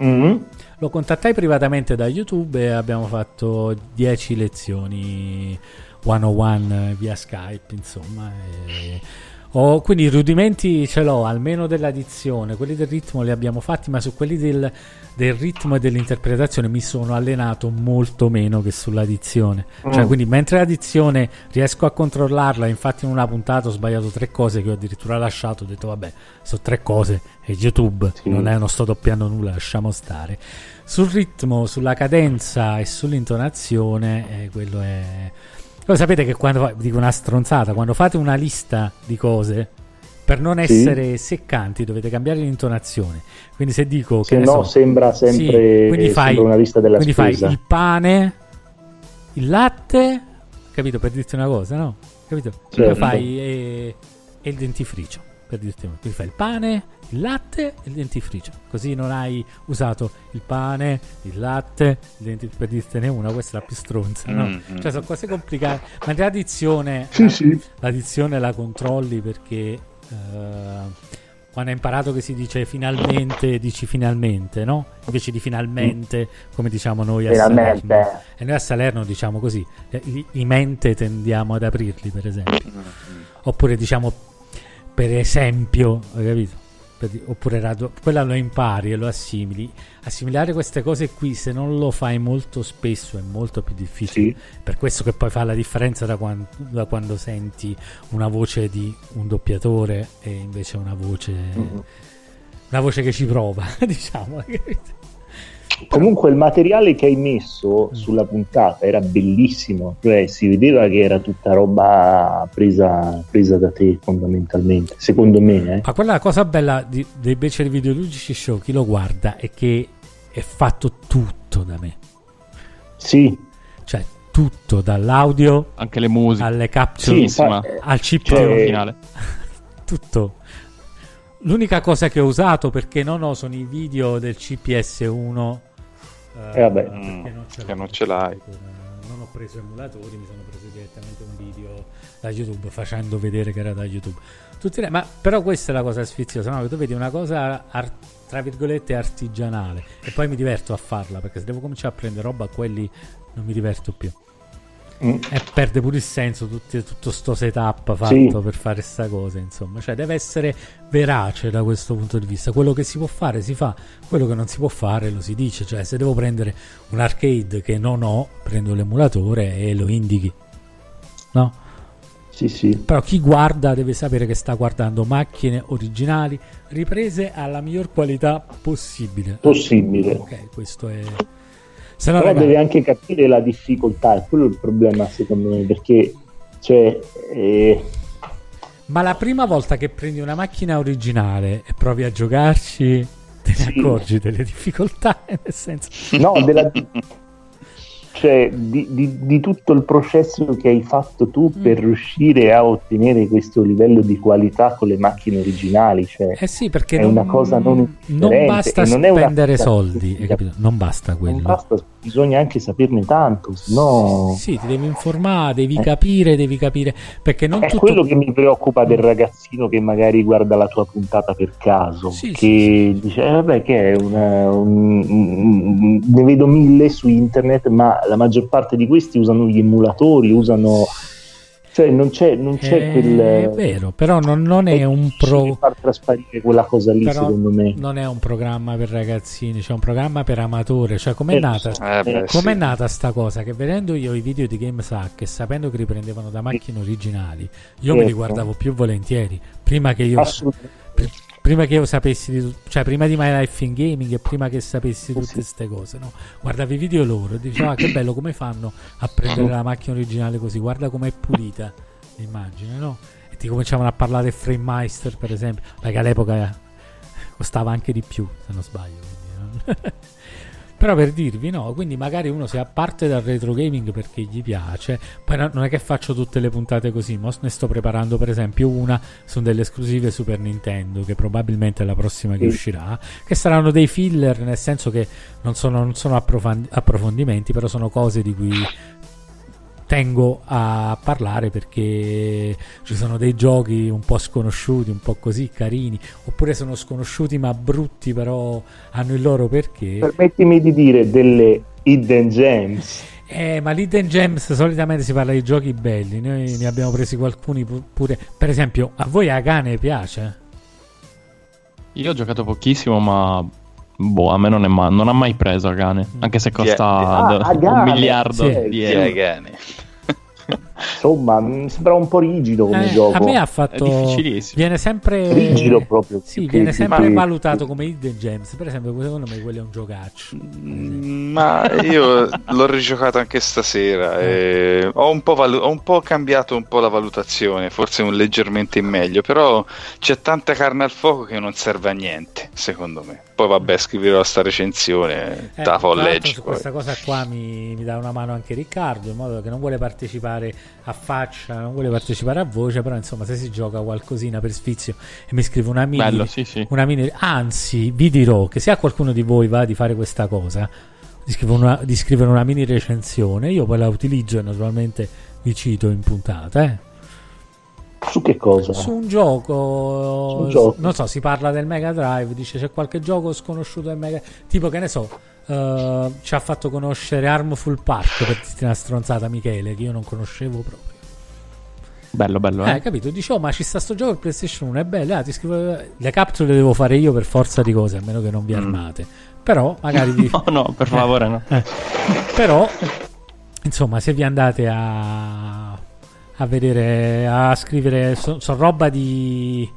Speaker 5: Mm.
Speaker 3: Lo contattai privatamente da YouTube e abbiamo fatto 10 lezioni one on one via Skype, insomma. e- ho- quindi i rudimenti ce l'ho, almeno della dizione, quelli del ritmo li abbiamo fatti, ma su quelli del, del ritmo e dell'interpretazione mi sono allenato molto meno che sulla dizione. Cioè,
Speaker 5: Mm.
Speaker 3: quindi mentre la dizione riesco a controllarla, infatti in una puntata ho sbagliato tre cose che ho addirittura lasciato, ho detto vabbè, sono tre cose, è YouTube,
Speaker 5: Sì.
Speaker 3: non, è, non sto doppiando nulla, lasciamo stare. Sul ritmo, sulla cadenza e sull'intonazione, eh, quello è... Voi sapete che quando dico una stronzata, quando fate una lista di cose, per non
Speaker 5: Sì.
Speaker 3: essere seccanti dovete cambiare l'intonazione. Quindi se dico
Speaker 5: Se
Speaker 3: che
Speaker 5: no
Speaker 3: so,
Speaker 5: sembra sempre-
Speaker 3: quindi fai,
Speaker 5: sembra una lista della
Speaker 3: quindi
Speaker 5: spesa.
Speaker 3: fai il pane, il latte, capito? Per dirti una cosa, no? Capito? Poi
Speaker 5: Certo.
Speaker 3: fai e, e il dentifricio, per dirti una Quindi fai il pane, il latte e il dentifricio. Così non hai usato il pane, il latte, il dentifricio, per dirtene una, questa è la più stronza, no?
Speaker 4: Mm, mm.
Speaker 3: Cioè sono cose complicate. Ma l'addizione,
Speaker 5: Sì,
Speaker 3: la,
Speaker 5: sì.
Speaker 3: l'addizione la controlli perché eh, quando hai imparato che si dice finalmente, dici finalmente, no? Invece di finalmente, come diciamo noi a
Speaker 5: Finalmente.
Speaker 3: Salerno. E noi a Salerno diciamo così, eh, i, i mente tendiamo ad aprirli, per esempio. Oppure diciamo, per esempio, hai capito? Oppure rado- quella lo impari e lo assimili. Assimilare queste cose qui, se non lo fai molto spesso, è molto più difficile.
Speaker 5: Sì.
Speaker 3: Per questo che poi fa la differenza da, quan- da quando senti una voce di un doppiatore e invece una voce,
Speaker 5: Mm-hmm.
Speaker 3: una voce che ci prova, diciamo.
Speaker 5: Comunque il materiale che hai messo sulla puntata era bellissimo, cioè si vedeva che era tutta roba presa, presa da te fondamentalmente, secondo me. Eh.
Speaker 3: Ma quella la cosa bella di- dei Beceri Videoludici Show, chi lo guarda, è che è fatto tutto da me.
Speaker 5: Sì,
Speaker 3: Cioè, tutto, dall'audio
Speaker 6: anche le musiche.
Speaker 3: alle capture,
Speaker 5: Sì, infa-
Speaker 3: al chip
Speaker 5: cioè-
Speaker 6: finale.
Speaker 3: tutto. L'unica cosa che ho usato perché non ho sono i video del CPS1.
Speaker 5: Eh, vabbè.
Speaker 3: perché non ce,
Speaker 4: non ce l'hai.
Speaker 3: Eh, Non ho preso emulatori, mi sono preso direttamente un video da YouTube facendo vedere che era da YouTube. Tutti le- ma però questa è la cosa sfiziosa, no? Che tu vedi una cosa ar- tra virgolette artigianale e poi mi diverto a farla perché se devo cominciare a prendere roba a quelli non mi diverto più.
Speaker 5: Mm.
Speaker 3: E perde pure il senso tutti- tutto sto setup fatto
Speaker 5: Sì.
Speaker 3: per fare sta cosa, insomma. Cioè, deve essere verace da questo punto di vista. Quello che si può fare si fa, quello che non si può fare lo si dice. Cioè, se devo prendere un arcade che non ho, prendo l'emulatore e lo indichi. No?
Speaker 5: sì, sì.
Speaker 3: Però chi guarda deve sapere che sta guardando macchine originali riprese alla miglior qualità possibile.
Speaker 5: Possibile.
Speaker 3: Ok, questo è. Se no,
Speaker 5: Però
Speaker 3: ragazzi-
Speaker 5: deve anche capire la difficoltà, è quello il problema secondo me, perché cioè, eh,
Speaker 3: Ma la prima volta che prendi una macchina originale e provi a giocarci, te ne
Speaker 5: Sì.
Speaker 3: accorgi delle difficoltà, nel senso...
Speaker 5: No, della- cioè di, di- di tutto il processo che hai fatto tu
Speaker 3: Mm.
Speaker 5: per riuscire a ottenere questo livello di qualità con le macchine originali. Cioè,
Speaker 3: Eh sì, perché
Speaker 5: è
Speaker 3: non,
Speaker 5: una cosa non
Speaker 3: non basta
Speaker 5: non
Speaker 3: spendere soldi, hai capito? Non basta quello.
Speaker 5: Non basta, bisogna anche saperne tanto, sennò
Speaker 3: Sì, ti devi informare, devi
Speaker 5: Eh.
Speaker 3: capire, devi capire, perché non
Speaker 5: è
Speaker 3: tutto...
Speaker 5: quello che mi preoccupa del ragazzino che magari guarda la tua puntata per caso,
Speaker 3: Sì,
Speaker 5: che dice eh, vabbè che è una, un- un- ne vedo mille su internet, ma la maggior parte di questi usano gli emulatori, usano cioè non c'è, non c'è
Speaker 3: Eh,
Speaker 5: quel
Speaker 3: È vero, però non, non è un pro...
Speaker 5: far trasparire quella cosa lì
Speaker 3: Però
Speaker 5: secondo me.
Speaker 3: non è un programma per ragazzini, c'è un programma per amatori. Cioè, com'è
Speaker 5: Eh,
Speaker 3: nata,
Speaker 4: Eh,
Speaker 3: com'è
Speaker 4: sì.
Speaker 3: nata sta cosa? Che vedendo io i video di GameSack e sapendo che riprendevano da macchine originali, io me li
Speaker 5: Certo.
Speaker 3: guardavo più volentieri. Prima che io, prima che io sapessi di cioè prima di My Life in Gaming e prima che sapessi tutte queste cose, no? Guardavi i video loro e dicevo, ah, che bello, come fanno a prendere la macchina originale così? Guarda com'è pulita l'immagine, no? E ti cominciavano a parlare del Frame Meister, per esempio, perché all'epoca costava anche di più, se non sbaglio. quindi, no? Però per dirvi, no, quindi magari uno se parte dal retro gaming perché gli piace, poi no- non è che faccio tutte le puntate così, ma ne sto preparando per esempio una su delle esclusive Super Nintendo, che probabilmente è la prossima che
Speaker 5: Sì.
Speaker 3: uscirà, che saranno dei filler, nel senso che non sono, non sono approfond- approfondimenti, però sono cose di cui tengo a parlare perché ci sono dei giochi un po' sconosciuti, un po' così carini, oppure sono sconosciuti ma brutti, però hanno il loro perché.
Speaker 5: Permettimi di dire delle hidden gems.
Speaker 3: Eh, ma l'Hidden Gems solitamente si parla di giochi belli, noi ne abbiamo presi qualcuni pu- pure. Per esempio, a voi Agane piace?
Speaker 6: Io ho giocato pochissimo, ma boh, a me non, è ma- non ha mai preso Agane. Anche se costa
Speaker 5: Ah,
Speaker 6: d-
Speaker 5: Agane,
Speaker 6: un miliardo
Speaker 5: sì.
Speaker 6: di euro.
Speaker 4: Agane.
Speaker 5: Insomma, mi sembra un po' rigido come
Speaker 3: Eh,
Speaker 5: gioco.
Speaker 3: a me ha fatto.
Speaker 6: È difficilissimo.
Speaker 3: Viene sempre.
Speaker 5: Rigido proprio,
Speaker 3: Sì, viene sempre
Speaker 5: che-
Speaker 3: valutato come Hidden Gems. Per esempio, secondo me quello è un giocaccio.
Speaker 4: Mm, Ma io l'ho rigiocato anche stasera e ho un, po valu- ho un po' cambiato un po' la valutazione, forse un leggermente in meglio, però c'è tanta carne al fuoco che non serve a niente, secondo me. Poi vabbè, scriverò sta recensione,
Speaker 3: Eh, l'altro
Speaker 4: leggi
Speaker 3: su
Speaker 4: poi.
Speaker 3: questa cosa qua mi, mi dà una mano anche Riccardo, in modo che non vuole partecipare a faccia, non vuole partecipare a voce, però insomma se si gioca qualcosina per sfizio e mi scrive una mini,
Speaker 6: Bello, sì, sì.
Speaker 3: una mini anzi vi dirò che se a qualcuno di voi va di fare questa cosa, di scrivere una, di scrivere una mini recensione, io poi la utilizzo e naturalmente vi cito in puntata, eh.
Speaker 5: Su che cosa?
Speaker 3: Su un gioco,
Speaker 5: Su un gioco.
Speaker 3: non so, si parla del Mega Drive, dice c'è qualche gioco sconosciuto del Mega tipo che ne so, eh, ci ha fatto conoscere Armful Park per dirti una stronzata Michele che io non conoscevo proprio.
Speaker 6: Bello, bello,
Speaker 3: Eh,
Speaker 6: eh.
Speaker 3: capito? Dice, oh, ma ci sta sto gioco per PlayStation 1, è bello, ah, ti scrivo... le capsule le devo fare io per forza di cose, a meno che non vi armate. Però magari vi...
Speaker 6: No, no, per favore, no.
Speaker 3: Eh, però, insomma, se vi andate a, a vedere, a scrivere, sono roba di.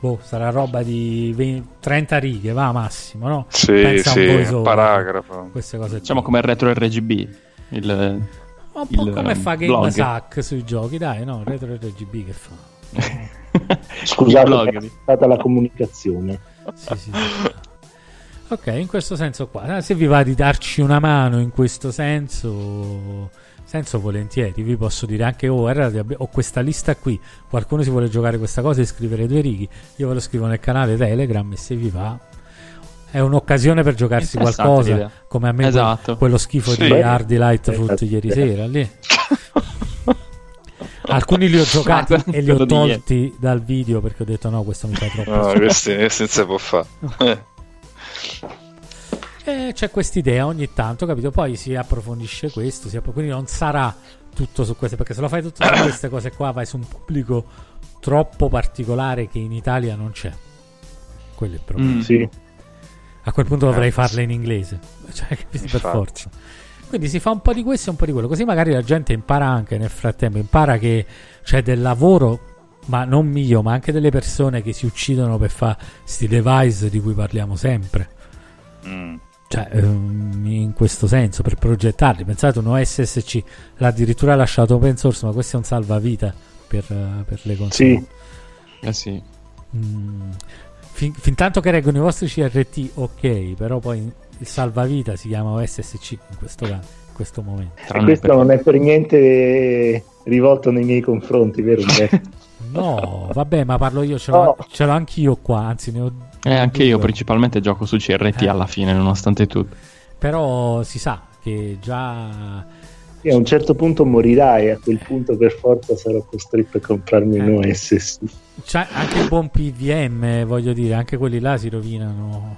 Speaker 3: Boh, sarà roba di 20 30 righe, va massimo, no?
Speaker 4: Sì,
Speaker 3: Pensa un
Speaker 4: sì,
Speaker 3: voice over,
Speaker 4: paragrafo.
Speaker 3: Queste cose
Speaker 6: Diciamo come il retro RGB. Il,
Speaker 3: Un po'
Speaker 6: il,
Speaker 3: come fa
Speaker 6: blog.
Speaker 3: GameSack sui giochi, dai, no? Retro RGB che fa?
Speaker 5: Scusate, è stata la comunicazione.
Speaker 3: Sì, sì, sì. Ok, in questo senso qua, eh, se vi va di darci una mano in questo senso, senso volentieri, vi posso dire anche, oh, guardate, ho questa lista qui, qualcuno si vuole giocare questa cosa e scrivere due righe, io ve lo scrivo nel canale Telegram e se vi va... È un'occasione per giocarsi qualcosa,
Speaker 6: l'idea.
Speaker 3: come a me
Speaker 6: Esatto.
Speaker 3: quel- quello schifo
Speaker 4: Sì.
Speaker 3: di Hardy Lightfoot
Speaker 5: Esatto.
Speaker 3: ieri sera lì. Alcuni li ho giocati
Speaker 6: Ah,
Speaker 3: e li ho tolti dal video perché ho detto no, questo mi fa troppo
Speaker 4: No, questo, questo non si può fare.
Speaker 3: Eh, c'è quest'idea ogni tanto, capito? Poi si approfondisce questo, si appro- quindi non sarà tutto su queste, perché se lo fai tutto su queste cose qua vai su un pubblico troppo particolare che in Italia non c'è. Quello è il problema.
Speaker 6: Mm.
Speaker 5: Sì.
Speaker 3: A quel punto dovrei
Speaker 4: Eh,
Speaker 3: farle in inglese, cioè, capito? per forza. Quindi si fa un po' di questo e un po' di quello, così magari la gente impara anche nel frattempo, impara che c'è del lavoro, ma non mio, ma anche delle persone che si uccidono per fare questi device di cui parliamo sempre.
Speaker 4: Mm.
Speaker 3: Cioè, ehm, in questo senso, per progettarli. Pensate, un OSSC l'ha addirittura lasciato open source, ma questo è un salvavita per, eh, per le console.
Speaker 5: Sì.
Speaker 6: Eh sì.
Speaker 3: Mm. fin, fin tanto che reggono i vostri CRT, ok, però poi il salvavita si chiama OSSC in questo, in questo momento.
Speaker 5: E questo non è per niente rivolto nei miei confronti, vero?
Speaker 3: no, vabbè, ma parlo io, ce l'ho, no. ce l'ho anch'io qua, anzi ne ho...
Speaker 6: Eh, anche io principalmente gioco su CRT eh. alla fine, nonostante tutto.
Speaker 3: Però si sa che già...
Speaker 5: Sì, a un certo punto morirai, a quel punto per forza sarò costretto a comprarmi eh. un OSS.
Speaker 3: C'è anche il buon PVM, voglio dire, anche quelli là si rovinano.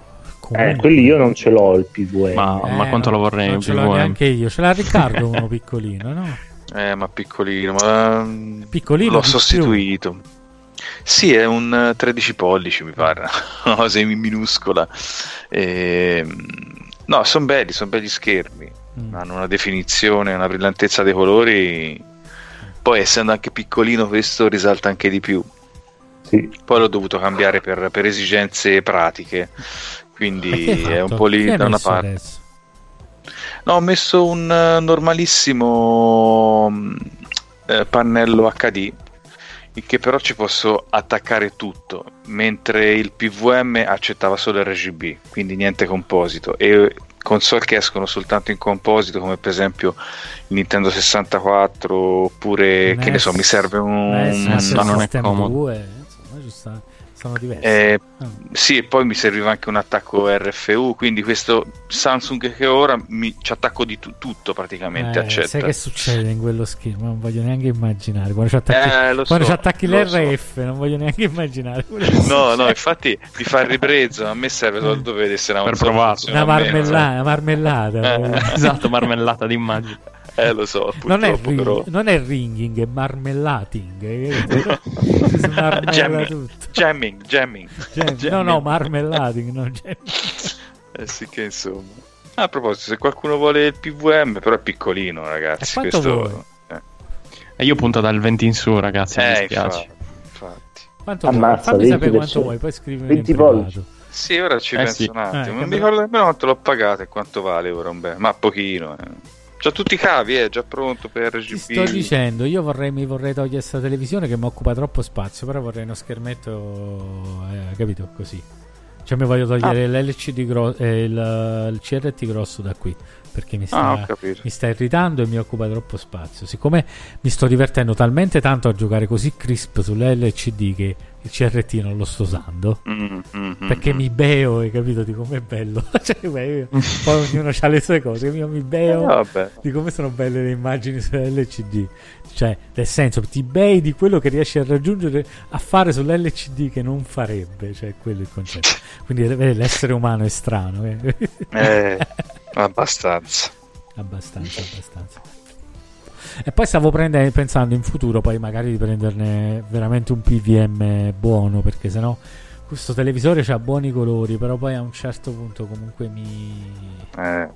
Speaker 5: Eh, quelli io non ce l'ho il PVM.
Speaker 6: Ma,
Speaker 3: Eh,
Speaker 6: ma quanto lo vorrei
Speaker 3: Non
Speaker 6: un
Speaker 3: ce l'ho
Speaker 6: PVM?
Speaker 3: neanche io, ce l'ha Riccardo uno piccolino, no?
Speaker 4: Eh, ma piccolino, ma
Speaker 3: Piccolino
Speaker 4: l'ho
Speaker 3: di più.
Speaker 4: Sì, è un eh, 13 pollici, mi pare, una cosa mi- minuscola. Ehm, no, sono belli, sono belli schermi.
Speaker 3: Mm.
Speaker 4: Hanno una definizione, una brillantezza dei colori. Poi, essendo anche piccolino, questo risalta anche di più.
Speaker 5: Sì.
Speaker 4: Poi l'ho dovuto cambiare per, per esigenze pratiche. Quindi è un po' lì da una parte.
Speaker 3: adesso?
Speaker 4: No, ho messo un eh, normalissimo mm, eh, pannello HD, che però ci posso attaccare tutto, mentre il PVM accettava solo RGB, quindi niente composito. E console che escono soltanto in composito, come per esempio il Nintendo 64, oppure che ne so, mi serve un.
Speaker 3: Master
Speaker 6: no, non è comodo.
Speaker 3: 2, insomma, sono diversi.
Speaker 4: Eh,
Speaker 3: Ah.
Speaker 4: sì, e poi mi serviva anche un attacco RFU, quindi questo Samsung che ho ora mi, ci attacco di tu- tutto praticamente,
Speaker 3: Eh,
Speaker 4: accetta.
Speaker 3: sai che succede in quello schermo? Non voglio neanche immaginare. Quando ci attacchi,
Speaker 4: Eh, lo
Speaker 3: quando
Speaker 4: so,
Speaker 3: ci attacchi
Speaker 4: lo so.
Speaker 3: l'RF, non voglio neanche immaginare.
Speaker 4: No,
Speaker 3: succede.
Speaker 4: no, infatti mi fa il ribrezzo. A me serve solo dove vedesse una
Speaker 6: Per
Speaker 4: console
Speaker 6: provarlo.
Speaker 4: funziona
Speaker 3: Una marmellata, una marmellata.
Speaker 4: Eh.
Speaker 6: esatto, marmellata d'immagini.
Speaker 4: Eh, lo so,
Speaker 3: Non è, ring-
Speaker 4: però.
Speaker 3: non è ringing, è marmellating. eh? Si marmella
Speaker 4: Jamming,
Speaker 3: tutto.
Speaker 4: jamming, jamming.
Speaker 3: Jam- No, no, marmellating, non jamming.
Speaker 4: Eh sì che insomma. Ah, a proposito, se qualcuno vuole il PVM, però è piccolino, ragazzi.
Speaker 3: E
Speaker 4: questo...
Speaker 3: vuoi?
Speaker 4: eh.
Speaker 6: E io punto dal 20 in su, ragazzi. mi
Speaker 4: Eh,
Speaker 6: dispiace.
Speaker 4: infatti, infatti.
Speaker 3: Quanto
Speaker 5: Ammazza,
Speaker 3: vuoi? Fammi sapere
Speaker 5: 20%.
Speaker 3: quanto vuoi, poi scrivimi
Speaker 5: 20
Speaker 3: in privato.
Speaker 4: Sì, ora ci
Speaker 6: Eh,
Speaker 4: penso
Speaker 6: sì.
Speaker 4: un attimo.
Speaker 3: Eh,
Speaker 4: non mi ricordo nemmeno quanto l'ho pagato e quanto vale ora un bel. Ma pochino. Eh. C'ha tutti i cavi, è già pronto per
Speaker 3: Ti
Speaker 4: RGB.
Speaker 3: sto dicendo, io vorrei, mi vorrei togliere questa televisione che mi occupa troppo spazio, però vorrei uno schermetto, eh, capito, così. Cioè mi voglio togliere l'LCD gro- eh, il, il CRT grosso da qui, perché mi
Speaker 4: Ah,
Speaker 3: sta,
Speaker 4: capito.
Speaker 3: mi sta irritando e mi occupa troppo spazio. Siccome mi sto divertendo talmente tanto a giocare così crisp sull'LCD che il CRT non lo sto usando,
Speaker 4: Mm, mm, mm,
Speaker 3: perché
Speaker 4: mm.
Speaker 3: mi beo, hai capito di com'è bello. cioè, beh, poi ognuno ha le sue cose, io mi beo
Speaker 4: Eh,
Speaker 3: di come sono belle le immagini sull'LCD. Cioè, nel senso, ti bei di quello che riesci a raggiungere a fare sull'LCD che non farebbe. Cioè, quello è il concetto. Quindi l'essere umano è strano. eh.
Speaker 4: Eh, abbastanza.
Speaker 3: abbastanza, abbastanza. E poi stavo prendendo, pensando in futuro, poi magari di prenderne veramente un PVM buono, perché sennò questo televisore ha buoni colori, però poi a un certo punto comunque mi...
Speaker 4: Eh.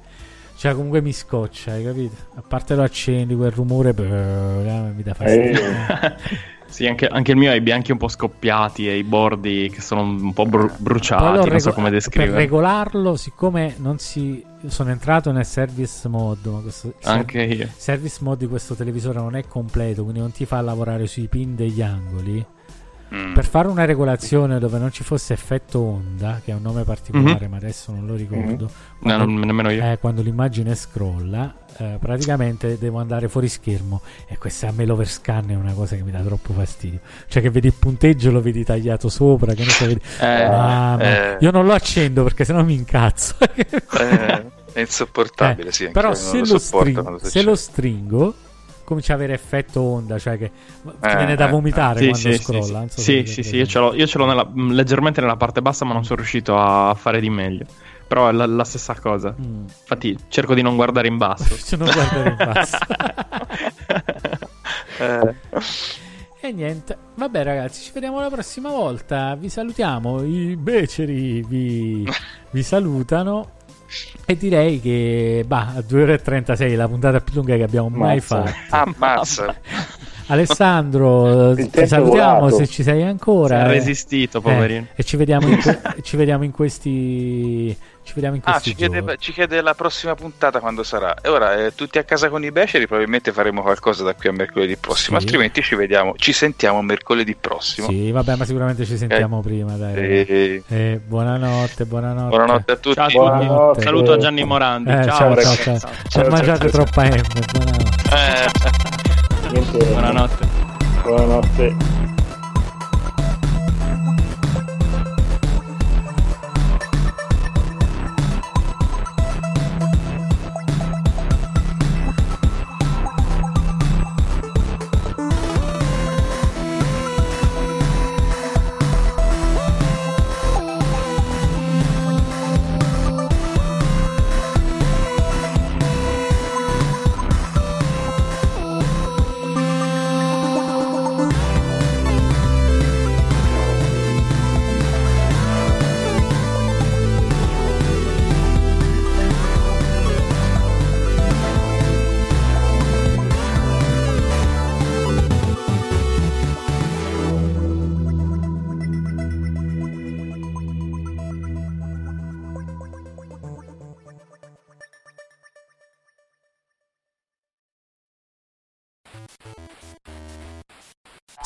Speaker 3: Cioè, comunque mi scoccia, hai capito? A parte lo accendi, quel rumore brrr, eh, mi dà fastidio.
Speaker 6: Sì, anche, anche il mio ha i bianchi un po' scoppiati e i bordi che sono un po' bru- bruciati,
Speaker 3: l'ho
Speaker 6: non so come
Speaker 3: per
Speaker 6: descrivere.
Speaker 3: regolarlo, siccome non si sono entrato nel service mode, ma questo
Speaker 6: Anche io.
Speaker 3: service mode di questo televisore non è completo, quindi non ti fa lavorare sui pin degli angoli.
Speaker 4: Mm.
Speaker 3: Per fare una regolazione dove non ci fosse effetto onda, che è un nome particolare,
Speaker 6: Mhm.
Speaker 3: ma adesso non lo ricordo.
Speaker 6: No, non- nemmeno io.
Speaker 3: eh, quando l'immagine scrolla, eh, praticamente devo andare fuori schermo. E questa a me l'overscan è una cosa che mi dà troppo fastidio. Cioè, che vedi il punteggio, lo vedi tagliato sopra. Che ne so, vedi...
Speaker 6: Eh,
Speaker 3: Ah,
Speaker 4: eh.
Speaker 3: Io non lo accendo perché sennò mi incazzo.
Speaker 4: Eh, è insopportabile,
Speaker 3: Eh,
Speaker 4: sì.
Speaker 3: però se
Speaker 4: non
Speaker 3: lo,
Speaker 4: lo
Speaker 3: string-
Speaker 4: quando
Speaker 3: se lo stringo comincia a avere effetto onda, cioè che
Speaker 4: Eh,
Speaker 3: viene da
Speaker 4: eh,
Speaker 3: vomitare
Speaker 6: Sì,
Speaker 3: quando
Speaker 6: sì,
Speaker 3: scrolla.
Speaker 6: sì,
Speaker 3: so
Speaker 6: sì, sì, sì, io ce l'ho, io ce l'ho nella- mh, leggermente nella parte bassa, ma non sono riuscito a fare di meglio. Però è la, la stessa cosa.
Speaker 3: Mm.
Speaker 6: Infatti, cerco di non guardare in basso.
Speaker 3: Se non guardare in basso.
Speaker 4: Eh,
Speaker 3: E niente, vabbè ragazzi, ci vediamo la prossima volta. Vi salutiamo, i beceri vi, vi salutano. E direi che bah, a 2 ore e 36 la puntata più lunga che abbiamo mai
Speaker 5: Mazza.
Speaker 3: fatto.
Speaker 4: ammazza.
Speaker 3: Alessandro, ti
Speaker 5: è
Speaker 3: salutiamo
Speaker 5: volato.
Speaker 3: se ci sei ancora.
Speaker 6: Si è
Speaker 3: eh.
Speaker 6: resistito, poverino.
Speaker 3: e ci vediamo, in que- ci vediamo in questi. Ci vediamo in
Speaker 4: Ah,
Speaker 3: questi
Speaker 4: ci chiede,
Speaker 3: giorni.
Speaker 4: ci chiede la prossima puntata quando sarà. E ora, eh, tutti a casa con i beceri, probabilmente faremo qualcosa da qui a mercoledì prossimo.
Speaker 3: Sì.
Speaker 4: Altrimenti ci vediamo, ci sentiamo mercoledì prossimo.
Speaker 3: Sì, vabbè, ma sicuramente ci sentiamo prima. Dai.
Speaker 4: E-
Speaker 3: Eh, buonanotte, buonanotte.
Speaker 4: Buonanotte a tutti.
Speaker 6: Ciao.
Speaker 5: Buonanotte.
Speaker 6: Saluto a Gianni Morandi.
Speaker 3: Eh,
Speaker 6: ciao,
Speaker 3: ciao,
Speaker 6: ragazzi.
Speaker 3: ciao, ciao.
Speaker 5: Ciao,
Speaker 3: mangiate
Speaker 5: ciao,
Speaker 3: troppa M. Buonanotte.
Speaker 4: Eh,
Speaker 5: Niente,
Speaker 6: Buonanotte.
Speaker 5: buonanotte.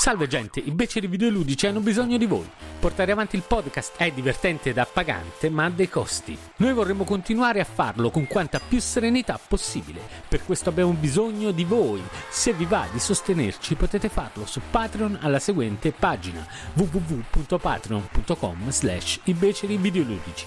Speaker 3: Salve gente, i beceri videoludici hanno bisogno di voi. Portare avanti il podcast è divertente ed appagante, ma ha dei costi. Noi vorremmo continuare a farlo con quanta più serenità possibile. Per questo abbiamo bisogno di voi. Se vi va di sostenerci potete farlo su Patreon alla seguente pagina www.patreon.com slash i beceri videoludici.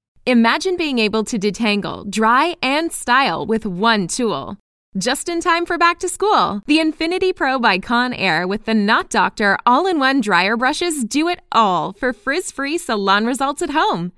Speaker 13: Imagine being able to detangle, dry, and style with one tool. Just in time for back to school, the Infinity Pro by Conair with the Knot Doctor all in one dryer brushes do it all for frizz free salon results at home.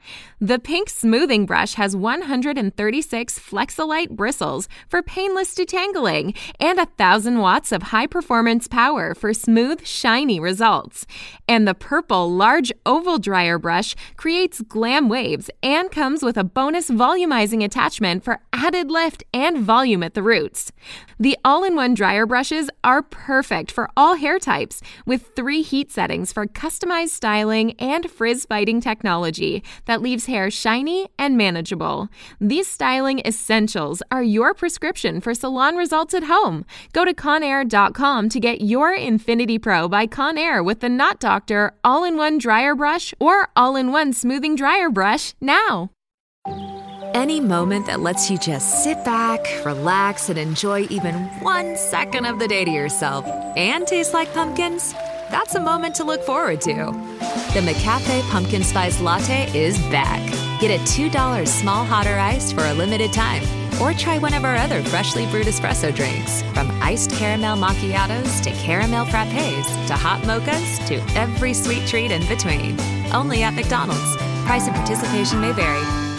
Speaker 13: The pink smoothing brush has 136 Flexolite bristles for painless detangling and 1,000 watts of high performance power for smooth, shiny results. And the purple large oval dryer brush creates glam waves and comes with a bonus volumizing attachment for added lift and volume at the roots. The all in one dryer brushes are perfect for all hair types with three heat settings for customized styling and frizz fighting technology that leaves hair shiny and manageable. These styling essentials are your prescription for salon results at home. Go to conair.com to get your Infinity Pro by Conair with the Knot Doctor all in one dryer brush or all in one smoothing dryer brush now.
Speaker 12: Any moment that lets you just sit back, relax, and enjoy even one second of the day to yourself and taste like pumpkins, that's a moment to look forward to. The McCafe Pumpkin Spice Latte is back. Get a $2 small hot or iced for a limited time. Or try one of our other freshly brewed espresso drinks, from iced caramel macchiatos to caramel frappes to hot mochas to every sweet treat in between. Only at McDonald's. Price and participation may vary.